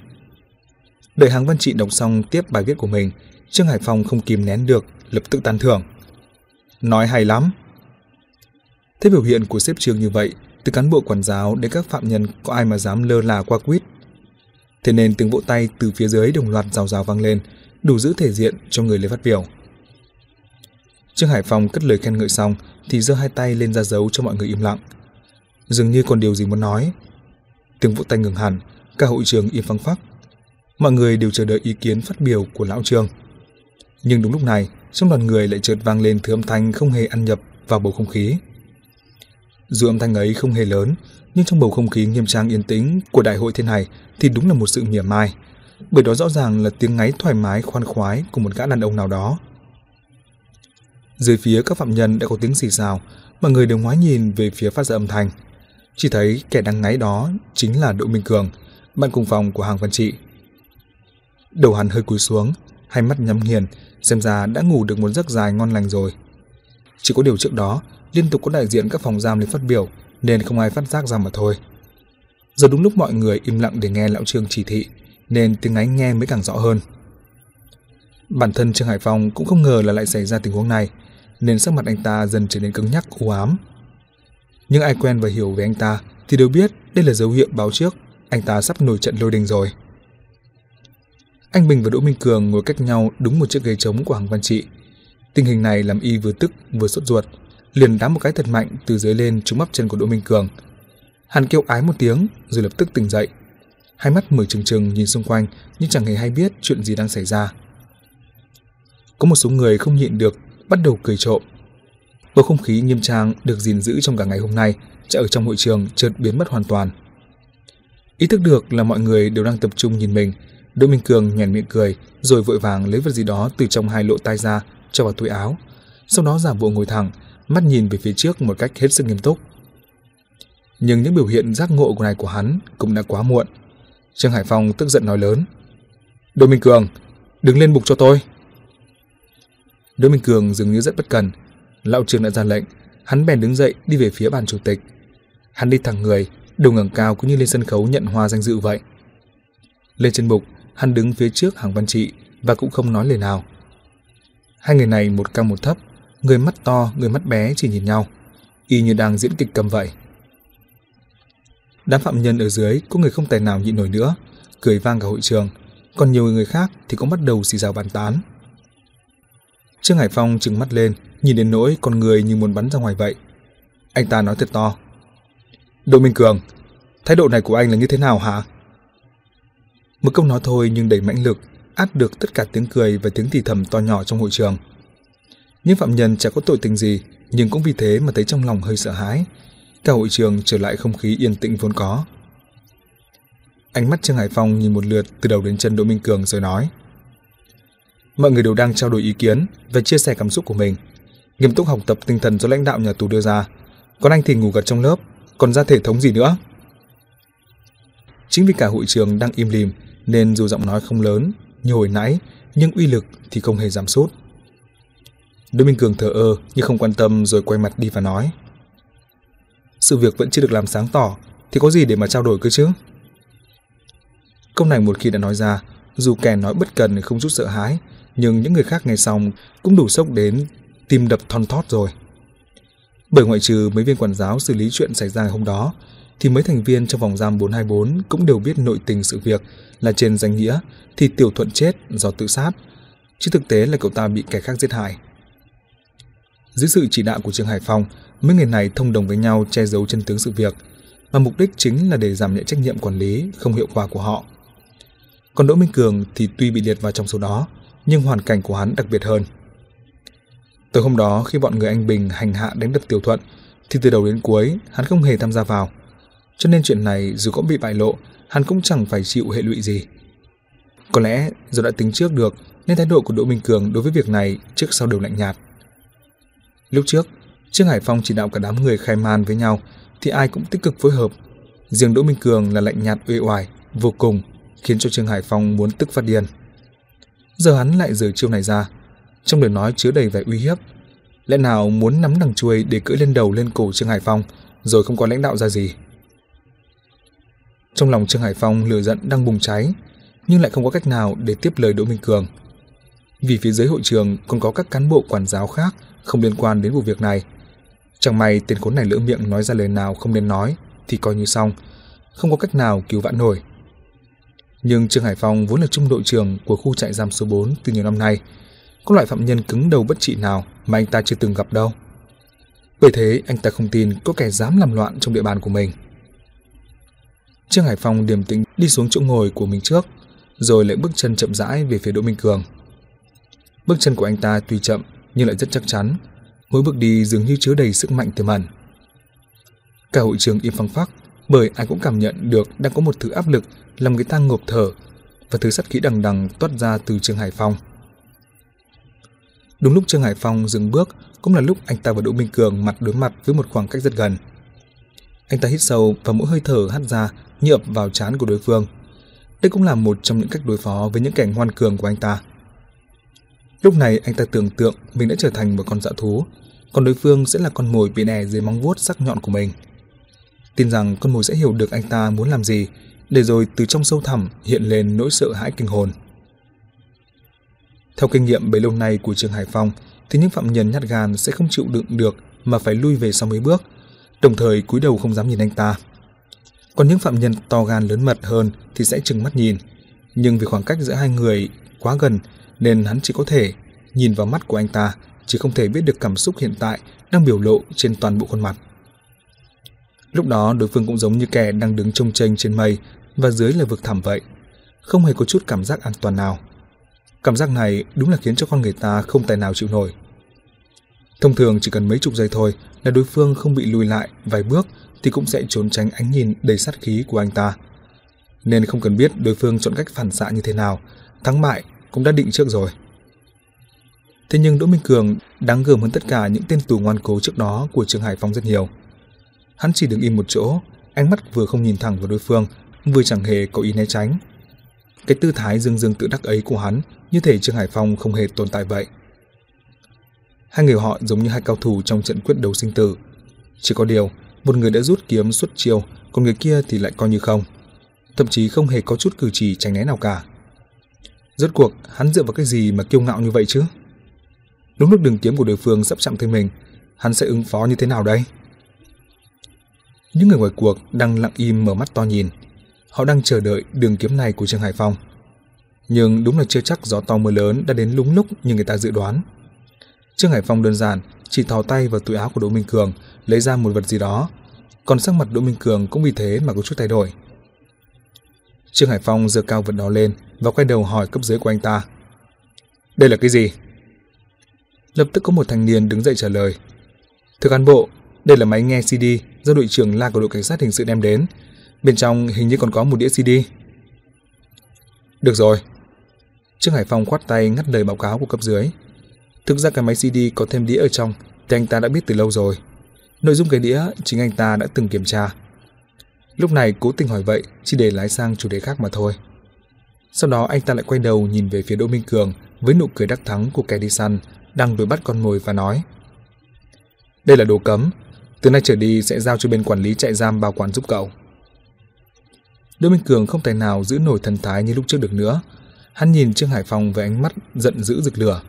Đợi Hàng Văn Trị đọc xong tiếp bài viết của mình, Trương Hải Phong không kìm nén được, lập tức tán thưởng. Nói hay lắm. Thế biểu hiện của xếp trường như vậy, từ cán bộ quản giáo đến các phạm nhân có ai mà dám lơ là qua quýt. Thế nên tiếng vỗ tay từ phía dưới đồng loạt rào rào vang lên, đủ giữ thể diện cho người lấy phát biểu. Trương Hải Phong cất lời khen ngợi xong thì giơ hai tay lên ra dấu cho mọi người im lặng. Dường như còn điều gì muốn nói. Tiếng vỗ tay ngừng hẳn, cả hội trường im phăng phắc. Mọi người đều chờ đợi ý kiến phát biểu của lão trường. Nhưng đúng lúc này, trong đoàn người lại chợt vang lên thứ âm thanh không hề ăn nhập vào bầu không khí. Dù âm thanh ấy không hề lớn, nhưng trong bầu không khí nghiêm trang yên tĩnh của đại hội thế này thì đúng là một sự mỉa mai, bởi đó rõ ràng là tiếng ngáy thoải mái khoan khoái của một gã đàn ông nào đó. Dưới phía các phạm nhân đã có tiếng xì xào, mọi người đều ngoái nhìn về phía phát ra âm thanh. Chỉ thấy kẻ đang ngáy đó chính là Đỗ Minh Cường, bạn cùng phòng của Hàng Văn Trị. Đầu hắn hơi cúi xuống, hai mắt nhắm nghiền, xem ra đã ngủ được một giấc dài ngon lành rồi. Chỉ có điều trước đó, liên tục có đại diện các phòng giam lên phát biểu, nên không ai phát giác ra mà thôi. Giờ đúng lúc mọi người im lặng để nghe lão Trương chỉ thị, nên tiếng ngáy nghe mới càng rõ hơn. Bản thân Trương Hải Phong cũng không ngờ là lại xảy ra tình huống này, nên sắc mặt anh ta dần trở nên cứng nhắc u ám. Nhưng ai quen và hiểu về anh ta thì đều biết đây là dấu hiệu báo trước anh ta sắp nổi trận lôi đình rồi. Anh Bình và Đỗ Minh Cường ngồi cách nhau đúng một chiếc ghế trống của hàng văn trị. Tình hình này làm y vừa tức vừa sốt ruột, liền đá một cái thật mạnh từ dưới lên trúng bắp chân của Đỗ Minh Cường. Hắn kêu ái một tiếng rồi lập tức tỉnh dậy. Hai mắt mở trừng trừng nhìn xung quanh nhưng chẳng hề hay biết chuyện gì đang xảy ra. Có một số người không nhịn được bắt đầu cười trộm. Bầu không khí nghiêm trang được gìn giữ trong cả ngày hôm nay ở trong hội trường chợt biến mất hoàn toàn. Ý thức được là mọi người đều đang tập trung nhìn mình, Đỗ Minh Cường nhoẻn miệng cười, rồi vội vàng lấy vật gì đó từ trong hai lỗ tai ra, cho vào túi áo. Sau đó giả bộ ngồi thẳng, mắt nhìn về phía trước một cách hết sức nghiêm túc. Nhưng những biểu hiện giác ngộ của này của hắn cũng đã quá muộn. Trương Hải Phong tức giận nói lớn. Đỗ Minh Cường, đứng lên bục cho tôi. Đỗ Minh Cường dường như rất bất cần. Lão trường đã ra lệnh, hắn bèn đứng dậy đi về phía bàn chủ tịch. Hắn đi thẳng người, đầu ngẩng cao cũng như lên sân khấu nhận hoa danh dự vậy. Lên trên bục, hắn đứng phía trước hàng văn trị và cũng không nói lời nào. Hai người này một cao một thấp, người mắt to, người mắt bé chỉ nhìn nhau, y như đang diễn kịch cầm vậy. Đám phạm nhân ở dưới có người không tài nào nhịn nổi nữa, cười vang cả hội trường, còn nhiều người khác thì cũng bắt đầu xì xào bàn tán. Trương Hải Phong trừng mắt lên, nhìn đến nỗi con người như muốn bắn ra ngoài vậy. Anh ta nói thật to. Đỗ Minh Cường, thái độ này của anh là như thế nào hả? Một câu nói thôi nhưng đầy mãnh lực, át được tất cả tiếng cười và tiếng thì thầm to nhỏ trong hội trường. Những phạm nhân chẳng có tội tình gì, nhưng cũng vì thế mà thấy trong lòng hơi sợ hãi. Cả hội trường trở lại không khí yên tĩnh vốn có. Ánh mắt Trương Hải Phong nhìn một lượt từ đầu đến chân Đỗ Minh Cường rồi nói. Mọi người đều đang trao đổi ý kiến và chia sẻ cảm xúc của mình. Nghiêm túc học tập tinh thần do lãnh đạo nhà tù đưa ra. Còn anh thì ngủ gật trong lớp, còn ra thể thống gì nữa. Chính vì cả hội trường đang im lìm nên dù giọng nói không lớn như hồi nãy nhưng uy lực thì không hề giảm sút. Đỗ Minh Cường thở ơ nhưng không quan tâm rồi quay mặt đi và nói. Sự việc vẫn chưa được làm sáng tỏ thì có gì để mà trao đổi cơ chứ? Câu này một khi đã nói ra, dù kẻ nói bất cần không chút sợ hãi, nhưng những người khác nghe xong cũng đủ sốc đến tim đập thon thót rồi. Bởi ngoại trừ mấy viên quản giáo xử lý chuyện xảy ra hôm đó, thì mấy thành viên trong vòng giam 424 cũng đều biết nội tình sự việc là trên danh nghĩa thì Tiểu Thuận chết do tự sát, chứ thực tế là cậu ta bị kẻ khác giết hại. Dưới sự chỉ đạo của Trương Hải Phong, mấy người này thông đồng với nhau che giấu chân tướng sự việc, mà mục đích chính là để giảm nhẹ trách nhiệm quản lý không hiệu quả của họ. Còn Đỗ Minh Cường thì tuy bị liệt vào trong số đó, nhưng hoàn cảnh của hắn đặc biệt hơn. Từ hôm đó khi bọn người anh Bình hành hạ đánh đập Tiểu Thuận, thì từ đầu đến cuối hắn không hề tham gia vào. Cho nên chuyện này dù có bị bại lộ, hắn cũng chẳng phải chịu hệ lụy gì. Có lẽ do đã tính trước được nên thái độ của Đỗ Minh Cường đối với việc này trước sau đều lạnh nhạt. Lúc trước, Trương Hải Phong chỉ đạo cả đám người khai man với nhau thì ai cũng tích cực phối hợp. Riêng Đỗ Minh Cường là lạnh nhạt uể oải, vô cùng, khiến cho Trương Hải Phong muốn tức phát điên. Giờ hắn lại giở chiêu này ra, trong lời nói chứa đầy vẻ uy hiếp. Lẽ nào muốn nắm đằng chuôi để cưỡi lên đầu lên cổ Trương Hải Phong, rồi không có lãnh đạo ra gì? Trong lòng Trương Hải Phong lửa giận đang bùng cháy, nhưng lại không có cách nào để tiếp lời Đỗ Minh Cường. Vì phía dưới hội trường còn có các cán bộ quản giáo khác không liên quan đến vụ việc này. Chẳng may tên khốn này lỡ miệng nói ra lời nào không nên nói thì coi như xong, không có cách nào cứu vãn nổi. Nhưng Trương Hải Phong vốn là trung đội trưởng của khu trại giam số 4 từ nhiều năm nay, có loại phạm nhân cứng đầu bất trị nào mà anh ta chưa từng gặp đâu. Bởi thế anh ta không tin có kẻ dám làm loạn trong địa bàn của mình. Trương Hải Phong điềm tĩnh đi xuống chỗ ngồi của mình trước, rồi lại bước chân chậm rãi về phía Đỗ Minh Cường. Bước chân của anh ta tuy chậm nhưng lại rất chắc chắn, mỗi bước đi dường như chứa đầy sức mạnh tiềm ẩn. Cả hội trường im phăng phắc, bởi ai cũng cảm nhận được đang có một thứ áp lực làm người ta ngộp thở và thứ sắt khí đằng đằng toát ra từ Trương Hải Phong. Đúng lúc Trương Hải Phong dừng bước cũng là lúc anh ta và Đỗ Minh Cường mặt đối mặt với một khoảng cách rất gần. Anh ta hít sâu và mỗi hơi thở hắt ra như ập vào trán của đối phương. Đây cũng là một trong những cách đối phó với những kẻ ngoan cường của anh ta. Lúc này anh ta tưởng tượng mình đã trở thành một con dã thú, còn đối phương sẽ là con mồi bị đè dưới móng vuốt sắc nhọn của mình. Tin rằng con mồi sẽ hiểu được anh ta muốn làm gì, để rồi từ trong sâu thẳm hiện lên nỗi sợ hãi kinh hồn. Theo kinh nghiệm bấy lâu nay của trường Hải Phòng, thì những phạm nhân nhát gan sẽ không chịu đựng được mà phải lui về sau mấy bước, đồng thời cúi đầu không dám nhìn anh ta. Còn những phạm nhân to gan lớn mật hơn thì sẽ trừng mắt nhìn, Nhưng vì khoảng cách giữa hai người quá gần nên hắn chỉ có thể nhìn vào mắt của anh ta, chỉ không thể biết được cảm xúc hiện tại đang biểu lộ trên toàn bộ khuôn mặt. Lúc đó đối phương cũng giống như kẻ đang đứng trông chênh trên mây và dưới là vực thẳm vậy, không hề có chút cảm giác an toàn nào. Cảm giác này đúng là khiến cho con người ta không tài nào chịu nổi. Thông thường chỉ cần mấy chục giây thôi là đối phương không bị lùi lại vài bước thì cũng sẽ trốn tránh ánh nhìn đầy sát khí của anh ta. Nên không cần biết đối phương chọn cách phản xạ như thế nào, thắng bại cũng đã định trước rồi. Thế nhưng Đỗ Minh Cường đáng gờm hơn tất cả những tên tù ngoan cố trước đó của trường Hải Phong rất nhiều. Hắn chỉ đứng im một chỗ, ánh mắt vừa không nhìn thẳng vào đối phương, vừa chẳng hề có ý né tránh. Cái tư thái dương dương tự đắc ấy của hắn như thể Trương Hải Phong không hề tồn tại vậy. Hai người họ giống như hai cao thủ trong trận quyết đấu sinh tử. Chỉ có điều, một người đã rút kiếm xuất chiêu, còn người kia thì lại coi như không. Thậm chí không hề có chút cử chỉ tránh né nào cả. Rốt cuộc, hắn dựa vào cái gì mà kiêu ngạo như vậy chứ? Đúng lúc đường kiếm của đối phương sắp chạm tới mình, hắn sẽ ứng phó như thế nào đây? Những người ngoài cuộc đang lặng im mở mắt to nhìn. Họ đang chờ đợi đường kiếm này của Trương Hải Phong. Nhưng đúng là chưa chắc gió to mưa lớn đã đến lúng lúc như người ta dự đoán. Trương Hải Phong đơn giản chỉ thò tay vào túi áo của Đỗ Minh Cường, lấy ra một vật gì đó. Còn sắc mặt Đỗ Minh Cường cũng vì thế mà có chút thay đổi. Trương Hải Phong giơ cao vật đó lên và quay đầu hỏi cấp dưới của anh ta. Đây là cái gì? Lập tức có một thanh niên đứng dậy trả lời. Thưa cán bộ, đây là máy nghe CD do đội trưởng La của đội cảnh sát hình sự đem đến. Bên trong hình như còn có một đĩa CD. Được rồi. Trương Hải Phong khoát tay ngắt lời báo cáo của cấp dưới. Thực ra cái máy CD có thêm đĩa ở trong thì anh ta đã biết từ lâu rồi. Nội dung cái đĩa chính anh ta đã từng kiểm tra. Lúc này cố tình hỏi vậy chỉ để lái sang chủ đề khác mà thôi. Sau đó anh ta lại quay đầu nhìn về phía Đỗ Minh Cường với nụ cười đắc thắng của kẻ đi săn đang đuổi bắt con mồi và nói Đây là đồ cấm, từ nay trở đi sẽ giao cho bên quản lý trại giam bảo quản giúp cậu. Đỗ Minh Cường không thể nào giữ nổi thần thái như lúc trước được nữa. Hắn nhìn Trương Hải Phong với ánh mắt giận dữ rực lửa.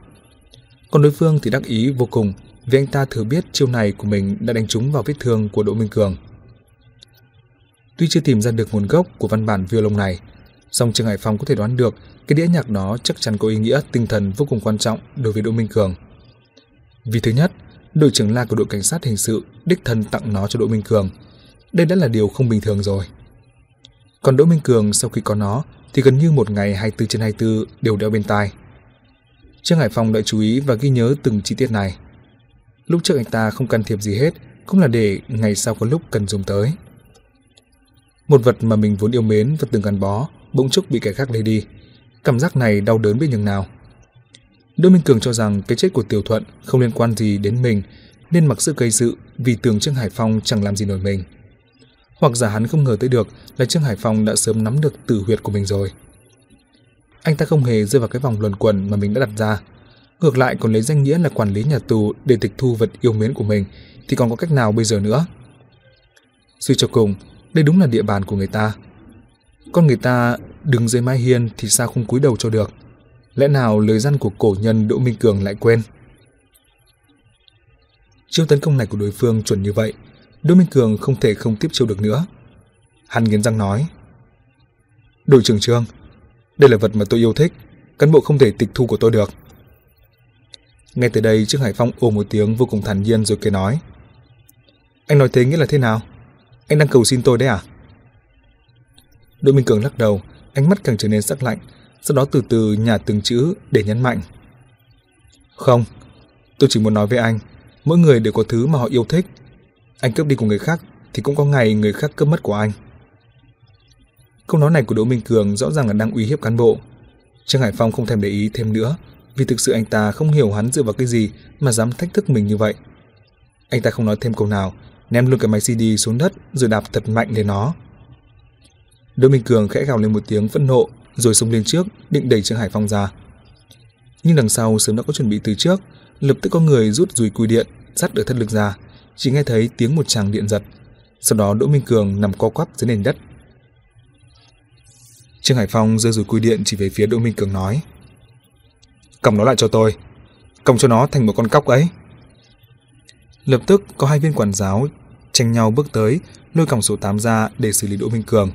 Còn đối phương thì đắc ý vô cùng vì anh ta thừa biết chiêu này của mình đã đánh trúng vào vết thương của Đỗ Minh Cường. Tuy chưa tìm ra được nguồn gốc của văn bản violon này, song Trương Hải Phong có thể đoán được cái đĩa nhạc đó chắc chắn có ý nghĩa tinh thần vô cùng quan trọng đối với Đỗ Minh Cường. Vì thứ nhất, đội trưởng la của đội cảnh sát hình sự đích thân tặng nó cho Đỗ Minh Cường. Đây đã là điều không bình thường rồi. Còn Đỗ Minh Cường sau khi có nó thì gần như một ngày 24 trên 24 đều đeo bên tai. Trương Hải Phong đã chú ý và ghi nhớ từng chi tiết này. Lúc trước anh ta không can thiệp gì hết, cũng là để ngày sau có lúc cần dùng tới. Một vật mà mình vốn yêu mến và từng gắn bó, bỗng chốc bị kẻ khác lấy đi. Cảm giác này đau đớn biết nhường nào. Đỗ Minh Cường cho rằng cái chết của Tiểu Thuận không liên quan gì đến mình, nên mặc sự gây sự vì tưởng Trương Hải Phong chẳng làm gì nổi mình. Hoặc giả hắn không ngờ tới được là Trương Hải Phong đã sớm nắm được tử huyệt của mình rồi. Anh ta không hề rơi vào cái vòng luẩn quẩn mà mình đã đặt ra. Ngược lại còn lấy danh nghĩa là quản lý nhà tù để tịch thu vật yêu mến của mình thì còn có cách nào bây giờ nữa? Suy cho cùng, đây đúng là địa bàn của người ta. Con người ta đứng dưới mái hiên thì sao không cúi đầu cho được? Lẽ nào lời dân của cổ nhân Đỗ Minh Cường lại quên? Chiêu tấn công này của đối phương chuẩn như vậy, Đỗ Minh Cường không thể không tiếp chiêu được nữa. Hắn nghiến răng nói. Đội trưởng Trương, đây là vật mà tôi yêu thích, cán bộ không thể tịch thu của tôi được. Ngay từ đây Trương Hải Phong ồ một tiếng vô cùng thản nhiên rồi kể nói. Anh nói thế nghĩa là thế nào? Anh đang cầu xin tôi đấy à? Đỗ Minh Cường lắc đầu, ánh mắt càng trở nên sắc lạnh, sau đó từ từ nhả từng chữ để nhấn mạnh. Không, tôi chỉ muốn nói với anh, mỗi người đều có thứ mà họ yêu thích. Anh cướp đi của người khác thì cũng có ngày người khác cướp mất của anh. Câu nói này của Đỗ Minh Cường rõ ràng là đang uy hiếp cán bộ. Trương Hải Phong không thèm để ý thêm nữa, vì thực sự anh ta không hiểu hắn dựa vào cái gì mà dám thách thức mình như vậy. Anh ta không nói thêm câu nào, ném luôn cái máy CD xuống đất rồi đạp thật mạnh lên nó. Đỗ Minh Cường khẽ gào lên một tiếng phẫn nộ rồi xông lên trước định đẩy Trương Hải Phong ra. Nhưng đằng sau sớm đã có chuẩn bị từ trước, lập tức có người rút dùi cùi điện, dắt ở thân lực ra, chỉ nghe thấy tiếng một tràng điện giật. Sau đó Đỗ Minh Cường nằm co quắp dưới nền đất. Trương Hải Phong giơ dùi cùi điện chỉ về phía Đỗ Minh Cường nói: "Cầm nó lại cho tôi, cầm cho nó thành một con cóc ấy." Lập tức có hai viên quản giáo tranh nhau bước tới, lôi còng số 8 ra để xử lý Đỗ Minh Cường.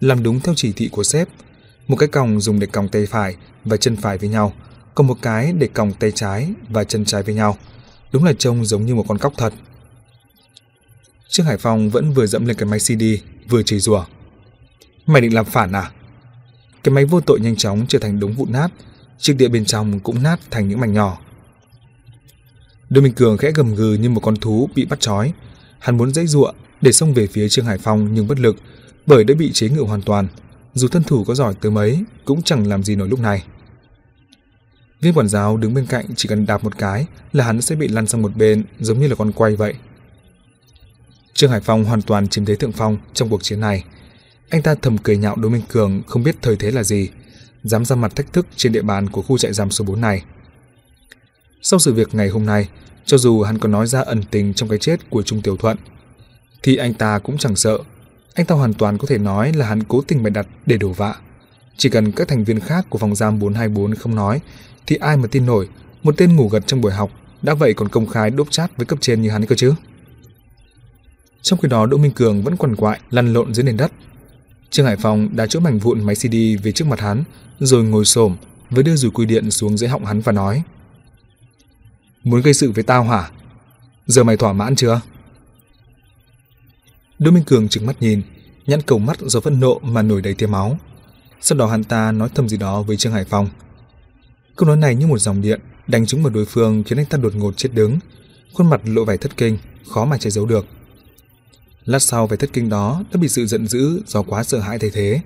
Làm đúng theo chỉ thị của sếp, một cái còng dùng để còng tay phải và chân phải với nhau, còn một cái để còng tay trái và chân trái với nhau. Đúng là trông giống như một con cóc thật. Trương Hải Phong vẫn vừa dẫm lên cái máy CD, vừa chửi rủa. Mày định làm phản à? Cái máy vô tội nhanh chóng trở thành đống vụn nát, chiếc đĩa bên trong cũng nát thành những mảnh nhỏ. Đôi Minh Cường khẽ gầm gừ như một con thú bị bắt trói. Hắn muốn dãy ruộng để xông về phía Trương Hải Phong nhưng bất lực bởi đã bị chế ngự hoàn toàn. Dù thân thủ có giỏi tới mấy cũng chẳng làm gì nổi lúc này. Viên quản giáo đứng bên cạnh chỉ cần đạp một cái là hắn sẽ bị lăn sang một bên giống như là con quay vậy. Trương Hải Phong hoàn toàn chiếm thế thượng phong trong cuộc chiến này. Anh ta thầm cười nhạo Đỗ Minh Cường không biết thời thế là gì, dám ra mặt thách thức trên địa bàn của khu trại giam số 4 này. Sau sự việc ngày hôm nay, cho dù hắn có nói ra ẩn tình trong cái chết của Trung Tiểu Thuận, thì anh ta cũng chẳng sợ. Anh ta hoàn toàn có thể nói là hắn cố tình bày đặt để đổ vạ. Chỉ cần các thành viên khác của phòng giam 424 không nói, thì ai mà tin nổi một tên ngủ gật trong buổi học đã vậy còn công khai đốp chát với cấp trên như hắn cơ chứ. Trong khi đó Đỗ Minh Cường vẫn quằn quại lăn lộn dưới nền đất. Trương Hải Phong đã chỗ mảnh vụn máy CD về trước mặt hắn, rồi ngồi xổm với đưa rùi cui điện xuống dưới họng hắn và nói: Muốn gây sự với tao hả? Giờ mày thỏa mãn chưa? Đỗ Minh Cường trừng mắt nhìn, nhăn cầu mắt do phẫn nộ mà nổi đầy tia máu. Sau đó hắn ta nói thầm gì đó với Trương Hải Phong. Câu nói này như một dòng điện đánh trúng vào đối phương khiến anh ta đột ngột chết đứng, khuôn mặt lộ vẻ thất kinh, khó mà che giấu được. Lát sau vẻ thất kinh đó đã bị sự giận dữ do quá sợ hãi thay thế.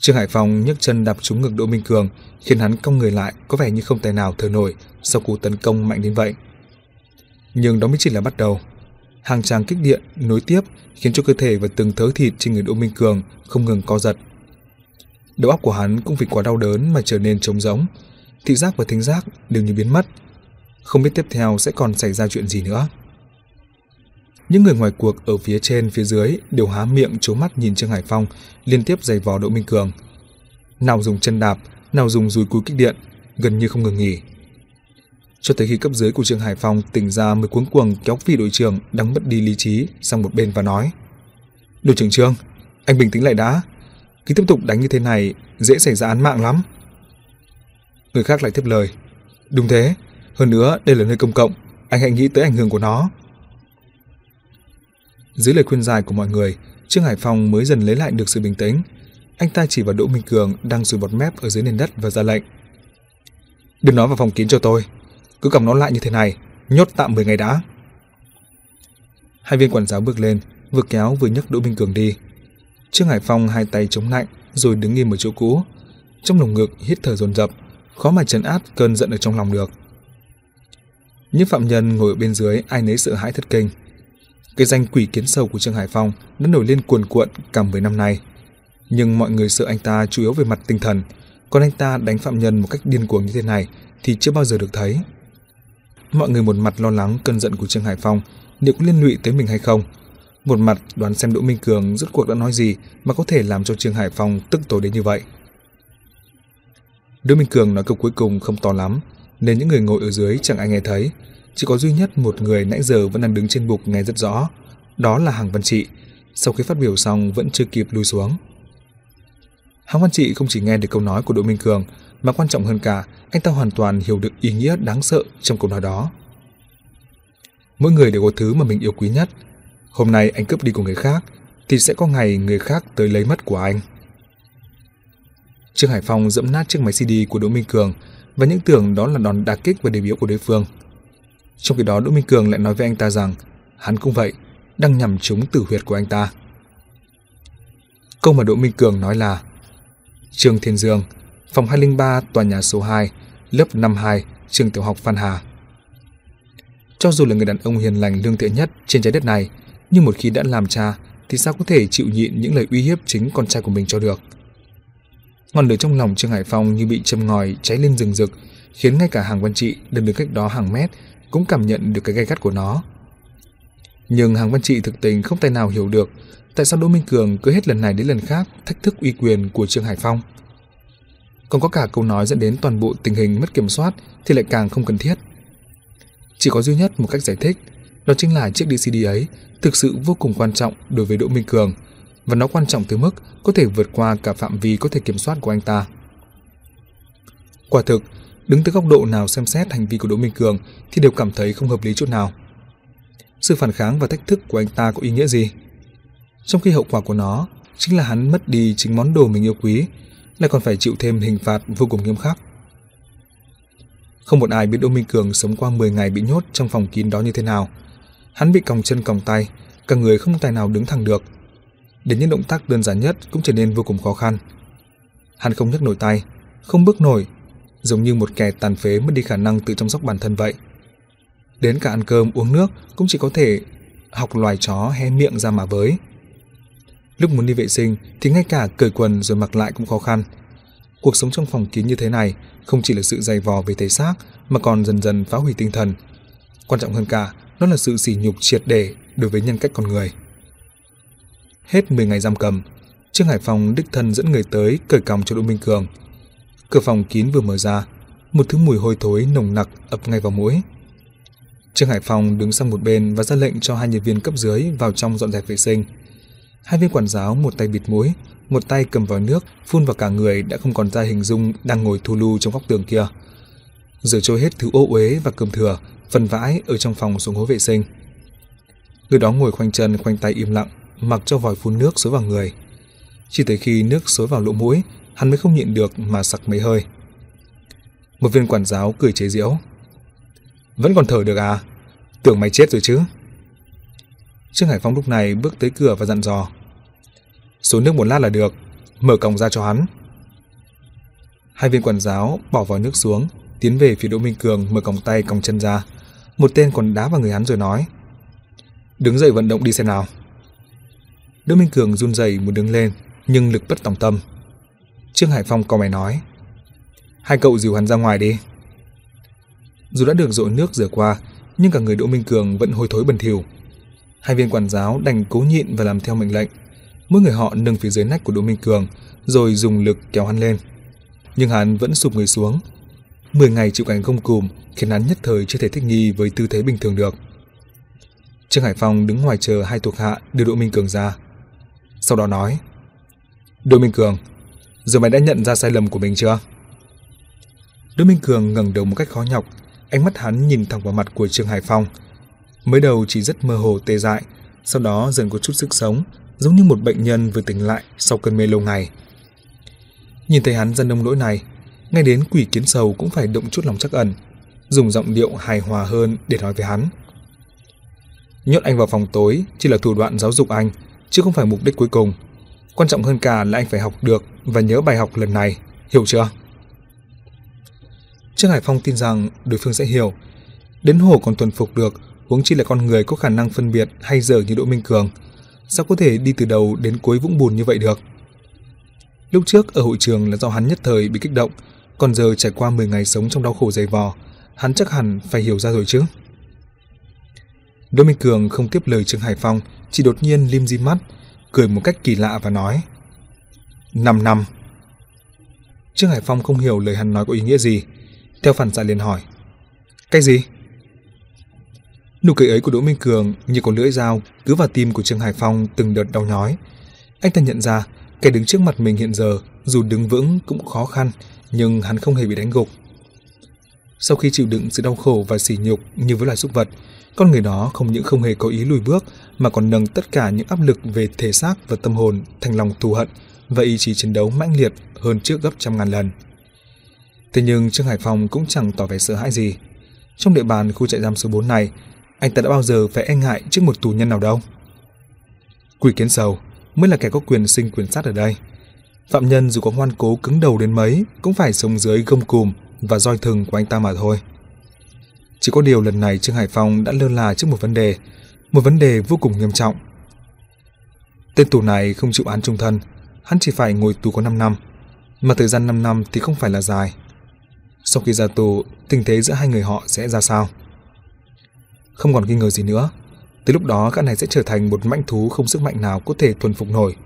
Trương Hải Phong nhấc chân đạp trúng ngực Đỗ Minh Cường, khiến hắn cong người lại có vẻ như không tài nào thở nổi sau cú tấn công mạnh đến vậy. Nhưng đó mới chỉ là bắt đầu. Hàng tràng kích điện nối tiếp khiến cho cơ thể và từng thớ thịt trên người Đỗ Minh Cường không ngừng co giật. Đầu óc của hắn cũng vì quá đau đớn mà trở nên trống rỗng, thị giác và thính giác đều như biến mất. Không biết tiếp theo sẽ còn xảy ra chuyện gì nữa. Những người ngoài cuộc ở phía trên phía dưới đều há miệng trố mắt nhìn Trương Hải Phong liên tiếp giày vò Đỗ Minh Cường. Nào dùng chân đạp, nào dùng dùi cúi kích điện, gần như không ngừng nghỉ. Cho tới khi cấp dưới của Trương Hải Phong tỉnh ra mới cuống cuồng kéo phi đội trưởng đang mất đi lý trí sang một bên và nói Đội trưởng Trương, anh bình tĩnh lại đã. Cứ tiếp tục đánh như thế này dễ xảy ra án mạng lắm. Người khác lại tiếp lời Đúng thế, hơn nữa đây là nơi công cộng, anh hãy nghĩ tới ảnh hưởng của nó. Dưới lời khuyên dài của mọi người, Trương Hải Phong mới dần lấy lại được sự bình tĩnh. Anh ta chỉ vào Đỗ Minh Cường đang sùi bọt mép ở dưới nền đất và ra lệnh. Đừng nói vào phòng kín cho tôi. Cứ cầm nó lại như thế này, nhốt tạm 10 ngày đã. Hai viên quản giáo bước lên, vừa kéo vừa nhấc Đỗ Minh Cường đi. Trương Hải Phong hai tay chống lạnh rồi đứng im ở chỗ cũ. Trong lồng ngực hít thở dồn dập, khó mà trấn áp cơn giận ở trong lòng được. Những phạm nhân ngồi ở bên dưới ai nấy sợ hãi thất kinh. Cái danh quỷ kiến sâu của Trương Hải Phong đã nổi lên cuồn cuộn cả 10 năm nay. Nhưng mọi người sợ anh ta chủ yếu về mặt tinh thần, còn anh ta đánh phạm nhân một cách điên cuồng như thế này thì chưa bao giờ được thấy. Mọi người một mặt lo lắng cơn giận của Trương Hải Phong liệu có liên lụy tới mình hay không. Một mặt đoán xem Đỗ Minh Cường rốt cuộc đã nói gì mà có thể làm cho Trương Hải Phong tức tối đến như vậy. Đỗ Minh Cường nói câu cuối cùng không to lắm, nên những người ngồi ở dưới chẳng ai nghe thấy, chỉ có duy nhất một người nãy giờ vẫn đang đứng trên bục nghe rất rõ, đó là Hàng Văn Trị, sau khi phát biểu xong vẫn chưa kịp lui xuống. Hán Văn Trị không chỉ nghe được câu nói của Đỗ Minh Cường, mà quan trọng hơn cả, anh ta hoàn toàn hiểu được ý nghĩa đáng sợ trong câu nói đó. Mỗi người đều có thứ mà mình yêu quý nhất. Hôm nay anh cướp đi của người khác, thì sẽ có ngày người khác tới lấy mất của anh. Trương Hải Phong dẫm nát chiếc máy CD của Đỗ Minh Cường và những tưởng đó là đòn đả kích và đề biểu của đối phương. Trong khi đó Đỗ Minh Cường lại nói với anh ta rằng hắn cũng vậy, đang nhằm trúng tử huyệt của anh ta. Câu mà Đỗ Minh Cường nói là Trương Thiên Dương, phòng 203 tòa nhà số 2, lớp 52, trường tiểu học Phan Hà. Cho dù là người đàn ông hiền lành lương thiện nhất trên trái đất này, nhưng một khi đã làm cha thì sao có thể chịu nhịn những lời uy hiếp chính con trai của mình cho được. Ngọn lửa trong lòng Trương Hải Phong như bị châm ngòi cháy lên rừng rực, khiến ngay cả hàng văn trị đứng đứng cách đó hàng mét cũng cảm nhận được cái gay gắt của nó. Nhưng hàng văn trị thực tình không tài nào hiểu được tại sao Đỗ Minh Cường cứ hết lần này đến lần khác thách thức uy quyền của Trương Hải Phong. Còn có cả câu nói dẫn đến toàn bộ tình hình mất kiểm soát thì lại càng không cần thiết. Chỉ có duy nhất một cách giải thích, đó chính là chiếc DCD ấy thực sự vô cùng quan trọng đối với Đỗ Minh Cường, và nó quan trọng tới mức có thể vượt qua cả phạm vi có thể kiểm soát của anh ta. Quả thực, đứng từ góc độ nào xem xét hành vi của Đỗ Minh Cường thì đều cảm thấy không hợp lý chút nào. Sự phản kháng và thách thức của anh ta có ý nghĩa gì? Trong khi hậu quả của nó chính là hắn mất đi chính món đồ mình yêu quý, lại còn phải chịu thêm hình phạt vô cùng nghiêm khắc. Không một ai biết Đỗ Minh Cường sống qua 10 ngày bị nhốt trong phòng kín đó như thế nào. Hắn bị còng chân còng tay, cả người không tài nào đứng thẳng được. Đến những động tác đơn giản nhất cũng trở nên vô cùng khó khăn. Hắn không nhấc nổi tay, không bước nổi, giống như một kẻ tàn phế mất đi khả năng tự chăm sóc bản thân vậy. Đến cả ăn cơm uống nước cũng chỉ có thể học loài chó hé miệng ra mà với. Lúc muốn đi vệ sinh thì ngay cả cởi quần rồi mặc lại cũng khó khăn. Cuộc sống trong phòng kín như thế này không chỉ là sự dày vò về thể xác mà còn dần dần phá hủy tinh thần. Quan trọng hơn cả, nó là sự sỉ nhục triệt để đối với nhân cách con người. Hết 10 ngày giam cầm, Trương Hải Phong đích thân dẫn người tới cởi còng cho Đỗ Minh Cường. Cửa phòng kín vừa mở ra, một thứ mùi hôi thối nồng nặc ập ngay vào mũi. Trương Hải Phong đứng sang một bên và ra lệnh cho hai nhân viên cấp dưới vào trong dọn dẹp vệ sinh. Hai viên quản giáo một tay bịt mũi, một tay cầm vào nước, phun vào cả người đã không còn ra hình dung đang ngồi thu lưu trong góc tường kia. Rồi trôi hết thứ ô uế và cơm thừa, phần vãi ở trong phòng xuống hố vệ sinh. Người đó ngồi khoanh chân khoanh tay im lặng, mặc cho vòi phun nước xối vào người. Chỉ tới khi nước xối vào lỗ mũi, hắn mới không nhịn được mà sặc mấy hơi. Một viên quản giáo cười chế giễu. Vẫn còn thở được à? Tưởng mày chết rồi chứ? Trương Hải Phong lúc này bước tới cửa và dặn dò. Xuống nước một lát là được, mở cổng ra cho hắn. Hai viên quản giáo bỏ vào nước xuống, tiến về phía Đỗ Minh Cường mở còng tay còng chân ra. Một tên còn đá vào người hắn rồi nói. Đứng dậy vận động đi xem nào. Đỗ Minh Cường run rẩy muốn đứng lên, nhưng lực bất tòng tâm. Trương Hải Phong có mày nói. Hai cậu dìu hắn ra ngoài đi. Dù đã được dội nước rửa qua, nhưng cả người Đỗ Minh Cường vẫn hôi thối bẩn thỉu. Hai viên quản giáo đành cố nhịn và làm theo mệnh lệnh. Mỗi người họ nâng phía dưới nách của Đỗ Minh Cường, rồi dùng lực kéo hắn lên. Nhưng hắn vẫn sụp người xuống. Mười ngày chịu cảnh gông cùm khiến hắn nhất thời chưa thể thích nghi với tư thế bình thường được. Trương Hải Phong đứng ngoài chờ hai thuộc hạ đưa Đỗ Minh Cường ra. Sau đó nói, Đỗ Minh Cường, giờ mày đã nhận ra sai lầm của mình chưa? Đỗ Minh Cường ngẩng đầu một cách khó nhọc, ánh mắt hắn nhìn thẳng vào mặt của Trương Hải Phong. Mới đầu chỉ rất mơ hồ tê dại, sau đó dần có chút sức sống, giống như một bệnh nhân vừa tỉnh lại sau cơn mê lâu ngày. Nhìn thấy hắn dân nông lỗi này, ngay đến quỷ kiến sầu cũng phải động chút lòng chắc ẩn, dùng giọng điệu hài hòa hơn để nói với hắn. Nhốt anh vào phòng tối chỉ là thủ đoạn giáo dục anh, chứ không phải mục đích cuối cùng. Quan trọng hơn cả là anh phải học được và nhớ bài học lần này, hiểu chưa? Trương Hải Phong tin rằng đối phương sẽ hiểu. Đến hồ còn thuần phục được, huống chi là con người có khả năng phân biệt hay dở như Đỗ Minh Cường. Sao có thể đi từ đầu đến cuối vũng bùn như vậy được? Lúc trước ở hội trường là do hắn nhất thời bị kích động, còn giờ trải qua 10 ngày sống trong đau khổ dày vò, hắn chắc hẳn phải hiểu ra rồi chứ. Đỗ Minh Cường không tiếp lời Trương Hải Phong, chỉ đột nhiên lim di mắt, cười một cách kỳ lạ và nói. Năm năm. Trương Hải Phong không hiểu lời hắn nói có ý nghĩa gì, theo phản xạ liền hỏi. Cái gì? Nụ cười ấy của Đỗ Minh Cường như có lưỡi dao cứ vào tim của Trương Hải Phong từng đợt đau nhói. Anh ta nhận ra kẻ đứng trước mặt mình hiện giờ dù đứng vững cũng khó khăn nhưng hắn không hề bị đánh gục. Sau khi chịu đựng sự đau khổ và sỉ nhục như với loài súc vật, con người đó không những không hề có ý lùi bước mà còn nâng tất cả những áp lực về thể xác và tâm hồn thành lòng thù hận và ý chí chiến đấu mãnh liệt hơn trước gấp trăm ngàn lần. Thế nhưng Trương Hải Phong cũng chẳng tỏ vẻ sợ hãi gì. Trong địa bàn khu trại giam số 4 này, anh ta đã bao giờ phải e ngại trước một tù nhân nào đâu. Quỷ kiến sầu mới là kẻ có quyền sinh quyền sát ở đây. Phạm nhân dù có ngoan cố cứng đầu đến mấy cũng phải sống dưới gông cùm và roi thừng của anh ta mà thôi. Chỉ có điều lần này Trương Hải Phong đã lơ là trước một vấn đề, một vấn đề vô cùng nghiêm trọng. Tên tù này không chịu án trung thân, hắn chỉ phải ngồi tù có 5 năm, mà thời gian 5 năm thì không phải là dài. Sau khi ra tù, tình thế giữa hai người họ sẽ ra sao? Không còn nghi ngờ gì nữa, tới lúc đó gã này sẽ trở thành một mãnh thú không sức mạnh nào có thể thuần phục nổi.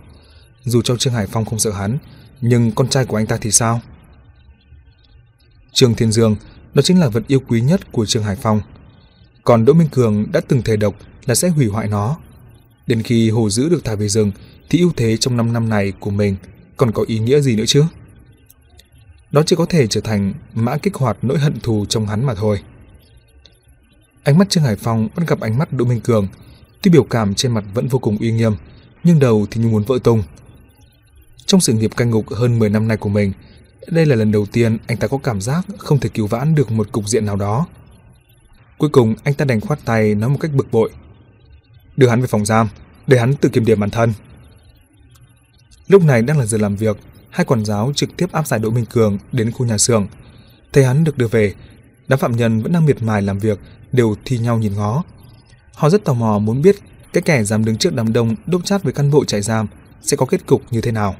Dù cho Trương Hải Phong không sợ hắn, nhưng con trai của anh ta thì sao? Trương Thiên Dương, đó chính là vật yêu quý nhất của Trương Hải Phong. Còn Đỗ Minh Cường đã từng thề độc là sẽ hủy hoại nó. Đến khi hồ giữ được thả về rừng thì ưu thế trong 5 năm này của mình còn có ý nghĩa gì nữa chứ? Đó chỉ có thể trở thành mã kích hoạt nỗi hận thù trong hắn mà thôi. Ánh mắt Trương Hải Phong bắt gặp ánh mắt Đỗ Minh Cường, tuy biểu cảm trên mặt vẫn vô cùng uy nghiêm, nhưng đầu thì như muốn vỡ tung. Trong sự nghiệp canh ngục hơn 10 năm nay của mình, đây là lần đầu tiên anh ta có cảm giác không thể cứu vãn được một cục diện nào đó. Cuối cùng anh ta đành khoát tay nói một cách bực bội. Đưa hắn về phòng giam, để hắn tự kiểm điểm bản thân. Lúc này đang là giờ làm việc, hai quản giáo trực tiếp áp giải Đỗ Minh Cường đến khu nhà xưởng. Thấy hắn được đưa về, đám phạm nhân vẫn đang miệt mài làm việc đều thi nhau nhìn ngó. Họ rất tò mò muốn biết cái kẻ dám đứng trước đám đông đốt chát với cán bộ trại giam sẽ có kết cục như thế nào.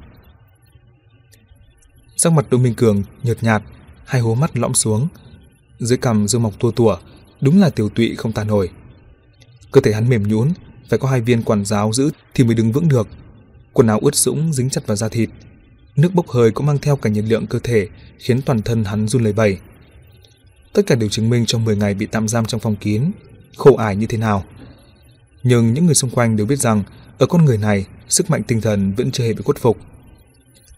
Sắc mặt Đỗ Minh Cường nhợt nhạt, hai hố mắt lõm xuống, dưới cằm dương mọc tua tủa, đúng là tiểu tụy không tàn nổi. Cơ thể hắn mềm nhũn, phải có hai viên quản giáo giữ thì mới đứng vững được. Quần áo ướt sũng dính chặt vào da thịt, nước bốc hơi cũng mang theo cả nhiệt lượng cơ thể, khiến toàn thân hắn run lẩy bẩy. Tất cả đều chứng minh trong 10 ngày bị tạm giam trong phòng kín, khổ ải như thế nào. Nhưng những người xung quanh đều biết rằng ở con người này, sức mạnh tinh thần vẫn chưa hề bị khuất phục.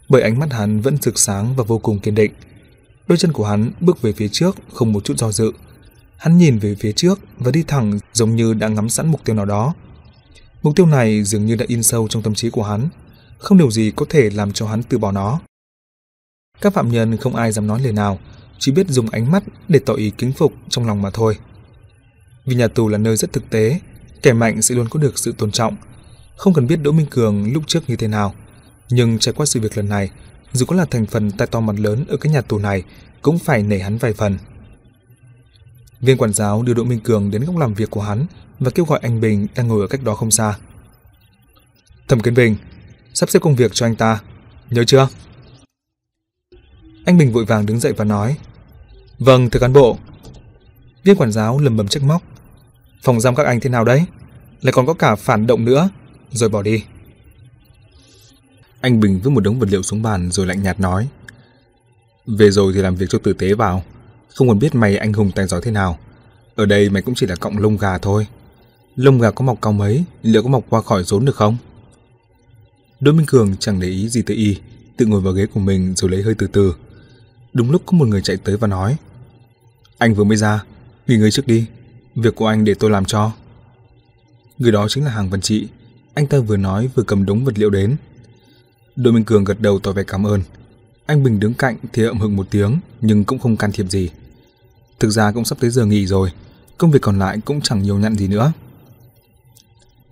Bởi ánh mắt hắn vẫn rực sáng và vô cùng kiên định. Đôi chân của hắn bước về phía trước không một chút do dự. Hắn nhìn về phía trước và đi thẳng giống như đã ngắm sẵn mục tiêu nào đó. Mục tiêu này dường như đã in sâu trong tâm trí của hắn, không điều gì có thể làm cho hắn từ bỏ nó. Các phạm nhân không ai dám nói lời nào, chỉ biết dùng ánh mắt để tỏ ý kính phục trong lòng mà thôi. Vì nhà tù là nơi rất thực tế, kẻ mạnh sẽ luôn có được sự tôn trọng. Không cần biết Đỗ Minh Cường lúc trước như thế nào, nhưng trải qua sự việc lần này, dù có là thành phần tai to mặt lớn ở cái nhà tù này, cũng phải nể hắn vài phần. Viên quản giáo đưa Đỗ Minh Cường đến góc làm việc của hắn và kêu gọi anh Bình đang ngồi ở cách đó không xa. Thẩm Kiến Bình, sắp xếp công việc cho anh ta, nhớ chưa? Anh Bình vội vàng đứng dậy và nói Vâng, thưa cán bộ. Viên quản giáo lầm bầm trách móc. Phòng giam các anh thế nào đấy? Lại còn có cả phản động nữa, rồi bỏ đi. Anh Bình vứt một đống vật liệu xuống bàn rồi lạnh nhạt nói Về rồi thì làm việc cho tử tế vào Không còn biết mày anh hùng tài giỏi thế nào Ở đây mày cũng chỉ là cọng lông gà thôi Lông gà có mọc cao mấy Liệu có mọc qua khỏi rốn được không Đỗ Minh Cường chẳng để ý gì tới y Tự ngồi vào ghế của mình rồi lấy hơi từ từ Đúng lúc có một người chạy tới và nói Anh vừa mới ra Nghỉ ngơi trước đi Việc của anh để tôi làm cho Người đó chính là Hàng Văn Trị Anh ta vừa nói vừa cầm đống vật liệu đến Đỗ Minh Cường gật đầu tỏ vẻ cảm ơn. Anh Bình đứng cạnh thì ậm hực một tiếng nhưng cũng không can thiệp gì. Thực ra cũng sắp tới giờ nghỉ rồi, công việc còn lại cũng chẳng nhiều nhặn gì nữa.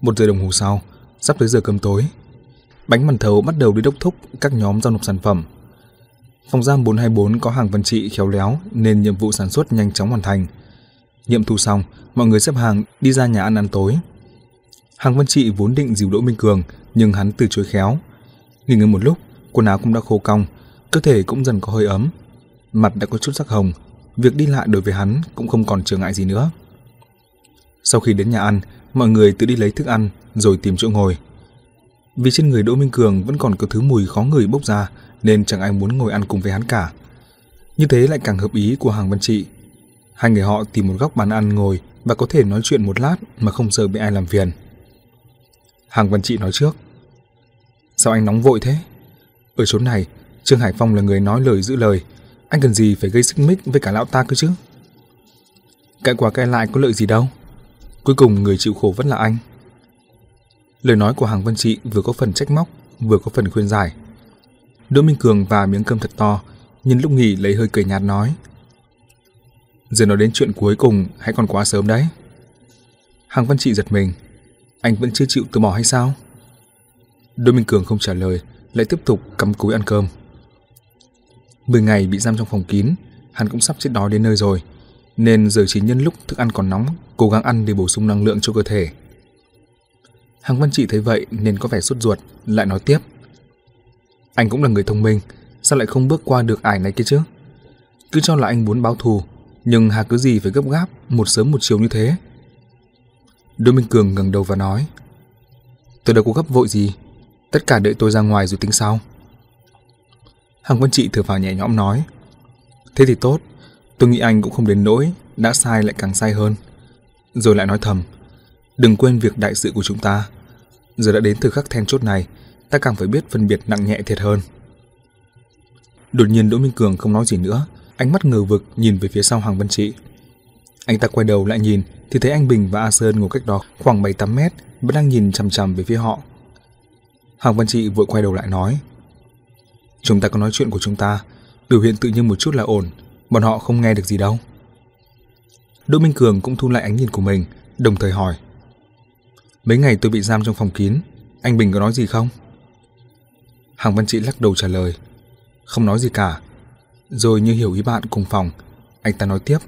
Một giờ đồng hồ sau, sắp tới giờ cơm tối. Bánh màn thầu bắt đầu đi đốc thúc các nhóm giao nộp sản phẩm. Phòng giam 424 có hàng văn trị khéo léo nên nhiệm vụ sản xuất nhanh chóng hoàn thành. Nhiệm thu xong, mọi người xếp hàng đi ra nhà ăn ăn tối. Hàng Văn Trị vốn định dìu Đỗ Minh Cường, nhưng hắn từ chối khéo, Nghỉ ngơi một lúc, quần áo cũng đã khô cong, cơ thể cũng dần có hơi ấm. Mặt đã có chút sắc hồng, việc đi lại đối với hắn cũng không còn trở ngại gì nữa. Sau khi đến nhà ăn, mọi người tự đi lấy thức ăn rồi tìm chỗ ngồi. Vì trên người Đỗ Minh Cường vẫn còn có thứ mùi khó người bốc ra nên chẳng ai muốn ngồi ăn cùng với hắn cả. Như thế lại càng hợp ý của hàng văn trị. Hai người họ tìm một góc bàn ăn ngồi và có thể nói chuyện một lát mà không sợ bị ai làm phiền. Hàng văn trị nói trước. Sao anh nóng vội thế? Ở chỗ này, Trương Hải Phong là người nói lời giữ lời. Anh cần gì phải gây xích mích với cả lão ta cơ chứ? Cãi qua cãi lại có lợi gì đâu. Cuối cùng người chịu khổ vẫn là anh. Lời nói của Hàng Vân Trị vừa có phần trách móc, vừa có phần khuyên giải. Đỗ Minh Cường và miếng cơm thật to, nhìn lúc nghỉ lấy hơi cười nhạt nói. Giờ nói đến chuyện cuối cùng hãy còn quá sớm đấy. Hàng Văn Trị giật mình. Anh vẫn chưa chịu từ bỏ hay sao? Đỗ Minh Cường không trả lời, lại tiếp tục cắm cúi ăn cơm. Mười ngày bị giam trong phòng kín, hắn cũng sắp chết đói đến nơi rồi, nên giờ chỉ nhân lúc thức ăn còn nóng, cố gắng ăn để bổ sung năng lượng cho cơ thể. Hàng Văn Trị thấy vậy nên có vẻ sốt ruột, lại nói tiếp. Anh cũng là người thông minh, sao lại không bước qua được ải này kia chứ? Cứ cho là anh muốn báo thù, nhưng hà cứ gì phải gấp gáp, một sớm một chiều như thế. Đỗ Minh Cường ngẩng đầu và nói. Tôi đâu có gấp vội gì, Tất cả đợi tôi ra ngoài rồi tính sau. Hằng văn Trị thở vào nhẹ nhõm nói. Thế thì tốt, tôi nghĩ anh cũng không đến nỗi, đã sai lại càng sai hơn. Rồi lại nói thầm, đừng quên việc đại sự của chúng ta, Giờ đã đến thời khắc then chốt này, ta càng phải biết phân biệt nặng nhẹ thiệt hơn. Đột nhiên Đỗ Minh Cường không nói gì nữa, ánh mắt ngờ vực nhìn về phía sau Hoàng Văn Trị. Anh ta quay đầu lại nhìn thì thấy anh Bình và A Sơn ngồi cách đó khoảng 7-8 mét vẫn đang nhìn chằm chằm về phía họ. Hoàng Văn Trị vội quay đầu lại nói Chúng ta có nói chuyện của chúng ta Biểu hiện tự nhiên một chút là ổn Bọn họ không nghe được gì đâu Đỗ Minh Cường cũng thu lại ánh nhìn của mình Đồng thời hỏi Mấy ngày tôi bị giam trong phòng kín, Anh Bình có nói gì không? Hàng Văn Trị lắc đầu trả lời, Không nói gì cả. Rồi như hiểu ý bạn cùng phòng, Anh ta nói tiếp.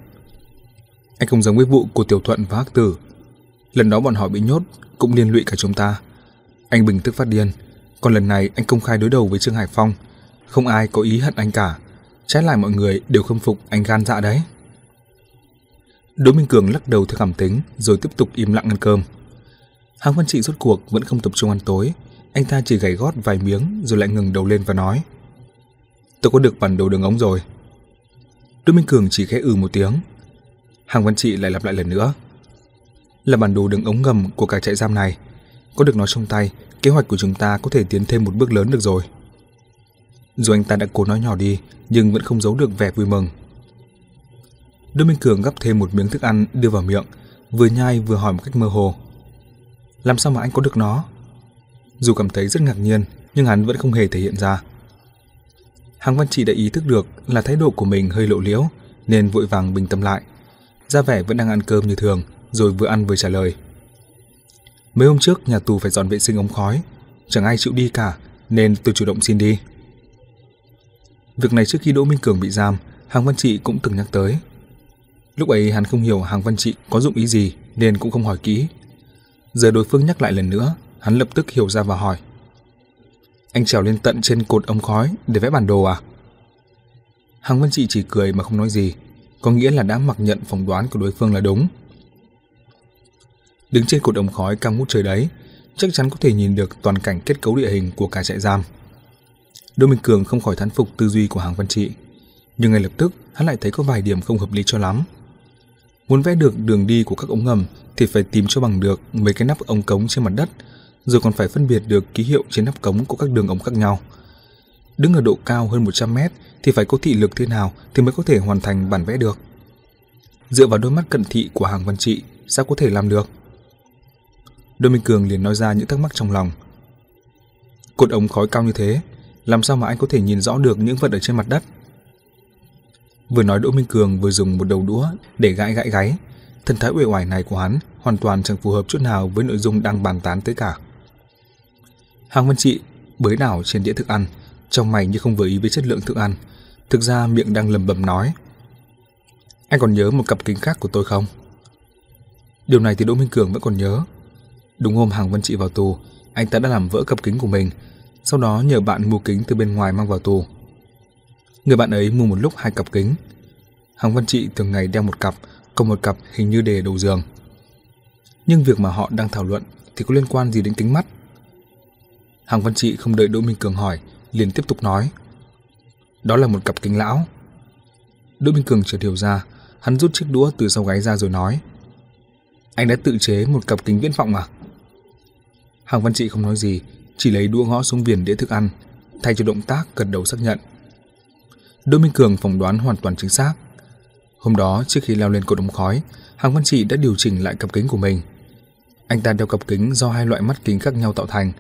Anh không giống với vụ của Tiểu Thuận và Hắc Tử. Lần đó bọn họ bị nhốt, Cũng liên lụy cả chúng ta. Anh Bình tức phát điên. Còn lần này anh công khai đối đầu với Trương Hải Phong. Không ai có ý hận anh cả. Trái lại mọi người đều khâm phục anh gan dạ đấy. Đỗ Minh Cường lắc đầu theo cảm tính, rồi tiếp tục im lặng ăn cơm. Hàng Văn Trị rốt cuộc vẫn không tập trung ăn tối, anh ta chỉ gảy gót vài miếng rồi lại ngừng đầu lên và nói: "Tôi có được bản đồ đường ống rồi." Đỗ Minh Cường chỉ khẽ ừ một tiếng. Hàng Văn Trị lại lặp lại lần nữa: "Là bản đồ đường ống ngầm của cả trại giam này, có được nó trong tay, kế hoạch của chúng ta có thể tiến thêm một bước lớn được rồi." Dù anh ta đã cố nói nhỏ đi, nhưng vẫn không giấu được vẻ vui mừng. Đỗ Minh Cường gắp thêm một miếng thức ăn đưa vào miệng, vừa nhai vừa hỏi một cách mơ hồ. Làm sao mà anh có được nó? Dù cảm thấy rất ngạc nhiên, nhưng hắn vẫn không hề thể hiện ra. Hàng Văn Trị đã ý thức được là thái độ của mình hơi lộ liễu, nên vội vàng bình tâm lại. Ra vẻ vẫn đang ăn cơm như thường, rồi vừa ăn vừa trả lời. Mấy hôm trước nhà tù phải dọn vệ sinh ống khói, chẳng ai chịu đi cả, nên tôi chủ động xin đi. Việc này trước khi Đỗ Minh Cường bị giam, Hàng Văn Trị cũng từng nhắc tới. Lúc ấy hắn không hiểu Hàng Văn Trị có dụng ý gì nên cũng không hỏi kỹ. Giờ đối phương nhắc lại lần nữa, hắn lập tức hiểu ra và hỏi. Anh trèo lên tận trên cột ống khói để vẽ bản đồ à? Hàng Văn Trị chỉ cười mà không nói gì, có nghĩa là đã mặc nhận phỏng đoán của đối phương là đúng. Đứng trên cột ống khói cao ngút trời đấy, chắc chắn có thể nhìn được toàn cảnh kết cấu địa hình của cả trại giam. Đỗ Minh Cường không khỏi thán phục tư duy của Hàng Văn Trị, nhưng ngay lập tức hắn lại thấy có vài điểm không hợp lý cho lắm. Muốn vẽ được đường đi của các ống ngầm thì phải tìm cho bằng được mấy cái nắp ống cống trên mặt đất, rồi còn phải phân biệt được ký hiệu trên nắp cống của các đường ống khác nhau. Đứng ở độ cao hơn 100 mét thì phải có thị lực thế nào thì mới có thể hoàn thành bản vẽ được. Dựa vào đôi mắt cận thị của hàng văn trị, sao có thể làm được? Đôi Minh Cường liền nói ra những thắc mắc trong lòng. Cột ống khói cao như thế, làm sao mà anh có thể nhìn rõ được những vật ở trên mặt đất? Vừa nói Đỗ Minh Cường vừa dùng một đầu đũa để gãi gãi gáy. Thần thái uể oải này của hắn hoàn toàn chẳng phù hợp chút nào với nội dung đang bàn tán tới cả. Hàng Văn Trị bới đảo trên đĩa thức ăn, trong mày như không vừa ý với chất lượng thức ăn. Thực ra miệng đang lầm bầm nói. Anh còn nhớ một cặp kính khác của tôi không? Điều này thì Đỗ Minh Cường vẫn còn nhớ. Đúng hôm Hàng Văn Trị vào tù, anh ta đã làm vỡ cặp kính của mình, sau đó nhờ bạn mua kính từ bên ngoài mang vào tù. Người bạn ấy mua một lúc hai cặp kính. Hàng Văn Trị thường ngày đeo một cặp, còn một cặp hình như để đầu giường. Nhưng việc mà họ đang thảo luận thì có liên quan gì đến kính mắt? Hàng Văn Trị không đợi Đỗ Minh Cường hỏi, liền tiếp tục nói. Đó là một cặp kính lão. Đỗ Minh Cường chợt hiểu ra, hắn rút chiếc đũa từ sau gáy ra rồi nói. Anh đã tự chế một cặp kính viễn vọng à? Hàng Văn Trị không nói gì, chỉ lấy đũa ngõ xuống viền đĩa thức ăn, thay cho động tác gật đầu xác nhận. Đỗ Minh Cường phỏng đoán hoàn toàn chính xác. Hôm đó, trước khi leo lên cột ống khói, Hàng Văn Trị đã điều chỉnh lại cặp kính của mình. Anh ta đeo cặp kính do hai loại mắt kính khác nhau tạo thành.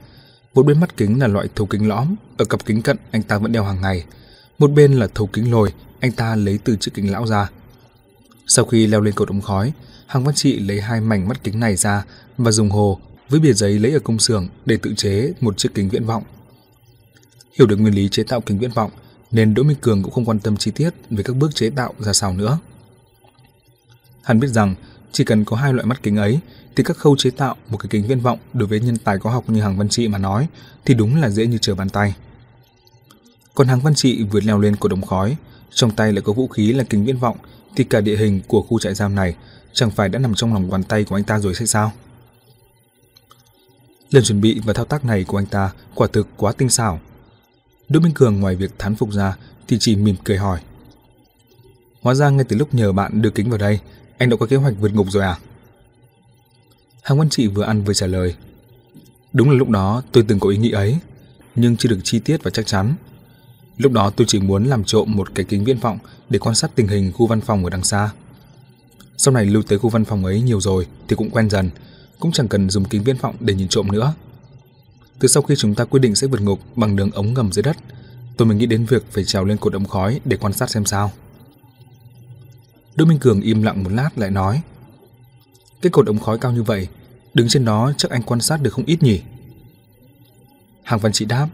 Một bên mắt kính là loại thấu kính lõm, ở cặp kính cận anh ta vẫn đeo hàng ngày. Một bên là thấu kính lồi, anh ta lấy từ chiếc kính lão ra. Sau khi leo lên cột ống khói, Hàng Văn Trị lấy hai mảnh mắt kính này ra và dùng hồ với bìa giấy lấy ở công xưởng để tự chế một chiếc kính viễn vọng. Hiểu được nguyên lý chế tạo kính viễn vọng, nên Đỗ Minh Cường cũng không quan tâm chi tiết về các bước chế tạo ra sao nữa. Hắn biết rằng chỉ cần có hai loại mắt kính ấy thì các khâu chế tạo một cái kính viễn vọng đối với nhân tài có học như Hàng Văn Trị mà nói thì đúng là dễ như trở bàn tay. Còn Hàng Văn Trị vượt leo lên cổ đồng khói, trong tay lại có vũ khí là kính viễn vọng thì cả địa hình của khu trại giam này chẳng phải đã nằm trong lòng bàn tay của anh ta rồi hay sao? Lần chuẩn bị và thao tác này của anh ta quả thực quá tinh xảo, Đỗ Minh Cường ngoài việc thán phục ra thì chỉ mỉm cười hỏi. Hóa ra ngay từ lúc nhờ bạn đưa kính vào đây, anh đã có kế hoạch vượt ngục rồi à? Hàng Văn Trị vừa ăn vừa trả lời. Đúng là lúc đó tôi từng có ý nghĩ ấy, nhưng chưa được chi tiết và chắc chắn. Lúc đó tôi chỉ muốn làm trộm một cái kính viễn vọng để quan sát tình hình khu văn phòng ở đằng xa. Sau này lưu tới khu văn phòng ấy nhiều rồi thì cũng quen dần, cũng chẳng cần dùng kính viễn vọng để nhìn trộm nữa. Từ sau khi chúng ta quyết định sẽ vượt ngục bằng đường ống ngầm dưới đất, tôi mới nghĩ đến việc phải trèo lên cột ống khói để quan sát xem sao. Đỗ Minh Cường im lặng một lát lại nói Cái cột ống khói cao như vậy Đứng trên đó chắc anh quan sát được không ít nhỉ? Hàng Văn Trị đáp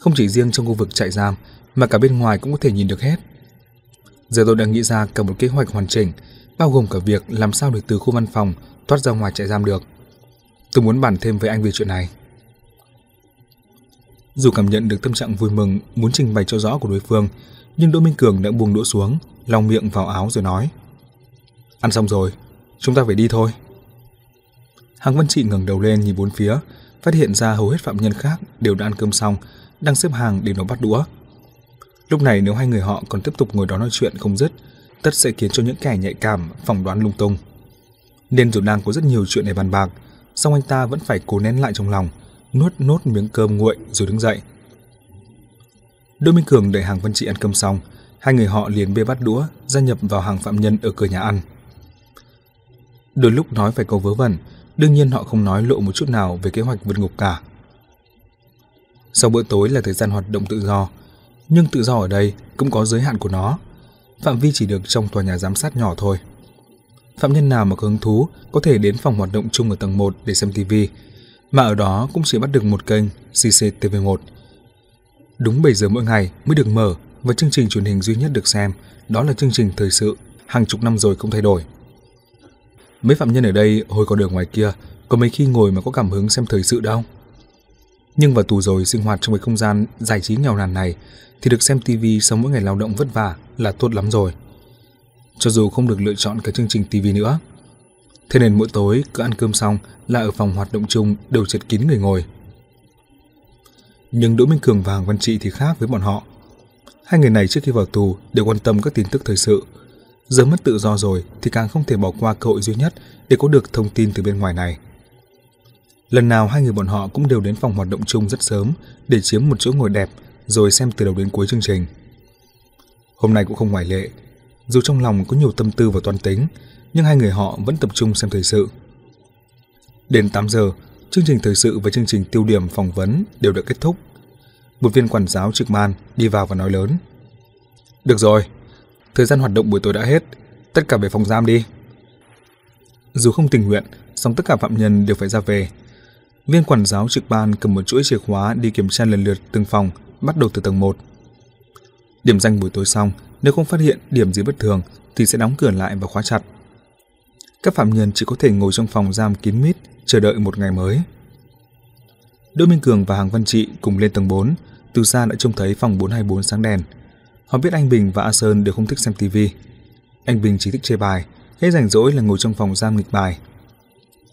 Không chỉ riêng trong khu vực trại giam Mà cả bên ngoài cũng có thể nhìn được hết. Giờ tôi đang nghĩ ra cả một kế hoạch hoàn chỉnh Bao gồm cả việc làm sao để từ khu văn phòng Thoát ra ngoài trại giam được. Tôi muốn bàn thêm với anh về chuyện này. Dù cảm nhận được tâm trạng vui mừng Muốn trình bày cho rõ của đối phương Nhưng Đỗ Minh Cường đã buông đũa xuống lòng miệng vào áo rồi nói Ăn xong rồi, chúng ta phải đi thôi. Hàng Văn Trị ngẩng đầu lên nhìn bốn phía, phát hiện ra hầu hết phạm nhân khác đều đã ăn cơm xong, đang xếp hàng để nó bắt đũa. Lúc này nếu hai người họ còn tiếp tục ngồi đó nói chuyện không dứt, tất sẽ khiến cho những kẻ nhạy cảm phỏng đoán lung tung. Nên dù đang có rất nhiều chuyện để bàn bạc, song anh ta vẫn phải cố nén lại trong lòng, nuốt nốt miếng cơm nguội rồi đứng dậy. Đỗ Minh Cường đợi Hàng Văn Trị ăn cơm xong, hai người họ liền bê bát đũa gia nhập vào hàng phạm nhân ở cửa nhà ăn. Đôi lúc nói phải câu vớ vẩn, đương nhiên họ không nói lộ một chút nào về kế hoạch vượt ngục cả. Sau bữa tối là thời gian hoạt động tự do, nhưng tự do ở đây cũng có giới hạn của nó. Phạm vi chỉ được trong tòa nhà giám sát nhỏ thôi. Phạm nhân nào mà có hứng thú có thể đến phòng hoạt động chung ở tầng 1 để xem tivi mà ở đó cũng chỉ bắt được một kênh CCTV1. Đúng 7 giờ mỗi ngày mới được mở và chương trình truyền hình duy nhất được xem đó là chương trình thời sự, hàng chục năm rồi không thay đổi. Mấy phạm nhân ở đây hồi còn ở ngoài kia, có mấy khi ngồi mà có cảm hứng xem thời sự đâu. Nhưng vào tù rồi sinh hoạt trong cái không gian giải trí nghèo nàn này thì được xem TV sau mỗi ngày lao động vất vả là tốt lắm rồi. Cho dù không được lựa chọn cái chương trình TV nữa. Thế nên mỗi tối cứ ăn cơm xong là ở phòng hoạt động chung đều chật kín người ngồi. Nhưng Đỗ Minh Cường và Hoàng Văn Trị thì khác với bọn họ. Hai người này trước khi vào tù đều quan tâm các tin tức thời sự. Giờ mất tự do rồi thì càng không thể bỏ qua cơ hội duy nhất để có được thông tin từ bên ngoài này. Lần nào hai người bọn họ cũng đều đến phòng hoạt động chung rất sớm để chiếm một chỗ ngồi đẹp rồi xem từ đầu đến cuối chương trình. Hôm nay cũng không ngoại lệ. Dù trong lòng có nhiều tâm tư và toan tính, nhưng hai người họ vẫn tập trung xem thời sự. Đến 8 giờ, chương trình thời sự và chương trình tiêu điểm phỏng vấn đều đã kết thúc một viên quản giáo trực man đi vào và nói lớn. Được rồi, thời gian hoạt động buổi tối đã hết, tất cả về phòng giam đi. Dù không tình nguyện, song tất cả phạm nhân đều phải ra về. Viên quản giáo trực ban cầm một chuỗi chìa khóa đi kiểm tra lần lượt từng phòng, bắt đầu từ tầng 1. Điểm danh buổi tối xong, nếu không phát hiện điểm gì bất thường thì sẽ đóng cửa lại và khóa chặt. Các phạm nhân chỉ có thể ngồi trong phòng giam kín mít chờ đợi một ngày mới. Đỗ Minh Cường và Hàng Văn Trị cùng lên tầng 4, từ xa đã trông thấy phòng 424 sáng đèn. Họ biết anh Bình và A Sơn đều không thích xem tivi. Anh Bình chỉ thích chơi bài, hết rảnh rỗi là ngồi trong phòng giam nghịch bài.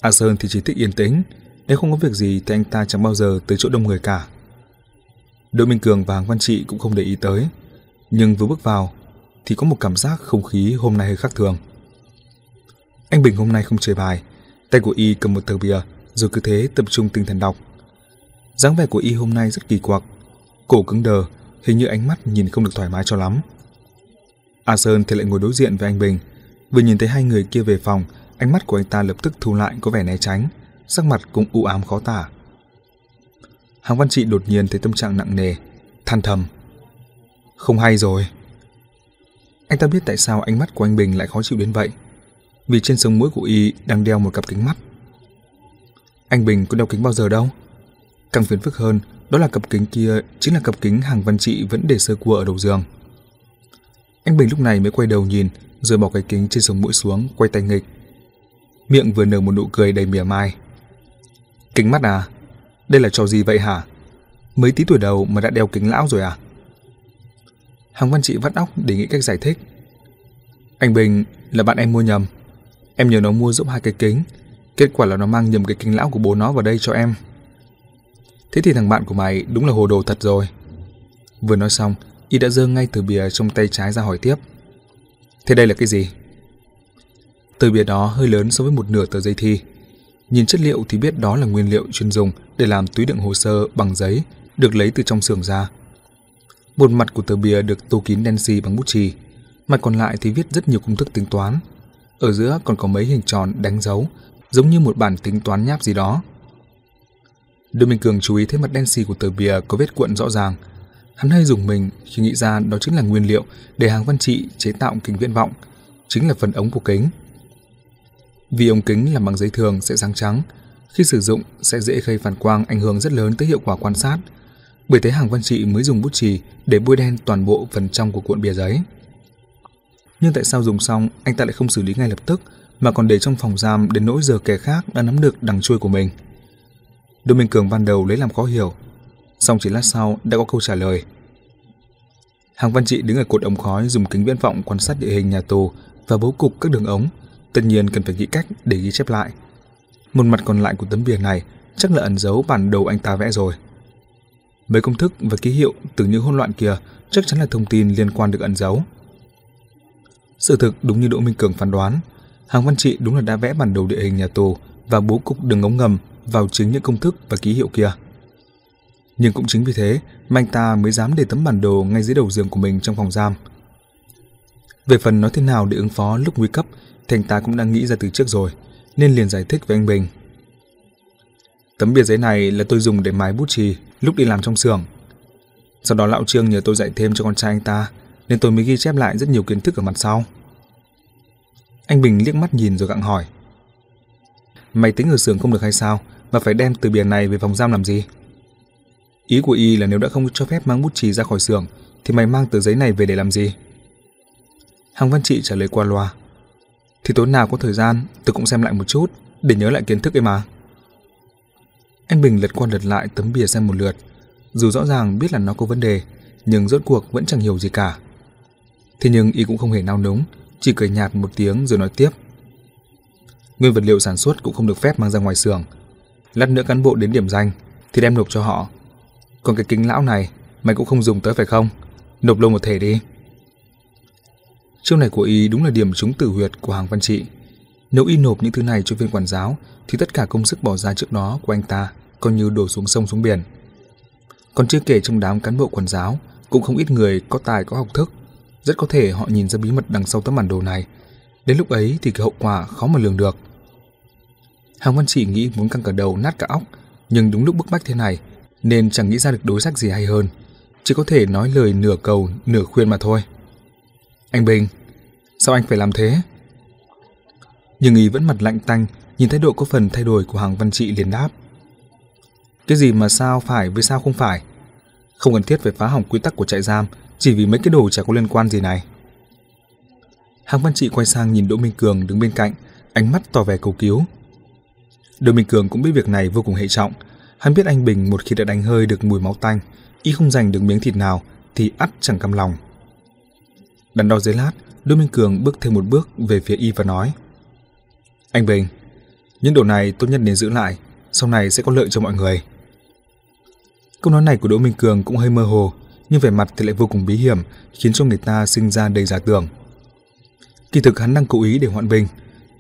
A Sơn thì chỉ thích yên tĩnh, nếu không có việc gì thì anh ta chẳng bao giờ tới chỗ đông người cả. Đỗ Minh Cường và Hàng Văn Trị cũng không để ý tới, nhưng vừa bước vào thì có một cảm giác không khí hôm nay hơi khác thường. Anh Bình hôm nay không chơi bài, tay của y cầm một tờ bìa rồi cứ thế tập trung tinh thần đọc dáng vẻ của y hôm nay rất kỳ quặc, cổ cứng đờ, hình như ánh mắt nhìn không được thoải mái cho lắm. A Sơn thì lại ngồi đối diện với anh Bình, vừa nhìn thấy hai người kia về phòng, ánh mắt của anh ta lập tức thu lại có vẻ né tránh, sắc mặt cũng u ám khó tả. Hàng Văn Trị đột nhiên thấy tâm trạng nặng nề, than thầm. Không hay rồi. Anh ta biết tại sao ánh mắt của anh Bình lại khó chịu đến vậy. Vì trên sống mũi của y đang đeo một cặp kính mắt. Anh Bình có đeo kính bao giờ đâu? Càng phiền phức hơn, đó là cặp kính kia chính là cặp kính hàng văn trị vẫn để sơ cua ở đầu giường. Anh Bình lúc này mới quay đầu nhìn, rồi bỏ cái kính trên sống mũi xuống, quay tay nghịch. Miệng vừa nở một nụ cười đầy mỉa mai. Kính mắt à? Đây là trò gì vậy hả? Mấy tí tuổi đầu mà đã đeo kính lão rồi à? Hàng văn trị vắt óc để nghĩ cách giải thích. Anh Bình là bạn em mua nhầm. Em nhờ nó mua giúp hai cái kính. Kết quả là nó mang nhầm cái kính lão của bố nó vào đây cho em. Thế thì thằng bạn của mày đúng là hồ đồ thật rồi. Vừa nói xong, y đã giơ ngay từ bìa trong tay trái ra hỏi tiếp. Thế đây là cái gì? Từ bìa đó hơi lớn so với một nửa tờ giấy thi. Nhìn chất liệu thì biết đó là nguyên liệu chuyên dùng để làm túi đựng hồ sơ bằng giấy được lấy từ trong xưởng ra. Một mặt của tờ bìa được tô kín đen xì bằng bút chì, mặt còn lại thì viết rất nhiều công thức tính toán. Ở giữa còn có mấy hình tròn đánh dấu, giống như một bản tính toán nháp gì đó. Đôi Minh Cường chú ý thấy mặt đen xì của tờ bìa có vết cuộn rõ ràng. Hắn hơi dùng mình khi nghĩ ra đó chính là nguyên liệu để hàng văn trị chế tạo kính viễn vọng, chính là phần ống của kính. Vì ống kính làm bằng giấy thường sẽ sáng trắng, khi sử dụng sẽ dễ gây phản quang ảnh hưởng rất lớn tới hiệu quả quan sát. Bởi thế hàng văn trị mới dùng bút chì để bôi đen toàn bộ phần trong của cuộn bìa giấy. Nhưng tại sao dùng xong anh ta lại không xử lý ngay lập tức mà còn để trong phòng giam đến nỗi giờ kẻ khác đã nắm được đằng chui của mình? Đỗ Minh Cường ban đầu lấy làm khó hiểu, xong chỉ lát sau đã có câu trả lời. Hàng Văn Trị đứng ở cột ống khói dùng kính viễn vọng quan sát địa hình nhà tù và bố cục các đường ống, tất nhiên cần phải nghĩ cách để ghi chép lại. Một mặt còn lại của tấm bìa này chắc là ẩn giấu bản đồ anh ta vẽ rồi. Mấy công thức và ký hiệu từ những hỗn loạn kia chắc chắn là thông tin liên quan được ẩn giấu. Sự thực đúng như Đỗ Minh Cường phán đoán, Hàng Văn Trị đúng là đã vẽ bản đồ địa hình nhà tù và bố cục đường ống ngầm vào chính những công thức và ký hiệu kia. Nhưng cũng chính vì thế mà anh ta mới dám để tấm bản đồ ngay dưới đầu giường của mình trong phòng giam. Về phần nói thế nào để ứng phó lúc nguy cấp thì anh ta cũng đang nghĩ ra từ trước rồi, nên liền giải thích với anh Bình. Tấm bìa giấy này là tôi dùng để mài bút chì lúc đi làm trong xưởng. Sau đó lão Trương nhờ tôi dạy thêm cho con trai anh ta, nên tôi mới ghi chép lại rất nhiều kiến thức ở mặt sau. Anh Bình liếc mắt nhìn rồi gặng hỏi. Mày tính ở xưởng không được hay sao, mà phải đem từ biển này về phòng giam làm gì? Ý của y là nếu đã không cho phép mang bút chì ra khỏi xưởng, thì mày mang tờ giấy này về để làm gì? Hằng Văn Trị trả lời qua loa. Thì tối nào có thời gian, tôi cũng xem lại một chút, để nhớ lại kiến thức ấy mà. Anh Bình lật qua lật lại tấm bìa xem một lượt, dù rõ ràng biết là nó có vấn đề, nhưng rốt cuộc vẫn chẳng hiểu gì cả. Thế nhưng y cũng không hề nao núng, chỉ cười nhạt một tiếng rồi nói tiếp. Nguyên vật liệu sản xuất cũng không được phép mang ra ngoài xưởng. Lát nữa cán bộ đến điểm danh thì đem nộp cho họ. Còn cái kính lão này mày cũng không dùng tới phải không? Nộp luôn một thể đi. Chiêu này của y đúng là điểm trúng tử huyệt của hàng văn trị. Nếu y nộp những thứ này cho viên quản giáo thì tất cả công sức bỏ ra trước đó của anh ta coi như đổ xuống sông xuống biển. Còn chưa kể trong đám cán bộ quản giáo cũng không ít người có tài có học thức. Rất có thể họ nhìn ra bí mật đằng sau tấm bản đồ này. Đến lúc ấy thì cái hậu quả khó mà lường được. Hàng Văn Trị nghĩ muốn căng cả đầu nát cả óc, nhưng đúng lúc bức bách thế này nên chẳng nghĩ ra được đối sách gì hay hơn. Chỉ có thể nói lời nửa cầu, nửa khuyên mà thôi. Anh Bình, sao anh phải làm thế? Nhưng ý vẫn mặt lạnh tanh, nhìn thái độ có phần thay đổi của hàng văn trị liền đáp. Cái gì mà sao phải với sao không phải? Không cần thiết phải phá hỏng quy tắc của trại giam chỉ vì mấy cái đồ chả có liên quan gì này. Hàng văn trị quay sang nhìn Đỗ Minh Cường đứng bên cạnh, ánh mắt tỏ vẻ cầu cứu. Đỗ Minh Cường cũng biết việc này vô cùng hệ trọng. Hắn biết anh Bình một khi đã đánh hơi được mùi máu tanh, y không giành được miếng thịt nào thì ắt chẳng cam lòng. Đắn đo dưới lát, Đỗ Minh Cường bước thêm một bước về phía y và nói. Anh Bình, những đồ này tốt nhất nên giữ lại, sau này sẽ có lợi cho mọi người. Câu nói này của Đỗ Minh Cường cũng hơi mơ hồ, nhưng vẻ mặt thì lại vô cùng bí hiểm, khiến cho người ta sinh ra đầy giả tưởng. Kỳ thực hắn đang cố ý để hoạn bình,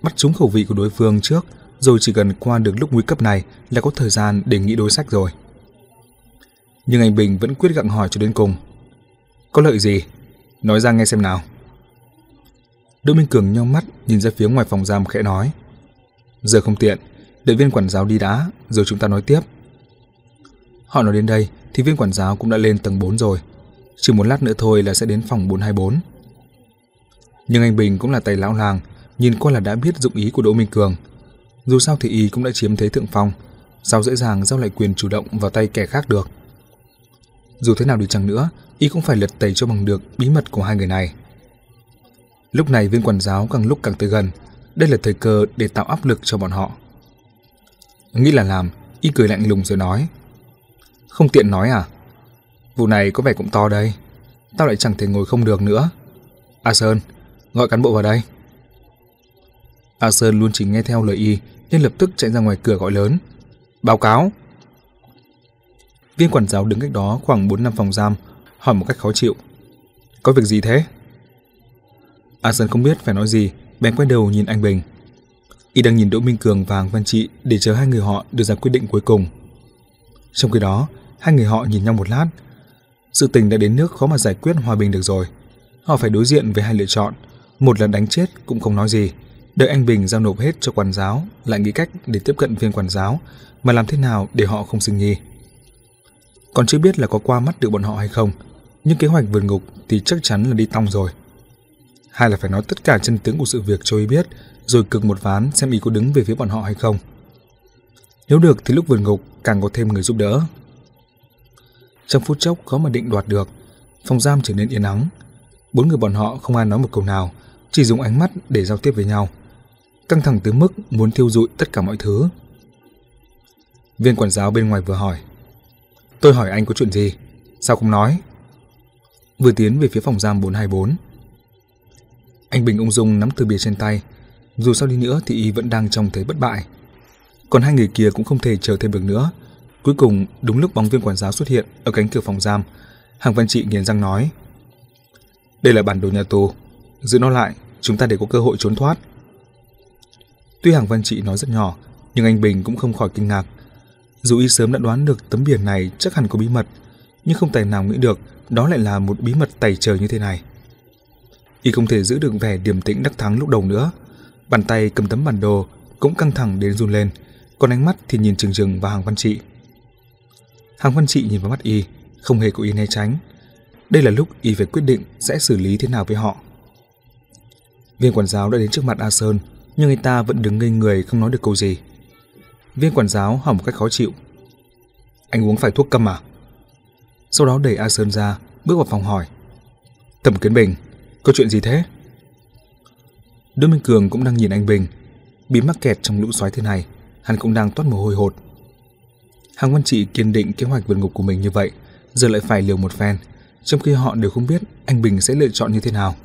bắt trúng khẩu vị của đối phương trước, rồi chỉ cần qua được lúc nguy cấp này là có thời gian để nghĩ đối sách rồi. Nhưng anh Bình vẫn quyết gặng hỏi cho đến cùng. Có lợi gì? Nói ra nghe xem nào. Đỗ Minh Cường nhau mắt nhìn ra phía ngoài phòng giam khẽ nói. Giờ không tiện, đợi viên quản giáo đi đã, rồi chúng ta nói tiếp. Họ nói đến đây thì viên quản giáo cũng đã lên tầng 4 rồi. Chỉ một lát nữa thôi là sẽ đến phòng 424. Nhưng anh Bình cũng là tay lão làng, nhìn qua là đã biết dụng ý của Đỗ Minh Cường. Dù sao thì y cũng đã chiếm thế thượng phong, sao dễ dàng giao lại quyền chủ động vào tay kẻ khác được. Dù thế nào đi chăng nữa, y cũng phải lật tẩy cho bằng được bí mật của hai người này. Lúc này viên quản giáo càng lúc càng tới gần, đây là thời cơ để tạo áp lực cho bọn họ. Nghĩ là làm, y cười lạnh lùng rồi nói. Không tiện nói à? Vụ này có vẻ cũng to đây. Tao lại chẳng thể ngồi không được nữa. A Sơn, gọi cán bộ vào đây. A Sơn luôn chỉ nghe theo lời y nên lập tức chạy ra ngoài cửa gọi lớn. Báo cáo! Viên quản giáo đứng cách đó khoảng 4 năm phòng giam, hỏi một cách khó chịu. Có việc gì thế? A Sơn không biết phải nói gì, bèn quay đầu nhìn anh Bình. Y đang nhìn Đỗ Minh Cường và Hàng Văn Trị để chờ hai người họ đưa ra quyết định cuối cùng. Trong khi đó, hai người họ nhìn nhau một lát. Sự tình đã đến nước khó mà giải quyết hòa bình được rồi. Họ phải đối diện với hai lựa chọn. Một là đánh chết cũng không nói gì. Đợi anh Bình giao nộp hết cho quản giáo, lại nghĩ cách để tiếp cận viên quản giáo, mà làm thế nào để họ không sinh nghi. Còn chưa biết là có qua mắt được bọn họ hay không, nhưng kế hoạch vượt ngục thì chắc chắn là đi tong rồi. Hai là phải nói tất cả chân tướng của sự việc cho y biết, rồi cực một ván xem y có đứng về phía bọn họ hay không. Nếu được thì lúc vượt ngục càng có thêm người giúp đỡ. Trong phút chốc khó mà định đoạt được, phòng giam trở nên yên ắng. Bốn người bọn họ không ai nói một câu nào, chỉ dùng ánh mắt để giao tiếp với nhau. Căng thẳng tới mức muốn thiêu dụi tất cả mọi thứ. Viên quản giáo bên ngoài vừa hỏi. Tôi hỏi anh có chuyện gì? Sao không nói? Vừa tiến về phía phòng giam 424. Anh Bình ung dung nắm từ bìa trên tay. Dù sao đi nữa thì y vẫn đang trong thế bất bại. Còn hai người kia cũng không thể chờ thêm được nữa. Cuối cùng, đúng lúc bóng viên quản giáo xuất hiện ở cánh cửa phòng giam, Hàng Văn Trị nghiến răng nói. Đây là bản đồ nhà tù. Giữ nó lại, chúng ta để có cơ hội trốn thoát. Tuy Hàng Văn Trị nói rất nhỏ, nhưng anh Bình cũng không khỏi kinh ngạc. Dù y sớm đã đoán được tấm biển này chắc hẳn có bí mật, nhưng không tài nào nghĩ được đó lại là một bí mật tày trời như thế này. Y không thể giữ được vẻ điềm tĩnh đắc thắng lúc đầu nữa. Bàn tay cầm tấm bản đồ cũng căng thẳng đến run lên, còn ánh mắt thì nhìn chừng chừng vào Hàng Văn Trị. Hàng Văn Trị nhìn vào mắt Y, không hề có ý né tránh. Đây là lúc Y phải quyết định sẽ xử lý thế nào với họ. Viên quản giáo đã đến trước mặt A Sơn, nhưng người ta vẫn đứng ngây người không nói được câu gì. Viên quản giáo hỏi một cách khó chịu. Anh uống phải thuốc câm à? Sau đó đẩy A Sơn ra, bước vào phòng hỏi. Thẩm Kiến Bình, có chuyện gì thế? Đỗ Minh Cường cũng đang nhìn anh Bình. Bị mắc kẹt trong lũ xoáy thế này, hắn cũng đang toát mồ hôi hột. Hàng Văn Trị kiên định kế hoạch vượt ngục của mình như vậy, giờ lại phải liều một phen, trong khi họ đều không biết anh Bình sẽ lựa chọn như thế nào.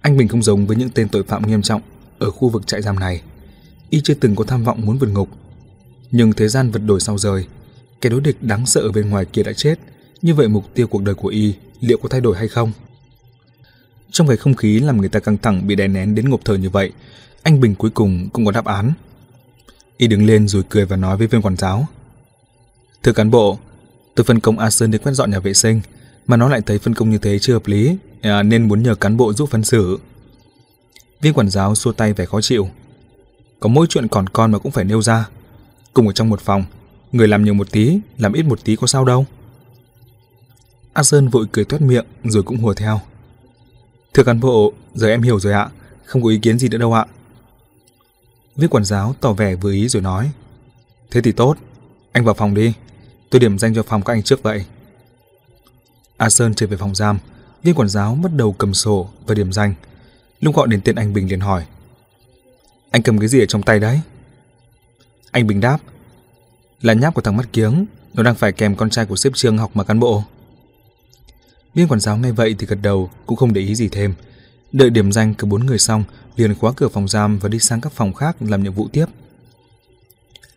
Anh Bình không giống với những tên tội phạm nghiêm trọng ở khu vực trại giam này. Y chưa từng có tham vọng muốn vượt ngục. Nhưng thế gian vật đổi sau rời, kẻ đối địch đáng sợ ở bên ngoài kia đã chết, như vậy mục tiêu cuộc đời của Y liệu có thay đổi hay không? Trong cái không khí làm người ta căng thẳng bị đè nén đến ngộp thở như vậy, anh Bình cuối cùng cũng có đáp án. Y đứng lên rồi cười và nói với viên quản giáo. Thưa cán bộ, tôi phân công A Sơn đi quét dọn nhà vệ sinh, mà nó lại thấy phân công như thế chưa hợp lý, à, nên muốn nhờ cán bộ giúp phân xử. Viên quản giáo xua tay vẻ khó chịu. Có mỗi chuyện còn con mà cũng phải nêu ra. Cùng ở trong một phòng, người làm nhiều một tí, làm ít một tí có sao đâu. A Sơn vội cười toét miệng rồi cũng hùa theo. Thưa cán bộ, giờ em hiểu rồi ạ, không có ý kiến gì nữa đâu ạ. Viên quản giáo tỏ vẻ vừa ý rồi nói. Thế thì tốt, anh vào phòng đi, tôi điểm danh cho phòng các anh trước vậy. A Sơn trở về phòng giam, viên quản giáo bắt đầu cầm sổ và điểm danh. Lúc gọi đến tên anh Bình liền hỏi. Anh cầm cái gì ở trong tay đấy? Anh Bình đáp. Là nháp của thằng mắt kiếng, nó đang phải kèm con trai của sếp trường học mà cán bộ. Viên quản giáo nghe vậy thì gật đầu, cũng không để ý gì thêm. Đợi điểm danh cả bốn người xong, liền khóa cửa phòng giam và đi sang các phòng khác làm nhiệm vụ tiếp.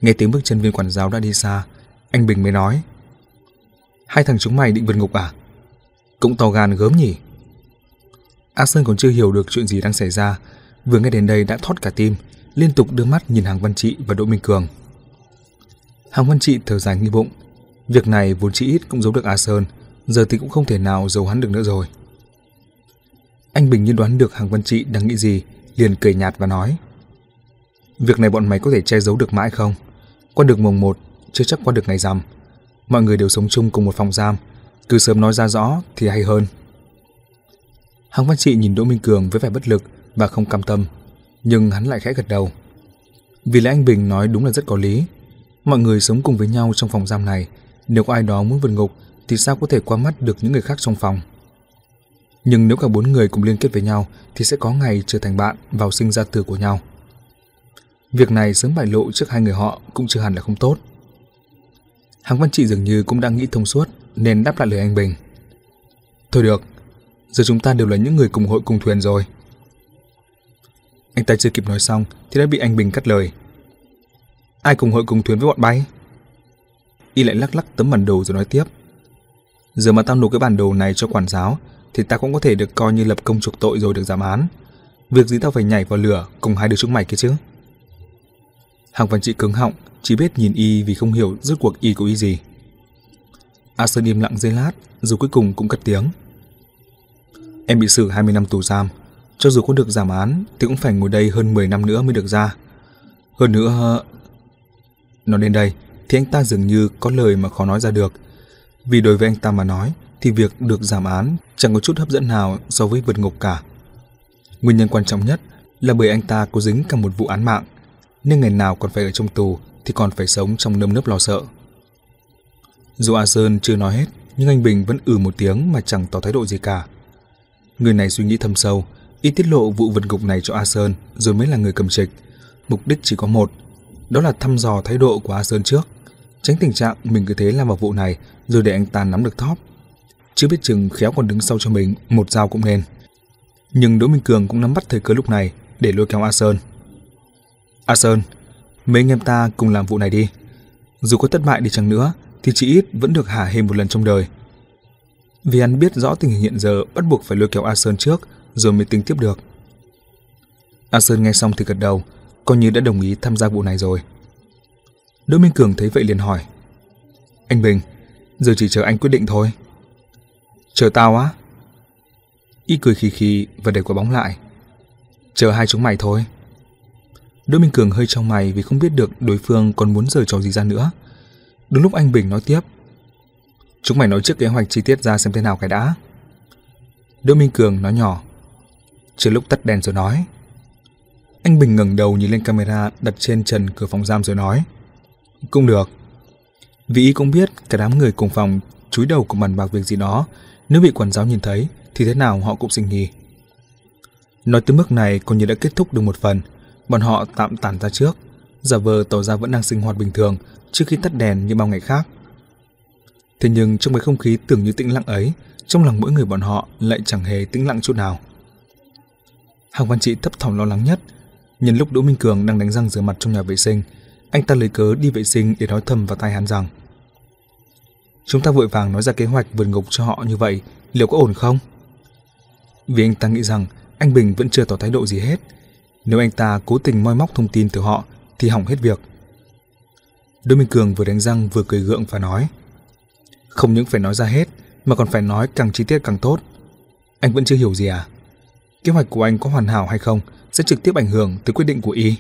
Nghe tiếng bước chân viên quản giáo đã đi xa, anh Bình mới nói. Hai thằng chúng mày định vượt ngục à? Cũng to gan gớm nhỉ? A Sơn còn chưa hiểu được chuyện gì đang xảy ra, vừa nghe đến đây đã thoát cả tim, liên tục đưa mắt nhìn Hàng Văn Trị và Đỗ Minh Cường. Hàng Văn Trị thở dài nghi bụng, việc này vốn chỉ ít cũng giấu được A Sơn, giờ thì cũng không thể nào giấu hắn được nữa rồi. Anh Bình như đoán được Hàng Văn Trị đang nghĩ gì, liền cười nhạt và nói. Việc này bọn mày có thể che giấu được mãi không? Qua được mùng 1, chưa chắc qua được ngày rằm. Mọi người đều sống chung cùng một phòng giam, cứ sớm nói ra rõ thì hay hơn. Hàng Văn Trị nhìn Đỗ Minh Cường với vẻ bất lực và không cam tâm, nhưng hắn lại khẽ gật đầu. Vì lẽ anh Bình nói đúng là rất có lý. Mọi người sống cùng với nhau trong phòng giam này, nếu có ai đó muốn vượt ngục thì sao có thể qua mắt được những người khác trong phòng. Nhưng nếu cả bốn người cùng liên kết với nhau thì sẽ có ngày trở thành bạn vào sinh ra tử của nhau. Việc này sớm bại lộ trước hai người họ cũng chưa hẳn là không tốt. Hàng Văn Trị dường như cũng đang nghĩ thông suốt nên đáp lại lời anh Bình. Thôi được, giờ chúng ta đều là những người cùng hội cùng thuyền rồi. Anh ta chưa kịp nói xong thì đã bị anh Bình cắt lời. Ai cùng hội cùng thuyền với bọn bay? Y lại lắc lắc tấm bản đồ rồi nói tiếp. Giờ mà tao nộp cái bản đồ này cho quản giáo thì ta cũng có thể được coi như lập công chuộc tội rồi được giảm án. Việc gì tao phải nhảy vào lửa cùng hai đứa chúng mày kia chứ? Hàng Văn Trị cứng họng, chỉ biết nhìn y vì không hiểu rốt cuộc y có ý gì. A Sơn im lặng giây lát, dù cuối cùng cũng cất tiếng. Em bị xử 20 năm tù giam, cho dù có được giảm án thì cũng phải ngồi đây hơn 10 năm nữa mới được ra. Hơn nữa... Nói đến đây thì anh ta dường như có lời mà khó nói ra được. Vì đối với anh ta mà nói thì việc được giảm án chẳng có chút hấp dẫn nào so với vượt ngục cả. Nguyên nhân quan trọng nhất là bởi anh ta có dính cả một vụ án mạng, nên ngày nào còn phải ở trong tù thì còn phải sống trong nơm nớp lo sợ. Dù A Sơn chưa nói hết, nhưng anh Bình vẫn ừ một tiếng mà chẳng tỏ thái độ gì cả. Người này suy nghĩ thâm sâu, y tiết lộ vụ vượt ngục này cho A Sơn rồi mới là người cầm trịch. Mục đích chỉ có một, đó là thăm dò thái độ của A Sơn trước, tránh tình trạng mình cứ thế làm vào vụ này rồi để anh ta nắm được thóp. Chưa biết chừng khéo còn đứng sau cho mình một dao cũng nên. Nhưng Đỗ Minh Cường cũng nắm bắt thời cơ lúc này để lôi kéo A Sơn. A Sơn, mấy anh em ta cùng làm vụ này đi. Dù có thất bại đi chăng nữa thì chỉ ít vẫn được hả hê một lần trong đời. Vì anh biết rõ tình hình hiện giờ bắt buộc phải lôi kéo A Sơn trước rồi mới tính tiếp được. A Sơn nghe xong thì gật đầu, coi như đã đồng ý tham gia vụ này rồi. Đỗ Minh Cường thấy vậy liền hỏi. Anh Bình, giờ chỉ chờ anh quyết định thôi. Chờ tao á? Y cười khì khì và để quả bóng lại. Chờ hai chúng mày thôi. Đỗ Minh Cường hơi trong mày vì không biết được đối phương còn muốn rời trò gì ra nữa. Đúng lúc anh Bình nói tiếp. Chúng mày nói trước kế hoạch chi tiết ra xem thế nào cái đã. Đỗ Minh Cường nói nhỏ. Chưa lúc tắt đèn rồi nói. Anh Bình ngẩng đầu nhìn lên camera đặt trên trần cửa phòng giam rồi nói. Cũng được. Vì ý cũng biết cả đám người cùng phòng chúi đầu cùng bàn bạc việc gì đó. Nếu bị quản giáo nhìn thấy thì thế nào họ cũng sinh nghi. Nói tới mức này coi như đã kết thúc được một phần. Bọn họ tạm tản ra trước. Giả vờ tỏ ra vẫn đang sinh hoạt bình thường trước khi tắt đèn như bao ngày khác. Thế nhưng trong cái không khí tưởng như tĩnh lặng ấy, trong lòng mỗi người bọn họ lại chẳng hề tĩnh lặng chút nào. Hàng Văn Trị thấp thỏm lo lắng nhất. Nhân lúc Đỗ Minh Cường đang đánh răng rửa mặt trong nhà vệ sinh, anh ta lấy cớ đi vệ sinh để nói thầm vào tai hắn rằng Chúng ta vội vàng nói ra kế hoạch vượt ngục cho họ như vậy, liệu có ổn không? Vì anh ta nghĩ rằng anh Bình vẫn chưa tỏ thái độ gì hết. Nếu anh ta cố tình moi móc thông tin từ họ thì hỏng hết việc. Đỗ Minh Cường vừa đánh răng vừa cười gượng và nói Không những phải nói ra hết mà còn phải nói càng chi tiết càng tốt. Anh vẫn chưa hiểu gì à? Kế hoạch của anh có hoàn hảo hay không sẽ trực tiếp ảnh hưởng tới quyết định của y.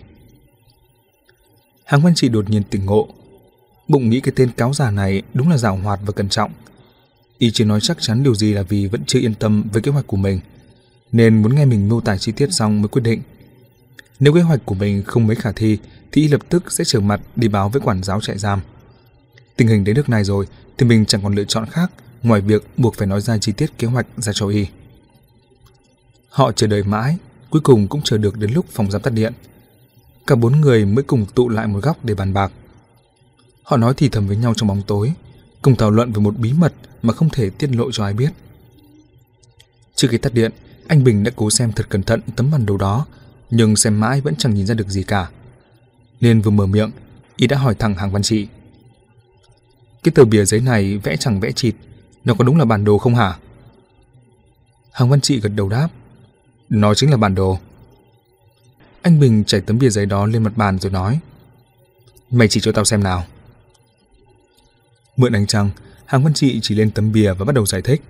Hàng Văn Trị đột nhiên tỉnh ngộ. Bụng nghĩ cái tên cáo giả này đúng là giảo hoạt và cẩn trọng. Y chỉ nói chắc chắn điều gì là vì vẫn chưa yên tâm với kế hoạch của mình, nên muốn nghe mình mô tả chi tiết xong mới quyết định. Nếu kế hoạch của mình không mấy khả thi thì y lập tức sẽ trở mặt đi báo với quản giáo trại giam. Tình hình đến nước này rồi thì mình chẳng còn lựa chọn khác ngoài việc buộc phải nói ra chi tiết kế hoạch ra cho y. Họ chờ đợi mãi, cuối cùng cũng chờ được đến lúc phòng giám tắt điện. Cả bốn người mới cùng tụ lại một góc để bàn bạc. Họ nói thì thầm với nhau trong bóng tối, cùng thảo luận về một bí mật mà không thể tiết lộ cho ai biết. Trước khi tắt điện, anh Bình đã cố xem thật cẩn thận tấm bản đồ đó, nhưng xem mãi vẫn chẳng nhìn ra được gì cả. Nên vừa mở miệng, y đã hỏi thẳng hàng văn trị. Cái tờ bìa giấy này vẽ chẳng vẽ chịt, nó có đúng là bản đồ không hả? Hàng văn trị gật đầu đáp. Nó chính là bản đồ. Anh Bình chảy tấm bìa giấy đó lên mặt bàn rồi nói. Mày chỉ cho tao xem nào. Mượn ánh trăng, Hàng Văn Trị chỉ lên tấm bìa và bắt đầu giải thích.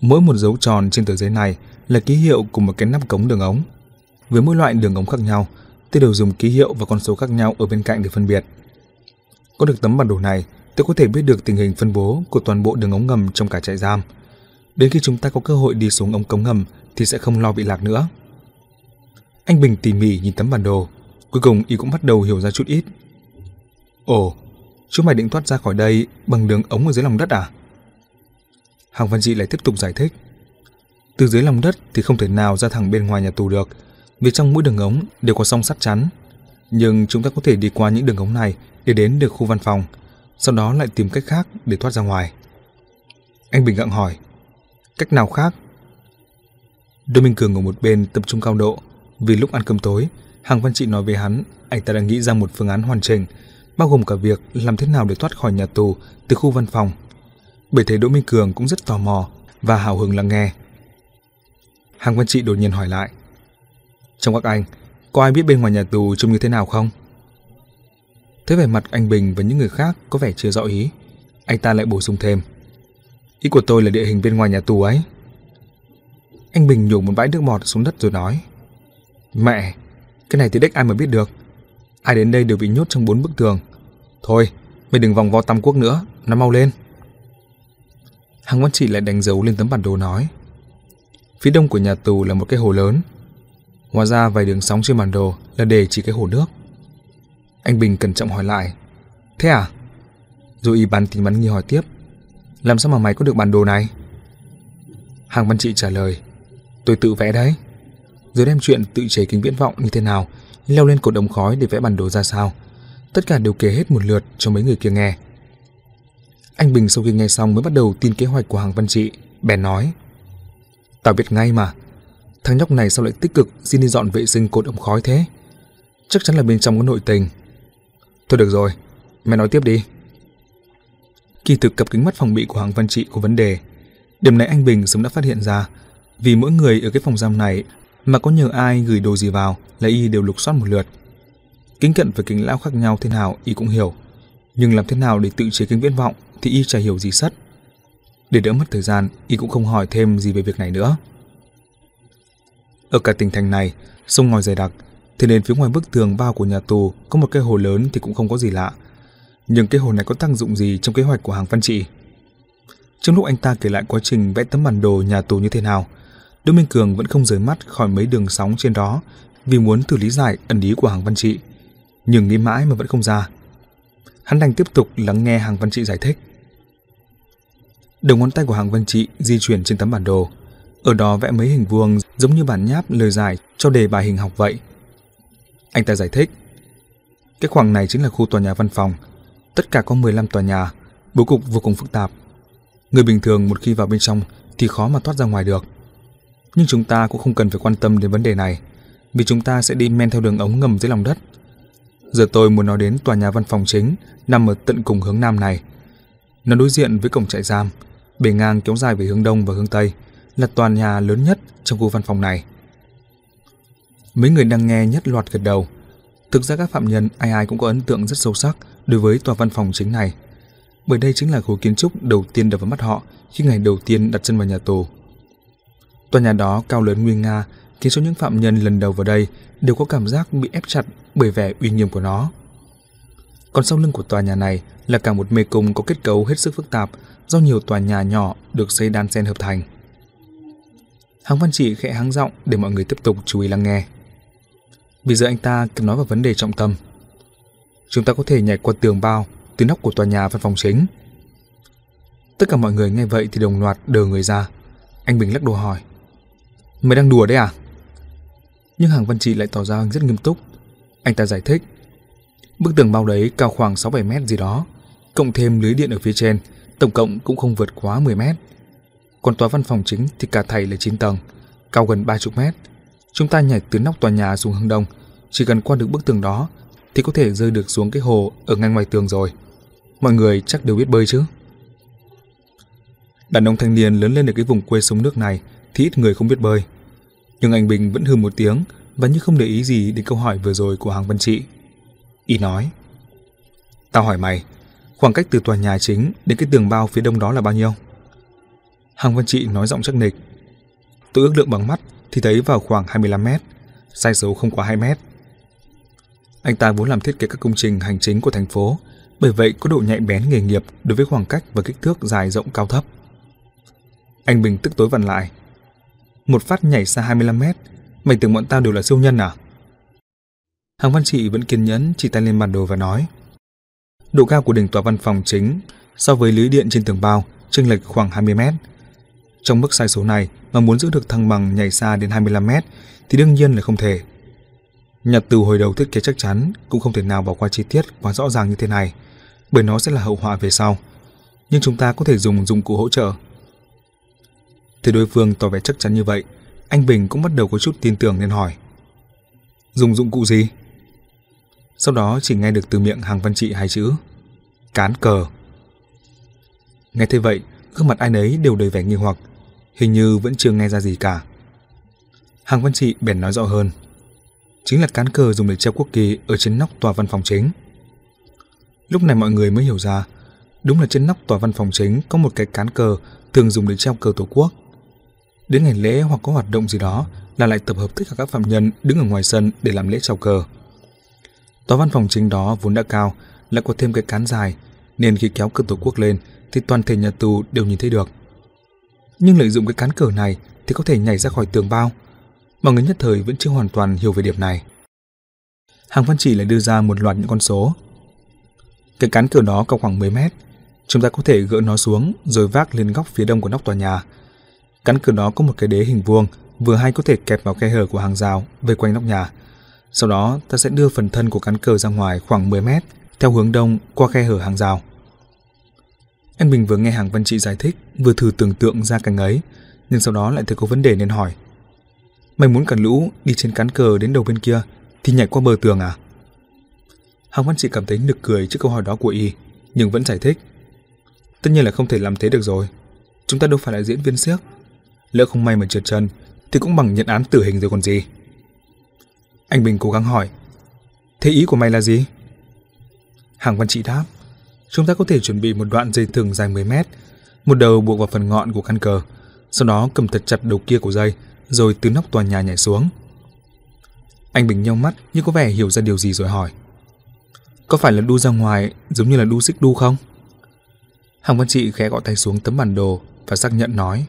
Mỗi một dấu tròn trên tờ giấy này là ký hiệu của một cái nắp cống đường ống. Với mỗi loại đường ống khác nhau, tôi đều dùng ký hiệu và con số khác nhau ở bên cạnh để phân biệt. Có được tấm bản đồ này, tôi có thể biết được tình hình phân bố của toàn bộ đường ống ngầm trong cả trại giam. Đến khi chúng ta có cơ hội đi xuống ống cống ngầm thì sẽ không lo bị lạc nữa. Anh Bình tỉ mỉ nhìn tấm bản đồ, cuối cùng y cũng bắt đầu hiểu ra chút ít. Ồ, chúng mày định thoát ra khỏi đây bằng đường ống ở dưới lòng đất à? Hàng Văn Trị lại tiếp tục giải thích. Từ dưới lòng đất thì không thể nào ra thẳng bên ngoài nhà tù được, vì trong mỗi đường ống đều có song sắt chắn. Nhưng chúng ta có thể đi qua những đường ống này để đến được khu văn phòng, sau đó lại tìm cách khác để thoát ra ngoài. Anh Bình gặng hỏi, cách nào khác? Đôi Minh Cường ở một bên tập trung cao độ, vì lúc ăn cơm tối, Hàng Văn Trị nói với hắn, anh ta đã nghĩ ra một phương án hoàn chỉnh, bao gồm cả việc làm thế nào để thoát khỏi nhà tù từ khu văn phòng. Bởi thế Đỗ Minh Cường cũng rất tò mò và hào hứng lắng nghe. Hàng Văn Trị đột nhiên hỏi lại, Trong các anh, có ai biết bên ngoài nhà tù trông như thế nào không? Thế vẻ mặt anh Bình và những người khác có vẻ chưa rõ ý. Anh ta lại bổ sung thêm. Ý của tôi là địa hình bên ngoài nhà tù ấy. Anh Bình nhổ một bãi nước bọt xuống đất rồi nói. Mẹ, cái này thì đếch ai mà biết được. Ai đến đây đều bị nhốt trong bốn bức tường. Thôi, mày đừng vòng vo tam quốc nữa, nó mau lên. Hàng Văn Trị lại đánh dấu lên tấm bản đồ nói. Phía đông của nhà tù là một cái hồ lớn. Hóa ra vài đường sóng trên bản đồ là để chỉ cái hồ nước. Anh Bình cẩn trọng hỏi lại. Thế à? Rồi y bắn tính bắn nghi hỏi tiếp. Làm sao mà mày có được bản đồ này? Hàng Văn Trị trả lời. Tôi tự vẽ đấy. Rồi đem chuyện tự chế kính viễn vọng như thế nào, leo lên cột ống khói để vẽ bản đồ ra sao. Tất cả đều kể hết một lượt cho mấy người kia nghe. Anh Bình sau khi nghe xong mới bắt đầu tin kế hoạch của Hàng Văn Trị, bèn nói. Tao biết ngay mà, thằng nhóc này sao lại tích cực xin đi dọn vệ sinh cột ống khói thế? Chắc chắn là bên trong có nội tình. Thôi được rồi, mày nói tiếp đi. Kỳ thực cặp kính mắt phòng bị của Hàng Văn Trị có vấn đề. Điểm này anh Bình sớm đã phát hiện ra, vì mỗi người ở cái phòng giam này mà có nhờ ai gửi đồ gì vào là y đều lục soát một lượt. Kính cận và kính lão khác nhau thế nào y cũng hiểu, nhưng làm thế nào để tự chế kính viễn vọng thì y chả hiểu gì sắt. Để đỡ mất thời gian, y cũng không hỏi thêm gì về việc này nữa. Ở cả tỉnh thành này, sông ngòi dày đặc, thế nên phía ngoài bức tường bao của nhà tù có một cái hồ lớn thì cũng không có gì lạ. Nhưng cái hồ này có tác dụng gì trong kế hoạch của hàng văn trị? Trong lúc anh ta kể lại quá trình vẽ tấm bản đồ nhà tù như thế nào, Đỗ Minh Cường vẫn không rời mắt khỏi mấy đường sóng trên đó vì muốn thử lý giải ẩn ý của hàng văn trị. Nhưng nghĩ mãi mà vẫn không ra. Hắn đành tiếp tục lắng nghe hàng văn trị giải thích. Đầu ngón tay của hàng văn trị di chuyển trên tấm bản đồ. Ở đó vẽ mấy hình vuông giống như bản nháp lời giải cho đề bài hình học vậy. Anh ta giải thích. Cái khoảng này chính là khu tòa nhà văn phòng. Tất cả có 15 tòa nhà, bố cục vô cùng phức tạp. Người bình thường một khi vào bên trong thì khó mà thoát ra ngoài được. Nhưng chúng ta cũng không cần phải quan tâm đến vấn đề này, vì chúng ta sẽ đi men theo đường ống ngầm dưới lòng đất. Giờ tôi muốn nói đến tòa nhà văn phòng chính nằm ở tận cùng hướng nam này. Nó đối diện với cổng trại giam, bề ngang kéo dài về hướng đông và hướng tây, là tòa nhà lớn nhất trong khu văn phòng này. Mấy người đang nghe nhất loạt gật đầu. Thực ra các phạm nhân ai ai cũng có ấn tượng rất sâu sắc đối với tòa văn phòng chính này. Bởi đây chính là khối kiến trúc đầu tiên đập vào mắt họ khi ngày đầu tiên đặt chân vào nhà tù. Tòa nhà đó cao lớn nguy nga, khiến số những phạm nhân lần đầu vào đây đều có cảm giác bị ép chặt bởi vẻ uy nghiêm của nó. Còn sau lưng của tòa nhà này là cả một mê cung có kết cấu hết sức phức tạp do nhiều tòa nhà nhỏ được xây đan xen hợp thành. Hàng Văn Trị khẽ háng giọng để mọi người tiếp tục chú ý lắng nghe. Bây giờ anh ta cần nói vào vấn đề trọng tâm. Chúng ta có thể nhảy qua tường bao từ nóc của tòa nhà văn phòng chính. Tất cả mọi người nghe vậy thì đồng loạt đờ người ra. Anh Bình lắc đầu hỏi. Mày đang đùa đấy à? Nhưng Hàng Văn Trị lại tỏ ra rất nghiêm túc. Anh ta giải thích. Bức tường bao đấy cao khoảng 6-7 mét gì đó, cộng thêm lưới điện ở phía trên, tổng cộng cũng không vượt quá 10 mét. Còn tòa văn phòng chính thì cả thầy là 9 tầng, cao gần 30 mét. Chúng ta nhảy từ nóc tòa nhà xuống hướng đông, chỉ cần qua được bức tường đó thì có thể rơi được xuống cái hồ ở ngay ngoài tường rồi. Mọi người chắc đều biết bơi chứ. Đàn ông thanh niên lớn lên ở cái vùng quê sông nước này thì ít người không biết bơi. Nhưng anh Bình vẫn hừ một tiếng và như không để ý gì đến câu hỏi vừa rồi của Hàng Văn Trị. Y nói, Tao hỏi mày, khoảng cách từ tòa nhà chính đến cái tường bao phía đông đó là bao nhiêu? Hàng Văn Trị nói giọng chắc nịch. Tôi ước lượng bằng mắt thì thấy vào khoảng 25 mét, sai số không quá 2 mét. Anh ta vốn làm thiết kế các công trình hành chính của thành phố, bởi vậy có độ nhạy bén nghề nghiệp đối với khoảng cách và kích thước dài rộng cao thấp. Anh Bình tức tối vặn lại. Một phát nhảy xa 25 mét, mày tưởng bọn tao đều là siêu nhân à? Hàng Văn Trị vẫn kiên nhẫn chỉ tay lên bản đồ và nói. Độ cao của đỉnh tòa văn phòng chính so với lưới điện trên tường bao chênh lệch khoảng 20 mét. Trong mức sai số này mà muốn giữ được thăng bằng nhảy xa đến 25 mét thì đương nhiên là không thể. Nhật từ hồi đầu thiết kế chắc chắn cũng không thể nào bỏ qua chi tiết quá rõ ràng như thế này, bởi nó sẽ là hậu họa về sau. Nhưng chúng ta có thể dùng dụng cụ hỗ trợ Thấy đối phương tỏ vẻ chắc chắn như vậy, anh Bình cũng bắt đầu có chút tin tưởng nên hỏi. Dùng dụng cụ gì? Sau đó chỉ nghe được từ miệng hàng văn trị hai chữ. Cán cờ. Nghe thế vậy, gương mặt ai nấy đều đầy vẻ nghi hoặc, hình như vẫn chưa nghe ra gì cả. Hàng văn trị bèn nói rõ hơn. chính là cán cờ dùng để treo quốc kỳ ở trên nóc tòa văn phòng chính. Lúc này mọi người mới hiểu ra, đúng là trên nóc tòa văn phòng chính có một cái cán cờ thường dùng để treo cờ tổ quốc. Đến ngày lễ hoặc có hoạt động gì đó là lại tập hợp tất cả các phạm nhân đứng ở ngoài sân để làm lễ chào cờ. Tòa văn phòng chính đó vốn đã cao, lại có thêm cái cán dài, nên khi kéo cờ tổ quốc lên thì toàn thể nhà tù đều nhìn thấy được. Nhưng lợi dụng cái cán cờ này thì có thể nhảy ra khỏi tường bao. Mọi người nhất thời vẫn chưa hoàn toàn hiểu về điểm này. Hàng Văn Chỉ lại đưa ra một loạt những con số. Cái cán cờ đó cao khoảng 10 mét. Chúng ta có thể gỡ nó xuống rồi vác lên góc phía đông của nóc tòa nhà căn cửa đó có một cái đế hình vuông, vừa hay có thể kẹp vào khe hở của hàng rào vây quanh nóc nhà. Sau đó ta sẽ đưa phần thân của cán cờ ra ngoài khoảng 10 mét theo hướng đông qua khe hở hàng rào. Anh Bình vừa nghe Hàng Văn Trị giải thích, vừa thử tưởng tượng ra cảnh ấy, nhưng sau đó lại thấy có vấn đề nên hỏi. Mày muốn cả lũ đi trên cán cờ đến đầu bên kia thì nhảy qua bờ tường à? Hàng Văn Trị cảm thấy nực cười trước câu hỏi đó của y, nhưng vẫn giải thích. Tất nhiên là không thể làm thế được rồi. Chúng ta đâu phải là diễn viên siếc. Lỡ không may mà trượt chân thì cũng bằng nhận án tử hình rồi còn gì. Anh Bình cố gắng hỏi. Thế ý của mày là gì? Hàng Văn Trị đáp. Chúng ta có thể chuẩn bị một đoạn dây thừng dài 10 mét, một đầu buộc vào phần ngọn của căn cờ, sau đó cầm thật chặt đầu kia của dây, rồi từ nóc tòa nhà nhảy xuống. Anh Bình nheo mắt như có vẻ hiểu ra điều gì rồi hỏi. Có phải là đu ra ngoài giống như là đu xích đu không? Hàng Văn Trị khẽ gõ tay xuống tấm bản đồ và xác nhận nói.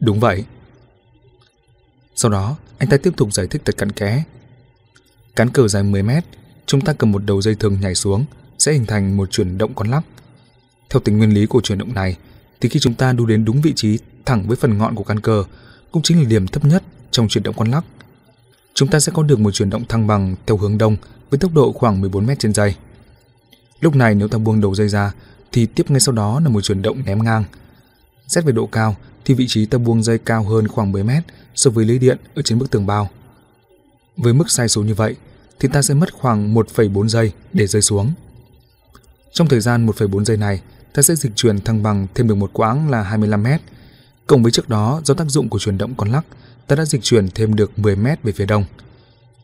Đúng vậy. Sau đó, anh ta tiếp tục giải thích thật cặn kẽ. Cán cờ dài 10 mét, chúng ta cầm một đầu dây thừng nhảy xuống sẽ hình thành một chuyển động con lắc. Theo tính nguyên lý của chuyển động này, thì khi chúng ta đu đến đúng vị trí thẳng với phần ngọn của căn cờ, cũng chính là điểm thấp nhất trong chuyển động con lắc. Chúng ta sẽ có được một chuyển động thăng bằng theo hướng đông với tốc độ khoảng 14 m trên giây. Lúc này nếu ta buông đầu dây ra thì tiếp ngay sau đó là một chuyển động ném ngang. Xét về độ cao thì vị trí ta buông dây cao hơn khoảng 10 mét so với lưới điện ở trên bức tường bao. Với mức sai số như vậy thì ta sẽ mất khoảng 1,4 giây để rơi xuống. Trong thời gian 1,4 giây này, ta sẽ dịch chuyển thăng bằng thêm được một quãng là 25 mét. Cộng với trước đó, do tác dụng của chuyển động con lắc, ta đã dịch chuyển thêm được 10 mét về phía đông.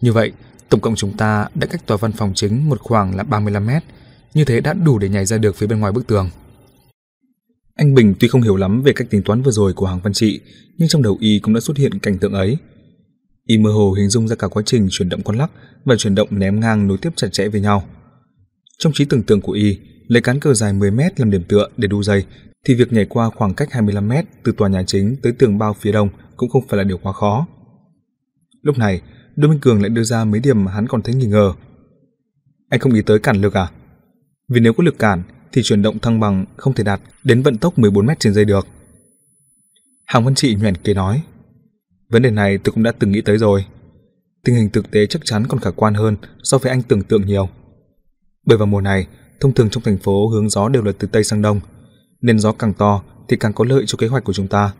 Như vậy, tổng cộng chúng ta đã cách tòa văn phòng chính một khoảng là 35 mét. Như thế đã đủ để nhảy ra được phía bên ngoài bức tường. Anh Bình tuy không hiểu lắm về cách tính toán vừa rồi của hàng văn trị, nhưng trong đầu y cũng đã xuất hiện cảnh tượng ấy. Y mơ hồ hình dung ra cả quá trình chuyển động con lắc và chuyển động ném ngang nối tiếp chặt chẽ với nhau. Trong trí tưởng tượng của y, lấy cán cờ dài 10 mét làm điểm tựa để đu dây, thì việc nhảy qua khoảng cách 25 mét từ tòa nhà chính tới tường bao phía đông cũng không phải là điều quá khó. Lúc này, Đỗ Minh Cường lại đưa ra mấy điểm mà hắn còn thấy nghi ngờ. Anh không nghĩ tới cản lực à? Vì nếu có lực cản thì chuyển động thăng bằng không thể đạt đến vận tốc 14 mét trên giây được. Hàng Văn Trị nhoẻn kế nói. Vấn đề này tôi cũng đã từng nghĩ tới rồi. Tình hình thực tế chắc chắn còn khả quan hơn so với anh tưởng tượng nhiều. Bởi vào mùa này, thông thường trong thành phố hướng gió đều là từ Tây sang Đông, nên gió càng to thì càng có lợi cho kế hoạch của chúng ta.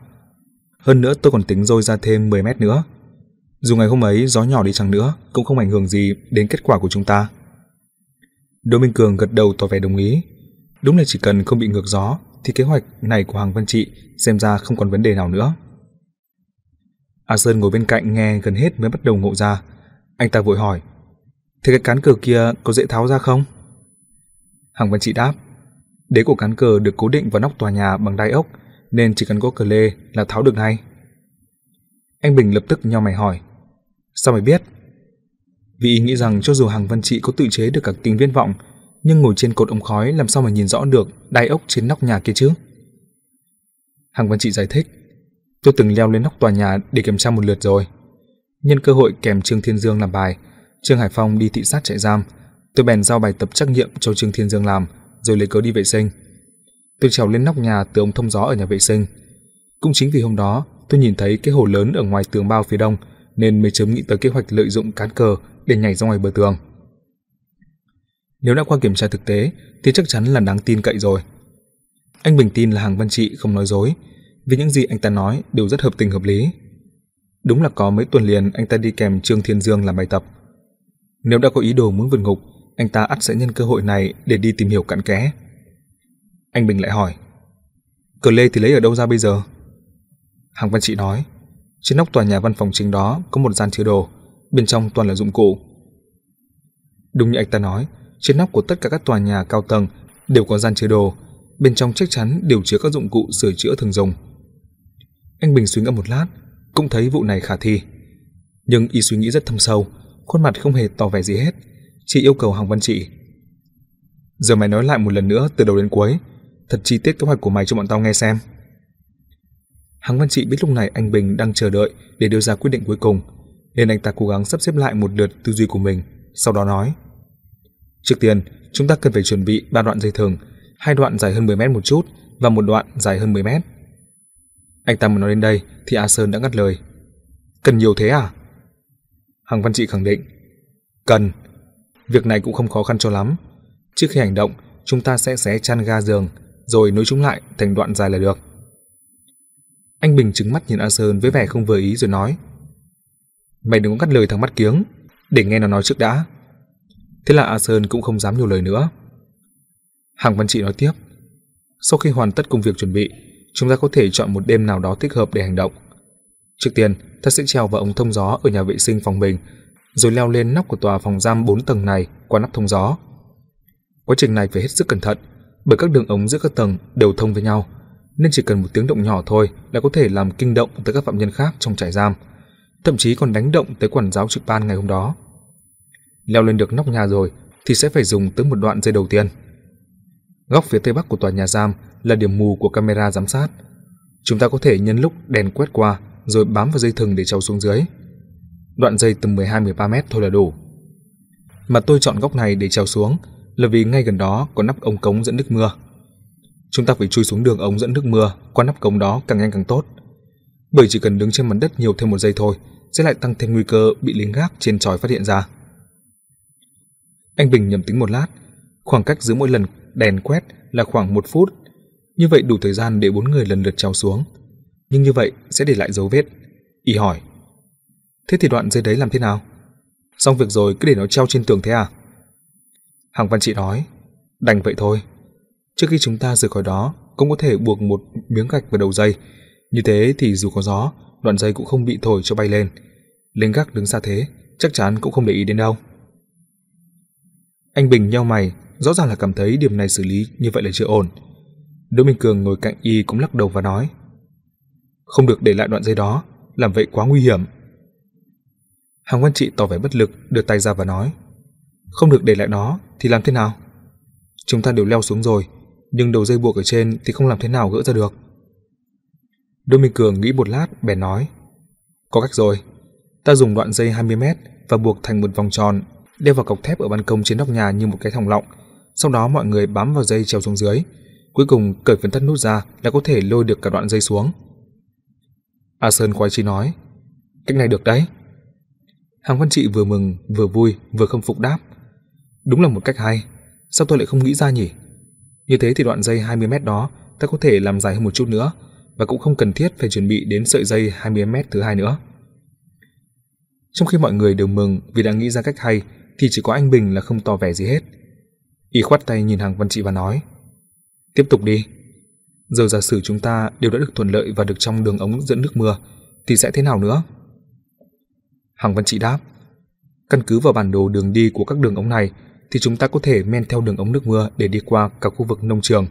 Hơn nữa tôi còn tính dôi ra thêm 10 mét nữa. Dù ngày hôm ấy gió nhỏ đi chăng nữa cũng không ảnh hưởng gì đến kết quả của chúng ta. Đỗ Minh Cường gật đầu tỏ vẻ đồng ý. Đúng là chỉ cần không bị ngược gió thì kế hoạch này của Hàng Văn Trị xem ra không còn vấn đề nào nữa. A Sơn ngồi bên cạnh nghe gần hết mới bắt đầu ngộ ra. Anh ta vội hỏi. Thế cái cán cờ kia có dễ tháo ra không? Hoàng Văn Trị đáp. Đế của cán cờ được cố định vào nóc tòa nhà bằng đai ốc, nên chỉ cần có cờ lê là tháo được ngay. Anh Bình lập tức nhau mày hỏi. Sao mày biết? Vì ý nghĩ rằng cho dù hàng Văn Trị có tự chế được cả kính viên vọng, nhưng ngồi trên cột ống khói làm sao mà nhìn rõ được đai ốc trên nóc nhà kia chứ? Hằng Văn Trị giải thích. Tôi từng leo lên nóc tòa nhà để kiểm tra một lượt rồi. Nhân cơ hội kèm Trương Thiên Dương làm bài, Trương Hải Phong đi thị sát trại giam, tôi bèn giao bài tập trắc nghiệm cho Trương Thiên Dương làm, rồi lấy cớ đi vệ sinh. Tôi trèo lên nóc nhà từ ống thông gió ở nhà vệ sinh. Cũng chính vì hôm đó, tôi nhìn thấy cái hồ lớn ở ngoài tường bao phía đông, nên mới chớm nghĩ tới kế hoạch lợi dụng cán cờ để nhảy ra ngoài bờ tường. Nếu đã qua kiểm tra thực tế, thì chắc chắn là đáng tin cậy rồi. Anh Bình tin là hàng văn trị không nói dối, vì những gì anh ta nói đều rất hợp tình hợp lý. Đúng là có mấy tuần liền anh ta đi kèm Trương Thiên Dương làm bài tập. Nếu đã có ý đồ muốn vượt ngục, anh ta ắt sẽ nhân cơ hội này để đi tìm hiểu cặn kẽ. Anh Bình lại hỏi, cờ lê thì lấy ở đâu ra bây giờ? Hàng Văn Trị nói, trên nóc tòa nhà văn phòng chính đó có một gian chứa đồ, bên trong toàn là dụng cụ. Đúng như anh ta nói, trên nóc của tất cả các tòa nhà cao tầng đều có gian chứa đồ, bên trong chắc chắn đều chứa các dụng cụ sửa chữa thường dùng. Anh Bình suy ngẫm một lát, cũng thấy vụ này khả thi. Nhưng y suy nghĩ rất thâm sâu, khuôn mặt không hề tỏ vẻ gì hết, chỉ yêu cầu Hàng Văn Trị. Giờ mày nói lại một lần nữa từ đầu đến cuối, thật chi tiết kế hoạch của mày cho bọn tao nghe xem. Hàng Văn Trị biết lúc này anh Bình đang chờ đợi để đưa ra quyết định cuối cùng, nên anh ta cố gắng sắp xếp lại một lượt tư duy của mình, sau đó nói: Trước tiên, chúng ta cần phải chuẩn bị ba đoạn dây thừng, hai đoạn dài hơn 10 mét một chút và một đoạn dài hơn 10 mét. Anh ta muốn nói đến đây thì A Sơn đã ngắt lời. Cần nhiều thế à? Hằng Văn Trị khẳng định. Cần. Việc này cũng không khó khăn cho lắm. Trước khi hành động, chúng ta sẽ xé chăn ga giường, rồi nối chúng lại thành đoạn dài là được. Anh Bình trừng mắt nhìn A Sơn với vẻ không vừa ý rồi nói. Mày đừng có cắt lời thằng mắt kiếng, để nghe nó nói trước đã. Thế là A Sơn cũng không dám nhiều lời nữa. Hàng Văn Trị nói tiếp. Sau khi hoàn tất công việc chuẩn bị, chúng ta có thể chọn một đêm nào đó thích hợp để hành động. Trước tiên, ta sẽ treo vào ống thông gió ở nhà vệ sinh phòng mình, rồi leo lên nóc của tòa phòng giam 4 tầng này qua nắp thông gió. Quá trình này phải hết sức cẩn thận, bởi các đường ống giữa các tầng đều thông với nhau, nên chỉ cần một tiếng động nhỏ thôi là có thể làm kinh động tới các phạm nhân khác trong trại giam, thậm chí còn đánh động tới quản giáo trực ban ngày hôm đó. Leo lên được nóc nhà rồi thì sẽ phải dùng tới một đoạn dây đầu tiên. Góc phía tây bắc của tòa nhà giam là điểm mù của camera giám sát. Chúng ta có thể nhân lúc đèn quét qua rồi bám vào dây thừng để trèo xuống dưới. Đoạn dây tầm 12-13 mét thôi là đủ. Mà tôi chọn góc này để trèo xuống là vì ngay gần đó có nắp ống cống dẫn nước mưa. Chúng ta phải chui xuống đường ống dẫn nước mưa, qua nắp cống đó càng nhanh càng tốt. Bởi chỉ cần đứng trên mặt đất nhiều thêm một giây thôi, sẽ lại tăng thêm nguy cơ bị lính gác trên tròi phát hiện ra. Anh Bình nhầm tính một lát, khoảng cách giữa mỗi lần đèn quét là khoảng một phút. Như vậy đủ thời gian để bốn người lần lượt trèo xuống. Nhưng như vậy sẽ để lại dấu vết. Y hỏi. Thế thì đoạn dây đấy làm thế nào? Xong việc rồi cứ để nó treo trên tường thế à? Hàng Văn Trị nói. Đành vậy thôi. Trước khi chúng ta rời khỏi đó, cũng có thể buộc một miếng gạch vào đầu dây. Như thế thì dù có gió, đoạn dây cũng không bị thổi cho bay lên. Linh gác đứng xa thế, chắc chắn cũng không để ý đến đâu. Anh Bình nheo mày, rõ ràng là cảm thấy điểm này xử lý như vậy là chưa ổn. Đỗ Minh Cường ngồi cạnh y cũng lắc đầu và nói Không được để lại đoạn dây đó, làm vậy quá nguy hiểm. Hàng Văn Trị tỏ vẻ bất lực, đưa tay ra và nói Không được để lại nó thì làm thế nào? Chúng ta đều leo xuống rồi, nhưng đầu dây buộc ở trên thì không làm thế nào gỡ ra được. Đỗ Minh Cường nghĩ một lát, bèn nói Có cách rồi, ta dùng đoạn dây 20 mét và buộc thành một vòng tròn đeo vào cọc thép ở ban công trên nóc nhà như một cái thòng lọng. Sau đó mọi người bám vào dây treo xuống dưới. Cuối cùng cởi phần thắt nút ra là có thể lôi được cả đoạn dây xuống. A Sơn khoái chi nói, cách này được đấy. Hàng Văn Trị vừa mừng, vừa vui, vừa không phục đáp. Đúng là một cách hay, sao tôi lại không nghĩ ra nhỉ? Như thế thì đoạn dây 20 mét đó ta có thể làm dài hơn một chút nữa và cũng không cần thiết phải chuẩn bị đến sợi dây 20 mét thứ hai nữa. Trong khi mọi người đều mừng vì đã nghĩ ra cách hay thì chỉ có anh Bình là không tỏ vẻ gì hết. Y khoát tay nhìn hàng Văn Trị và nói Tiếp tục đi. Giờ giả sử chúng ta đều đã được thuận lợi và được trong đường ống dẫn nước mưa thì sẽ thế nào nữa? Hàng Văn Trị đáp Căn cứ vào bản đồ đường đi của các đường ống này thì chúng ta có thể men theo đường ống nước mưa để đi qua cả khu vực nông trường,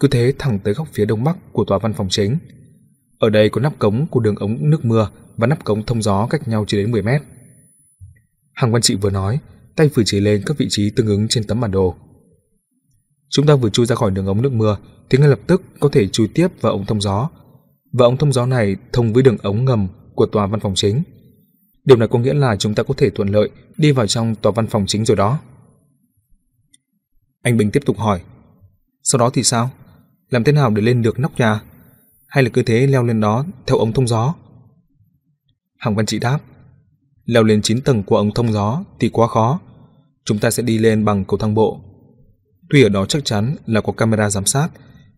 cứ thế thẳng tới góc phía đông bắc của tòa văn phòng chính. Ở đây có nắp cống của đường ống nước mưa và nắp cống thông gió cách nhau chưa đến 10 mét. Hàng Văn Trị vừa nói, tay vừa chỉ lên các vị trí tương ứng trên tấm bản đồ. Chúng ta vừa chui ra khỏi đường ống nước mưa thì ngay lập tức có thể chui tiếp vào ống thông gió. Và ống thông gió này thông với đường ống ngầm của tòa văn phòng chính. Điều này có nghĩa là chúng ta có thể thuận lợi đi vào trong tòa văn phòng chính rồi đó. Anh Bình tiếp tục hỏi. Sau đó thì sao? Làm thế nào để lên được nóc nhà? Hay là cứ thế leo lên đó theo ống thông gió? Hàng Văn Trị đáp. Leo lên 9 tầng của ống thông gió thì quá khó. Chúng ta sẽ đi lên bằng cầu thang bộ. Tuy ở đó chắc chắn là có camera giám sát,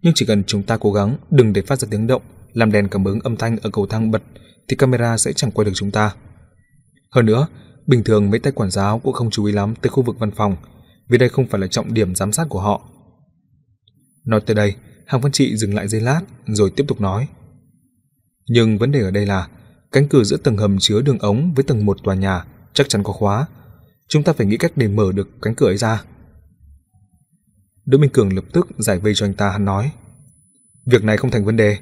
nhưng chỉ cần chúng ta cố gắng đừng để phát ra tiếng động, làm đèn cảm ứng âm thanh ở cầu thang bật thì camera sẽ chẳng quay được chúng ta. Hơn nữa, bình thường mấy tay quản giáo cũng không chú ý lắm tới khu vực văn phòng, vì đây không phải là trọng điểm giám sát của họ. Nói tới đây, Hàng Văn Trị dừng lại giây lát rồi tiếp tục nói. Nhưng vấn đề ở đây là cánh cửa giữa tầng hầm chứa đường ống với tầng một tòa nhà chắc chắn có khóa. Chúng ta phải nghĩ cách để mở được cánh cửa ấy ra. Đỗ Minh Cường lập tức giải vây cho anh ta hắn nói. Việc này không thành vấn đề.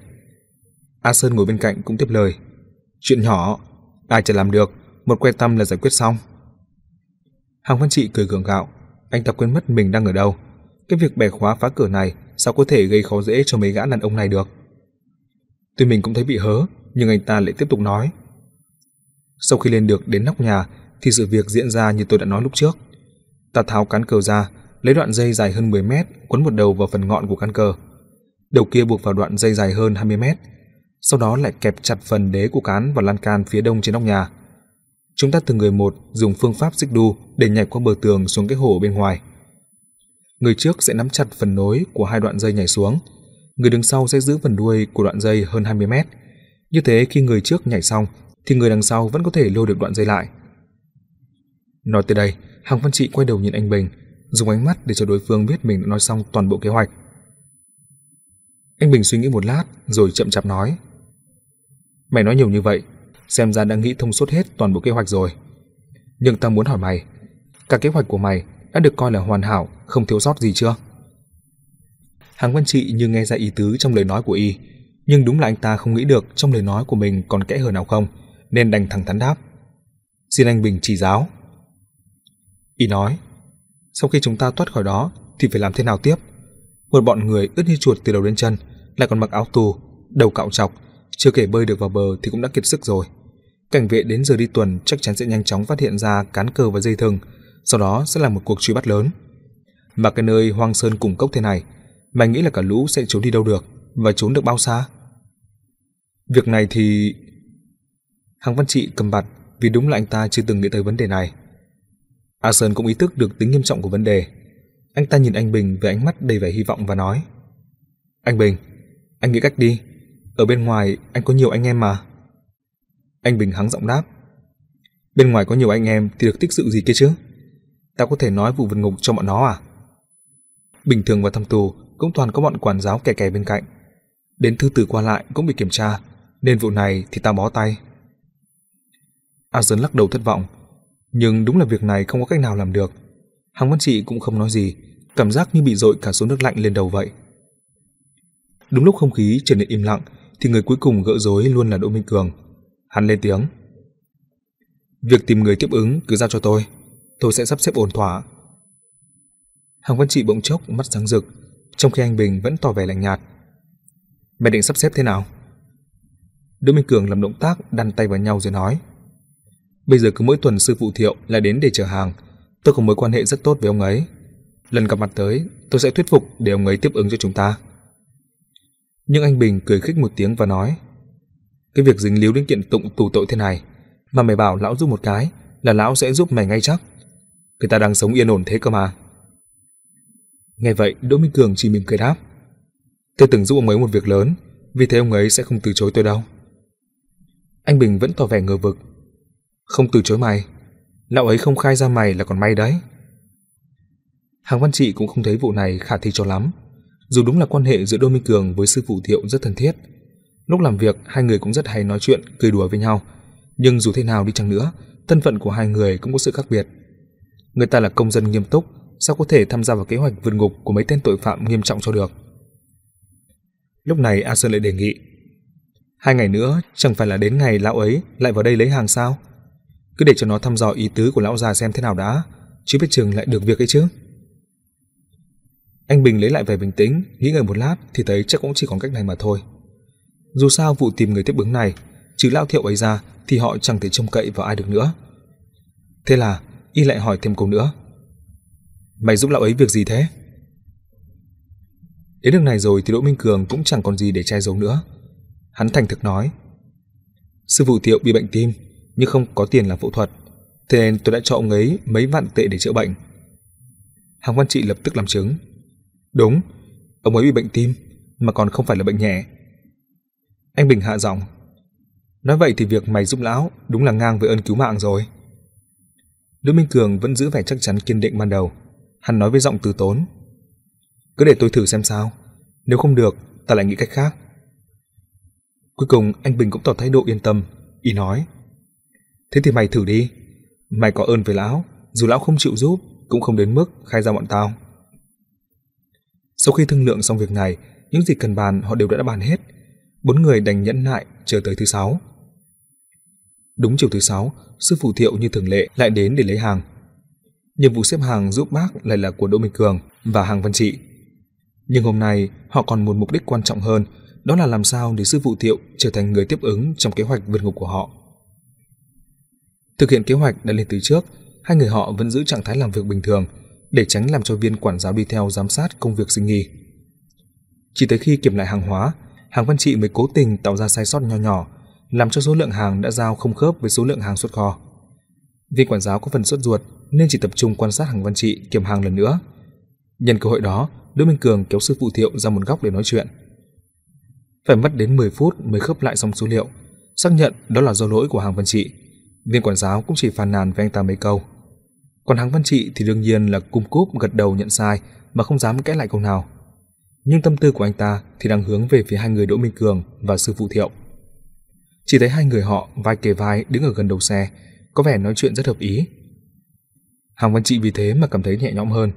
A Sơn ngồi bên cạnh cũng tiếp lời. Chuyện nhỏ, ai chả làm được, một que tăm là giải quyết xong. Hàng Văn Trị cười gượng gạo, anh ta quên mất mình đang ở đâu. Cái việc bẻ khóa phá cửa này sao có thể gây khó dễ cho mấy gã đàn ông này được. Tuy mình cũng thấy bị hớ, nhưng anh ta lại tiếp tục nói. Sau khi lên được đến nóc nhà thì sự việc diễn ra như tôi đã nói lúc trước. Ta tháo cán cờ ra, lấy đoạn dây dài hơn 10 mét quấn một đầu vào phần ngọn của cán cờ. Đầu kia buộc vào đoạn dây dài hơn 20 mét, sau đó lại kẹp chặt phần đế của cán vào lan can phía đông trên nóc nhà. Chúng ta từng người một dùng phương pháp xích đu để nhảy qua bờ tường xuống cái hồ bên ngoài. Người trước sẽ nắm chặt phần nối của hai đoạn dây nhảy xuống, người đứng sau sẽ giữ phần đuôi của đoạn dây hơn 20 mét. Như thế khi người trước nhảy xong thì người đằng sau vẫn có thể lôi được đoạn dây lại. Nói tới đây, Hàng Văn Trị quay đầu nhìn anh Bình, dùng ánh mắt để cho đối phương biết mình đã nói xong toàn bộ kế hoạch. Anh Bình suy nghĩ một lát rồi chậm chạp nói: "Mày nói nhiều như vậy, xem ra đã nghĩ thông suốt hết toàn bộ kế hoạch rồi. Nhưng ta muốn hỏi mày, cả kế hoạch của mày đã được coi là hoàn hảo, không thiếu sót gì chưa?" Hàng Văn Trị như nghe ra ý tứ trong lời nói của y, nhưng đúng là anh ta không nghĩ được trong lời nói của mình còn kẽ hở nào không, nên đành thẳng thắn đáp. Xin anh Bình chỉ giáo. Y nói, sau khi chúng ta thoát khỏi đó thì phải làm thế nào tiếp? Một bọn người ướt như chuột từ đầu đến chân, lại còn mặc áo tù, đầu cạo chọc, chưa kể bơi được vào bờ thì cũng đã kiệt sức rồi. Cảnh vệ đến giờ đi tuần chắc chắn sẽ nhanh chóng phát hiện ra cán cờ và dây thừng, sau đó sẽ là một cuộc truy bắt lớn. Mà cái nơi hoang sơn cùng cốc thế này, mày nghĩ là cả lũ sẽ trốn đi đâu được và trốn được bao xa? Việc này thì Hàng Văn Trị cầm bặt vì đúng là anh ta chưa từng nghĩ tới vấn đề này. A Sơn cũng ý thức được tính nghiêm trọng của vấn đề. Anh ta nhìn anh Bình với ánh mắt đầy vẻ hy vọng và nói: "Anh Bình, anh nghĩ cách đi. Ở bên ngoài anh có nhiều anh em mà." Anh Bình hắng giọng đáp: "Bên ngoài có nhiều anh em thì được tích sự gì kia chứ? Ta có thể nói vụ vượt ngục cho bọn nó à?" Bình thường vào thăm tù cũng toàn có bọn quản giáo kẻ kẻ bên cạnh. Đến thư tử qua lại cũng bị kiểm tra, nên vụ này thì tao bó tay. A Sơn lắc đầu thất vọng, nhưng đúng là việc này không có cách nào làm được. Hằng Văn Trị cũng không nói gì, cảm giác như bị dội cả số nước lạnh lên đầu vậy. Đúng lúc không khí trở nên im lặng, thì người cuối cùng gỡ rối luôn là Đỗ Minh Cường. Hắn lên tiếng. Việc tìm người tiếp ứng cứ giao cho tôi, tôi sẽ sắp xếp ổn thỏa. Hằng Văn Trị bỗng chốc mắt sáng rực, trong khi anh Bình vẫn tỏ vẻ lạnh nhạt. Mày định sắp xếp thế nào? Đỗ Minh Cường làm động tác đan tay vào nhau rồi nói. Bây giờ cứ mỗi tuần sư phụ Thiệu lại đến để chở hàng, tôi có mối quan hệ rất tốt với ông ấy. Lần gặp mặt tới, tôi sẽ thuyết phục để ông ấy tiếp ứng cho chúng ta. Nhưng anh Bình cười khích một tiếng và nói, cái việc dính líu đến kiện tụng tù tội thế này, mà mày bảo lão giúp một cái, là lão sẽ giúp mày ngay chắc. Người ta đang sống yên ổn thế cơ mà. Nghe vậy, Đỗ Minh Cường chỉ mỉm cười đáp. Tôi từng giúp ông ấy một việc lớn, vì thế ông ấy sẽ không từ chối tôi đâu. Anh Bình vẫn tỏ vẻ ngờ vực, không từ chối mày. Lão ấy không khai ra mày là còn may đấy. Hàng Văn Trị cũng không thấy vụ này khả thi cho lắm. Dù đúng là quan hệ giữa Đô Minh Cường với sư phụ Thiệu rất thân thiết. Lúc làm việc, hai người cũng rất hay nói chuyện, cười đùa với nhau. Nhưng dù thế nào đi chăng nữa, thân phận của hai người cũng có sự khác biệt. Người ta là công dân nghiêm túc, sao có thể tham gia vào kế hoạch vượt ngục của mấy tên tội phạm nghiêm trọng cho được. Lúc này A Sơn lại đề nghị. Hai ngày nữa, chẳng phải là đến ngày lão ấy lại vào đây lấy hàng sao? Cứ để cho nó thăm dò ý tứ của lão già xem thế nào đã, chứ biết chừng lại được việc ấy chứ. Anh Bình lấy lại vẻ bình tĩnh, nghĩ ngợi một lát thì thấy chắc cũng chỉ còn cách này mà thôi. Dù sao vụ tìm người tiếp ứng này, trừ lão thiệu ấy ra thì họ chẳng thể trông cậy vào ai được nữa. Thế là y lại hỏi thêm câu nữa. Mày giúp lão ấy việc gì thế? Đến đường này rồi thì Đỗ Minh Cường cũng chẳng còn gì để che giấu nữa. Hắn thành thực nói. Sư phụ Thiệu bị bệnh tim, nhưng không có tiền làm phẫu thuật, thế nên tôi đã cho ông ấy mấy vạn tệ để chữa bệnh. Hàng Văn Trị lập tức làm chứng. Đúng, ông ấy bị bệnh tim, mà còn không phải là bệnh nhẹ. Anh Bình hạ giọng. Nói vậy thì việc mày giúp lão đúng là ngang với ơn cứu mạng rồi. Đỗ Minh Cường vẫn giữ vẻ chắc chắn kiên định ban đầu. Hắn nói với giọng từ tốn. Cứ để tôi thử xem sao. Nếu không được, ta lại nghĩ cách khác. Cuối cùng anh Bình cũng tỏ thái độ yên tâm. Y nói. Thế thì mày thử đi. Mày có ơn với lão, dù lão không chịu giúp, cũng không đến mức khai ra bọn tao. Sau khi thương lượng xong việc này, những gì cần bàn họ đều đã bàn hết. Bốn người đành nhẫn nại chờ tới thứ sáu. Đúng chiều thứ sáu, sư phụ Thiệu như thường lệ lại đến để lấy hàng. Nhiệm vụ xếp hàng giúp bác lại là của Đỗ Minh Cường và hàng Văn Trị. Nhưng hôm nay họ còn một mục đích quan trọng hơn, đó là làm sao để sư phụ Thiệu trở thành người tiếp ứng trong kế hoạch vượt ngục của họ. Thực hiện kế hoạch đã lên từ trước, hai người họ vẫn giữ trạng thái làm việc bình thường để tránh làm cho viên quản giáo đi theo giám sát công việc sinh nghi. Chỉ tới khi kiểm lại hàng hóa, hàng văn trị mới cố tình tạo ra sai sót nho nhỏ, làm cho số lượng hàng đã giao không khớp với số lượng hàng xuất kho. Viên quản giáo có phần sốt ruột nên chỉ tập trung quan sát hàng văn trị kiểm hàng lần nữa. Nhân cơ hội đó, Đỗ Minh Cường kéo sư phụ Thiệu ra một góc để nói chuyện. Phải mất đến 10 phút mới khớp lại xong số liệu, xác nhận đó là do lỗi của hàng văn trị. Viên quản giáo cũng chỉ phàn nàn với anh ta mấy câu. Còn hàng văn trị thì đương nhiên là cung cúp gật đầu nhận sai mà không dám cãi lại câu nào. Nhưng tâm tư của anh ta thì đang hướng về phía hai người Đỗ Minh Cường và sư phụ Thiệu. Chỉ thấy hai người họ vai kề vai đứng ở gần đầu xe, có vẻ nói chuyện rất hợp ý. Hàng Văn Trị vì thế mà cảm thấy nhẹ nhõm hơn,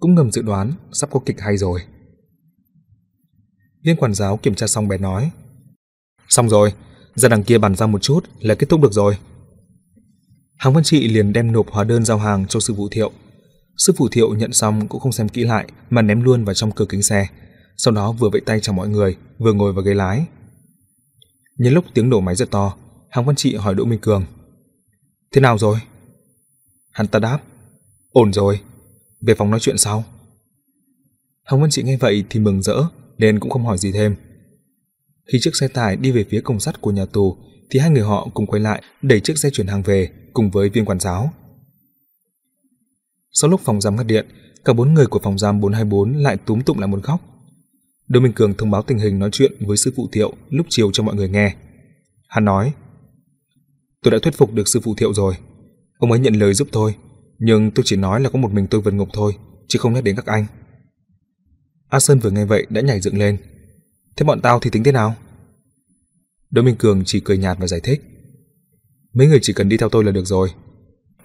cũng ngầm dự đoán sắp có kịch hay rồi. Viên quản giáo kiểm tra xong bé nói Xong rồi, ra đằng kia bàn ra một chút là kết thúc được rồi. Hàng Văn Trị liền đem nộp hóa đơn giao hàng cho sư phụ Thiệu. Sư phụ Thiệu nhận xong cũng không xem kỹ lại mà ném luôn vào trong cửa kính xe, sau đó vừa vẫy tay chào mọi người, vừa ngồi vào ghế lái. Nhân lúc tiếng nổ máy rất to, Hàng Văn Trị hỏi Đỗ Minh Cường. Thế nào rồi? Hắn ta đáp. Ổn rồi, về phòng nói chuyện sau. Hồng Văn Trị nghe vậy thì mừng rỡ, nên cũng không hỏi gì thêm. Khi chiếc xe tải đi về phía cổng sắt của nhà tù, thì hai người họ cùng quay lại đẩy chiếc xe chuyển hàng về cùng với viên quản giáo. Sau lúc phòng giam ngắt điện, cả bốn người của phòng giam 424 lại túm tụng lại muốn khóc. Đỗ Minh Cường thông báo tình hình nói chuyện với sư phụ Thiệu lúc chiều cho mọi người nghe. Hắn nói: "Tôi đã thuyết phục được sư phụ Thiệu rồi, ông ấy nhận lời giúp tôi, nhưng tôi chỉ nói là có một mình tôi vượt ngục thôi, chứ không nhắc đến các anh." A Sơn vừa nghe vậy đã nhảy dựng lên. "Thế bọn tao thì tính thế nào?" Đỗ Minh Cường chỉ cười nhạt và giải thích. Mấy người chỉ cần đi theo tôi là được rồi.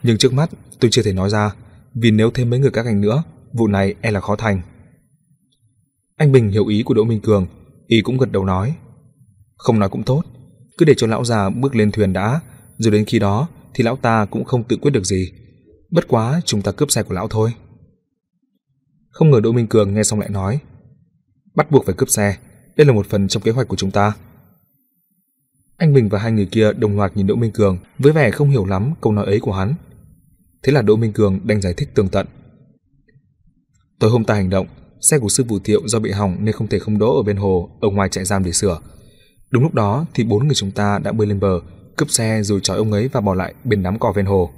Nhưng trước mắt tôi chưa thể nói ra, vì nếu thêm mấy người các anh nữa, vụ này e là khó thành. Anh Bình hiểu ý của Đỗ Minh Cường, y cũng gật đầu nói. Không nói cũng tốt, cứ để cho lão già bước lên thuyền đã, rồi đến khi đó thì lão ta cũng không tự quyết được gì. Bất quá chúng ta cướp xe của lão thôi. Không ngờ Đỗ Minh Cường nghe xong lại nói. Bắt buộc phải cướp xe, đây là một phần trong kế hoạch của chúng ta. Anh Bình và hai người kia đồng loạt nhìn Đỗ Minh Cường với vẻ không hiểu lắm câu nói ấy của hắn. Thế là Đỗ Minh Cường đành giải thích tường tận. Tối hôm ta hành động, xe của sư phụ Thiệu do bị hỏng nên không thể không đỗ ở bên hồ ở ngoài trại giam để sửa. Đúng lúc đó thì bốn người chúng ta đã bơi lên bờ, cướp xe rồi trói ông ấy và bỏ lại bên đám cỏ ven hồ.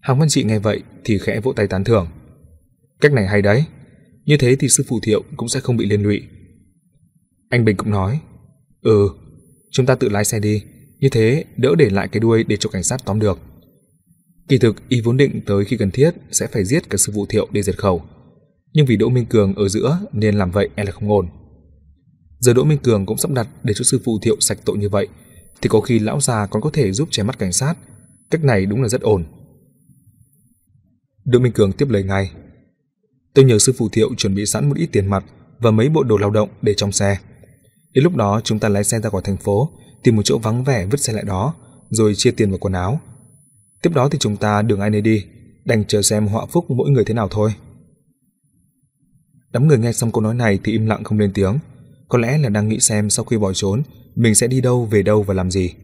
Hàng Văn Trị nghe vậy thì khẽ vỗ tay tán thưởng. Cách này hay đấy, như thế thì sư phụ Thiệu cũng sẽ không bị liên lụy. Anh Bình cũng nói, Ừ, chúng ta tự lái xe đi, như thế đỡ để lại cái đuôi để cho cảnh sát tóm được. Kỳ thực y vốn định tới khi cần thiết sẽ phải giết cả sư phụ Thiệu để diệt khẩu, nhưng vì Đỗ Minh Cường ở giữa nên làm vậy e là không ổn. Giờ Đỗ Minh Cường cũng sắp đặt để cho sư phụ Thiệu sạch tội như vậy, thì có khi lão già còn có thể giúp che mắt cảnh sát. Cách này đúng là rất ổn. Đỗ Minh Cường tiếp lời ngay. Tôi nhờ sư phụ Thiệu chuẩn bị sẵn một ít tiền mặt và mấy bộ đồ lao động để trong xe. Đến lúc đó chúng ta lái xe ra khỏi thành phố, tìm một chỗ vắng vẻ vứt xe lại đó, rồi chia tiền vào quần áo. Tiếp đó thì chúng ta đường ai nấy đi, đành chờ xem họa phúc mỗi người thế nào thôi. Đám người nghe xong câu nói này thì im lặng không lên tiếng, có lẽ là đang nghĩ xem sau khi bỏ trốn mình sẽ đi đâu, về đâu và làm gì.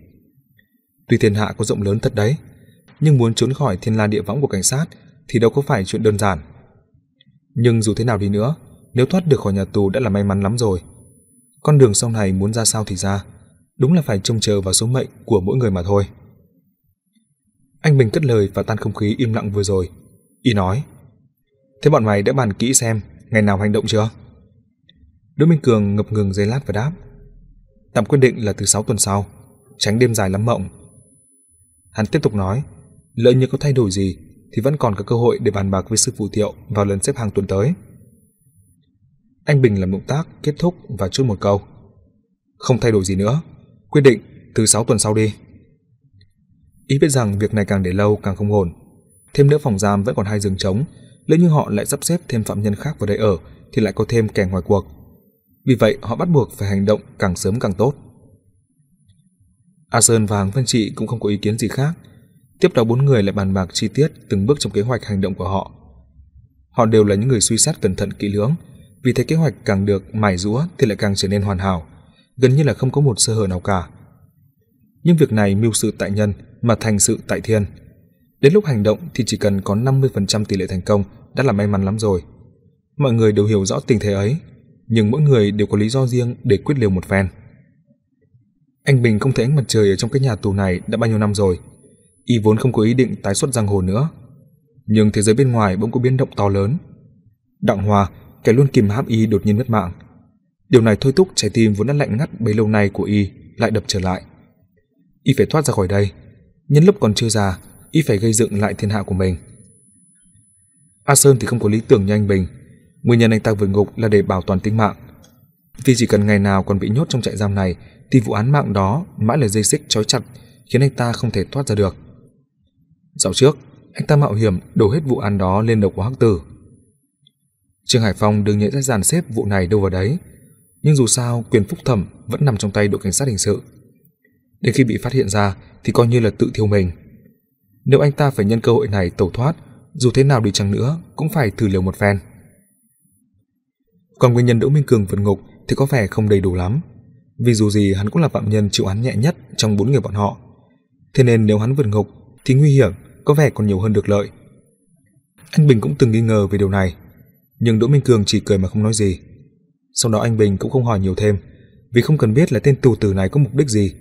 Tuy thiên hạ có rộng lớn thật đấy, nhưng muốn trốn khỏi thiên la địa võng của cảnh sát thì đâu có phải chuyện đơn giản. Nhưng dù thế nào đi nữa, nếu thoát được khỏi nhà tù đã là may mắn lắm rồi. Con đường sau này muốn ra sao thì ra, đúng là phải trông chờ vào số mệnh của mỗi người mà thôi. Anh Bình cất lời và tan không khí im lặng vừa rồi. Y nói, thế bọn mày đã bàn kỹ xem ngày nào hành động chưa? Đỗ Minh Cường ngập ngừng giây lát và đáp, tạm quyết định là từ 6 tuần sau, tránh đêm dài lắm mộng. Hắn tiếp tục nói, lỡ như có thay đổi gì thì vẫn còn có cơ hội để bàn bạc với sư phụ Thiệu vào lần xếp hàng tuần tới. Anh Bình làm động tác kết thúc và chốt một câu. Không thay đổi gì nữa, quyết định từ sáu tuần sau đi. Ý biết rằng việc này càng để lâu càng không ổn. Thêm nữa phòng giam vẫn còn hai giường trống, nếu như họ lại sắp xếp thêm phạm nhân khác vào đây ở thì lại có thêm kẻ ngoài cuộc. Vì vậy họ bắt buộc phải hành động càng sớm càng tốt. A Sơn và Hàng Phân Trị cũng không có ý kiến gì khác. Tiếp đó bốn người lại bàn bạc chi tiết từng bước trong kế hoạch hành động của họ. Họ đều là những người suy xét cẩn thận kỹ lưỡng, vì thế kế hoạch càng được mài rũa thì lại càng trở nên hoàn hảo, gần như là không có một sơ hở nào cả. Nhưng việc này mưu sự tại nhân mà thành sự tại thiên. Đến lúc hành động thì chỉ cần có 50% tỷ lệ thành công đã là may mắn lắm rồi. Mọi người đều hiểu rõ tình thế ấy, nhưng mỗi người đều có lý do riêng để quyết liều một phen. Anh Bình không thấy ánh mặt trời ở trong cái nhà tù này đã bao nhiêu năm rồi. Y vốn không có ý định tái xuất giang hồ nữa. Nhưng thế giới bên ngoài bỗng có biến động to lớn. Đặng Hòa, kẻ luôn kìm hãm Y đột nhiên mất mạng. Điều này thôi thúc trái tim vốn đã lạnh ngắt bấy lâu nay của Y lại đập trở lại. Y phải thoát ra khỏi đây. Nhân lúc còn chưa già, Y phải gây dựng lại thiên hạ của mình. A Sơn thì không có lý tưởng như anh Bình. Nguyên nhân anh ta vượt ngục là để bảo toàn tính mạng. Vì chỉ cần ngày nào còn bị nhốt trong trại giam này thì vụ án mạng đó mãi là dây xích trói chặt khiến anh ta không thể thoát ra được. Dạo trước, anh ta mạo hiểm đổ hết vụ án đó lên đầu của Hắc Tử. Trương Hải Phong đương nhiên sẽ dàn xếp vụ này đâu vào đấy, nhưng dù sao quyền phúc thẩm vẫn nằm trong tay đội cảnh sát hình sự. Đến khi bị phát hiện ra thì coi như là tự thiêu mình. Nếu anh ta phải nhân cơ hội này tẩu thoát, dù thế nào đi chăng nữa cũng phải thử liều một phen. Còn nguyên nhân Đỗ Minh Cường vượt ngục thì có vẻ không đầy đủ lắm vì dù gì hắn cũng là phạm nhân chịu án nhẹ nhất trong bốn người bọn họ. Thế nên nếu hắn vượt ngục thì nguy hiểm có vẻ còn nhiều hơn được lợi. Anh Bình cũng từng nghi ngờ về điều này, nhưng Đỗ Minh Cường chỉ cười mà không nói gì. Sau đó anh Bình cũng không hỏi nhiều thêm, vì không cần biết là tên tù tử này có mục đích gì,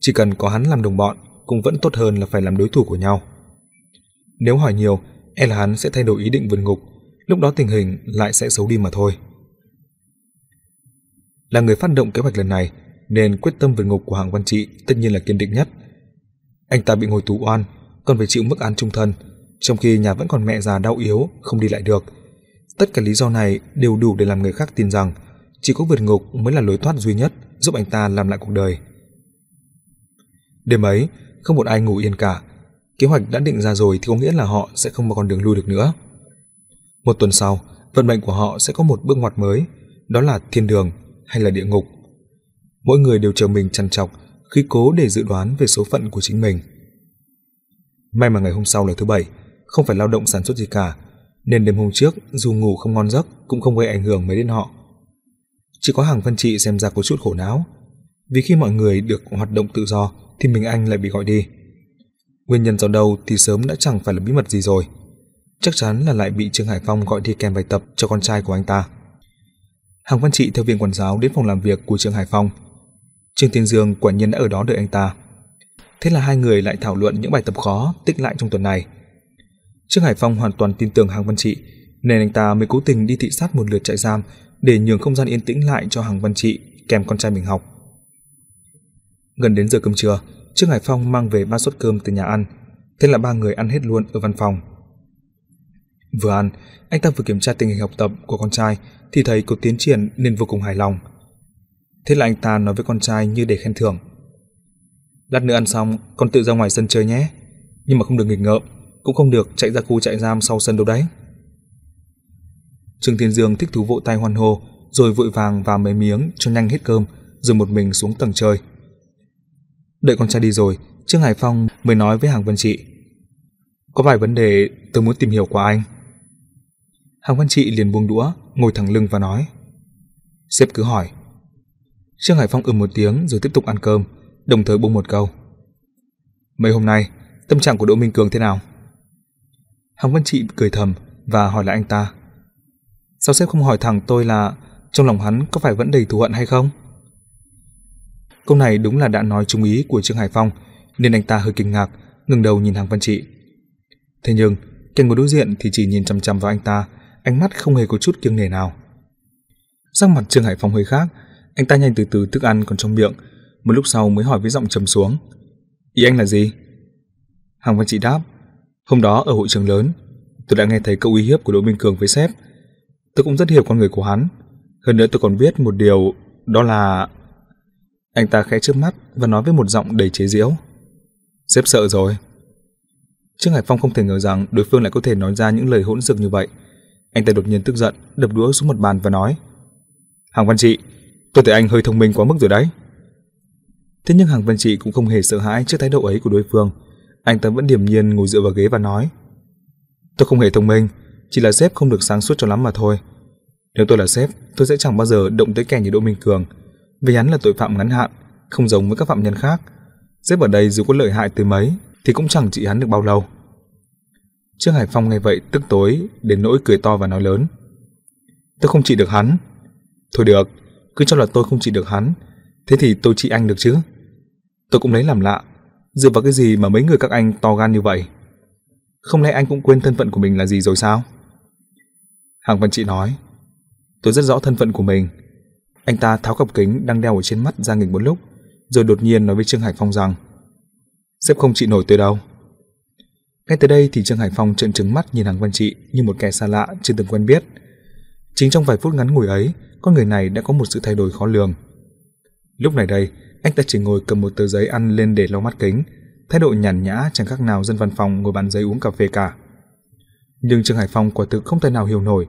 chỉ cần có hắn làm đồng bọn cũng vẫn tốt hơn là phải làm đối thủ của nhau. Nếu hỏi nhiều, e là hắn sẽ thay đổi ý định vượt ngục, lúc đó tình hình lại sẽ xấu đi mà thôi là người phát động kế hoạch lần này nên quyết tâm vượt ngục của hạng Văn Trị tất nhiên là kiên định nhất. Anh ta bị ngồi tù oan, còn phải chịu mức án trung thân, trong khi nhà vẫn còn mẹ già đau yếu, không đi lại được. Tất cả lý do này đều đủ để làm người khác tin rằng chỉ có vượt ngục mới là lối thoát duy nhất giúp anh ta làm lại cuộc đời. Đêm ấy, không một ai ngủ yên cả. Kế hoạch đã định ra rồi thì có nghĩa là họ sẽ không có con đường lui được nữa. Một tuần sau, vận mệnh của họ sẽ có một bước ngoặt mới, đó là thiên đường hay là địa ngục. Mỗi người đều chờ mình chăn chọc khi cố để dự đoán về số phận của chính mình. May mà ngày hôm sau là thứ bảy, không phải lao động sản xuất gì cả, nên đêm hôm trước dù ngủ không ngon giấc cũng không gây ảnh hưởng mấy đến họ. Chỉ có hàng văn trị xem ra có chút khổ não, vì khi mọi người được hoạt động tự do thì mình anh lại bị gọi đi. Nguyên nhân do đâu thì sớm đã chẳng phải là bí mật gì rồi. Chắc chắn là lại bị Trương Hải Phong gọi đi kèm bài tập cho con trai của anh ta. Hàng Văn Trị theo viên quản giáo đến phòng làm việc của Trương Hải Phong. Trương Tiên Dương quả nhiên đã ở đó đợi anh ta. Thế là hai người lại thảo luận những bài tập khó tích lại trong tuần này. Trương Hải Phong hoàn toàn tin tưởng Hàng Văn Trị, nên anh ta mới cố tình đi thị sát một lượt trại giam để nhường không gian yên tĩnh lại cho Hàng Văn Trị kèm con trai mình học. Gần đến giờ cơm trưa, Trương Hải Phong mang về ba suất cơm từ nhà ăn, thế là ba người ăn hết luôn ở văn phòng. Vừa ăn, anh ta vừa kiểm tra tình hình học tập của con trai thì thấy có tiến triển nên vô cùng hài lòng. Thế là anh ta nói với con trai như để khen thưởng. Lát nữa ăn xong, con tự ra ngoài sân chơi nhé. Nhưng mà không được nghịch ngợm, cũng không được chạy ra khu trại giam sau sân đâu đấy. Trương Thiên Dương thích thú vỗ tay hoan hô, rồi vội vàng vào mấy miếng cho nhanh hết cơm, rồi một mình xuống tầng chơi. Đợi con trai đi rồi, Trương Hải Phong mới nói với Hàng Vân Trị. Có vài vấn đề tôi muốn tìm hiểu qua anh. Hàng Văn Trị liền buông đũa, ngồi thẳng lưng và nói. Sếp cứ hỏi. Trương Hải Phong ừm một tiếng rồi tiếp tục ăn cơm, đồng thời buông một câu. Mấy hôm nay, tâm trạng của Đỗ Minh Cường thế nào? Hằng Văn Trị cười thầm và hỏi lại anh ta. Sao sếp không hỏi thẳng tôi là trong lòng hắn có phải vẫn đầy thù hận hay không? Câu này đúng là đã nói trúng ý của Trương Hải Phong, nên anh ta hơi kinh ngạc, ngừng đầu nhìn Hằng Văn Trị. Thế nhưng, kẻ ngồi đối diện thì chỉ nhìn chăm chăm vào anh ta ánh mắt không hề có chút kiêng nể nào. Sắc mặt Trương Hải Phong hơi khác, anh ta nhanh từ từ thức ăn còn trong miệng, một lúc sau mới hỏi với giọng trầm xuống. Ý anh là gì? Hàng Văn Trị đáp, hôm đó ở hội trường lớn, tôi đã nghe thấy câu uy hiếp của Đỗ Minh Cường với sếp. Tôi cũng rất hiểu con người của hắn. Hơn nữa tôi còn biết một điều, đó là... Anh ta khẽ trước mắt và nói với một giọng đầy chế giễu. Sếp sợ rồi, Trương Hải Phong không thể ngờ rằng đối phương lại có thể nói ra những lời hỗn dược như vậy. Anh ta đột nhiên tức giận, đập đũa xuống một bàn và nói: "Hàng Văn Trị, tôi thấy anh hơi thông minh quá mức rồi đấy." Thế nhưng Hàng Văn Trị cũng không hề sợ hãi trước thái độ ấy của đối phương. Anh ta vẫn điềm nhiên ngồi dựa vào ghế và nói: "Tôi không hề thông minh, chỉ là sếp không được sáng suốt cho lắm mà thôi. Nếu tôi là sếp, tôi sẽ chẳng bao giờ động tới kẻ như Đỗ Minh Cường, vì hắn là tội phạm ngắn hạn, không giống với các phạm nhân khác. Sếp ở đây dù có lợi hại tới mấy thì cũng chẳng trị hắn được bao lâu." Trương Hải Phong nghe vậy tức tối đến nỗi cười to và nói lớn: "Tôi không trị được hắn." "Thôi được, cứ cho là tôi không trị được hắn, thế thì tôi trị anh được chứ?" Tôi cũng lấy làm lạ, dựa vào cái gì mà mấy người các anh to gan như vậy? Không lẽ anh cũng quên thân phận của mình là gì rồi sao? Hàng Văn Trị nói, tôi rất rõ thân phận của mình. Anh ta tháo cặp kính đang đeo ở trên mắt ra nghịch một lúc, rồi đột nhiên nói với Trương Hải Phong rằng, sếp không trị nổi tôi đâu. Ngay tới đây thì Trương Hải Phong trợn trừng mắt nhìn Hàng Văn Trị như một kẻ xa lạ chưa từng quen biết. Chính trong vài phút ngắn ngủi ấy, con người này đã có một sự thay đổi khó lường. Lúc này đây, anh ta chỉ ngồi cầm một tờ giấy ăn lên để lau mắt kính, thái độ nhàn nhã chẳng khác nào dân văn phòng ngồi bàn giấy uống cà phê cả. Nhưng Trương Hải Phong quả thực không thể nào hiểu nổi,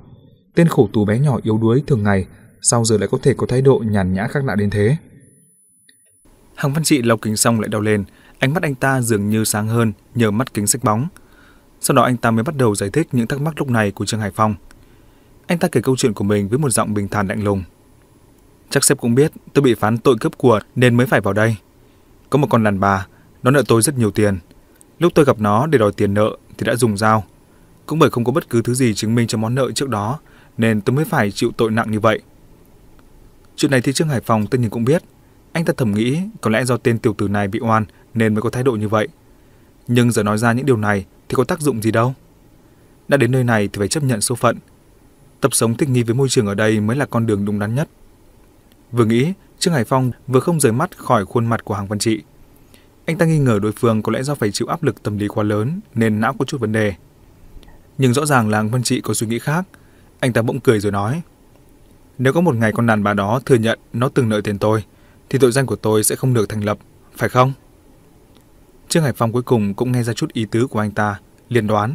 tên khổ tù bé nhỏ yếu đuối thường ngày sao giờ lại có thể có thái độ nhàn nhã khác lạ đến thế. Hàng Văn Trị lau kính xong lại đau lên, ánh mắt anh ta dường như sáng hơn nhờ mắt kính sách bóng. Sau đó anh ta mới bắt đầu giải thích những thắc mắc lúc này của Trương Hải Phong. Anh ta kể câu chuyện của mình với một giọng bình thản lạnh lùng. Chắc sếp cũng biết tôi bị phán tội cướp của nên mới phải vào đây. Có một con đàn bà, nó nợ tôi rất nhiều tiền. Lúc tôi gặp nó để đòi tiền nợ thì đã dùng dao. Cũng bởi không có bất cứ thứ gì chứng minh cho món nợ trước đó nên tôi mới phải chịu tội nặng như vậy. Chuyện này thì Trương Hải Phòng tất nhiên cũng biết. Anh ta thầm nghĩ có lẽ do tên tiểu tử này bị oan nên mới có thái độ như vậy. Nhưng giờ nói ra những điều này thì có tác dụng gì đâu. Đã đến nơi này thì phải chấp nhận số phận. Tập sống thích nghi với môi trường ở đây mới là con đường đúng đắn nhất. Vừa nghĩ, Trương Hải Phong vừa không rời mắt khỏi khuôn mặt của Hàng Văn Trị. Anh ta nghi ngờ đối phương có lẽ do phải chịu áp lực tâm lý quá lớn nên não có chút vấn đề. Nhưng rõ ràng là Hàng Văn Trị có suy nghĩ khác. Anh ta bỗng cười rồi nói. Nếu có một ngày con đàn bà đó thừa nhận nó từng nợ tiền tôi, thì tội danh của tôi sẽ không được thành lập, phải không? Trương Hải Phong cuối cùng cũng nghe ra chút ý tứ của anh ta, liền đoán.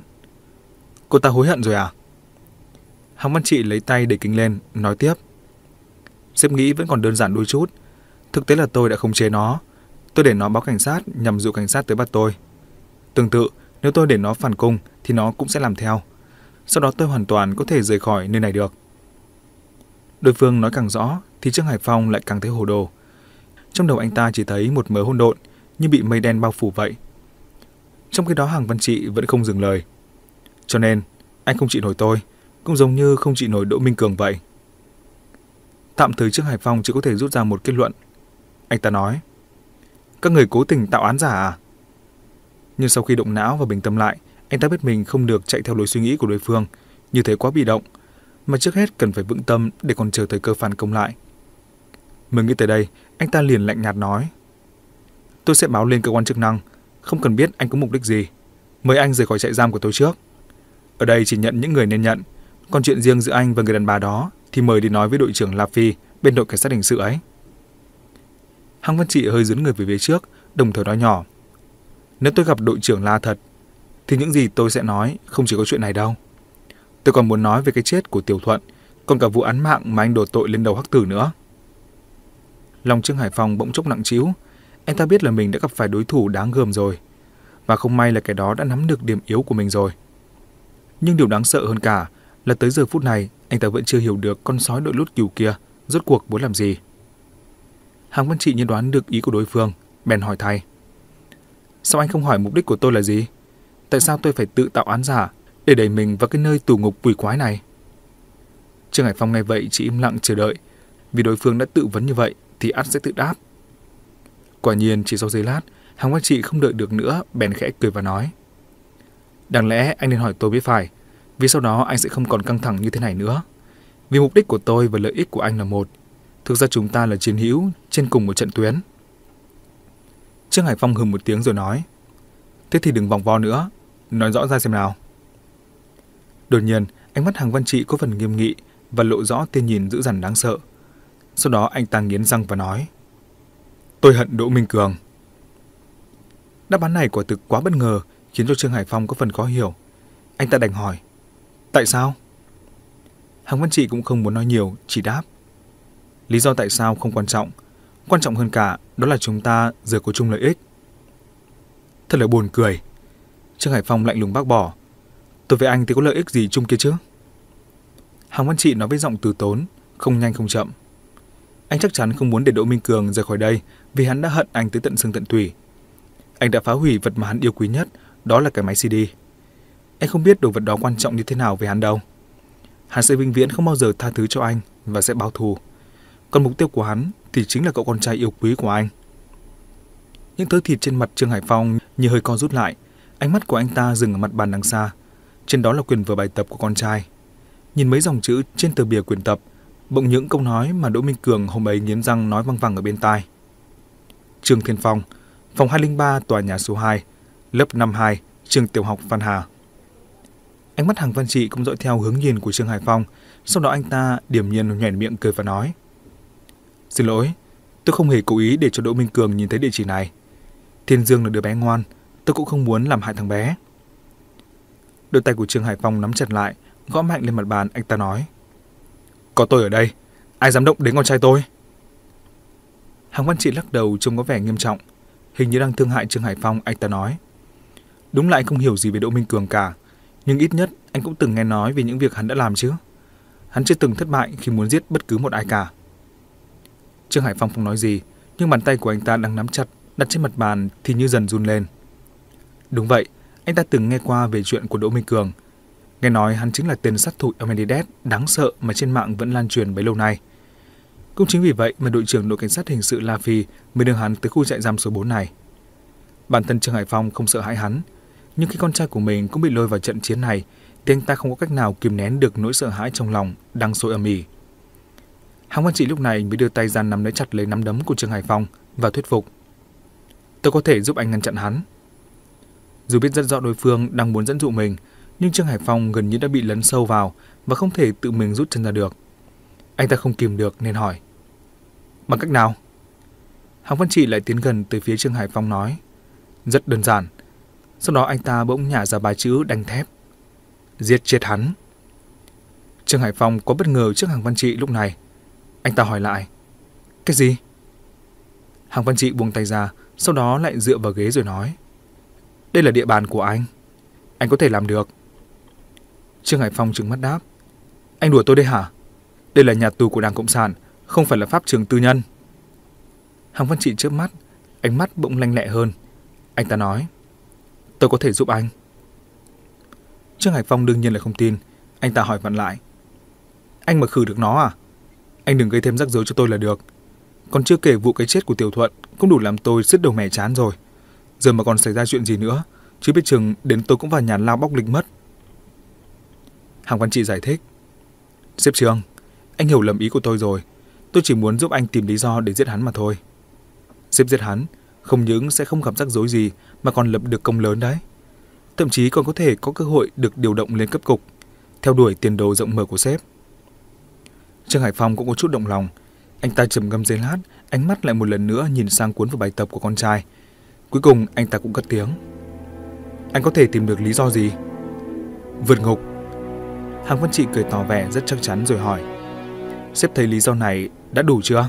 Cô ta hối hận rồi à? Hàng Văn Trị lấy tay để kính lên, nói tiếp. Sếp nghĩ vẫn còn đơn giản đôi chút. Thực tế là tôi đã không chế nó. Tôi để nó báo cảnh sát nhằm dụ cảnh sát tới bắt tôi. Tương tự, nếu tôi để nó phản cung thì nó cũng sẽ làm theo. Sau đó tôi hoàn toàn có thể rời khỏi nơi này được. Đối phương nói càng rõ thì Trương Hải Phong lại càng thấy hồ đồ. Trong đầu anh ta chỉ thấy một mớ hỗn độn như bị mây đen bao phủ vậy. Trong khi đó Hàng Văn Trị vẫn không dừng lời. Cho nên, anh không trị nổi tôi, cũng giống như không trị nổi Đỗ Minh Cường vậy. Tạm thời trước Hải phòng chỉ có thể rút ra một kết luận. Anh ta nói, các người cố tình tạo án giả à? Nhưng sau khi động não và bình tâm lại, anh ta biết mình không được chạy theo lối suy nghĩ của đối phương, như thế quá bị động, mà trước hết cần phải vững tâm để còn chờ thời cơ phản công lại. Mới nghĩ tới đây, anh ta liền lạnh nhạt nói, tôi sẽ báo lên cơ quan chức năng, không cần biết anh có mục đích gì. Mời anh rời khỏi trại giam của tôi trước. Ở đây chỉ nhận những người nên nhận, còn chuyện riêng giữa anh và người đàn bà đó thì mời đi nói với đội trưởng La Phi bên đội cảnh sát hình sự ấy. Hằng Văn Trị hơi dướn người về phía trước, đồng thời nói nhỏ. Nếu tôi gặp đội trưởng La thật, thì những gì tôi sẽ nói không chỉ có chuyện này đâu. Tôi còn muốn nói về cái chết của Tiểu Thuận, còn cả vụ án mạng mà anh đổ tội lên đầu hắc tử nữa. Lòng Trương Hải Phong bỗng chốc nặng trĩu, anh ta biết là mình đã gặp phải đối thủ đáng gờm rồi, và không may là cái đó đã nắm được điểm yếu của mình rồi. Nhưng điều đáng sợ hơn cả là tới giờ phút này anh ta vẫn chưa hiểu được con sói đội lút cừu kia rốt cuộc muốn làm gì. Hàng Văn Trị nhận đoán được ý của đối phương, bèn hỏi thay. Sao anh không hỏi mục đích của tôi là gì? Tại sao tôi phải tự tạo án giả để đẩy mình vào cái nơi tù ngục quỷ quái này? Trương Hải Phong nghe vậy chỉ im lặng chờ đợi, vì đối phương đã tự vấn như vậy thì ắt sẽ tự đáp. Quả nhiên chỉ sau giây lát, Hàng Văn Trị không đợi được nữa, bèn khẽ cười và nói. Đáng lẽ anh nên hỏi tôi biết phải, vì sau đó anh sẽ không còn căng thẳng như thế này nữa. Vì mục đích của tôi và lợi ích của anh là một. Thực ra chúng ta là chiến hữu trên cùng một trận tuyến. Trương Hải Phong hừ một tiếng rồi nói. Thế thì đừng vòng vo nữa. Nói rõ ra xem nào. Đột nhiên, ánh mắt hàng văn trị có phần nghiêm nghị và lộ rõ tên nhìn dữ dằn đáng sợ. Sau đó anh ta nghiến răng và nói. Tôi hận Đỗ Minh Cường. Đáp án này quả thực quá bất ngờ khiến cho Trương Hải Phong có phần khó hiểu. Anh ta đành hỏi, tại sao? Hàng Văn Trị cũng không muốn nói nhiều, chỉ đáp. Lý do tại sao không quan trọng, quan trọng hơn cả đó là chúng ta giờ có chung lợi ích. Thật là buồn cười. Trương Hải Phong lạnh lùng bác bỏ. Tôi với anh thì có lợi ích gì chung kia chứ? Hàng Văn Trị nói với giọng từ tốn, không nhanh không chậm. Anh chắc chắn không muốn để Đỗ Minh Cường rời khỏi đây vì hắn đã hận anh tới tận xương tận tủy. Anh đã phá hủy vật mà hắn yêu quý nhất, đó là cái máy CD. Anh không biết đồ vật đó quan trọng như thế nào với hắn đâu. Hắn sẽ vĩnh viễn không bao giờ tha thứ cho anh và sẽ báo thù. Còn mục tiêu của hắn thì chính là cậu con trai yêu quý của anh. Những thớ thịt trên mặt Trương Hải Phong như hơi co rút lại. Ánh mắt của anh ta dừng ở mặt bàn đằng xa. Trên đó là quyền vở bài tập của con trai. Nhìn mấy dòng chữ trên tờ bìa quyển tập, bỗng những câu nói mà Đỗ Minh Cường hôm ấy nghiến răng nói văng vẳng ở bên tai. Trương Thiên Phong, phòng 203 tòa nhà số 2, lớp 52, trường tiểu học Phan Hà. Ánh mắt hàng văn trị cũng dõi theo hướng nhìn của Trương Hải Phong, sau đó anh ta điềm nhiên nhoẻn miệng cười và nói. Xin lỗi, tôi không hề cố ý để cho Đỗ Minh Cường nhìn thấy địa chỉ này. Thiên Dương là đứa bé ngoan, tôi cũng không muốn làm hại thằng bé. Đôi tay của Trương Hải Phong nắm chặt lại, gõ mạnh lên mặt bàn, anh ta nói. Có tôi ở đây, ai dám động đến con trai tôi? Hàng Văn Trị lắc đầu trông có vẻ nghiêm trọng, hình như đang thương hại Trương Hải Phong, anh ta nói. Đúng là anh không hiểu gì về Đỗ Minh Cường cả, nhưng ít nhất anh cũng từng nghe nói về những việc hắn đã làm chứ. Hắn chưa từng thất bại khi muốn giết bất cứ một ai cả. Trương Hải Phong không nói gì, nhưng bàn tay của anh ta đang nắm chặt, đặt trên mặt bàn thì như dần run lên. Đúng vậy, anh ta từng nghe qua về chuyện của Đỗ Minh Cường. Nghe nói hắn chính là tên sát thủ Amenides đáng sợ mà trên mạng vẫn lan truyền bấy lâu nay. Cũng chính vì vậy mà đội trưởng đội cảnh sát hình sự La Phi mới đưa hắn tới khu trại giam số 4 này. Bản thân Trương Hải Phong không sợ hãi hắn, nhưng khi con trai của mình cũng bị lôi vào trận chiến này thì anh ta không có cách nào kìm nén được nỗi sợ hãi trong lòng đang sôi ầm ĩ. Hàng Văn Trị lúc này mới đưa tay ra nắm lấy chặt lấy nắm đấm của Trương Hải Phong và thuyết phục. Tôi có thể giúp anh ngăn chặn hắn. Dù biết rất rõ đối phương đang muốn dẫn dụ mình, nhưng Trương Hải Phong gần như đã bị lấn sâu vào và không thể tự mình rút chân ra được. Anh ta không kìm được nên hỏi. Bằng cách nào? Hàng Văn Trị lại tiến gần tới phía Trương Hải Phong nói. Rất đơn giản. Sau đó anh ta bỗng nhả ra bài chữ đanh thép. Giết chết hắn. Trương Hải Phong có bất ngờ trước Hàng Văn Trị lúc này. Anh ta hỏi lại. Cái gì? Hàng Văn Trị buông tay ra, sau đó lại dựa vào ghế rồi nói. Đây là địa bàn của anh. Anh có thể làm được. Trương Hải Phong trừng mắt đáp. Anh đùa tôi đây hả? Đây là nhà tù của Đảng Cộng sản, không phải là pháp trường tư nhân. Hàng Văn Trị chớp mắt, ánh mắt bỗng lanh lẹ hơn. Anh ta nói. Tôi có thể giúp anh. Trương Hải Phong đương nhiên là không tin. Anh ta hỏi vặn lại. Anh mà khử được nó à? Anh đừng gây thêm rắc rối cho tôi là được. Còn chưa kể vụ cái chết của Tiểu Thuận cũng đủ làm tôi sứt đầu mẻ chán rồi. Giờ mà còn xảy ra chuyện gì nữa, chứ biết chừng đến tôi cũng vào nhà lao bóc lịch mất. Hàng Văn Trị giải thích. Sếp Trương, anh hiểu lầm ý của tôi rồi. Tôi chỉ muốn giúp anh tìm lý do để giết hắn mà thôi. Sếp giết hắn, không những sẽ không gặp rắc rối gì mà còn lập được công lớn đấy. Thậm chí còn có thể có cơ hội được điều động lên cấp cục, theo đuổi tiền đồ rộng mở của sếp. Trương Hải Phong cũng có chút động lòng. Anh ta trầm ngâm giây lát, ánh mắt lại một lần nữa nhìn sang cuốn vào bài tập của con trai. Cuối cùng anh ta cũng cất tiếng. Anh có thể tìm được lý do gì? Vượt ngục. Hàng Văn Trị cười tỏ vẻ rất chắc chắn rồi hỏi. Sếp thấy lý do này đã đủ chưa?